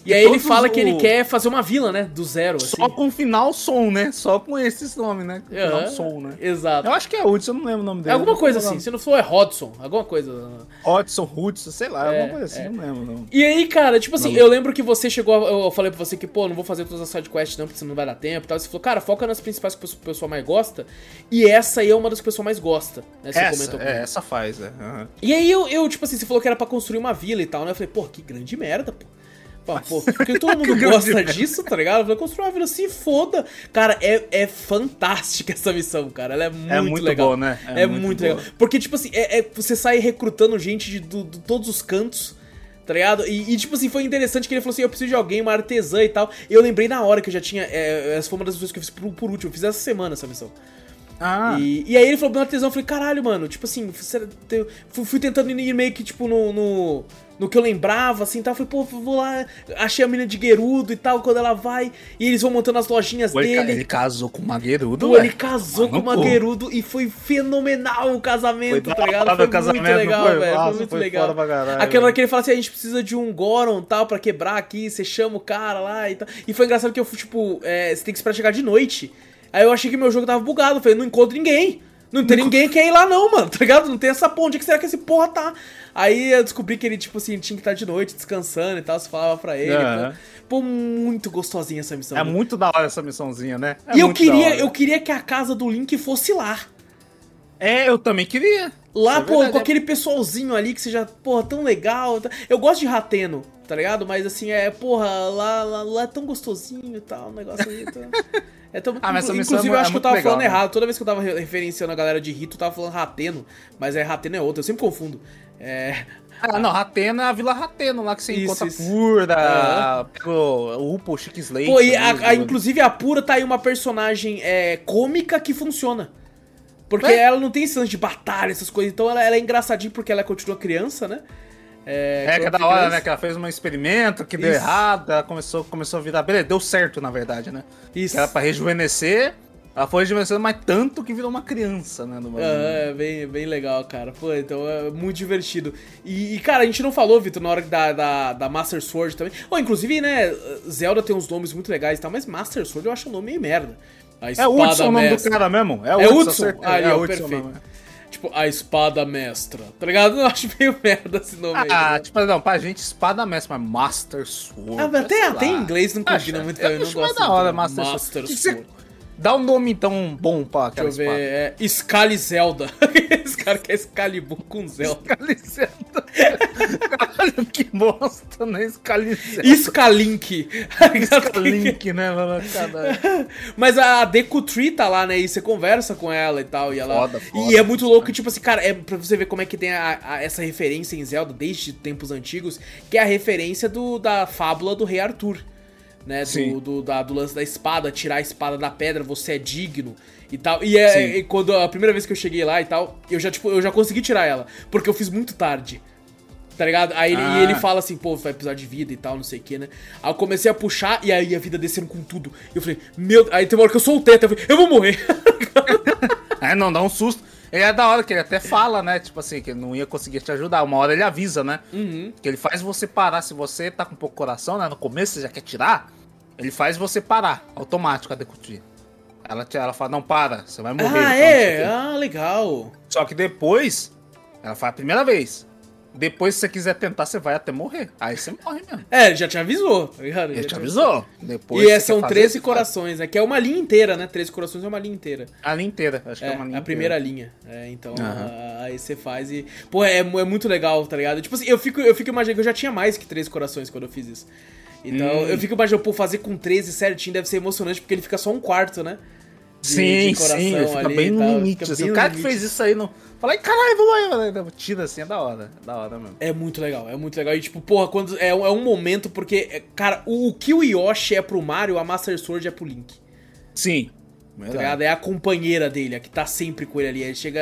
bagulho. E aí ele fala o- que ele quer fazer uma vila, né? Do zero, assim. Só com final som, né? Só com esses nomes, né? Com final Aham, som, né? Exato. Eu acho que é Hudson, eu não lembro o nome É dele. alguma coisa Não assim, se não for é Hodson, alguma coisa. Hudson, Hudson, sei lá, É, alguma coisa assim, é. não lembro. Não. E aí, cara, tipo assim, Maluco. eu lembro que você chegou. Eu falei pra você que, pô, não vou fazer todas as sidequests não, porque senão não vai dar tempo e tal. Você falou, cara, foca nas principais que o pessoal mais gosta. E essa aí é uma das que o pessoal mais gosta, né? Você Essa, comentou é, essa faz, é. aham. E aí eu, eu, tipo assim, você falou que era pra construir uma vila e tal, né? Eu falei, pô, que grande merda, pô. Pô, porque todo mundo gosta disso, tá ligado? Falei, construir uma vila, se foda. Cara, é, é fantástica essa missão, cara. Ela é muito, muito legal. né? É, É muito, muito legal. Porque, tipo assim, é, é- você sai recrutando gente de do- do- todos os cantos. Tá ligado? E, e, tipo assim, foi interessante que ele falou assim: eu preciso de alguém, uma artesã e tal. E eu lembrei na hora que eu já tinha. É, essa foi uma das coisas que eu fiz por, por último. Eu fiz essa semana essa missão. Ah, E, e aí ele falou pro meu artesão, eu falei, caralho, mano, tipo assim, fui, fui tentando ir meio que, tipo, no, no, no que eu lembrava, assim, tal. Falei, pô, vou lá, achei a menina de Gerudo e tal, quando ela vai, e eles vão montando as lojinhas ca- dele. ele casou com uma Gerudo, Pô, ele casou com Mano, uma pô. Gerudo e foi fenomenal o casamento, Foi tá ligado? Foi casamento, muito legal, foi? velho. Foi muito foi legal. caralho, Aquela hora que ele fala assim, a gente precisa de um Goron tal pra quebrar aqui, você chama o cara lá e tal. E foi engraçado que eu fui, tipo, é, você tem que esperar chegar de noite. Aí eu achei que meu jogo tava bugado, eu falei, não encontro ninguém. Não tem ninguém que quer ir lá não, mano, tá ligado? Não tem essa ponte, onde é que será que esse porra tá? Aí eu descobri que ele, tipo assim, tinha que estar de noite, descansando e tal, você falava pra ele. Aham. Pô, pô, muito gostosinha essa missão. É né? muito da hora essa missãozinha, né? É E eu queria, eu queria que a casa do Link fosse lá. É, eu também queria. Lá, é pô, verdade, com é. aquele pessoalzinho ali que seja, porra, tão legal. Eu gosto de Rateno, tá ligado? Mas assim, é, porra, lá, lá, lá é tão gostosinho e tal, o negócio aí. Tá... É, tão, Ah, mas essa inclusive, é eu acho que eu tava legal, falando né? errado. Toda vez que eu tava re- referenciando a galera de Rito, eu tava falando Rateno. Mas é Rateno é outra, eu sempre confundo. É. Ah, não, Ratena é a Vila Rateno lá que você Isso, encontra isso. Purda, pega o o Upo, Chique Slate. Pô, e a- a- inclusive a Pura tá aí uma personagem é, cômica que funciona. Porque É. ela não tem esse lance de batalha, essas coisas. Então ela, ela é engraçadinha porque ela continua criança, né? É, que é da hora, né? Que ela fez um experimento que deu Isso. errado, ela começou, começou a virar. Beleza, deu certo, na verdade, né? Isso. Que era pra rejuvenescer. Ela foi rejuvenescendo, mas tanto que virou uma criança, né? No. É, é bem, bem legal, cara. Pô, então é muito divertido. E, e, cara, a gente não falou, Vitor, na hora da, da, da Master Sword também. Ou, inclusive, né, Zelda tem uns nomes muito legais e tal, mas Master Sword eu acho o nome meio merda. É o Hudson o nome do cara mesmo? É Hudson, Hudson? acertei. Ali, é ó, Hudson perfeito. Tipo, a espada mestra. Tá ligado? Eu acho meio merda esse nome aí. Ah, né? tipo, não, pra gente espada mestra, mas Master Sword. Ah, mas até, até em inglês não combina Acho- muito eu também, não gosto da hora, muito, Master, Master Sword. Sword. Dá um nome, então, bom pra aquela Deixa eu ver, espada. é Scali Zelda. Esse cara quer Excalibur com Zelda. Escalicenta. Caralho, que bosta, né? Escalicenta. Scalink. Link, né? Caralho. Mas a Deku Tree tá lá, né? E você conversa com ela e tal. E, ela... Foda, foda. e é muito louco tipo assim, cara, é pra você ver como é que tem a- a- essa referência em Zelda desde tempos antigos, que é a referência do, da fábula do Rei Arthur. Né, do, do, da- do lance da espada, tirar a espada da pedra, você é digno e tal. E é e quando a primeira vez que eu cheguei lá e tal, eu já, tipo, eu já consegui tirar ela, porque eu fiz muito tarde. Tá ligado? Aí ele, Ah. e ele fala assim, pô, vai precisar de vida e tal, não sei o que, né? Aí eu comecei a puxar e aí a vida descendo com tudo. Eu falei, meu. Aí tem uma hora que eu soltei até, eu falei, eu vou morrer. É, não, dá um susto. Ele é da hora que ele até fala, né? Tipo assim, que ele não ia conseguir te ajudar. Uma hora ele avisa, né? Uhum. Que ele faz você parar. Se você tá com pouco coração, né? No começo você já quer tirar. Ele faz você parar, automático a Decutir. Ela, te- ela fala, não, para, você vai morrer. ah, então, é? Ah, legal. Só que depois, ela faz a primeira vez. Depois, se você quiser tentar, você vai até morrer. Aí você morre mesmo. É, ele já te avisou, tá ligado? Ele Já te avisou. Depois E é, são quer fazer, 13 você faz. corações, né? Que é uma linha inteira, né? 13 corações é uma linha inteira. A linha inteira, acho que é É, uma linha a primeira inteira. linha. É, então, a- aí você faz e. Pô, é, é muito legal, tá ligado? Tipo assim, eu fico, eu fico imaginando que eu já tinha mais que 13 corações quando eu fiz isso. Então, Hum. eu fico imaginando, pô, fazer com 13 certinho deve ser emocionante, porque ele fica só um quarto, né? De- Sim, de sim, fica bem no limite. assim. O no cara que limite. fez isso aí não. Fala, ai, caralho, vou morrer. Tira assim, é da hora. É da hora mesmo. É muito legal, é muito legal. E tipo, porra, quando é, um- é um momento porque, é, cara, o, o que o Yoshi é pro Mario, a Master Sword é pro Link. Sim. Tá? É a companheira dele, a que tá sempre com ele ali. Ele chega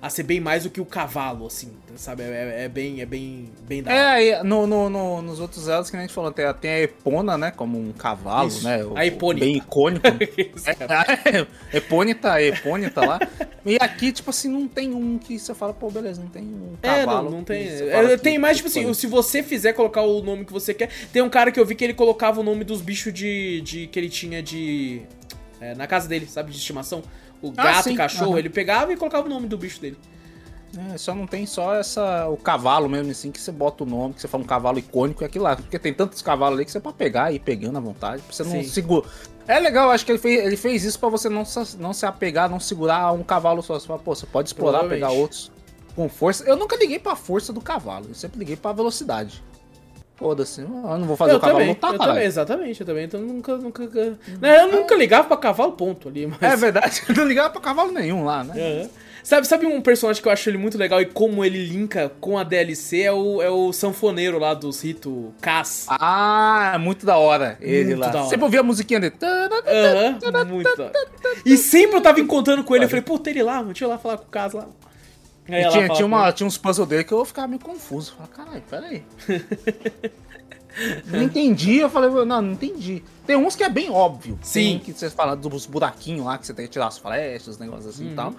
a, a ser bem mais do que o cavalo, assim, sabe? É, é- é bem, é bem, bem da. É, no, no, no- nos outros Zeldas que a gente falou, tem, a- tem a Epona, né? Como um cavalo, Isso, né? o- a Epônita. Bem icônico. Isso, cara. é, Epônita, Epônita lá. E aqui, tipo assim, não tem um que você fala, pô, beleza, não tem um É, cavalo. não, não que tem. é, tem mais, tipo assim, se você fizer colocar o nome que você quer. Tem um cara que eu vi que ele colocava o nome dos bichos de. de que ele tinha de. É, na casa dele, sabe? De estimação. O Ah, gato sim, e cachorro, aham. ele pegava e colocava o nome do bicho dele. É, só não tem só essa o cavalo mesmo assim que você bota o nome, que você fala um cavalo icônico e aquilo lá, porque tem tantos cavalos ali que você pode pegar e ir pegando à vontade, pra você não segura. É legal, acho que ele fez, ele fez isso pra você não se, não se apegar, não segurar a um cavalo só. Você fala, pô, você pode explorar, pegar outros com força. Eu nunca liguei pra força do cavalo, eu sempre liguei pra velocidade. Foda-se, eu não vou fazer eu o cavalo também, lutar, eu também, exatamente, eu também. Então nunca, nunca. Né, eu nunca ligava pra cavalo, ponto ali. Mas... É verdade, eu não ligava pra cavalo nenhum lá, né? Aham. Sabe, sabe um personagem que eu acho ele muito legal e como ele linka com a DLC é o, é o sanfoneiro lá dos Rito Cass. Ah, muito da hora ele Muito lá. hora. Sempre ouvia a musiquinha dele. Aham, muito da hora. E sempre eu tava encontrando com ele, eu falei, puta, ele lá, mano, deixa eu ir lá falar com o Cass lá. E tinha, tinha, uma, tinha uns puzzles dele que eu ficava meio confuso. Falei, caralho, peraí. não entendi, eu falei, não, não entendi. Tem uns que é bem óbvio. Sim. Tem que você fala dos buraquinhos lá, que você tem que tirar as flechas, os negócios assim e tal.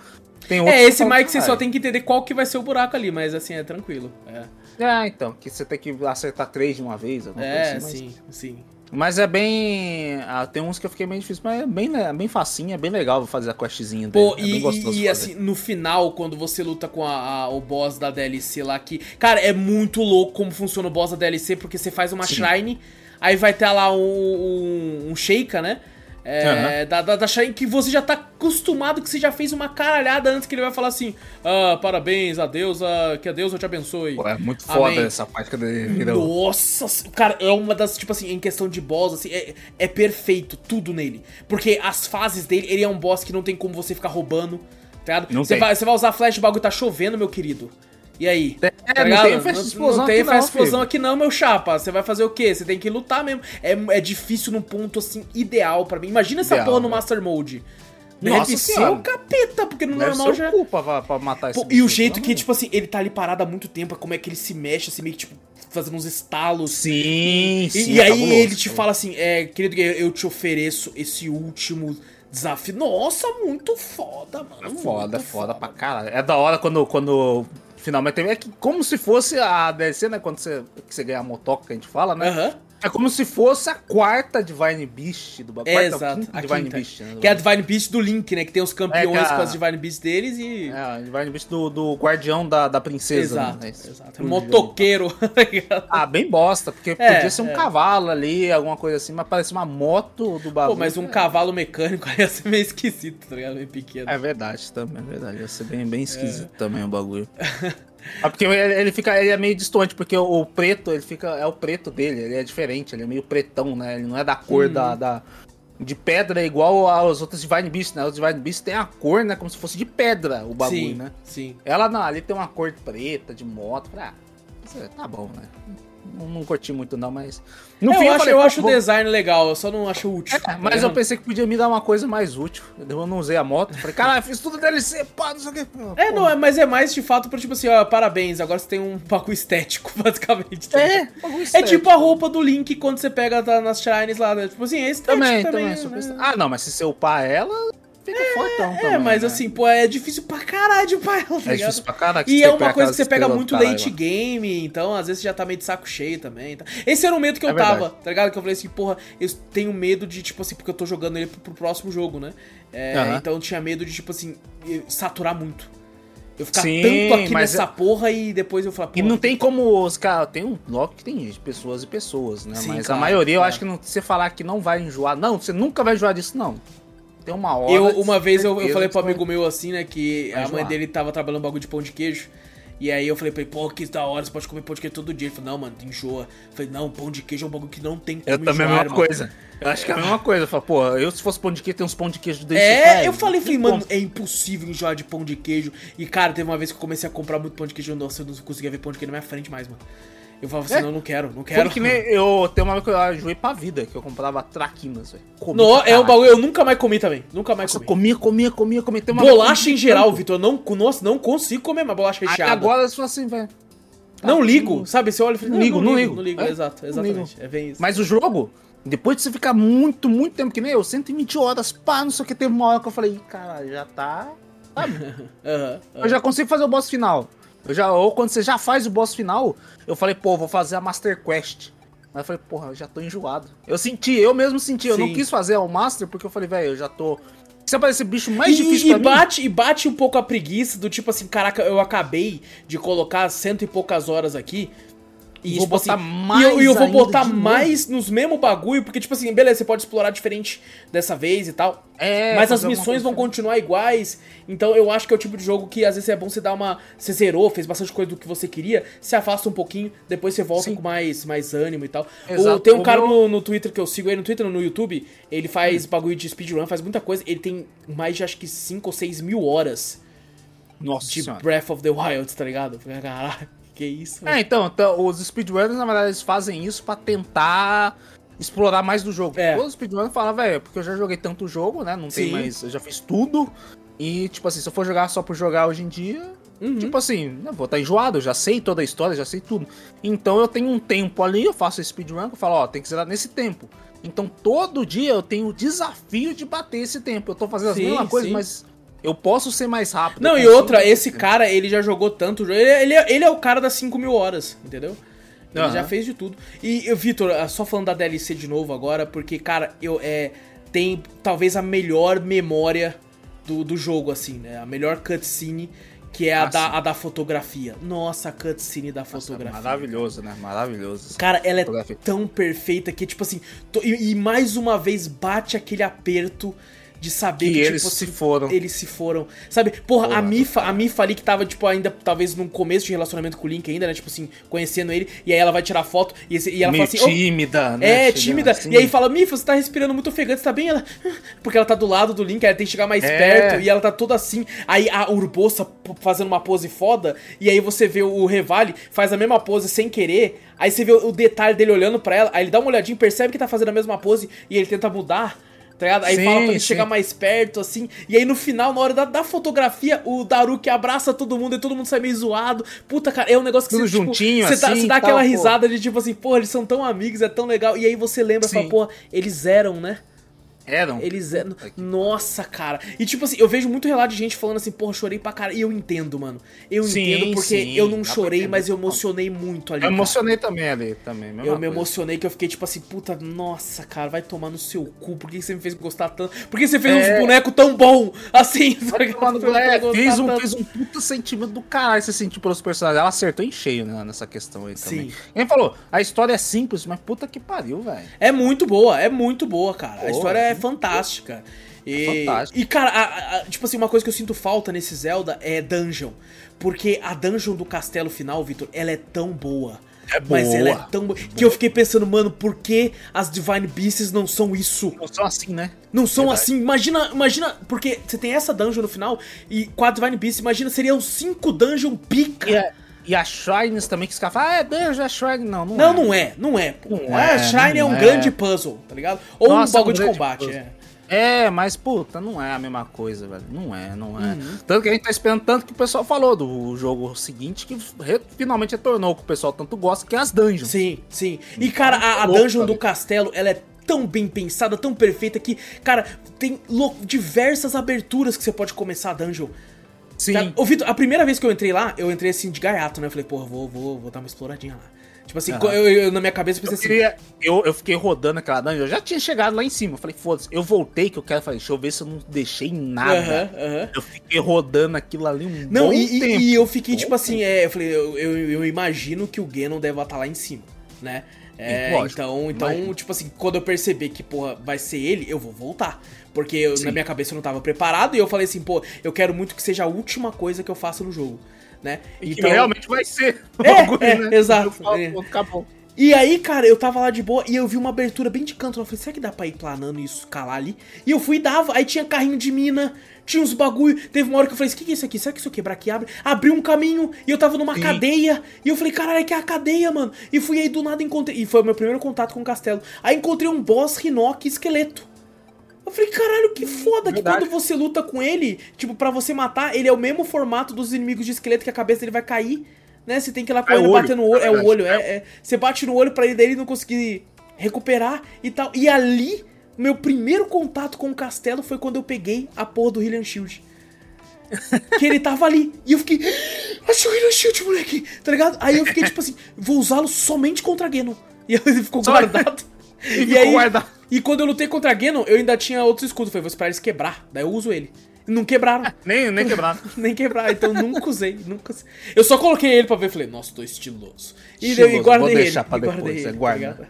Tem outros É, esse Mike você só tem que entender qual que vai ser o buraco ali, mas assim, é tranquilo. É, É, então, que você tem que acertar três de uma vez. alguma coisa é assim, mas- sim, sim. Mas é bem. ah, tem uns que eu fiquei meio difícil, mas é bem, é bem facinho, é bem legal fazer a questzinha dele. Pô, é e, bem gostoso e, assim, no final, quando você luta com a- a- o boss da DLC lá, que. Cara, é muito louco como funciona o boss da DLC, porque você faz uma Sim. shrine, aí vai ter lá um, um, um Sheikah, né? É, da, da, da Shine que você já tá acostumado, que você já fez uma caralhada antes que ele vai falar assim: Ah, parabéns, a deusa, que a deusa te abençoe. Pô, é muito foda Amém. essa parte que ele virou. Nossa, cara, é uma das, tipo assim, em questão de boss, assim, é, é perfeito tudo nele. Porque as fases dele, ele é um boss que não tem como você ficar roubando, tá? Não você, vai, você vai usar flash, o bagulho tá chovendo, meu querido. E aí? É, Tá não tem festa de explosão Não tem aqui não, festa de explosão aqui não, meu chapa. Você vai fazer o quê? Você tem que lutar mesmo. É, é difícil num ponto, assim, ideal pra mim. Imagina essa Ideal, porra no né? Master Mode. Nossa Deve ser o capeta, porque no Deve normal já... culpa pra, pra matar esse Pô, e o jeito pelo que, tipo assim, ele tá ali parado há muito tempo, é como é que ele se mexe, assim, meio que, tipo, fazendo uns estalos. Sim, E, sim. e é aí ele te pô. fala assim, é, querido, eu te ofereço esse último desafio. Nossa, muito foda, mano. É foda, muito foda pra caralho. É da hora quando, quando finalmente tem. É que como se fosse a DLC, né? Quando você, que você ganha a motoca, que a gente fala, né? Aham. É como se fosse a quarta Divine Beast do bagulho. É, exato. quinta A Divine quinta. Beast, né? Que é a. Divine Beast do Link, né? Que tem os campeões É, a- com as Divine Beasts deles e... É, a Divine Beast do, do guardião da, da princesa. exato, né? exato. Motoqueiro. tá ligado? Ah, bem bosta, porque É, podia ser um é. cavalo ali, alguma coisa assim, mas parece uma moto do bagulho. Pô, mas um É. cavalo mecânico ia ser meio esquisito, tá ligado? Meio pequeno. É verdade também, é verdade. Ia ser bem, bem esquisito também o bagulho. Ah, porque ele, fica, ele é meio distante, porque o, preto, ele fica, é o preto dele, ele é diferente, ele é meio pretão, né? Ele não é da cor da, da- de pedra igual aos outros Divine Beasts, né? Os Divine Beasts tem a cor, né? Como se fosse de pedra o bagulho, sim, né? sim. Ela não, ali tem uma cor preta, de moto. Falei, ah, é- tá bom, né? Não, curti muito não, mas... No eu acho, falei, eu acho vou- o design legal, eu só não acho útil. é, tá mas eu pensei que podia me dar uma coisa mais útil. Eu não usei a moto. Falei, caralho, fiz tudo DLC, pá, não sei o que. É, não, é, mas é mais de fato por tipo assim, ó, parabéns, agora você tem um bagulho estético, basicamente. tá? É, É tipo a roupa do Link quando você pega tá nas Shrines lá, né? Tipo assim, é estético Também, também. também. né? super. Ah, não, mas se você upar ela, fica fortão É, também. mas né? assim, pô, é difícil pra caralho de upar ela, tá É difícil pra caralho. E é uma que coisa que você pega muito late game, então às vezes você já tá meio de saco cheio também. Tá? Esse era o medo que eu É tava, verdade. tá ligado? Que eu falei assim, porra, eu tenho medo de, tipo assim, porque eu tô jogando ele pro, pro próximo jogo, né? É, Aham. Então eu tinha medo de, tipo assim, saturar muito. Eu ficar Sim, tanto aqui nessa é- porra e depois eu falar, E não tem como os caras. Tem um bloco que tem pessoas e pessoas, né? Sim, mas claro, a maioria eu claro. acho que não, se você falar que não vai enjoar. Não, você nunca vai enjoar disso, não. Tem uma hora. Eu, uma vez eu, eu falei pro amigo meu assim, né, que Vai a mãe dele tava trabalhando um bagulho de pão de queijo. E aí eu falei pra ele, pô, que da hora, você pode comer pão de queijo todo dia. Ele falou, não, mano, enjoa. Eu falei, não, pão de queijo é um bagulho que não tem como Eu também é a mesma irmão." coisa. Eu acho que é a mesma coisa. Eu falo, pô, eu se fosse pão de queijo, tem uns pão de queijo desse. É, cara, eu falei, falei, mano, é impossível enjoar de pão de queijo. E, cara, teve uma vez que eu comecei a comprar muito pão de queijo, nossa, eu não conseguia ver pão de queijo na minha frente mais, mano. Eu falava assim, É. não, não quero, não quero. que nem eu tenho uma vez que eu enjoei pra vida, que eu comprava traquinas, velho. Não, é um bagulho, eu nunca mais comi também. Nunca mais Nossa, comi. comia, comia, comia, comia. Tem uma Bolacha em geral. Vitor, eu não, nossa, não consigo comer mais bolacha Aí recheada. agora eu falo assim, velho. tá, não ligo, sabe? Você olha e fala, Não não, ligo, não, ligo, ligo. não ligo, É, exato, exatamente. É bem isso. Mas o jogo, depois de você ficar muito, muito tempo, que nem eu, 120 horas, pá, não sei o que, teve uma hora que eu falei, caralho, já tá. Sabe? Eu já consigo fazer o boss final. Eu já, ou quando você já faz o boss final, eu falei, pô, vou fazer a Master Quest. Mas eu falei, porra, eu já tô enjoado. Eu senti, eu mesmo senti, eu não quis fazer o Master porque eu falei, velho, eu já tô. Se aparecer bicho mais E, difícil e pra mim. bate, e bate um pouco a preguiça do tipo assim, caraca, eu acabei de colocar cento e poucas horas aqui. E, Vou tipo botar assim, mais e eu, eu vou botar mais nos mesmo bagulho, porque, tipo assim, beleza, você pode explorar diferente dessa vez e tal. É, mas as missões vão continuar iguais. Então eu acho que é o tipo de jogo que às vezes é bom você dar uma. Você zerou, fez bastante coisa do que você queria, se afasta um pouquinho, depois você volta Sim. com mais, mais ânimo e tal. Exato. O, tem um cara no, no Twitter que eu sigo aí, no Twitter, no YouTube, ele faz Hum. bagulho de speedrun, faz muita coisa. Ele tem mais de acho que 5 ou 6 mil horas Nossa de senhora. Breath of the Wild, tá ligado? Caralho, que isso? É, então, então, os speedrunners, na verdade, eles fazem isso pra tentar explorar mais do jogo. É. Os speedrunners falam, velho, porque eu já joguei tanto jogo, né? Não tem Sim. mais. Eu já fiz tudo. E, tipo assim, se eu for jogar só por jogar hoje em dia, Uhum. tipo assim, eu vou estar enjoado, eu já sei toda a história, já sei tudo. Então eu tenho um tempo ali, eu faço speedrun, eu falo, ó, tem que zerar nesse tempo. Então todo dia eu tenho o desafio de bater esse tempo. Eu tô fazendo Sim, as mesmas coisas, mas eu posso ser mais rápido. Não, e outra, esse tempo. cara, ele já jogou tanto jogo. Ele, ele, é- ele é o cara das 5 mil horas, entendeu? Ele Aham. já fez de tudo. E, Vitor, ah, só falando da DLC de novo agora, porque, cara, eu é, tem talvez a melhor memória do, do jogo, assim, né? A melhor cutscene Que é a, Ah, da, a da fotografia. Nossa, a cutscene da Nossa, fotografia. maravilhoso, né? Maravilhoso. Cara, ela é tão perfeita que, tipo assim, to- e, e mais uma vez bate aquele aperto de saber Que que, eles tipo, se foram. Eles se foram. Sabe, porra, Porra, a Mifa, a Mifa ali que tava, tipo, ainda, talvez num começo de relacionamento com o Link ainda, né? Tipo assim, conhecendo ele, e aí ela vai tirar foto e, esse- e ela Meio fala assim. "Ô, tímida, né? é, tímida. assim. E aí fala, Mifa, você tá respirando muito ofegante, você tá bem? Ela. Porque ela tá do lado do Link, ela tem que chegar mais É. perto e ela tá toda assim. Aí a Urbosa fazendo uma pose foda, e aí você vê o Revali faz a mesma pose sem querer. Aí você vê o detalhe dele olhando pra ela, aí ele dá uma olhadinha, percebe que tá fazendo a mesma pose e ele tenta mudar. Tá ligado? Aí Sim, fala pra ele sim. chegar mais perto, assim. E aí no final, na hora da, da fotografia, o Daruki abraça todo mundo e todo mundo sai meio zoado. Puta, cara, é um negócio que Tudo você, tipo, juntinho, você dá, assim, você dá e tal, aquela pô. risada de tipo assim, porra, eles são tão amigos, é tão legal. E aí você lembra, Sim. fala, porra, eles eram, né? Eram. Eles eram. Nossa, cara. E tipo assim, eu vejo muito relato de gente falando assim, porra, chorei pra cara. E eu entendo, mano. Eu Sim, entendo porque sim, eu não chorei, mas eu emocionei muito ali. Eu cara. emocionei também ali, também. Eu me coisa. emocionei que eu fiquei tipo assim, puta, nossa, cara, vai tomar no seu cu. Por que você me fez gostar tanto? Por que você fez É. uns bonecos tão bom assim? Pra eu é, fez, um, tanto. fez um puta sentimento do caralho você sentiu pelos personagens. Ela acertou em cheio né, nessa questão aí também. Sim. Quem falou, a história é simples, mas puta que pariu, velho. É muito boa, é muito boa, cara. a história é fantástica. E, fantástica. e cara, a- a- tipo assim, uma coisa que eu sinto falta nesse Zelda é dungeon. Porque a dungeon do castelo final, Victor, ela é tão boa. É Mas ela é boa. tão boa. Que eu fiquei pensando, mano, por que as Divine Beasts não são isso? Não são assim, né? Não são Verdade. assim, imagina, imagina, porque você tem essa dungeon no final e quatro Divine Beasts, imagina, seriam cinco dungeon pica. E a, e a Shrines também, que os caras falam, ah, é dungeon, é Shrine. Não, não, Não, é. não é, não é. Não Ah, é, Shrine é não um é. grande puzzle, tá ligado? Ou Nossa, um bagulho um de combate, puzzle. é. É, mas puta, não é a mesma coisa, velho. Não é, não é. Uhum. Tanto que a gente tá esperando tanto que o pessoal falou do jogo seguinte, que re- finalmente retornou, que o pessoal tanto gosta, que é as dungeons. Sim, sim. E, cara, a, a louco, dungeon do velho. castelo, ela é tão bem pensada, tão perfeita que, cara, tem diversas aberturas que você pode começar a dungeon. Sim. Sabe? Ô, Vitor, a primeira vez que eu entrei lá, eu entrei assim de gaiato, né? Eu falei, porra, vou, vou, vou dar uma exploradinha lá. Tipo assim, Aham. eu, eu- na minha cabeça eu Eu, pensei assim. queria, eu, eu fiquei rodando aquela dungeon, eu já tinha chegado lá em cima. Eu falei, foda-se, eu voltei que eu quero fazer, deixa eu ver se eu não deixei nada. Aham, aham. Eu fiquei rodando aquilo ali um Não, e, tempo. e eu fiquei tipo assim, é, eu falei, eu, eu, eu imagino que o Ganon deve estar lá em cima, né? É, lógico, então, então imagino. tipo assim, quando eu perceber que, porra, vai ser ele, eu vou voltar. Porque eu- na minha cabeça eu não tava preparado e eu falei assim, pô, eu quero muito que seja a última coisa que eu faça no jogo, né? E que realmente vai ser. É, bagulho, é, né? exato, falo, é. Acabou. E aí, cara, eu tava lá de boa e eu vi uma abertura bem de canto. Eu falei, será que dá pra ir planando e escalar ali? E eu fui e dava. Aí tinha carrinho de mina, tinha uns bagulho. Teve uma hora que eu falei, o que, que é isso aqui? Será que eu quebrar aqui abre? Abriu um caminho e eu tava numa Sim. cadeia. E eu falei, caralho, que é a cadeia, mano. E fui aí do nada encontrei. E foi o meu primeiro contato com o castelo. Aí encontrei um boss Rinoque esqueleto. Eu falei, caralho, que foda que Verdade. quando você luta com ele, tipo, pra você matar, ele é o mesmo formato dos inimigos de esqueleto que a cabeça dele vai cair, né? Você tem que ir lá com É ele bater no olho. É o olho, é, é. Você bate no olho pra ele daí ele não conseguir recuperar e tal. E ali, meu primeiro contato com o castelo foi quando eu peguei a porra do Hylian Shield. que ele tava ali. E eu fiquei. Achei o Hylian Shield, moleque! Tá ligado? Aí eu fiquei tipo assim, vou usá-lo somente contra Ganon. E aí ele ficou Só- guardado. E ficou guardado. E quando eu lutei contra Ganon, eu ainda tinha outros escudos. Falei, vou esperar eles quebrar. Daí eu uso ele. Não quebraram. Nem, nem quebrado. Nem quebrar, então nunca usei, nunca usei. Eu só coloquei ele pra ver, falei, nossa, tô estiloso. E, Estiloso, e guardei vou ele. deixar pra e guardei depois, ele, tá guarda.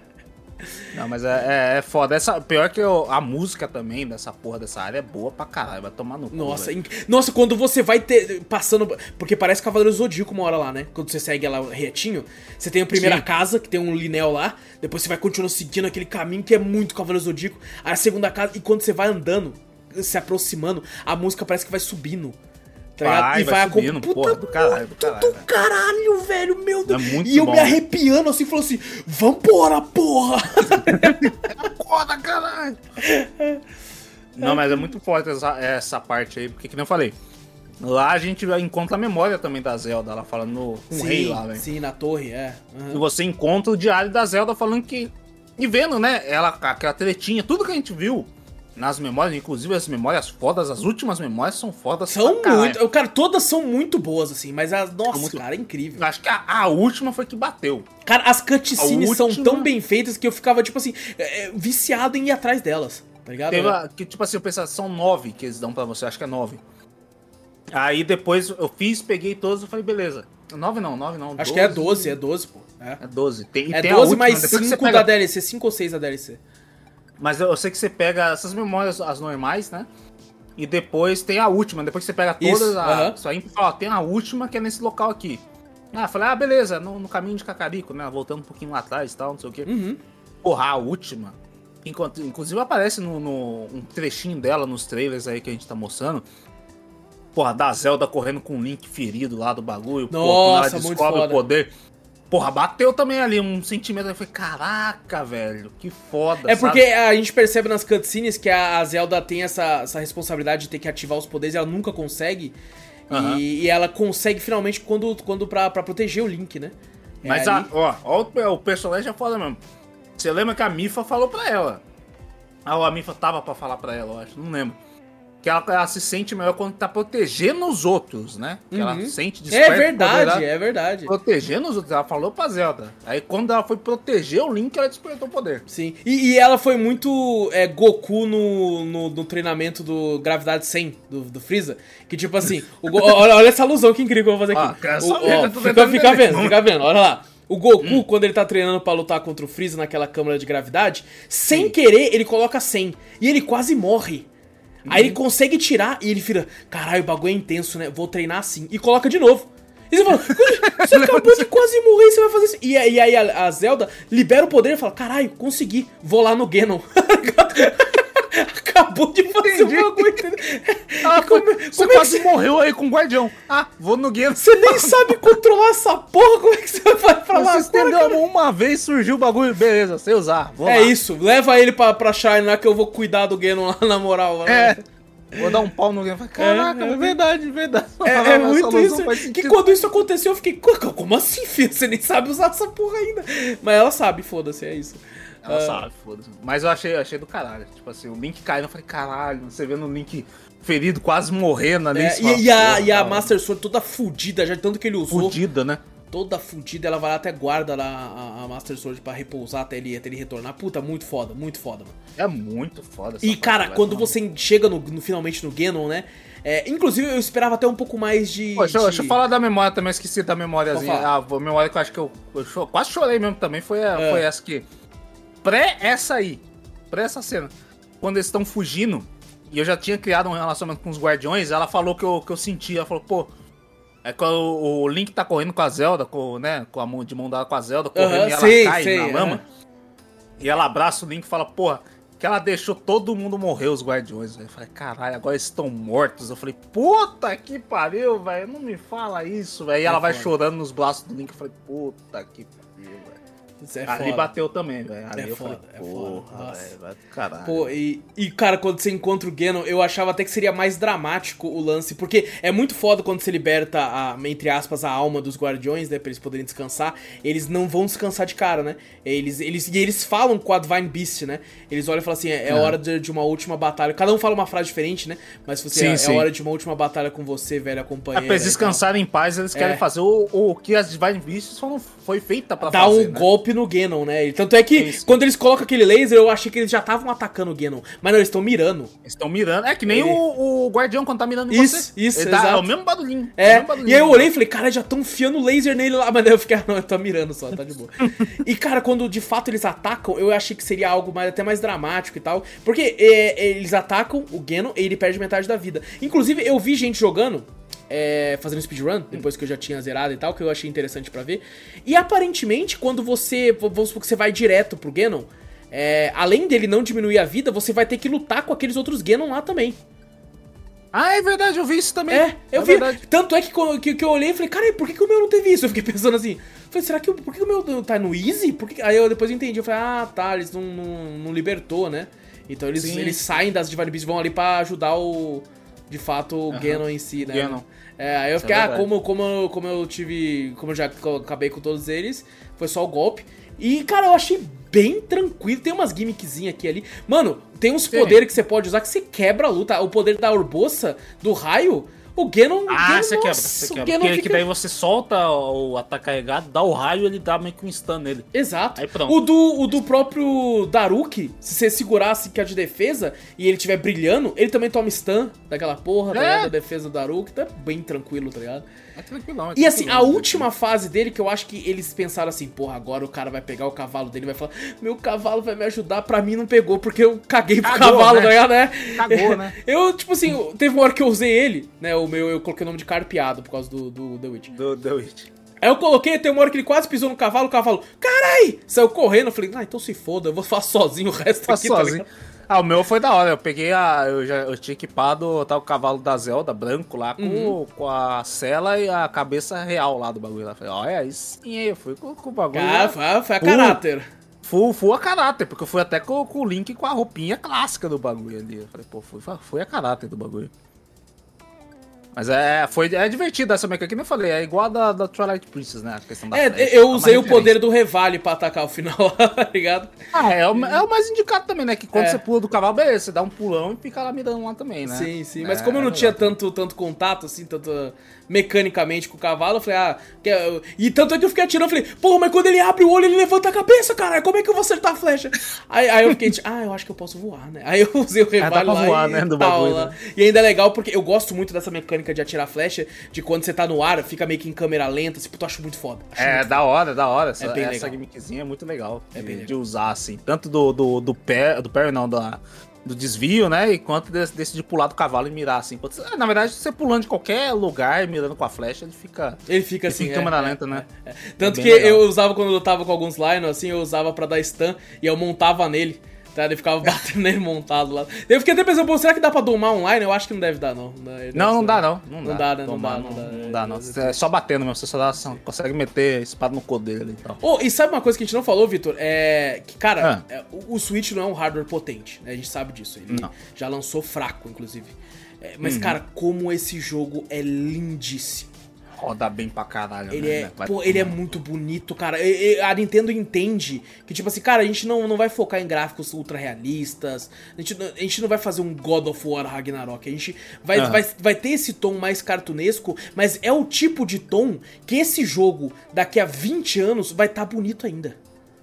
Não, mas é, é, é foda. Essa, pior que eu- a música também dessa porra dessa área é boa pra caralho. Vai tomar no cu. Nossa, nossa, quando você vai ter, passando. Porque parece Cavaleiro Zodíaco uma hora lá, né? Quando você segue ela retinho, você tem a primeira Sim. casa, que tem um linel lá, depois você vai continuando seguindo aquele caminho que é muito Cavaleiro Zodíaco. Aí a segunda casa, e quando você vai andando, se aproximando, a música parece que vai subindo. Vai, e vai vai subindo, porra, do caralho, do caralho, do caralho, velho, meu Deus. É muito e eu bom, me arrepiando assim, falou assim: vambora, porra! Acorda, caralho! Não, mas é muito forte essa, essa parte aí, porque que nem eu falei. Lá a gente encontra a memória também da Zelda, ela falando no, o rei lá, velho. sim, na torre, é. Aham. E você encontra o diário da Zelda falando que. E vendo, né? Ela, aquela tretinha, tudo que a gente viu nas memórias, inclusive as memórias fodas, as últimas memórias são fodas. São muito. Cara, todas são muito boas, assim, mas as. Nossa, muito- cara, é incrível. Acho que a, a última foi que bateu. Cara, as cutscenes A são última- tão bem feitas que eu ficava, tipo assim, é, é, viciado em ir atrás delas. Tá ligado? Teve a- que, tipo assim, eu pensava, são nove que eles dão pra você, acho que é nove. Aí depois eu fiz, peguei todos e falei, beleza. 9 não, 9 não. Acho que é 12, é 12, pô. É, É 12. Tem, é tem 12 última, mais 5 pega- da DLC, 5 ou 6 da DLC. Mas eu, sei que você pega essas memórias, as normais, né? E depois tem a última. Depois que você pega todas, Isso, a, aí fala, ó, tem a última que é nesse local aqui. Ah, eu falei, ah, beleza, no, no caminho de Cacarico, né? Voltando um pouquinho lá atrás e tal, não sei o quê. Uhum. Porra, a última. Enquanto, inclusive aparece no, no- um trechinho dela nos trailers aí que a gente tá mostrando. Porra, da Zelda correndo com o Link ferido lá do bagulho. porra, quando Nossa, ela muito descobre o poder. Porra, bateu também ali um sentimento. Eu falei, caraca, velho, que foda. É sabe? porque a gente percebe nas cutscenes que a Zelda tem essa, essa responsabilidade de ter que ativar os poderes e ela nunca consegue. Aham. E, e ela consegue finalmente quando, quando pra, pra proteger o Link, né? É Mas, a, ó, ó, o- o personagem é foda mesmo. Você lembra que a Mifa falou pra ela? Ah, ou a Mifa tava pra falar pra ela, eu acho, não lembro. Que ela, ela se sente melhor quando tá protegendo os outros, né? Que ela Uhum. sente É desperta o verdade, é verdade. Protegendo os outros, ela falou pra Zelda. Aí quando ela foi proteger o Link, ela despertou o poder. Sim. E, e ela foi muito é, Goku no, no, no treinamento do Gravidade 100 do, do Freeza. Que tipo assim, o olha, olha essa alusão que incrível que eu vou fazer Ah, aqui. quero O- ó, tô fica, fica vendo, fica vendo, olha lá. O Goku, Hum. quando ele tá treinando pra lutar contra o Freeza naquela câmara de gravidade, sem querer, ele coloca 100. E ele quase morre. Aí Uhum. ele consegue tirar e ele vira, caralho, o bagulho é intenso, né? Vou treinar assim. E coloca de novo. E você fala, você acabou de quase morrer, você vai fazer isso. E, aí- e aí a, a Zelda libera o poder e fala, caralho, consegui, vou lá no Ganon. Acabou de fazer Entendi. o bagulho, entendeu? Ah, como, Você como é que quase morreu aí com o Guardião. Ah, vou no Geno. você nem sabe controlar essa porra, como é que você vai pra lá? Você estendeu a mão uma vez, surgiu o bagulho, beleza, sei usar. É lá. isso, leva ele pra, pra Shine lá que eu vou cuidar do Ganon lá na moral. É. Vou dar um pau no Geno. Caraca, É, é, é. verdade, verdade. É, é muito isso. Que quando isso aconteceu, eu fiquei, "Co- como assim, filho? Você nem sabe usar essa porra ainda. Mas ela sabe, foda-se, é isso. Ela Ah, sabe, foda-se. Mas eu achei, achei do caralho. Tipo assim, o Link caindo, eu falei, caralho, você vendo o Link ferido, quase morrendo ali. é, você fala, e, e a, porra, e a Master Sword toda fudida, já de tanto que ele usou. Fudida, né? Toda fudida, ela vai lá até guarda lá a, a Master Sword pra repousar até ele, até ele retornar. Puta, muito foda, muito foda, mano. É muito foda E, cara, quando você chega no, no- finalmente no Ganon, né? é, inclusive, eu esperava até um pouco mais de. Pô, deixa, eu- de- deixa eu falar da memória também, eu esqueci da memóriazinha. Pode Ah, a memória que eu acho que eu, eu quase chorei mesmo também foi, a- É. foi essa que. Pré essa aí. Pré essa cena. Quando eles estão fugindo, e eu já tinha criado um relacionamento com os guardiões, ela falou que eu, que eu senti. Ela falou, pô. É quando o, o Link tá correndo com a Zelda, com, né? Com a mão de mão dada com a Zelda, correndo Aham, e ela sei, cai sei, na lama. aham. E ela abraça o Link e fala, porra, que ela deixou todo mundo morrer, os guardiões. velho. Eu falei, caralho, agora eles estão mortos. Eu falei, puta que pariu, velho. Não me fala isso, velho. E ela vai chorando nos braços do Link. Eu falei, puta que pariu. Isso é Ali foda. bateu também, velho. Ali É eu foda, falei, é foda. porra, velho, caralho. Pô, e, e cara, quando você encontra o Ganon, eu achava até que seria mais dramático o lance, porque é muito foda quando você liberta, a, entre aspas, a alma dos guardiões, né, pra eles poderem descansar. Eles não vão descansar de cara, né? Eles, eles, e eles falam com a Divine Beast, né? Eles olham e falam assim: é, é hora de, de uma última batalha. Cada um fala uma frase diferente, né? Mas se você, Sim, é, sim. é hora de uma última batalha com você, velho, É, acompanhando. pra eles descansarem em paz, eles querem É. fazer o, o que as Divine Beasts foram, foi feita pra Dá fazer, um né? golpe no Ganon, né? Tanto é que Isso. quando eles colocam aquele laser, eu achei que eles já estavam atacando o Ganon. Mas não, eles estão mirando. Estão mirando. É que nem Ele- o, o guardião quando tá mirando em Isso, você. isso, exato. É o mesmo barulhinho. o É, mesmo barulhinho. e aí eu olhei e falei, cara, já estão enfiando laser nele lá, mas daí eu fiquei, ah, não, eu tô mirando só, tá de boa. e cara, quando de fato eles atacam, eu achei que seria algo mais, até mais dramático e tal, porque é, eles atacam o Geno e ele perde metade da vida. Inclusive, eu vi gente jogando, é, fazendo speedrun, depois que eu já tinha zerado e tal, que eu achei interessante pra ver, e aparentemente, quando você, vamos supor que você vai direto pro Ganon, é, além dele não diminuir a vida, você vai ter que lutar com aqueles outros Ganon lá também. Ah, é verdade, eu vi isso também. É, eu vi. verdade. Tanto é que, que, que eu olhei e falei, cara, por que, que o meu não teve isso? Eu fiquei pensando assim, falei, será que por que o meu tá no Easy? Por que... Aí eu depois entendi, eu falei, ah, tá, eles não, não, não libertou, né? Então eles, Sim. eles saem das Divine Beasts e vão ali pra ajudar o. De fato, o Aham. Ganon em si, né? Ganon. É, aí eu Isso fiquei, é ah, como, como, eu- como eu tive. Como eu já acabei com todos eles, foi só o golpe. E, cara, eu achei bem tranquilo. Tem umas gimmickzinhas aqui ali. Mano, tem uns Sim. poderes que você pode usar que você quebra a luta. O poder da Urbosa, do raio, O Ganon. Ah, Ganon, você quebra, você quebra. Porque fica- que daí você solta o ataque carregado, dá o raio ele dá meio que um stun nele. Exato. Aí pronto. O do, o do próprio Daruki, se você segurar assim que é de defesa e ele estiver brilhando, ele também toma stun daquela porra, tá É. ligado? Da defesa do Daruki, tá bem tranquilo, tá ligado? É tranquilão. é E assim, a tranquilão. última fase dele, que eu acho que eles pensaram assim, porra, agora o cara vai pegar o cavalo dele e vai falar, meu cavalo vai me ajudar, pra mim não pegou, porque eu caguei pro Cagou, cavalo, né? tá né? Cagou, né? Eu, tipo assim, teve uma hora que eu usei ele, né, o meu, eu coloquei o nome de carpeado por causa do, do The Witch. Do The Witch. Aí eu coloquei, tem uma hora que ele quase pisou no cavalo, o cavalo, carai! Saiu correndo, eu falei, ah, então se foda, eu vou fazer sozinho o resto Faz aqui, tá sozinho. ligado? Ah, o meu foi da hora. Eu peguei a. Eu já eu tinha equipado tá, o cavalo da Zelda, branco lá, com, Uhum. com a cela e a cabeça real lá do bagulho. Lá. Falei, olha, aí sim, eu fui com, com o bagulho. Lá. foi, foi a caráter. Fui, fui a caráter, porque eu fui até com, com o Link com a roupinha clássica do bagulho ali. Eu falei, pô, fui, fui a caráter do bagulho. Mas é, foi, é divertido essa mecânica, que nem eu falei, é igual a da, da Twilight Princess, né? A questão da É, flecha. eu uma usei o poder do Revale pra atacar o final, tá ligado? Ah, é o, é o mais indicado também, né? Que quando É. você pula do cavalo, beleza, você dá um pulão e fica lá mirando lá também, né? Sim, sim. Mas É, como eu não é tinha tanto, tanto contato, assim, tanto mecanicamente com o cavalo, eu falei, ah. que eu- E tanto é que eu fiquei atirando, eu falei, porra, mas quando ele abre o olho, ele levanta a cabeça, cara. Como é que eu vou acertar a flecha? Aí, aí eu fiquei, tipo, ah, eu acho que eu posso voar, né? Aí eu usei o dá revale pra lá voar, e né, do tal, bagulho, né? E ainda é legal porque eu gosto muito dessa mecânica de atirar flecha, de quando você tá no ar, fica meio que em câmera lenta, assim, puto, eu acho muito foda. Acho É, muito da hora, da hora. Essa, É bem essa legal. gimmickzinha é muito legal, É de, bem de usar, assim. Tanto do, do, do pé, do pé não, da, do desvio, né? E quanto desse, desse de pular do cavalo e mirar, assim. Você- Na verdade, você pulando de qualquer lugar e mirando com a flecha, ele fica... Ele fica Ele assim. fica é, em câmera é, lenta, né? é. Tanto É que legal. eu usava quando eu tava com alguns Lion, assim, eu usava pra dar stun e eu montava nele. Tá? Ele ficava batendo nele montado lá. Eu fiquei até pensando, pô, será que dá pra domar online? Eu acho que não deve dar, não. Não, não dá, não. Não, Não dá, dá, né? Não Tomar, dá, não dá. Não dá, não. É só batendo mesmo. Você só dá, só consegue meter espada no cor dele e tal. Oh, e sabe uma coisa que a gente não falou, Vitor? É que, cara, Ah. é, o, o Switch não é um hardware potente, né? A gente sabe disso. Ele Não. já lançou fraco, inclusive. É, mas, Uhum. cara, como esse jogo é lindíssimo. Roda bem pra caralho, Ele né? é, Vai pô, ele é muito bonito, cara. E- e A Nintendo entende que, tipo assim, cara, a gente não, não vai focar em gráficos ultra realistas. A gente, não- a gente não vai fazer um God of War Ragnarok. A gente vai, Aham. vai, vai ter esse tom mais cartunesco, mas é o tipo de tom que esse jogo, daqui a 20 anos, vai estar bonito ainda.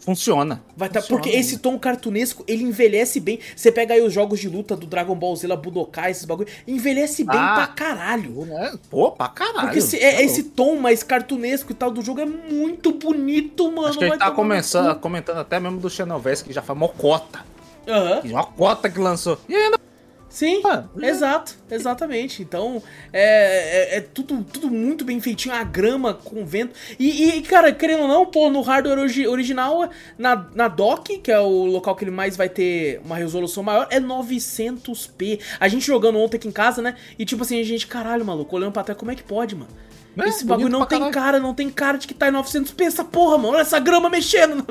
Funciona. Vai tá, Funciona porque esse tom cartunesco, ele envelhece bem. Você pega aí os jogos de luta do Dragon Ball Z, lá, Budokai, esses bagulho, envelhece bem Ah. pra caralho. né? Pô, pra caralho. Porque esse, Tá é, louco. esse tom mais cartunesco e tal do jogo é muito bonito, mano. Acho que a vai gente tá começando, comentando até mesmo do Xenoverse, que já foi mocota. Aham. Que Uma cota que lançou. E ainda. Sim, Ah, exato, exatamente. Então, é, é, é tudo, tudo muito bem feitinho, a grama com vento. E, e, cara, querendo ou não, pô, no hardware origi- original, na, na dock, que é o local que ele mais vai ter uma resolução maior, é 900p. A gente jogando ontem aqui em casa, né? E tipo assim, a gente, caralho, maluco, olhando pra trás, como é que pode, mano? É, Esse bagulho não tem caralho. cara, não tem cara de que tá em 900p essa porra, mano. Olha essa grama mexendo.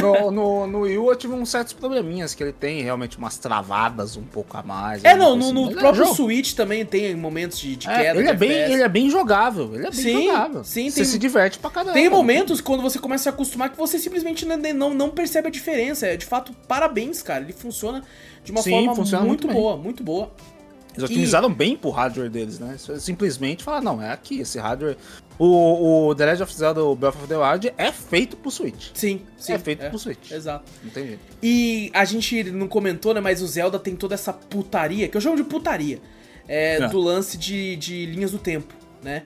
No, no, no Wii U eu tive uns certos probleminhas, que ele tem realmente umas travadas um pouco a mais. É, não, no, assim. no é próprio jogo. Switch também tem momentos de, de É, queda. ele, é bem, ele é bem jogável. Ele é bem Sim, jogável. sim, Você tem- se diverte pra caramba. Tem momentos quando você começa a se acostumar que você simplesmente não, não, não percebe a diferença. É, de fato, parabéns, cara. Ele funciona de uma Sim, forma muito, muito boa, muito boa. Eles otimizaram bem pro hardware deles, né? Simplesmente falar, não, é aqui, esse hardware. O, o The Legend of Zelda o Breath of the Wild é feito pro Switch. Sim, sim. é feito pro Switch. Exato. Não tem jeito. E a gente não comentou, né? Mas o Zelda tem toda essa putaria, que eu chamo de putaria, é, É. do lance de, de linhas do tempo, né?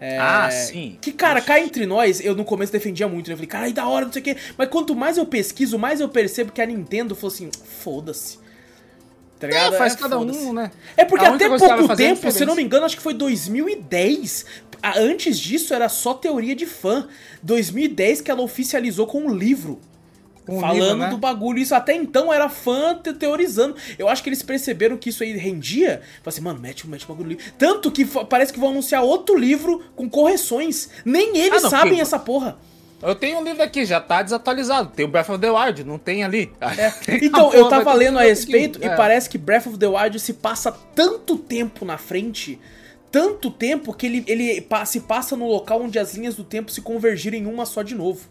É, Ah, sim. Que, cara, cá entre nós, eu no começo defendia muito, né? Eu falei, cara, aí da hora, não sei o quê. Mas quanto mais eu pesquiso, mais eu percebo que a Nintendo falou assim, foda-se. Tá ligado? É, faz É, cada um, né? É porque A até pouco é tempo, se não me engano, acho que foi 2010. A- Antes disso era só teoria de fã. 2010 que ela oficializou com um livro. Um falando livro, né? do bagulho. Isso até então era fã te- teorizando. Eu acho que eles perceberam que isso aí rendia. Falaram assim, mano, mete, mete o bagulho livro. Tanto que parece que vão anunciar outro livro com correções. Nem eles Ah, não, sabem porque- essa porra. Eu tenho um livro aqui, já tá desatualizado. Tem o Breath of the Wild, não tem ali. Tem Então, eu tava lendo a respeito e É. parece que Breath of the Wild se passa tanto tempo na frente, tanto tempo que ele, ele se passa no local onde as linhas do tempo se convergiram em uma só de novo.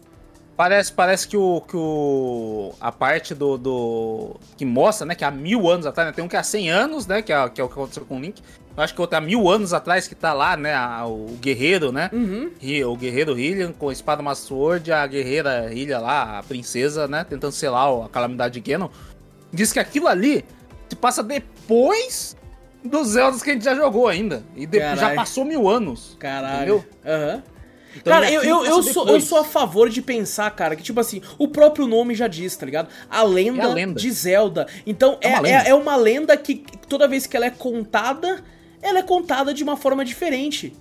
Parece, parece que, o, que o. A parte do, do. Que mostra, né? Que há mil anos atrás, né? Tem um que há 100 anos, né? Que é, que é o que aconteceu com o Link. Acho que outra mil anos atrás que tá lá, né? a- o guerreiro, né? Uhum. E o guerreiro Hylian com a espada Master Sword, a guerreira Hylia lá, a princesa, né? Tentando selar a calamidade de Ganon. Diz que aquilo ali se passa depois dos Zeldas que a gente já jogou ainda. E de- já passou mil anos. Caralho. Entendeu? Aham. Então, cara, eu, eu, eu, sou, eu depois. sou a favor de pensar, cara, que tipo assim, o próprio nome já diz, tá ligado? A lenda, É a lenda. de Zelda. Então é, É uma é, lenda. é uma lenda que toda vez que ela é contada, ela é contada de uma forma diferente.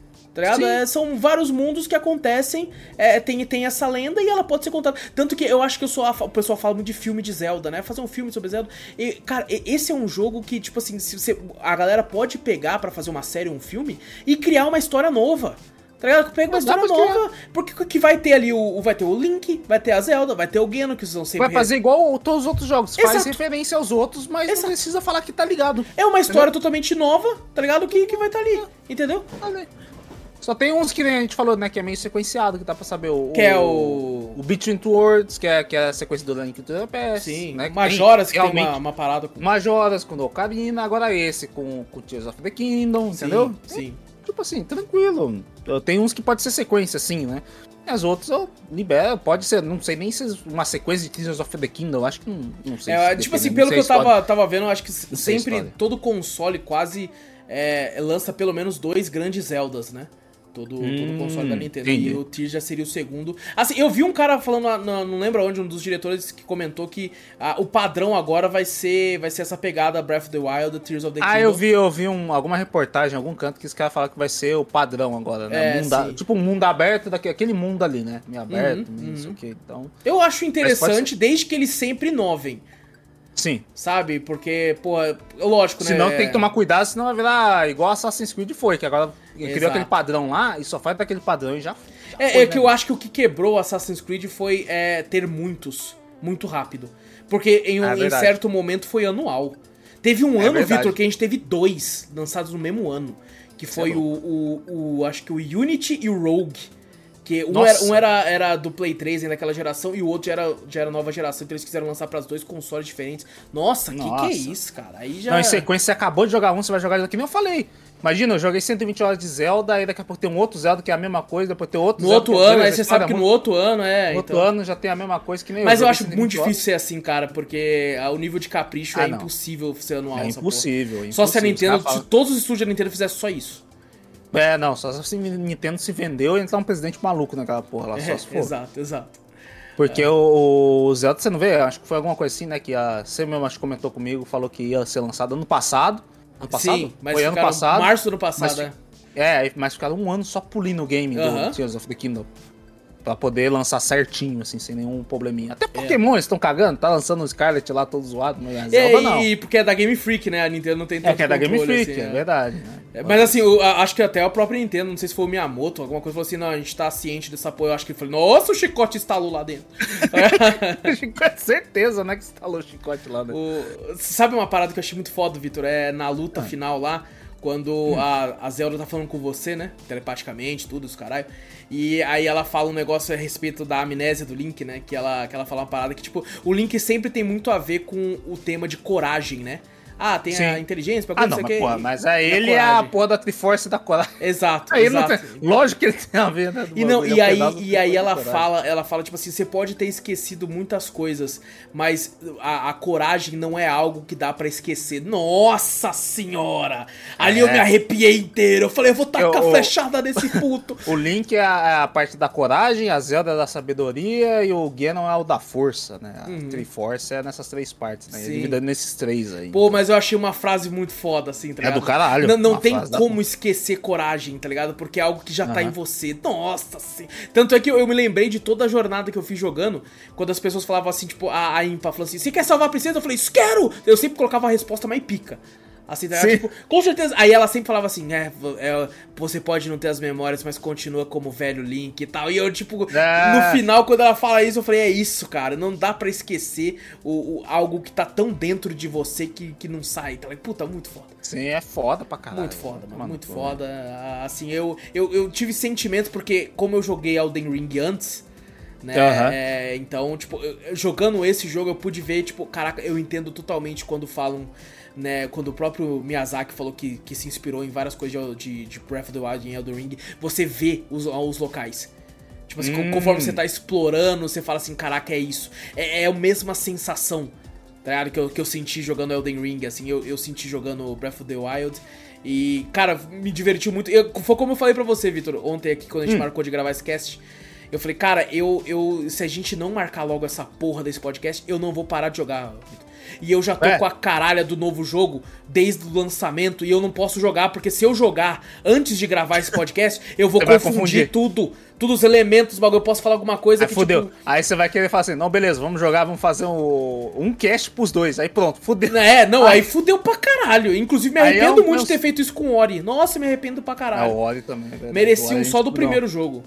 Tá. É, são vários mundos que acontecem, é, tem, tem essa lenda e ela pode ser contada. Tanto que eu acho que eu sou a, o pessoal fala muito de filme de Zelda, né? Fazer um filme sobre Zelda. E, cara, esse é um jogo que, tipo assim, se você, a galera pode pegar pra fazer uma série ou um filme e criar uma história nova. Tá ligado? Pega uma história nova. Porque que vai ter ali o, o- Vai ter o Link, vai ter a Zelda, vai ter o Geno, que são sempre. Vai fazer igual todos os outros jogos. Faz Exato. referência aos outros, mas Exato. não precisa falar que tá ligado. É uma história totalmente nova, tá ligado? Que, que vai estar ali. Entendeu? Olha. Só tem uns que nem a gente falou, né? Que é meio sequenciado, que dá pra saber o. Que é o- O Between Two Worlds, que é, que é a sequência do Link to the Past. Sim. né? que Majoras, que tem realmente uma, uma parada com. Majoras com o Ocarina, agora esse com, com Tears of the Kingdom, entendeu? Sim. Tipo assim, tranquilo. Eu- Tem uns que pode ser sequência, assim, né? As outras eu libero, pode ser, não sei nem se é uma sequência de Tears of the Kingdom, acho que não, não sei. É, se tipo assim, pelo que eu tava, tava vendo, eu acho que sempre todo console quase é, lança pelo menos dois grandes Zeldas, né? Todo, todo Hum, console da Nintendo. entendi. E o Tears já seria o segundo. Assim, eu vi um cara falando, na- não lembro onde, um dos diretores que comentou que ah, o padrão agora vai ser vai ser essa pegada Breath of the Wild, Tears of the Kingdom. Ah, eu vi, eu vi um, alguma reportagem, algum canto que esse cara fala que vai ser o padrão agora, né? É, Mundo tipo um mundo aberto, daquele, aquele mundo ali, né? Meio aberto, Uhum, meio sei uhum. o que. Então, Eu acho interessante desde que eles sempre inovem, sim. sabe? Porque, pô, lógico, né? Senão tem que tomar cuidado, senão vai virar igual Assassin's Creed foi, que agora Exato. criou aquele padrão lá e só faz daquele padrão e já. já É, foi, é né, que eu acho que o que quebrou Assassin's Creed foi é, ter muitos, muito rápido. Porque em, um, É em certo momento foi anual. Teve um É ano. Vitor, que a gente teve dois lançados no mesmo ano. Que foi é o, o, o- Acho que o Unity e o Rogue. Que um, era, um era, era do Play 3 ainda daquela geração e o outro já era, já era nova geração. Então eles quiseram lançar para os dois consoles diferentes. Nossa, que que é isso, cara? Aí já. Não, em sequência, você acabou de jogar um, você vai jogar nem eu falei. Imagina, eu joguei 120 horas de Zelda, aí daqui a pouco tem um outro Zelda que é a mesma coisa, depois tem outro No Zelda outro é- ano, aí você sabe que no outro ano é. no outro então- ano já tem a mesma coisa que nem Mas eu joguei acho 120 muito horas. difícil ser assim, cara, porque o nível de capricho Ah, é não. impossível ser anual. É impossível, porra. Só se a impossível. Nintendo, se todos os estúdios da Nintendo fizessem só isso. É, não, só se Nintendo se vendeu e entrar um presidente maluco naquela porra lá, só É, se for. exato, exato. Porque o, o Zelda, você não vê, acho que foi alguma coisa assim, né, que a, você mesmo acho comentou comigo, falou que ia ser lançado ano passado. Ano passado? Sim, mas foi ano passado. março do ano passado, mas, é. É, mas ficaram um ano só pulindo o game Aham. do Tears of the Kingdom. Pra poder lançar certinho, assim, sem nenhum probleminha. É. Até Pokémon, eles estão cagando, tá lançando o Scarlet lá todo zoado, mas É, Zelda não. e porque é da Game Freak, né? A Nintendo não tem tanto É que é da Game Freak, assim, é verdade. Né? É, Mas assim, eu acho que até a própria Nintendo, não sei se foi o Miyamoto, alguma coisa, falou assim, não, a gente tá ciente dessa porra. Eu acho que ele falou, nossa, o chicote instalou lá dentro. Certeza, né, que instalou o chicote lá, né? O- Sabe uma parada que eu achei muito foda, Vitor? É na luta final lá, quando Hum. a, a Zelda tá falando com você, né? Telepaticamente, tudo, os caralho. E aí ela fala um negócio a respeito da amnésia do Link, né? Que ela, que ela fala uma parada que, tipo, o Link sempre tem muito a ver com o tema de coragem, né? Ah, tem a Sim. inteligência, pra Ah, coisa, não, sei mas, o quê, porra, mas aí ele é a porra da Triforce da coragem. Exato, Aí não exato. tem, lógico que ele tem a ver, né? E, não, e é aí, e aí ela fala, ela fala, tipo assim, você pode ter esquecido muitas coisas, mas a, a coragem não é algo que dá pra esquecer. Nossa senhora! Ali eu É. me arrepiei inteiro. Eu falei, eu vou tacar Eu- flechada nesse puto. O Link é a, é a parte da coragem, a Zelda é da sabedoria e o Ganon é o da força, né? A Triforce é nessas três partes, né? Uhum. Sim. Dividido nesses três aí. Pô, mas eu achei uma frase muito foda, assim, tá É ligado? do caralho, Não, não tem como esquecer coragem, tá ligado? Porque é algo que já tá Aham. em você. Nossa, sim. Tanto é que eu, eu me lembrei de toda a jornada que eu fiz jogando, quando as pessoas falavam assim, tipo, a, a Impa falou assim, você quer salvar a princesa? Eu falei, isso quero! Eu sempre colocava a resposta mais pica. Assim, tá. Tipo, com certeza. Aí ela sempre falava assim, é, é, você pode não ter as memórias, mas continua como velho Link e tal. E eu, tipo, É. no final, quando ela fala isso, eu falei, é isso, cara. Não dá pra esquecer o, o- algo que tá tão dentro de você que, que não sai. Tá? Puta, muito foda. Sim, é foda pra caralho. Muito foda, mano. Muito pô. foda. Ah, Assim, eu, eu, eu tive sentimentos porque, como eu joguei Elden Ring antes, Né? É, então, tipo, eu- jogando esse jogo eu pude ver, tipo, caraca, eu entendo totalmente quando falam, né, quando o próprio Miyazaki falou que, que se inspirou em várias coisas de, de Breath of the Wild e em Elden Ring, você vê os, os locais. Tipo assim, Hum. conforme você tá explorando, você fala assim, caraca, é isso. É, é a mesma sensação, tá ligado? Que eu, que eu senti jogando Elden Ring, assim, eu, eu senti jogando Breath of the Wild. E, cara, me divertiu muito. Eu- foi como eu falei pra você, Vitor, ontem aqui, quando a gente marcou de gravar esse cast. Eu falei, cara, eu, eu. Se a gente não marcar logo essa porra desse podcast, eu não vou parar de jogar, Vitor. E eu já tô É. com a caralha do novo jogo desde o lançamento e eu não posso jogar, porque se eu jogar antes de gravar esse podcast, eu vou confundir, confundir. tudo. Todos os elementos, bagulho. Eu posso falar alguma coisa Aí que, fudeu. tipo. Aí você vai querer falar assim, não, beleza, vamos jogar, vamos fazer um, um cast pros dois. Aí pronto, fudeu. É, não, aí fudeu pra caralho. Inclusive, me Aí é arrependo o muito meu- de ter feito isso com o Ori. Nossa, me arrependo pra Ah, caralho. o Ori também. é Mereciam Ori a só do primeiro jogo.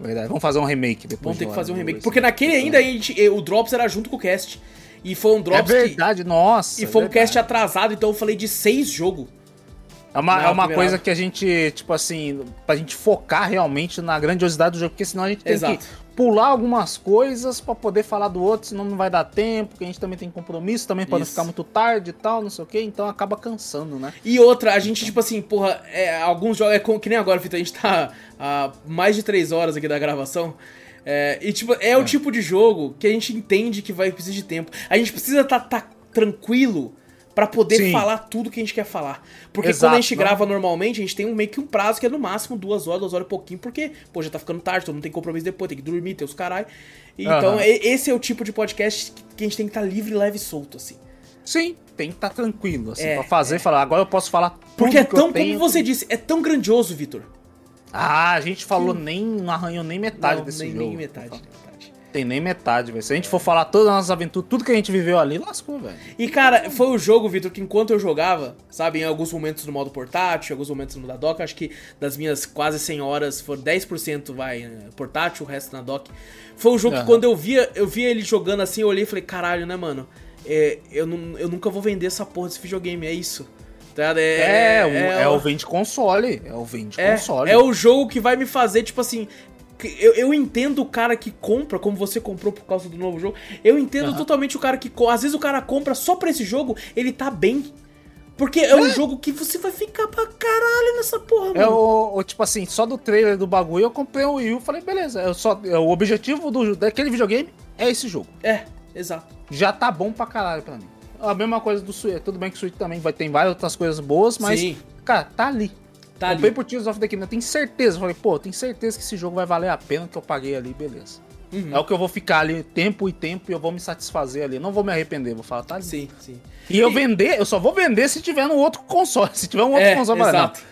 Não, verdade. Vamos fazer um remake depois. Vamos ter que fazer um remake. Porque naquele ainda gente, eh, o Drops era junto com o cast. E foi um É Drops que. verdade, nossa. E é foi um verdade. cast atrasado, então eu falei de seis jogos. É uma, Não, é uma coisa que a gente, tipo assim, pra gente focar realmente na grandiosidade do jogo, porque senão a gente tem Exato. que pular algumas coisas pra poder falar do outro, senão não vai dar tempo, porque a gente também tem compromisso, também pra não ficar muito tarde e tal, não sei o que, então acaba cansando, né? E outra, a gente, tipo assim, porra, é, alguns jogos. É como- que nem agora, Vitor, a gente tá há mais de três horas aqui da gravação. É, e, tipo, é o tipo de jogo que a gente entende que vai precisar de tempo. A gente precisa estar tá, tranquilo pra poder Sim. falar tudo que a gente quer falar. Porque Exato, quando a gente não. grava normalmente, a gente tem um, meio que um prazo que é no máximo duas horas, duas horas e pouquinho, porque, pô, já tá ficando tarde, todo mundo tem compromisso depois, tem que dormir, tem os caralho. Então, e- esse é o tipo de podcast que- a gente tem que estar livre, leve e solto, assim. Sim, tem que estar tranquilo, assim, É, pra fazer e falar, agora eu posso falar tudo Porque é tão, como você disse, é tão grandioso, Vitor. Ah, a gente falou nem, não arranhou nem metade Não, desse nem, jogo. nem metade, nem metade. Tem nem metade, velho. Se a gente for falar todas as nossas aventuras, tudo que a gente viveu ali, lascou, velho. E cara, foi o jogo, Vitor, que enquanto eu jogava, sabe, em alguns momentos no modo portátil, em alguns momentos no da dock, acho que das minhas quase 100 horas, foram 10% vai né, portátil, o resto na dock. Foi um jogo que Aham. quando eu via, eu via ele jogando assim, eu olhei e falei, caralho, né, mano? É, eu, não, eu nunca vou vender essa porra desse videogame, é isso. Tá ligado? É, o, é, o- o vende console. É o vende é, console. é o jogo que vai me fazer, tipo assim. Eu, eu entendo o cara que compra, como você comprou por causa do novo jogo. Eu entendo Aham. totalmente o cara que. Às vezes o cara compra só pra esse jogo, ele tá bem. Porque é um jogo que você vai ficar pra caralho nessa porra, É mano. o, o- tipo assim, só do trailer do bagulho eu comprei o Wii U e falei, beleza, eu só, é, o objetivo do, daquele videogame é esse jogo. É, exato. Já tá bom pra caralho pra mim. A mesma coisa do Switch. Tudo bem que o Switch também vai ter várias outras coisas boas, mas, Sim. cara, tá ali. Tá comprei ali. por Tears of the Kingdom, eu tenho certeza. Falei, pô, eu tenho certeza que esse jogo vai valer a pena que eu paguei ali, beleza. Uhum. É o que eu vou ficar ali tempo e tempo e eu vou me satisfazer ali. Não vou me arrepender, vou falar, tá ali. Sim, sim. E eu vender, eu só vou vender se tiver no outro console. Se tiver um outro É, console, eu exato. não.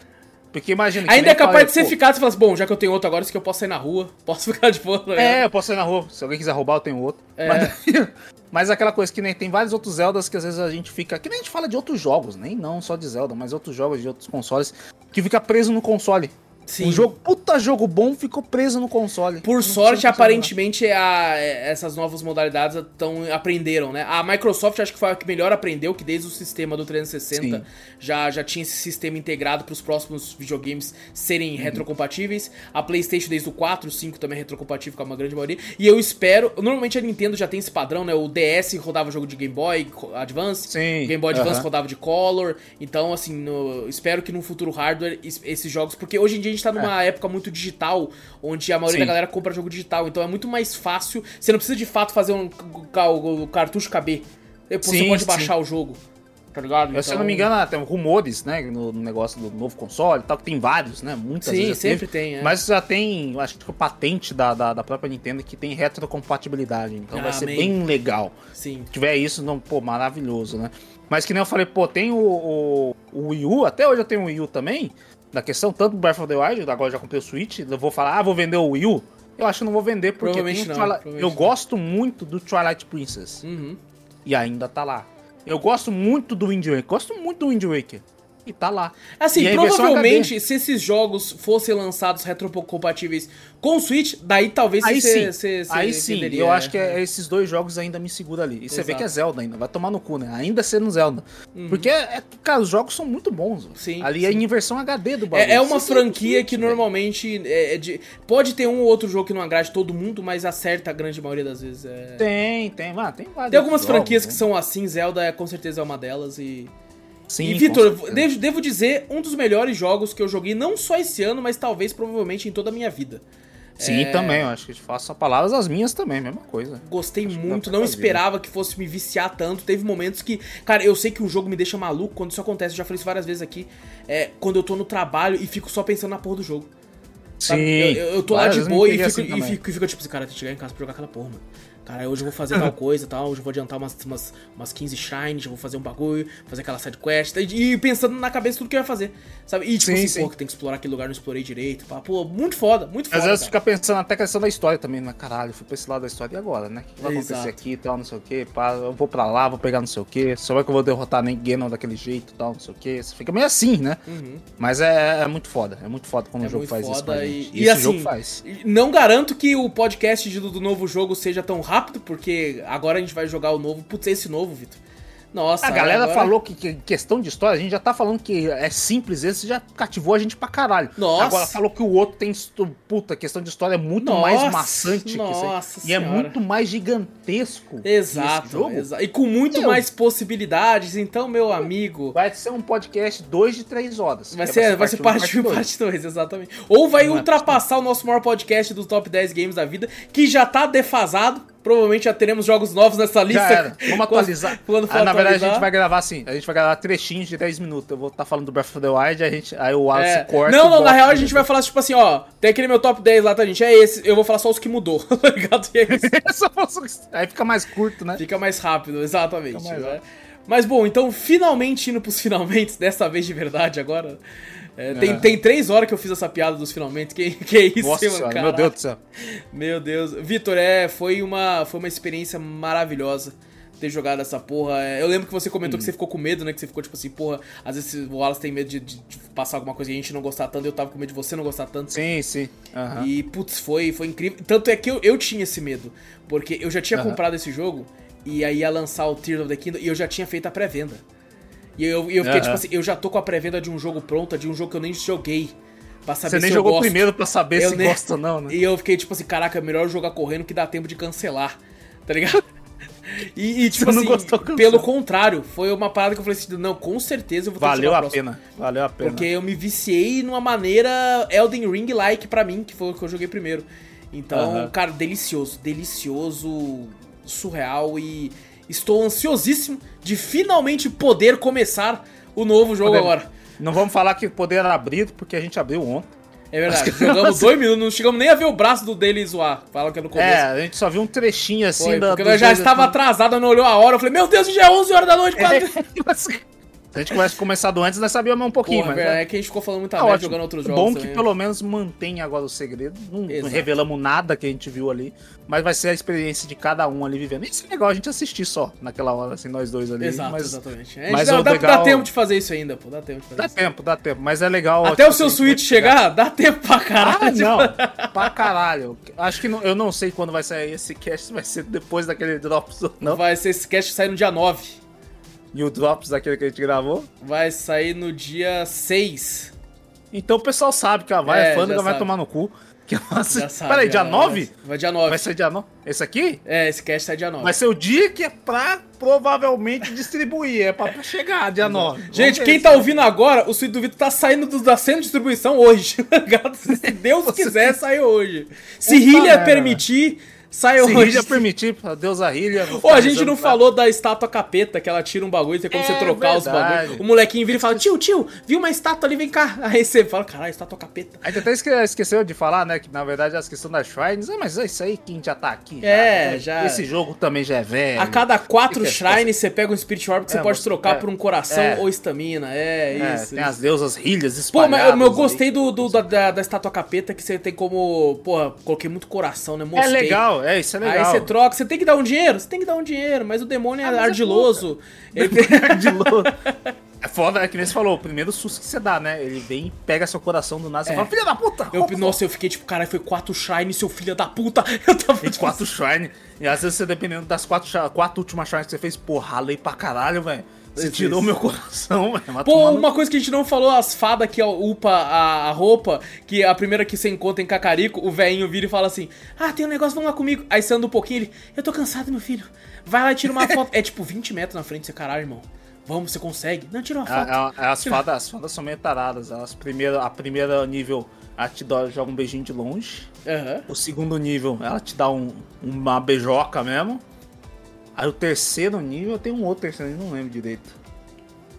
Porque imagina que Ainda é capaz de ser pô, ficado, você fala assim, bom, já que eu tenho outro agora, isso que eu posso sair na rua, posso ficar de boa. tá? É, eu posso sair na rua. Se alguém quiser roubar, eu tenho outro. É. Mas, mas aquela coisa que nem tem vários outros Zeldas que às vezes a gente fica. Que nem a gente fala de outros jogos, nem não só de Zelda, mas outros jogos de outros consoles, que fica preso no console. Sim. Um jogo, puta jogo bom, ficou preso no console. Por Não sorte, aparentemente, a- essas novas modalidades tão, aprenderam, né? A Microsoft acho que foi a que melhor aprendeu, que desde o sistema do 360 Sim. já, já tinha esse sistema integrado para os próximos videogames serem Uhum. retrocompatíveis. A PlayStation desde o 4, o 5 também é retrocompatível com a grande maioria. E eu espero, normalmente a Nintendo já tem esse padrão, né? O DS rodava jogo de Game Boy Advance, Sim, Game Boy Advance aham. rodava de Color. Então, assim, no- espero que no futuro hardware es- esses jogos, porque hoje em dia a gente tá numa época muito digital, onde a maioria É. Sim. da galera compra jogo digital, então é muito mais fácil. Você não precisa de fato fazer um cartucho caber. Você Sim, pode sim. baixar o jogo. Tá ligado? Eu, Se eu não me engano, tem rumores, né, no negócio do novo console e tal, que tem vários, né, muitas Sim, vezes sempre teve. tem, é. Mas já tem, acho que patente da, da, da própria Nintendo que tem retrocompatibilidade, então Ah, vai ser bem legal. Sim. Se tiver isso, não, pô, maravilhoso, né? Mas que nem eu falei, pô, tem o, o, o Wii U, até hoje eu tenho o Wii U também, da questão, tanto do Breath of the Wild, agora já comprei o Switch, eu vou falar, ah, vou vender o Wii U. Eu acho que não vou vender, porque tem não, Twilight- eu não. gosto muito do Twilight Princess, Uhum. e ainda tá lá. Eu gosto muito do Wind Waker, gosto muito do Wind Waker. E tá lá. Assim, a versão provavelmente, se esses jogos fossem lançados retrocompatíveis com o Switch, daí talvez Aí cê- sim, cê- cê aí sim, entenderia, eu acho que é- esses dois jogos ainda me seguram ali. E você vê que é Zelda ainda, vai tomar no cu, né? Ainda sendo Zelda. Porque, é, cara, os jogos são muito bons. Uhum. Sim, Ali é sim. em versão HD do bagulho. É, é uma franquia Switch, que normalmente é, é de- pode ter um ou outro jogo que não agrade todo mundo, mas acerta a grande maioria das vezes. é. Tem, tem, mano, tem vários. Tem algumas jogos, franquias né? que são assim, Zelda é com certeza é uma delas e Sim, e Vitor, devo, devo dizer, um dos melhores jogos que eu joguei não só esse ano, mas talvez provavelmente em toda a minha vida. Sim, é- também, eu acho que faço palavras as minhas também, mesma coisa. Gostei Acho muito, não esperava que fosse me viciar tanto. Teve momentos que, cara, eu sei que um jogo me deixa maluco quando isso acontece. Eu já falei isso várias vezes aqui. É quando eu tô no trabalho e fico só pensando na porra do jogo. sabe? Eu, eu- tô lá de boa e peguei fico, assim e, fico, e fico tipo assim, cara, tem que chegar em casa pra jogar aquela porra, mano. Cara, hoje eu vou fazer tal coisa e tal, hoje eu vou adiantar umas, umas, umas 15 shrines, eu vou fazer um bagulho, fazer aquela side quest, e, e pensando na cabeça tudo que eu ia fazer, sabe? E tipo Sim, assim, sim. pô, que tem que explorar aquele lugar, não explorei direito, pá. Pô, muito foda, muito foda. Às vezes fica pensando até a questão da história também, né? Caralho, fui pra esse lado da história e agora, né? O que vai Exato. acontecer aqui e tal, não sei o que, pá, eu vou pra lá, vou pegar não sei o que, será que eu vou derrotar nem Ganon daquele jeito e tal, não sei o que. Você fica meio assim, né? Uhum. Mas é, é muito foda, é muito foda quando É o jogo faz isso com foda a e- gente. e esse assim, jogo faz. Não garanto que o podcast do, do novo jogo seja tão rápido, porque agora a gente vai jogar o novo. Putz, esse novo, Vitor. Nossa, A galera agora- falou que, que questão de história, a gente já tá falando que é simples, esse já cativou a gente pra caralho. Nossa. Agora falou que o outro tem. Puta, questão de história é muito Nossa, mais maçante que nossa. E é muito mais gigantesco. que Exato, esse jogo. exa- E com muito Meu. mais possibilidades. Então, meu amigo. Vai ser um podcast 2 de 3 horas. Vai ser, vai ser parte 1 e parte 2, exatamente. Ou vai Não é ultrapassar o nosso maior podcast dos top 10 games da vida, que já tá defasado. Provavelmente já teremos jogos novos nessa lista. Já era. Vamos atualizar. Quando for Ah, na verdade, a gente vai gravar assim. A gente vai gravar trechinhos de 10 minutos. Eu vou estar falando do Breath of the Wild, a gente, aí o Wallace É. corta. Não, não, na real a gente vai falar tipo assim, ó, tem aquele meu top 10 lá, tá, gente? É esse, eu vou falar só os que mudou, tá ligado? E é isso. Isso. aí fica mais curto, né? Fica mais rápido, exatamente. Mais né? rápido. Mas bom, então finalmente indo pros finalmente, dessa vez de verdade agora. É, tem, É. tem três horas que eu fiz essa piada dos finalmente. Que, que é isso, Nossa mano, senhora, meu. Deus do céu. Meu Deus. Vitor, é, foi uma, foi uma experiência maravilhosa ter jogado essa porra. É, Eu lembro que você comentou Hum. que você ficou com medo, né? Que você ficou tipo assim, porra, às vezes o Wallace tem medo de, de- de passar alguma coisa e a gente não gostar tanto, eu tava com medo de você não gostar tanto. Sim, sim. Aham. E, putz, foi, foi incrível. Tanto é que eu, eu tinha esse medo. Porque eu já tinha Aham. comprado esse jogo e aí ia lançar o Tears of the Kingdom e eu já tinha feito a pré-venda. E eu, eu fiquei tipo assim, eu já tô com a pré-venda de um jogo pronta, de um jogo que eu nem joguei. Pra saber Você nem se eu jogou gosto. primeiro pra saber Eu se nem- gosta ou não, né? E eu fiquei tipo assim, caraca, é melhor jogar correndo que dá tempo de cancelar. Tá ligado? E, e, tipo assim, gostou, pelo contrário, foi uma parada que eu falei assim, não, com certeza eu vou ter que Valeu jogar a próximo. pena. Valeu a pena. Porque eu me viciei numa maneira Elden Ring-like pra mim, que foi o que eu joguei primeiro. Então, cara, delicioso, delicioso, surreal e estou ansiosíssimo de finalmente poder começar o novo jogo Podemos. agora. Não vamos falar que poder era abrido, porque a gente abriu ontem. É verdade, jogamos dois minutos, não chegamos nem a ver o braço do dele zoar. Fala que é no começo. É, a gente só viu um trechinho assim Foi, da. porque nós já estava assim. atrasado, não olhou a hora. Eu falei, meu Deus, já é 11 horas da noite. quase. Se a gente tivesse começado antes, nós sabíamos um pouquinho, Porra, mas. velho, é- é que a gente ficou falando muita Tá merda jogando outros É jogos. Bom que também. pelo menos mantém agora o segredo. Não, Exato. revelamos nada que a gente viu ali, mas vai ser a experiência de cada um ali vivendo. Isso é legal a gente assistir só naquela hora, assim, nós dois ali. Exato, mas exatamente. Mas dá, legal- dá tempo de fazer isso ainda, pô. Dá tempo de fazer Dá isso. tempo, dá tempo. Mas é legal. Até tipo o seu assim, Switch vai chegar, dá tempo pra caralho. Ah, não. pra caralho. Acho que não- eu não sei quando vai sair esse cast, vai ser depois daquele Drops ou não. Vai ser esse cast sair no dia 9. E o Drops daquele que a gente gravou. Vai sair no dia 6. Então o pessoal sabe que a vai, É, a Fândega vai sabe. tomar no cu. Que Já sabe. Peraí, dia já- 9? Vai dia 9. Vai ser dia 9? Esse aqui? É, esse cast sai dia 9. Vai ser o dia que é pra provavelmente distribuir. É pra chegar, dia 9. Gente, quem tá ouvindo agora, o Suíte do Vitor tá saindo do, da cena de distribuição hoje. Se Deus quiser, sai hoje. Se Puta Hilha permitir, sai Se hoje. Rígia permitir, pra Deus a Rilha. Ô, a gente não falou da estátua capeta, que ela tira um bagulho, tem como É você trocar os verdade. bagulhos. O molequinho vira e fala, tio, tio, vi uma estátua ali, vem cá. Aí você fala, caralho, estátua capeta. A gente até esque- esqueceu de falar, né? Que na verdade as questões das shrines. Ah, mas é isso aí, quem já tá aqui. É, né? já- Esse jogo também já é velho. A cada quatro Fica- shrines, você pega um Spirit Orb que você É, pode você- trocar é, por um coração é. ou estamina. É, É, isso. tem isso. as deusas rilhas Pô, espalhadas. mas eu, eu aí. gostei do, do- da, da, da estátua capeta que você tem como. Porra, coloquei muito coração, né? É Mostrei. Legal, é, isso é legal. Aí você troca, você tem que dar um dinheiro? Você tem que dar um dinheiro, mas o demônio é Ah, mas é ardiloso. Ele tem- de louco. É foda, é que nem você falou, o primeiro susto que você dá, né? Ele vem e pega seu coração do nada, você É. fala, filha da puta! Eu, roupa, nossa, eu fiquei tipo, caralho, foi quatro Shine, seu filho da puta. Eu tava tipo, quatro shrine. E às vezes você, dependendo das quatro, quatro últimas shrines que você fez, porra, ralei pra caralho, velho. Você tirou meu coração, velho. Mas Pô, tomando- uma coisa que a gente não falou, as fadas que upa a, a roupa, que a primeira que você encontra em Cacarico, o velhinho vira e fala assim: Ah, tem um negócio, vamos lá comigo. Aí você anda um pouquinho, ele, eu tô cansado, meu filho. Vai lá e tira uma foto. é tipo 20 metros na frente, você, caralho, irmão. Vamos, você consegue? Não, tira uma foto. É, é, as, fadas, as fadas são meio taradas. Elas primeiro, a primeira nível, ela te dá, joga um beijinho de longe. Aham. O segundo nível, ela te dá um, uma beijoca mesmo. Aí o terceiro nível, tem um outro terceiro, nível, não lembro direito.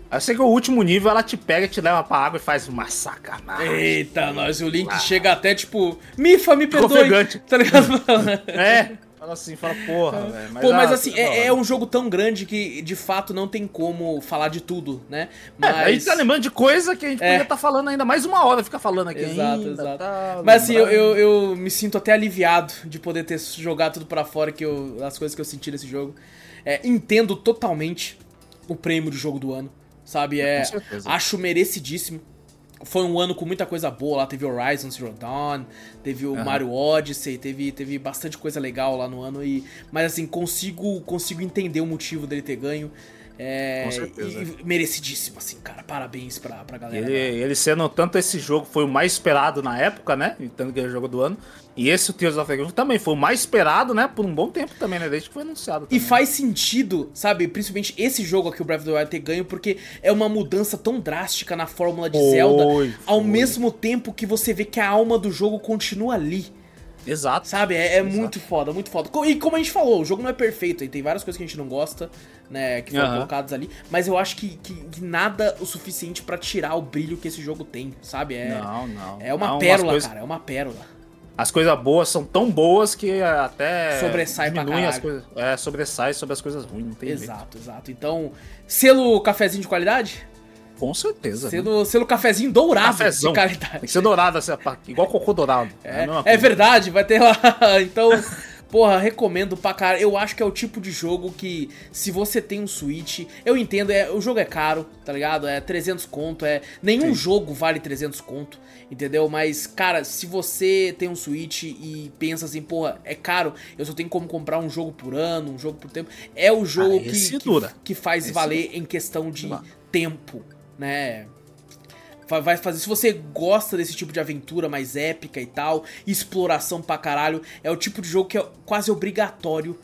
Aí eu sei que o último nível, ela te pega, te leva pra água e faz uma sacanagem. Eita, nós, o Link chega até tipo, Mifa, me perdoe. Tá ligado? É, fala assim, fala, porra, velho. Pô, mas ah, assim, tá é, é um jogo tão grande que de fato não tem como falar de tudo, né? É, Mas. gente tá lembrando de coisa que a gente É. podia estar falando ainda mais uma hora, ficar falando aqui Exato, ainda. exato. tá, Mas assim, eu, eu, eu me sinto até aliviado de poder ter jogado tudo pra fora, que eu, as coisas que eu senti nesse jogo. É, entendo totalmente o prêmio de jogo do ano, sabe? É, acho merecidíssimo. Foi um ano com muita coisa boa lá, teve Horizon Zero Dawn, teve o Aham. Mario Odyssey, teve, teve bastante coisa legal lá no ano e mas assim, consigo consigo entender o motivo dele ter ganho. É, Com certeza. e merecidíssimo, assim, cara. Parabéns pra, pra galera. Ele, ele sendo tanto esse jogo foi o mais esperado na época, né? Tanto que o jogo do ano. E esse o Tears of the Kingdom também foi o mais esperado, né? Por um bom tempo também, né? Desde que foi anunciado. E também. faz sentido, sabe? Principalmente esse jogo aqui, o Breath of the Wild, ter ganho, porque é uma mudança tão drástica na fórmula de Foi, Zelda, ao foi. mesmo tempo que você vê que a alma do jogo continua ali, Exato. sabe? É, é Exato. muito foda, muito foda. E como a gente falou, o jogo não é perfeito, e tem várias coisas que a gente não gosta, né, que foram Aham. colocadas ali, mas eu acho que, que, que nada o suficiente pra tirar o brilho que esse jogo tem, sabe? É, Não, não. é uma Não, pérola, cara, é uma pérola. As coisas boas são tão boas que até. Sobressai pra diminuem as coisas. É, sobressai sobre as coisas ruins, não tem jeito. Exato, exato. Então, selo cafezinho de qualidade? Com certeza. né? Selo, selo cafezinho dourado Cafezão. de Tem qualidade. que ser dourado, assim, igual cocô dourado. É, é coisa. verdade, vai ter lá. Então, porra, recomendo pra cara. Eu acho que é o tipo de jogo que, se você tem um Switch, eu entendo, é, o jogo é caro, tá ligado? É 300 conto, é nenhum Sim. jogo vale 300 conto, entendeu? Mas, cara, se você tem um Switch e pensa assim, porra, é caro, eu só tenho como comprar um jogo por ano, um jogo por tempo, é o jogo Ah, que, que, dura. que faz Esse valer em questão de Dura. tempo, né? Vai- fazer. Se você gosta desse tipo de aventura mais épica e tal, exploração pra caralho, é o tipo de jogo que é quase obrigatório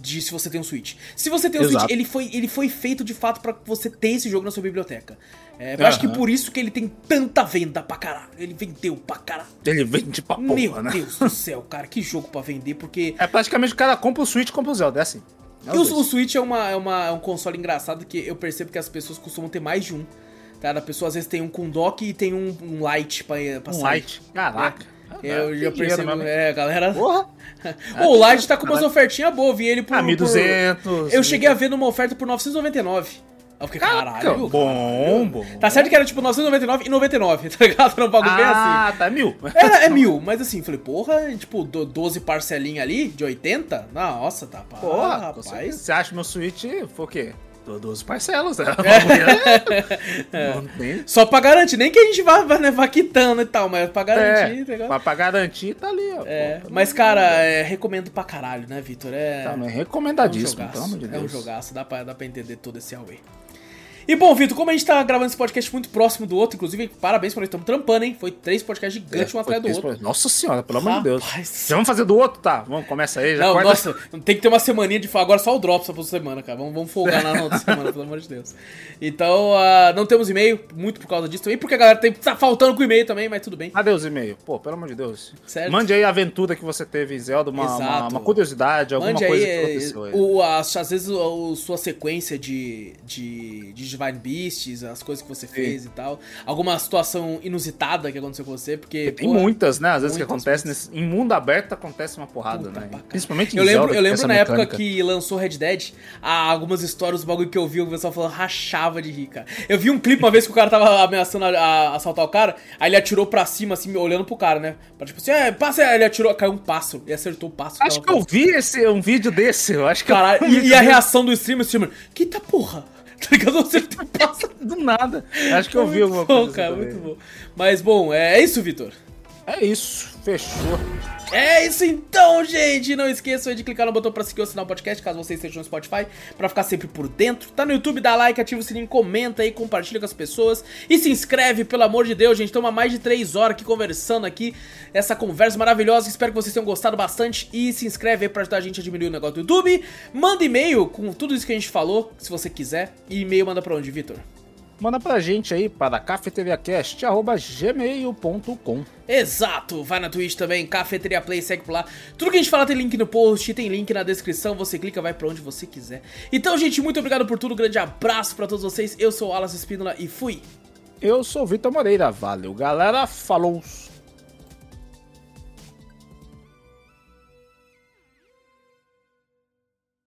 de se você tem um Switch. Se você tem um Exato. Switch, ele foi, ele foi feito de fato pra você ter esse jogo na sua biblioteca. É, eu acho que por isso que ele tem tanta venda pra caralho. Ele vendeu pra caralho. Ele vende pra porra, Meu né? Deus do céu, cara, que jogo pra vender, porque É praticamente o cara compra o Switch e compra o Zelda, é assim. É e o, o. Switch é, uma, é, uma, é um console engraçado que eu percebo que as pessoas costumam ter mais de um. Tá? A pessoa às vezes tem um com dock e tem um, um light pra, pra Um sair. light. Caraca. Eu Tem já mesmo. é, galera. Porra. O Light tá com umas ofertinhas boas, vi ele por. Ah, por- 1200. Eu cheguei a ver numa oferta por 999. Aí eu fiquei, Caraca, caralho. bom, bom. Tá certo que era tipo 999 e 99, tá ligado? Era um bagulho bem assim. Ah, tá mil. Era, é mil, mas assim, falei, porra, tipo, do- 12 parcelinhas ali, de 80? Nossa, tá, Porra, com rapaz. Você acha meu Switch foi o quê? Tô 12 parcelas, né? É. Só pra garantir, nem que a gente vá, vá, né, vá quitando e tal, mas pra garantir, tá É, ligado? pra, pra garantir, tá ali, ó. É, pô, mas cara, é, recomendo pra caralho, né, Vitor? É. Tá, mas É um recomendadíssimo, jogaço, pelo amor de é um Deus. jogaço, dá pra, dá pra entender todo esse Huawei. E bom, Vitor, como a gente tá gravando esse podcast muito próximo do outro, inclusive, parabéns por nós estamos trampando, hein? Foi três podcasts gigantes, um É, foi atrás do outro. por- Nossa senhora, pelo amor de Deus. Já vamos fazer do outro? Tá, vamos, começa aí, já Não, corta- nossa, tem que ter uma semaninha de. Agora só o Drops essa semana, cara. Vamos, vamos folgar na outra semana, pelo amor de Deus. Então, ah, não temos e-mail, muito por causa disso também, porque a galera tem, tá faltando com e-mail também, mas tudo bem. Adeus, e-mail. Pô, pelo amor de Deus. Certo. Mande aí a aventura que você teve em Zelda, uma, uma, uma curiosidade, alguma Mande coisa aí, que aconteceu aí. o, as- às vezes, o, o- sua sequência de, de, de Divine Beasts, as coisas que você fez e tal. Alguma situação inusitada que aconteceu com você, porque. Tem porra, muitas, né? Às vezes que acontece nesse, em mundo aberto acontece uma porrada, Puta né? caralho. Principalmente em Eu lembro, Zelda, eu que lembro na época mecânica. que lançou Red Dead, há algumas histórias do bagulho que eu vi, o pessoal falando, rachava de rir, cara. Eu vi um clipe uma vez que o cara tava ameaçando a, a- assaltar o cara, aí ele atirou pra cima, assim, olhando pro cara, né? Pra tipo assim, é, passa, aí ele atirou, caiu um pássaro e acertou o pássaro. Acho tava que eu vi esse, um vídeo desse, eu acho que eu- Caralho, e, e a reação do streamer, o streamer, que tá porra? Tá ligado? Você passa. Do nada. Acho que eu vi alguma bom, coisa. cara, muito bom. Mas bom, é isso, Vitor. É isso. Fechou. É isso então, gente! Não esqueçam de clicar no botão pra seguir o podcast, caso você esteja no Spotify, pra ficar sempre por dentro. Tá no YouTube, dá like, ativa o sininho, comenta aí, compartilha com as pessoas. E se inscreve, pelo amor de Deus, gente. Estamos há mais de 3 horas aqui conversando aqui. Essa conversa maravilhosa. Espero que vocês tenham gostado bastante. E se inscreve aí pra ajudar a gente a diminuir o negócio do YouTube. Manda e-mail com tudo isso que a gente falou, se você quiser. E e-mail manda pra onde, Vitor? Manda pra gente aí para cafeteriacast.gmail.com Exato, vai na Twitch também, Cafeteria Play, segue por lá. Tudo que a gente fala tem link no post, tem link na descrição, você clica, vai pra onde você quiser. Então, gente, muito obrigado por tudo, grande abraço pra todos vocês. Eu sou o Alas Espínola e fui! Eu sou o Vitor Moreira. Valeu, galera. Falou!